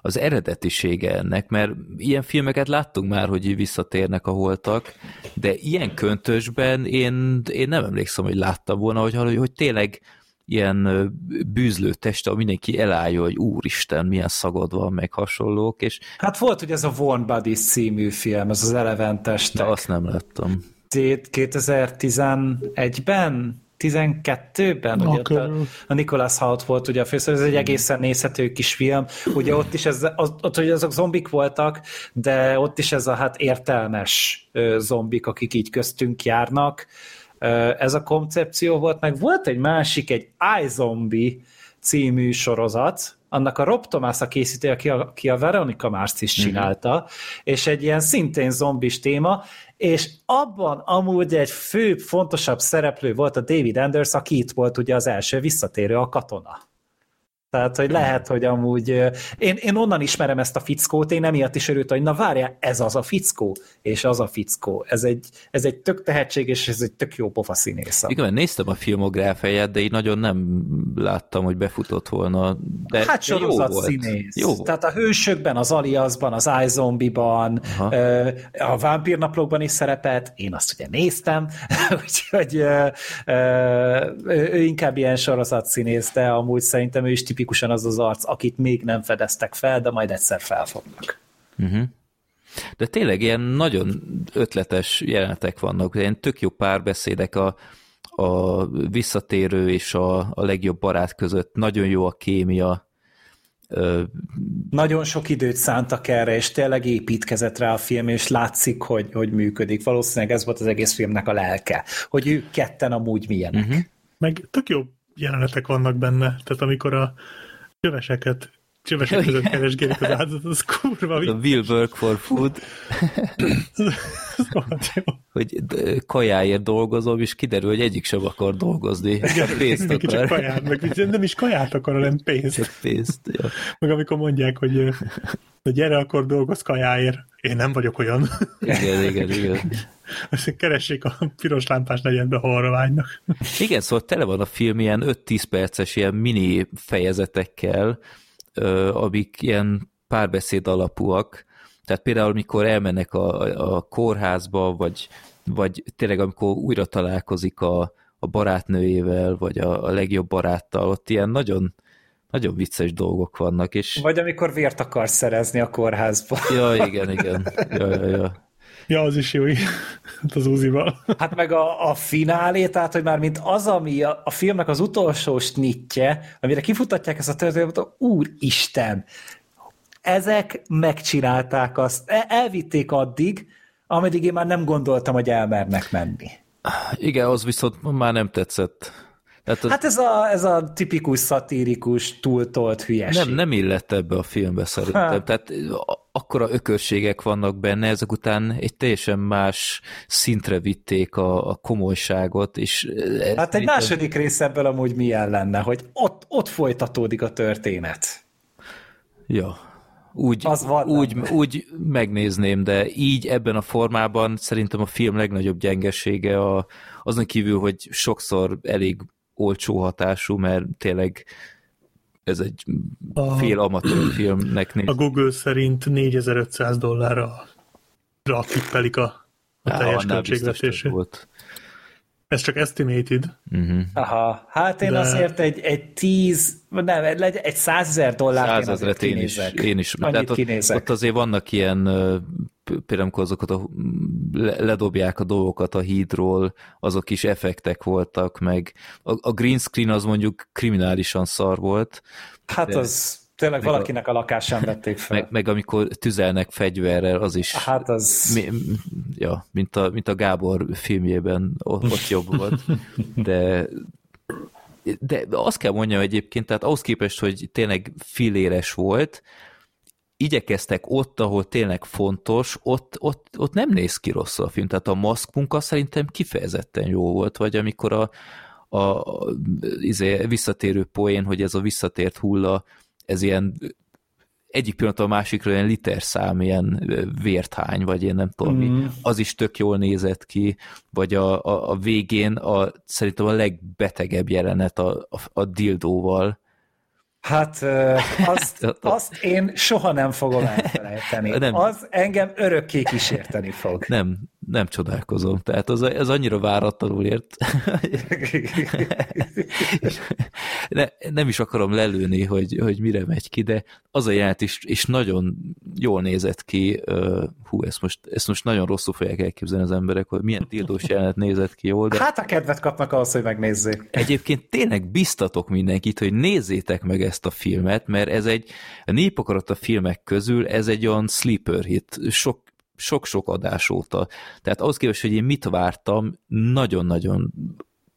Speaker 3: az eredetisége ennek, mert ilyen filmeket láttunk már, hogy visszatérnek a holtak, de ilyen köntösben én, én nem emlékszem, hogy láttam volna, hogy, hogy tényleg ilyen bűzlő teste, ahol mindenki elállja, hogy úristen, milyen szagod van, meg hasonlók, és...
Speaker 5: Hát volt ugye ez a Warm Bodies című film, ez az Eleven testek.
Speaker 3: De azt nem láttam.
Speaker 5: 2011-ben 12-ben, ugye a, a Nicholas Hoult volt ugye a főszerző, ez egy egészen nézhető kis film, ugye ott is ez, az, ott hogy azok zombik voltak, de ott is ez a hát értelmes zombik, akik így köztünk járnak, ez a koncepció volt, meg volt egy másik, egy iZombie című sorozat, annak a Rob Thomas a készítő, aki a, aki a Veronica Mars is mhm. csinálta, mm-hmm. és egy ilyen szintén zombis téma, és abban amúgy egy fő, fontosabb szereplő volt a David Anders, aki itt volt ugye az első visszatérő, a katona. Tehát, hogy lehet, hogy amúgy én, én onnan ismerem ezt a fickót, én emiatt is örültem, hogy na várjál, ez az a fickó, és az a fickó. Ez egy, ez egy tök tehetséges, és ez egy tök jó pofa színész.
Speaker 3: Igen, néztem a filmográfiáját, de így nagyon nem láttam, hogy befutott volna. De,
Speaker 5: hát sorozat jó színész. Jó volt. Tehát a Hősökben, az Aliasban, az iZombie-ban, a Vámpírnaplókban is szerepelt, én azt ugye néztem, úgyhogy ő inkább ilyen sorozat színész, de amúgy szerintem ő is tipikus tipikusan az az arc, akit még nem fedeztek fel, de majd egyszer felfognak.
Speaker 3: Uh-huh. De tényleg ilyen nagyon ötletes jelenetek vannak, ilyen tök jó párbeszédek a, a visszatérő és a, a legjobb barát között, nagyon jó a kémia.
Speaker 5: Nagyon sok időt szántak erre, és tényleg építkezett rá a film, és látszik, hogy, hogy működik. Valószínűleg ez volt az egész filmnek a lelke, hogy ők ketten amúgy milyenek. Uh-huh.
Speaker 4: Meg tök jó jelenetek vannak benne, tehát amikor a csöveseket csövesek között keresgélik az áldozatot, az kurva.
Speaker 3: A will work for food. hogy kajáért dolgozom, és kiderül, hogy egyik sem akar dolgozni. Igen,
Speaker 4: pénzt akar. Csak kaját, meg nem is kaját akar, hanem pénzt.
Speaker 3: Csak pénzt, ja.
Speaker 4: Meg amikor mondják, hogy, hogy gyere, akkor dolgoz kajáért. Én nem vagyok olyan.
Speaker 3: Igen, igen, igen.
Speaker 4: Azt keressék a piros lámpás negyedbe, ha arra vágynak.
Speaker 3: Igen, szóval tele van a film ilyen 5-10 perces ilyen mini fejezetekkel, amik ilyen párbeszéd alapúak. Tehát például, amikor elmennek a, a kórházba, vagy, vagy tényleg amikor újra találkozik a, a barátnőjével, vagy a, a legjobb baráttal, ott ilyen nagyon, nagyon vicces dolgok vannak. És...
Speaker 5: Vagy amikor vért akar szerezni a kórházba.
Speaker 3: Ja, igen, igen. Ja, ja, ja.
Speaker 4: Ja, az is jó, az Uzival.
Speaker 5: Hát meg a, a finálé, tehát hogy már mint az, ami a, a filmnek az utolsó snitje, amire kifutatják ezt a történetet, úristen, ezek megcsinálták azt, e, elvitték addig, ameddig én már nem gondoltam, hogy elmernek menni.
Speaker 3: Igen, az viszont már nem tetszett.
Speaker 5: Tehát az... Hát ez a, ez a tipikus szatirikus, túltolt hülyeség.
Speaker 3: Nem, nem illett ebbe a filmbe szerintem. Ha. Tehát akkora ökörségek vannak benne, ezek után egy teljesen más szintre vitték a, a komolyságot. És
Speaker 5: hát egy második rész ebből amúgy milyen lenne, hogy ott, ott folytatódik a történet.
Speaker 3: Ja, úgy, az van, úgy, úgy megnézném, de így ebben a formában szerintem a film legnagyobb gyengesége a, azon kívül, hogy sokszor elég olcsó hatású, mert tényleg ez egy a, fél amatőr filmnek
Speaker 4: néz. A Google szerint 4500 dollárra tippelik a, a Á, teljes költségvetését. Volt. Ez csak estimated.
Speaker 5: Uh-huh. Aha, hát én de... azért egy, egy tíz, nem, egy százezer dollárt
Speaker 3: én, én is, én is.
Speaker 5: Annyit
Speaker 3: ott, ott azért vannak ilyen például amikor azokat a, ledobják a dolgokat a hídról, azok is effektek voltak, meg a, a green screen az mondjuk kriminálisan szar volt.
Speaker 5: Hát de, az tényleg valakinek a, a lakásán vették fel.
Speaker 3: Meg, meg amikor tüzelnek fegyverrel, az is...
Speaker 5: Hát az... Mi,
Speaker 3: ja, mint a, mint a Gábor filmjében ott, ott jobb volt. De de azt kell mondjam egyébként, tehát ahhoz képest, hogy tényleg filéres volt, igyekeztek ott, ahol tényleg fontos, ott, ott, ott nem néz ki rossz a film. Tehát a maszk munka szerintem kifejezetten jó volt, vagy amikor a, a, a izé, visszatérő poén, hogy ez a visszatért hulla, ez ilyen egyik pillanat a másikra ilyen literszám, ilyen vérthány, vagy én nem tudom mm. mi, az is tök jól nézett ki, vagy a, a, a végén a, szerintem a legbetegebb jelenet a, a, a dildóval,
Speaker 5: Hát azt, azt én soha nem fogom elfelejteni. Nem. Az engem örökké kísérteni fog.
Speaker 3: Nem, nem csodálkozom. Tehát az, ez annyira váratlanul ért. ne, nem is akarom lelőni, hogy, hogy mire megy ki, de az a jelent is, és nagyon jól nézett ki. hú, ezt most, ezt most nagyon rosszul fogják elképzelni az emberek, hogy milyen tildós jelenet nézett ki jól. De
Speaker 5: hát a kedvet kapnak ahhoz, hogy megnézzék.
Speaker 3: Egyébként tényleg biztatok mindenkit, hogy nézzétek meg ezt a filmet, mert ez egy a népakarat a filmek közül, ez egy olyan sleeper hit. Sok sok-sok adás óta. Tehát ahhoz képest, hogy én mit vártam, nagyon-nagyon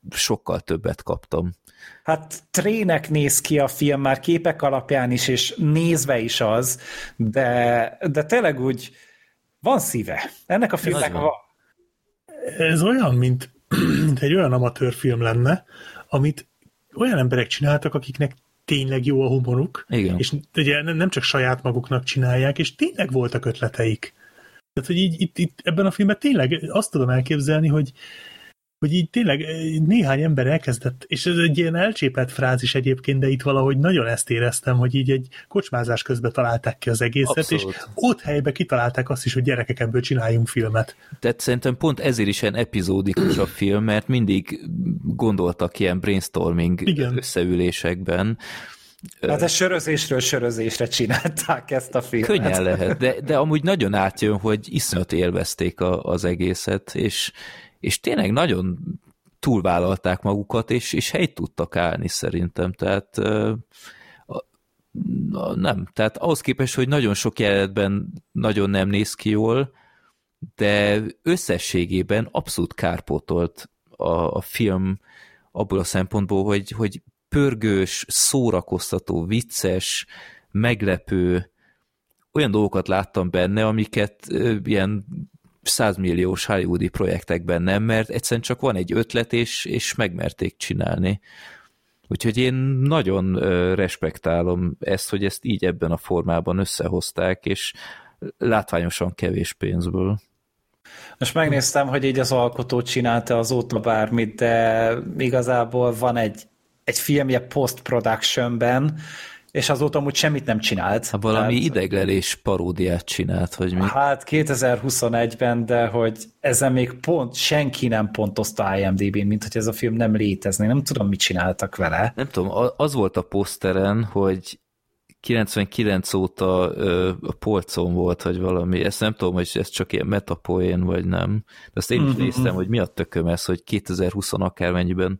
Speaker 3: sokkal többet kaptam.
Speaker 5: Hát trének néz ki a film már képek alapján is, és nézve is az, de, de tényleg úgy van szíve. Ennek a filmnek van. van.
Speaker 4: Ez olyan, mint, mint egy olyan amatőrfilm lenne, amit olyan emberek csináltak, akiknek tényleg jó a humoruk,
Speaker 3: Igen.
Speaker 4: és ugye nem csak saját maguknak csinálják, és tényleg voltak ötleteik. Tehát, hogy így itt, itt ebben a filmben tényleg azt tudom elképzelni, hogy hogy így tényleg eh, néhány ember elkezdett, és ez egy ilyen elcsépelt frázis egyébként, de itt valahogy nagyon ezt éreztem, hogy így egy kocsmázás közben találták ki az egészet, Abszolút. és ott helyben kitalálták azt is, hogy gyerekek ebből csináljunk filmet.
Speaker 3: Tehát szerintem pont ezért is ilyen epizódikus a film, mert mindig gondoltak ilyen brainstorming Igen. összeülésekben,
Speaker 5: Hát ez sörözésről sörözésre csinálták ezt a filmet.
Speaker 3: Könnyen lehet, de, de amúgy nagyon átjön, hogy iszonyat élvezték a, az egészet, és, és tényleg nagyon túlvállalták magukat, és, és helyt tudtak állni szerintem, tehát nem, tehát ahhoz képest, hogy nagyon sok jelenetben nagyon nem néz ki jól, de összességében abszolút kárpótolt a, a film abból a szempontból, hogy, hogy pörgős, szórakoztató, vicces, meglepő, olyan dolgokat láttam benne, amiket ilyen százmilliós hollywoodi projektekben nem, mert egyszerűen csak van egy ötlet, és, és megmerték csinálni. Úgyhogy én nagyon respektálom ezt, hogy ezt így ebben a formában összehozták, és látványosan kevés pénzből.
Speaker 5: Most megnéztem, hogy így az alkotó csinálta azóta bármit, de igazából van egy egy filmje post-productionben, és azóta amúgy semmit nem csinált.
Speaker 3: Ha valami tehát, ideglelés paródiát csinált, vagy mi?
Speaker 5: Hát 2021-ben, de hogy ezen még pont senki nem pontozta IMDb-n, mint hogy ez a film nem létezne. Nem tudom, mit csináltak vele.
Speaker 3: Nem tudom, az volt a poszteren, hogy 99 óta ö, a polcon volt, vagy valami. Ezt nem tudom, hogy ez csak ilyen metapoén, vagy nem. De azt én is mm-hmm. néztem, hogy mi a tököm ez, hogy 2020 akármennyiben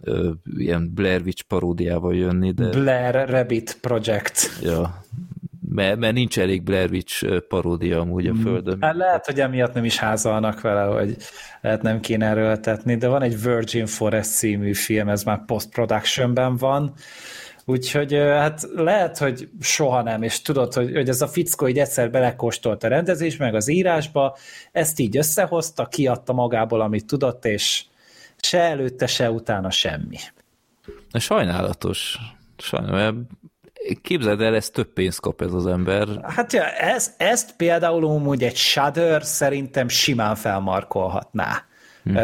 Speaker 3: ö, ilyen Blair Witch paródiával jönni, de...
Speaker 5: Blair Rabbit Project.
Speaker 3: Ja, mert, mert nincs elég Blair Witch paródia amúgy a mm. Földön.
Speaker 5: Hát lehet, hogy emiatt nem is házalnak vele, hogy lehet nem kéne erőltetni, de van egy Virgin Forest című film, ez már post-productionben van, Úgyhogy hát lehet, hogy soha nem, és tudod, hogy, hogy ez a fickó így egyszer belekóstolt a rendezés, meg az írásba, ezt így összehozta, kiadta magából, amit tudott, és Se előtte, se utána semmi.
Speaker 3: Na, sajnálatos. Sajnálatos. Képzeld el, ez több pénzt kap ez az ember.
Speaker 5: Hát ja, ez, ezt például úgy egy Shudder szerintem simán felmarkolhatná. Hmm.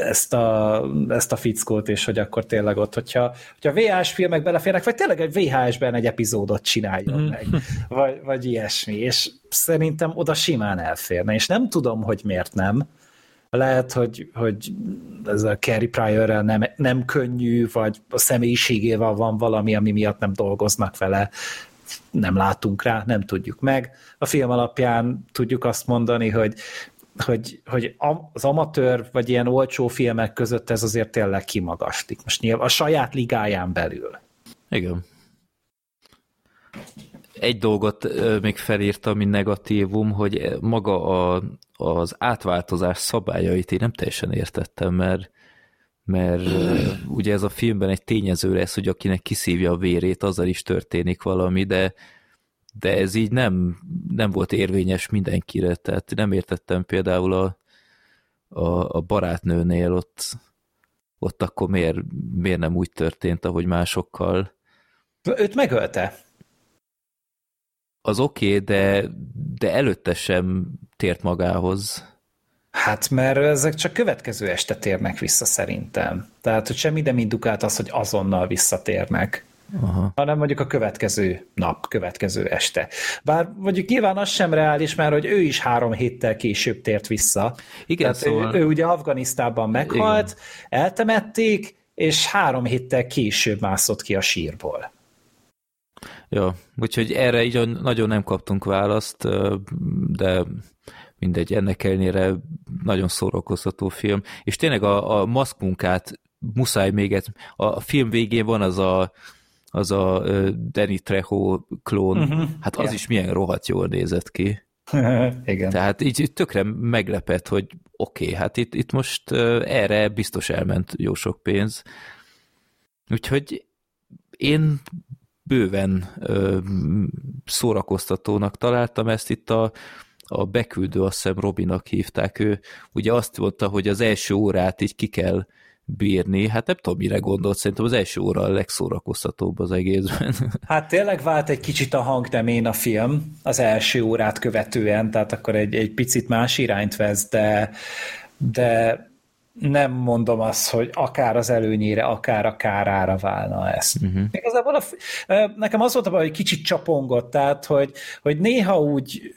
Speaker 5: ezt, a, ezt a fickót, és hogy akkor tényleg ott, hogyha, hogyha VHS filmek beleférnek, vagy tényleg egy VHS-ben egy epizódot csináljon hmm. meg, vagy, vagy ilyesmi, és szerintem oda simán elférne, és nem tudom, hogy miért nem, lehet, hogy, hogy ez a Carrie Pryor nem, nem könnyű, vagy a személyiségével van valami, ami miatt nem dolgoznak vele. nem látunk rá, nem tudjuk meg. A film alapján tudjuk azt mondani, hogy hogy, hogy az amatőr vagy ilyen olcsó filmek között ez azért tényleg kimagaslik. Most nyilván a saját ligáján belül.
Speaker 3: Igen. Egy dolgot még felírtam, mint negatívum, hogy maga a, az átváltozás szabályait én nem teljesen értettem, mert mert ugye ez a filmben egy tényező lesz, hogy akinek kiszívja a vérét, azzal is történik valami, de, de ez így nem, nem volt érvényes mindenkire, tehát nem értettem például a, a, a barátnőnél ott, ott akkor miért, miért nem úgy történt, ahogy másokkal.
Speaker 5: Őt megölte?
Speaker 3: Az oké, okay, de, de előtte sem tért magához.
Speaker 5: Hát mert ezek csak következő este térnek vissza szerintem. Tehát, hogy semmi nem indukált az, hogy azonnal visszatérnek. Aha. hanem mondjuk a következő nap, következő este. Bár mondjuk nyilván az sem reális, mert hogy ő is három héttel később tért vissza. Igen, Tehát szóval... ő, ő ugye Afganisztánban meghalt, Igen. eltemették, és három héttel később mászott ki a sírból.
Speaker 3: Ja, úgyhogy erre így nagyon nem kaptunk választ, de mindegy, ennek ellenére nagyon szórakoztató film. És tényleg a, a maszkmunkát muszáj még egy, a film végén van az a az a Danny Trejo klón, uh-huh. hát az yeah. is milyen rohadt jól nézett ki.
Speaker 5: Igen.
Speaker 3: Tehát így tökre meglepett, hogy oké, okay, hát itt, itt most erre biztos elment jó sok pénz. Úgyhogy én bőven ö, szórakoztatónak találtam ezt itt a, a beküldő, azt hiszem Robinak hívták, ő ugye azt mondta, hogy az első órát így ki kell bírni. Hát nem tudom, mire gondolt, szerintem az első óra a legszórakoztatóbb az egészben.
Speaker 5: Hát tényleg vált egy kicsit a hangnemén a film az első órát követően, tehát akkor egy, egy picit más irányt vesz, de, de nem mondom azt, hogy akár az előnyére, akár a kárára válna ez. Uh-huh. Igazából a, nekem az volt a baj, hogy kicsit csapongott, tehát hogy, hogy néha úgy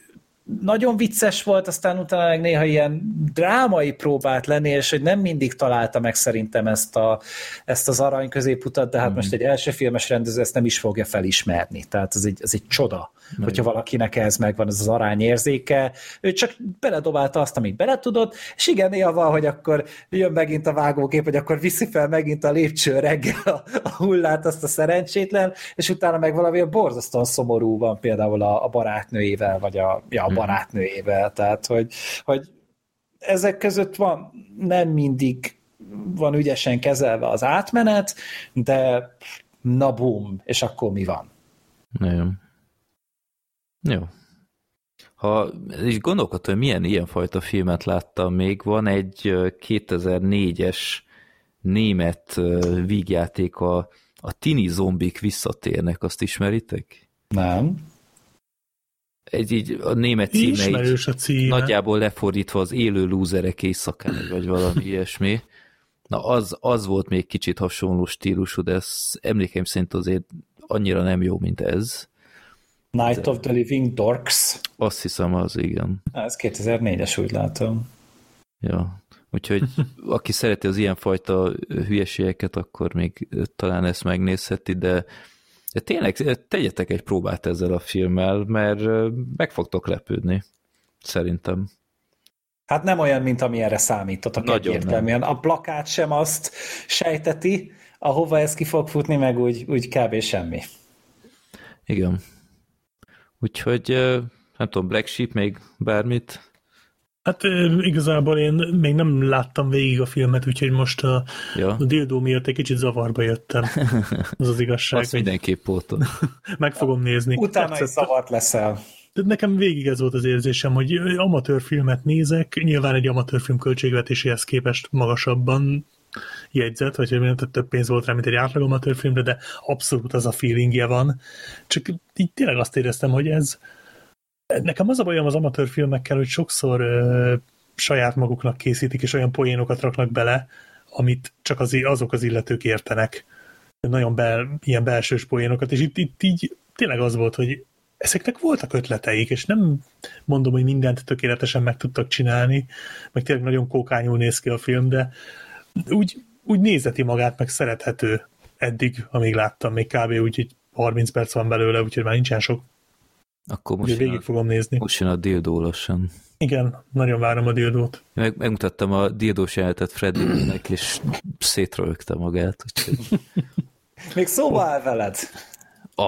Speaker 5: nagyon vicces volt, aztán utána meg néha ilyen drámai próbált lenni, és hogy nem mindig találta meg szerintem ezt, a, ezt az arany középutat, de hát mm. most egy első filmes rendező ezt nem is fogja felismerni. Tehát ez egy, ez egy csoda, Nagyon. hogyha valakinek ez megvan, ez az arányérzéke. Ő csak beledobálta azt, amit bele tudott, és igen, néha van, hogy akkor jön megint a vágókép, hogy akkor viszi fel megint a lépcső reggel a, a hullát, azt a szerencsétlen, és utána meg valami borzasztóan szomorú van például a, a barátnőjével, vagy a, ja, a barátnőjével, tehát hogy, hogy ezek között van nem mindig van ügyesen kezelve az átmenet, de na bum, és akkor mi van?
Speaker 3: Nagyon. Jó. Ha és gondolkodtam, hogy milyen ilyenfajta filmet láttam még, van egy 2004-es német vígjáték, a, a Tini zombik visszatérnek, azt ismeritek?
Speaker 5: Nem
Speaker 3: egy így a német címe így a címe. nagyjából lefordítva az élő lúzerek éjszakán, vagy valami ilyesmi. Na az, az volt még kicsit hasonló stílusú, de ez emlékeim szerint azért annyira nem jó, mint ez.
Speaker 5: Night of the Living Dorks.
Speaker 3: Azt hiszem az, igen.
Speaker 5: Ez 2004-es, úgy látom.
Speaker 3: Ja, úgyhogy aki szereti az ilyenfajta hülyeségeket, akkor még talán ezt megnézheti, de de tényleg, tegyetek egy próbát ezzel a filmmel, mert meg fogtok lepődni, szerintem.
Speaker 5: Hát nem olyan, mint ami erre számítottak Nagyon egyértelműen. Nem. A plakát sem azt sejteti, ahova ez ki fog futni, meg úgy, úgy kb. semmi.
Speaker 3: Igen. Úgyhogy nem tudom, Black Sheep még bármit
Speaker 4: Hát igazából én még nem láttam végig a filmet, úgyhogy most a, ja. a dildó miatt egy kicsit zavarba jöttem. Az az igazság.
Speaker 3: Azt mindenképp pótol.
Speaker 4: Meg fogom nézni.
Speaker 5: Utána egy zavart leszel.
Speaker 4: De nekem végig ez volt az érzésem, hogy amatőr filmet nézek, nyilván egy amatőr film költségvetéséhez képest magasabban jegyzet, vagy hogy több pénz volt rá, mint egy átlag amatőr filmre, de abszolút az a feelingje van. Csak így tényleg azt éreztem, hogy ez, Nekem az a bajom az amatőr filmekkel, hogy sokszor ö, saját maguknak készítik, és olyan poénokat raknak bele, amit csak az, azok az illetők értenek. Nagyon bel, ilyen belsős poénokat, és itt, itt így tényleg az volt, hogy ezeknek voltak ötleteik, és nem mondom, hogy mindent tökéletesen meg tudtak csinálni, meg tényleg nagyon kókányul néz ki a film, de úgy, úgy nézeti magát, meg szerethető eddig, amíg láttam, még kb. úgy, hogy 30 perc van belőle, úgyhogy már nincsen sok.
Speaker 3: Akkor most,
Speaker 4: végig
Speaker 3: jön,
Speaker 4: fogom nézni.
Speaker 3: a, most jön a dildó lassan.
Speaker 4: Igen, nagyon várom a dildót.
Speaker 3: Meg, megmutattam a dildós jelenetet Freddynek, és szétrölögte magát, úgyhogy
Speaker 5: Még szóba áll veled.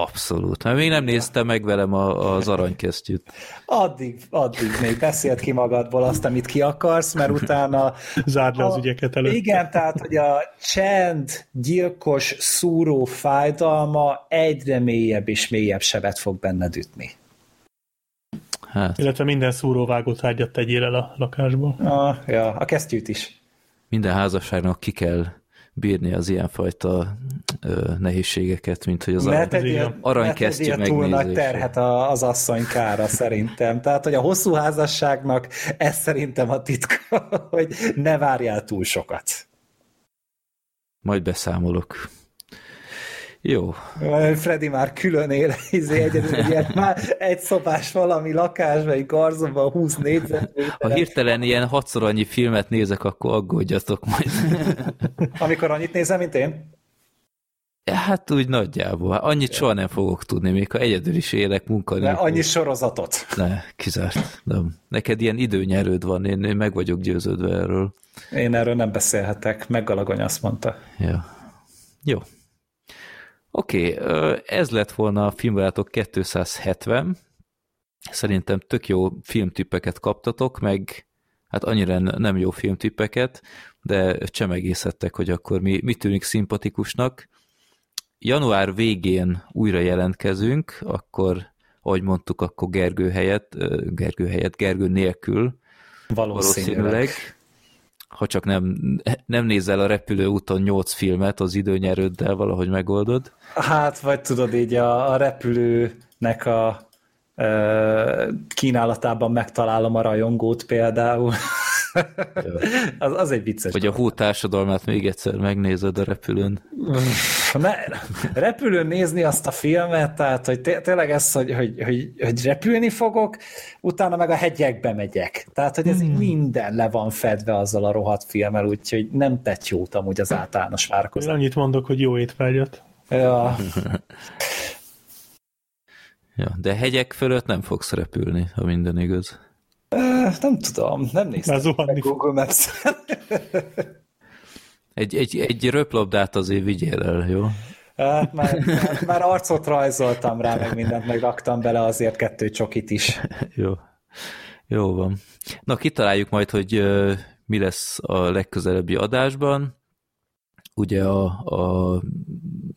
Speaker 3: Abszolút. Mert még nem néztem meg velem a, az aranykesztyűt.
Speaker 5: Addig, addig még beszélt ki magadból azt, amit ki akarsz, mert utána...
Speaker 4: Zárd le az
Speaker 5: a-
Speaker 4: ügyeket előtt.
Speaker 5: Igen, tehát, hogy a csend, gyilkos, szúró fájdalma egyre mélyebb és mélyebb sebet fog benned ütni.
Speaker 3: Hát,
Speaker 4: Illetve minden szúróvágó tárgyat tegyél el a lakásból.
Speaker 5: Ah, ja, a kesztyűt is.
Speaker 3: minden házasságnak ki kell bírni az ilyenfajta ö, nehézségeket, mint hogy az
Speaker 5: Ne
Speaker 3: arany...
Speaker 4: igen.
Speaker 3: Aranykesztyű
Speaker 5: tegyél túl nagy terhet a- az asszonykára szerintem. Tehát, hogy a hosszú házasságnak ez szerintem a titka, hogy ne várjál túl sokat.
Speaker 3: Majd beszámolok. Jó,
Speaker 5: Freddy már külön él, izé egyedül egy, ilyen, már egy szobás valami lakásban, egy garzonban 20
Speaker 3: ha
Speaker 5: négyzetméter.
Speaker 3: hirtelen ilyen hatszor annyi filmet nézek, akkor aggódjatok majd.
Speaker 5: Amikor annyit nézem, mint én?
Speaker 3: Hát úgy nagyjából. Hát Annyit soha nem fogok tudni, még ha egyedül is élek munka
Speaker 5: De
Speaker 3: nélkül.
Speaker 5: annyi sorozatot.
Speaker 3: Ne, kizárt. Nem. Neked ilyen időnyerőd van, én, én meg vagyok győződve erről.
Speaker 5: Én erről nem beszélhetek, meggalagony azt mondta.
Speaker 3: Ja. Jó. Oké, okay, ez lett volna a filmbarátok 270. Szerintem tök jó filmtippeket kaptatok, meg hát annyira nem jó filmtippeket, de csemegészhettek, hogy akkor mi, mi tűnik szimpatikusnak. Január végén újra jelentkezünk, akkor, ahogy mondtuk, akkor Gergő helyett, Gergő helyett, Gergő nélkül,
Speaker 5: Valószínűleg.
Speaker 3: valószínűleg, ha csak nem, nem nézel a repülőúton 8 filmet, az időnyerőddel valahogy megoldod.
Speaker 5: Hát, vagy tudod így a, a repülőnek a ö, kínálatában megtalálom a rajongót például. az, az egy vicces.
Speaker 3: Vagy a hú társadalmát még egyszer megnézed a repülőn.
Speaker 5: Ne, repülőn nézni azt a filmet, tehát hogy té- tényleg ez, hogy, hogy, hogy, hogy repülni fogok, utána meg a hegyekbe megyek. Tehát, hogy ez hmm. minden le van fedve azzal a rohadt filmmel, úgyhogy nem tett jót amúgy az általános
Speaker 4: Én
Speaker 5: várakozás.
Speaker 4: annyit mondok, hogy jó étvágyat.
Speaker 5: Ja,
Speaker 3: Ja, de hegyek fölött nem fogsz repülni, ha minden igaz.
Speaker 5: Nem tudom, nem néztem meg. Google maps
Speaker 3: Egy, egy, egy röplabdát azért vigyél el, jó?
Speaker 5: Hát már, már, már arcot rajzoltam rá, meg mindent megraktam bele, azért kettő csokit is.
Speaker 3: Jó. Jó van. Na, kitaláljuk majd, hogy mi lesz a legközelebbi adásban. Ugye a, a,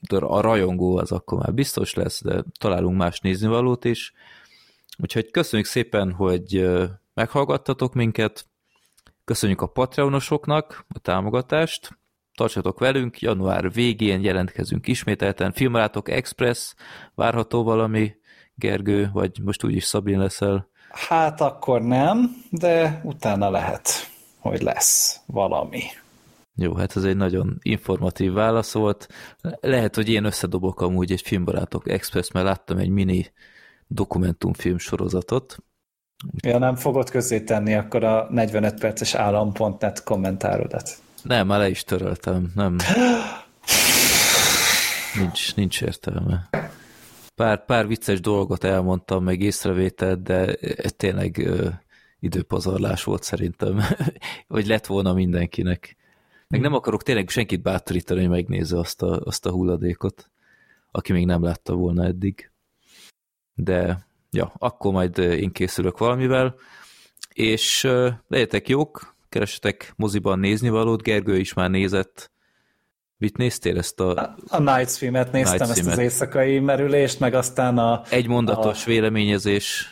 Speaker 3: a rajongó az akkor már biztos lesz, de találunk más néznivalót is. Úgyhogy köszönjük szépen, hogy meghallgattatok minket. Köszönjük a Patreonosoknak a támogatást. Tartsatok velünk, január végén jelentkezünk ismételten. Filmbarátok Express, várható valami, Gergő, vagy most úgyis Szabin leszel.
Speaker 5: Hát akkor nem, de utána lehet, hogy lesz valami.
Speaker 3: Jó, hát ez egy nagyon informatív válasz volt. Lehet, hogy én összedobok amúgy egy filmbarátok Express, mert láttam egy mini dokumentumfilm sorozatot.
Speaker 5: Ja, nem fogod közzé tenni akkor a 45 perces állam.net kommentárodat.
Speaker 3: Nem, már le is töröltem, nem. Nincs, nincs értelme. Pár, pár vicces dolgot elmondtam, meg észrevételt, de ez tényleg ö, időpazarlás volt szerintem, hogy lett volna mindenkinek. Meg nem akarok tényleg senkit bátorítani, hogy megnézze azt a, azt a hulladékot, aki még nem látta volna eddig. De ja, akkor majd én készülök valamivel, és legyetek jók, keresetek moziban nézni valót, Gergő is már nézett. Mit néztél ezt a
Speaker 5: A Nights filmet néztem,
Speaker 3: Nights
Speaker 5: ezt az éjszakai merülést, meg aztán a
Speaker 3: egymondatos véleményezés?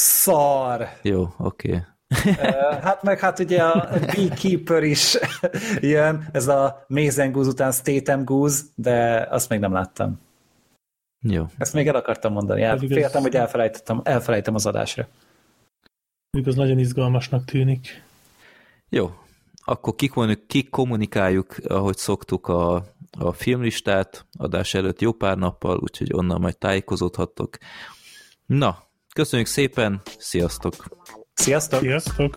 Speaker 5: szar.
Speaker 3: Jó, oké.
Speaker 5: Ö, Hát meg hát ugye a Beekeeper is jön, ez a Mézen Goose után Statham Goose, de azt még nem láttam.
Speaker 3: Jó.
Speaker 5: Ezt még el akartam mondani. El,
Speaker 4: Pedig ez-
Speaker 5: féltem, hogy elfelejtettem, elfelejtem az adásra.
Speaker 4: Ez nagyon izgalmasnak tűnik.
Speaker 3: Jó. Akkor kikommunik- kikommunikáljuk, ahogy szoktuk a, a filmlistát adás előtt jó pár nappal, úgyhogy onnan majd tájékozódhattok. Na, köszönjük szépen, sziasztok!
Speaker 5: Sziasztok!
Speaker 4: Sziasztok!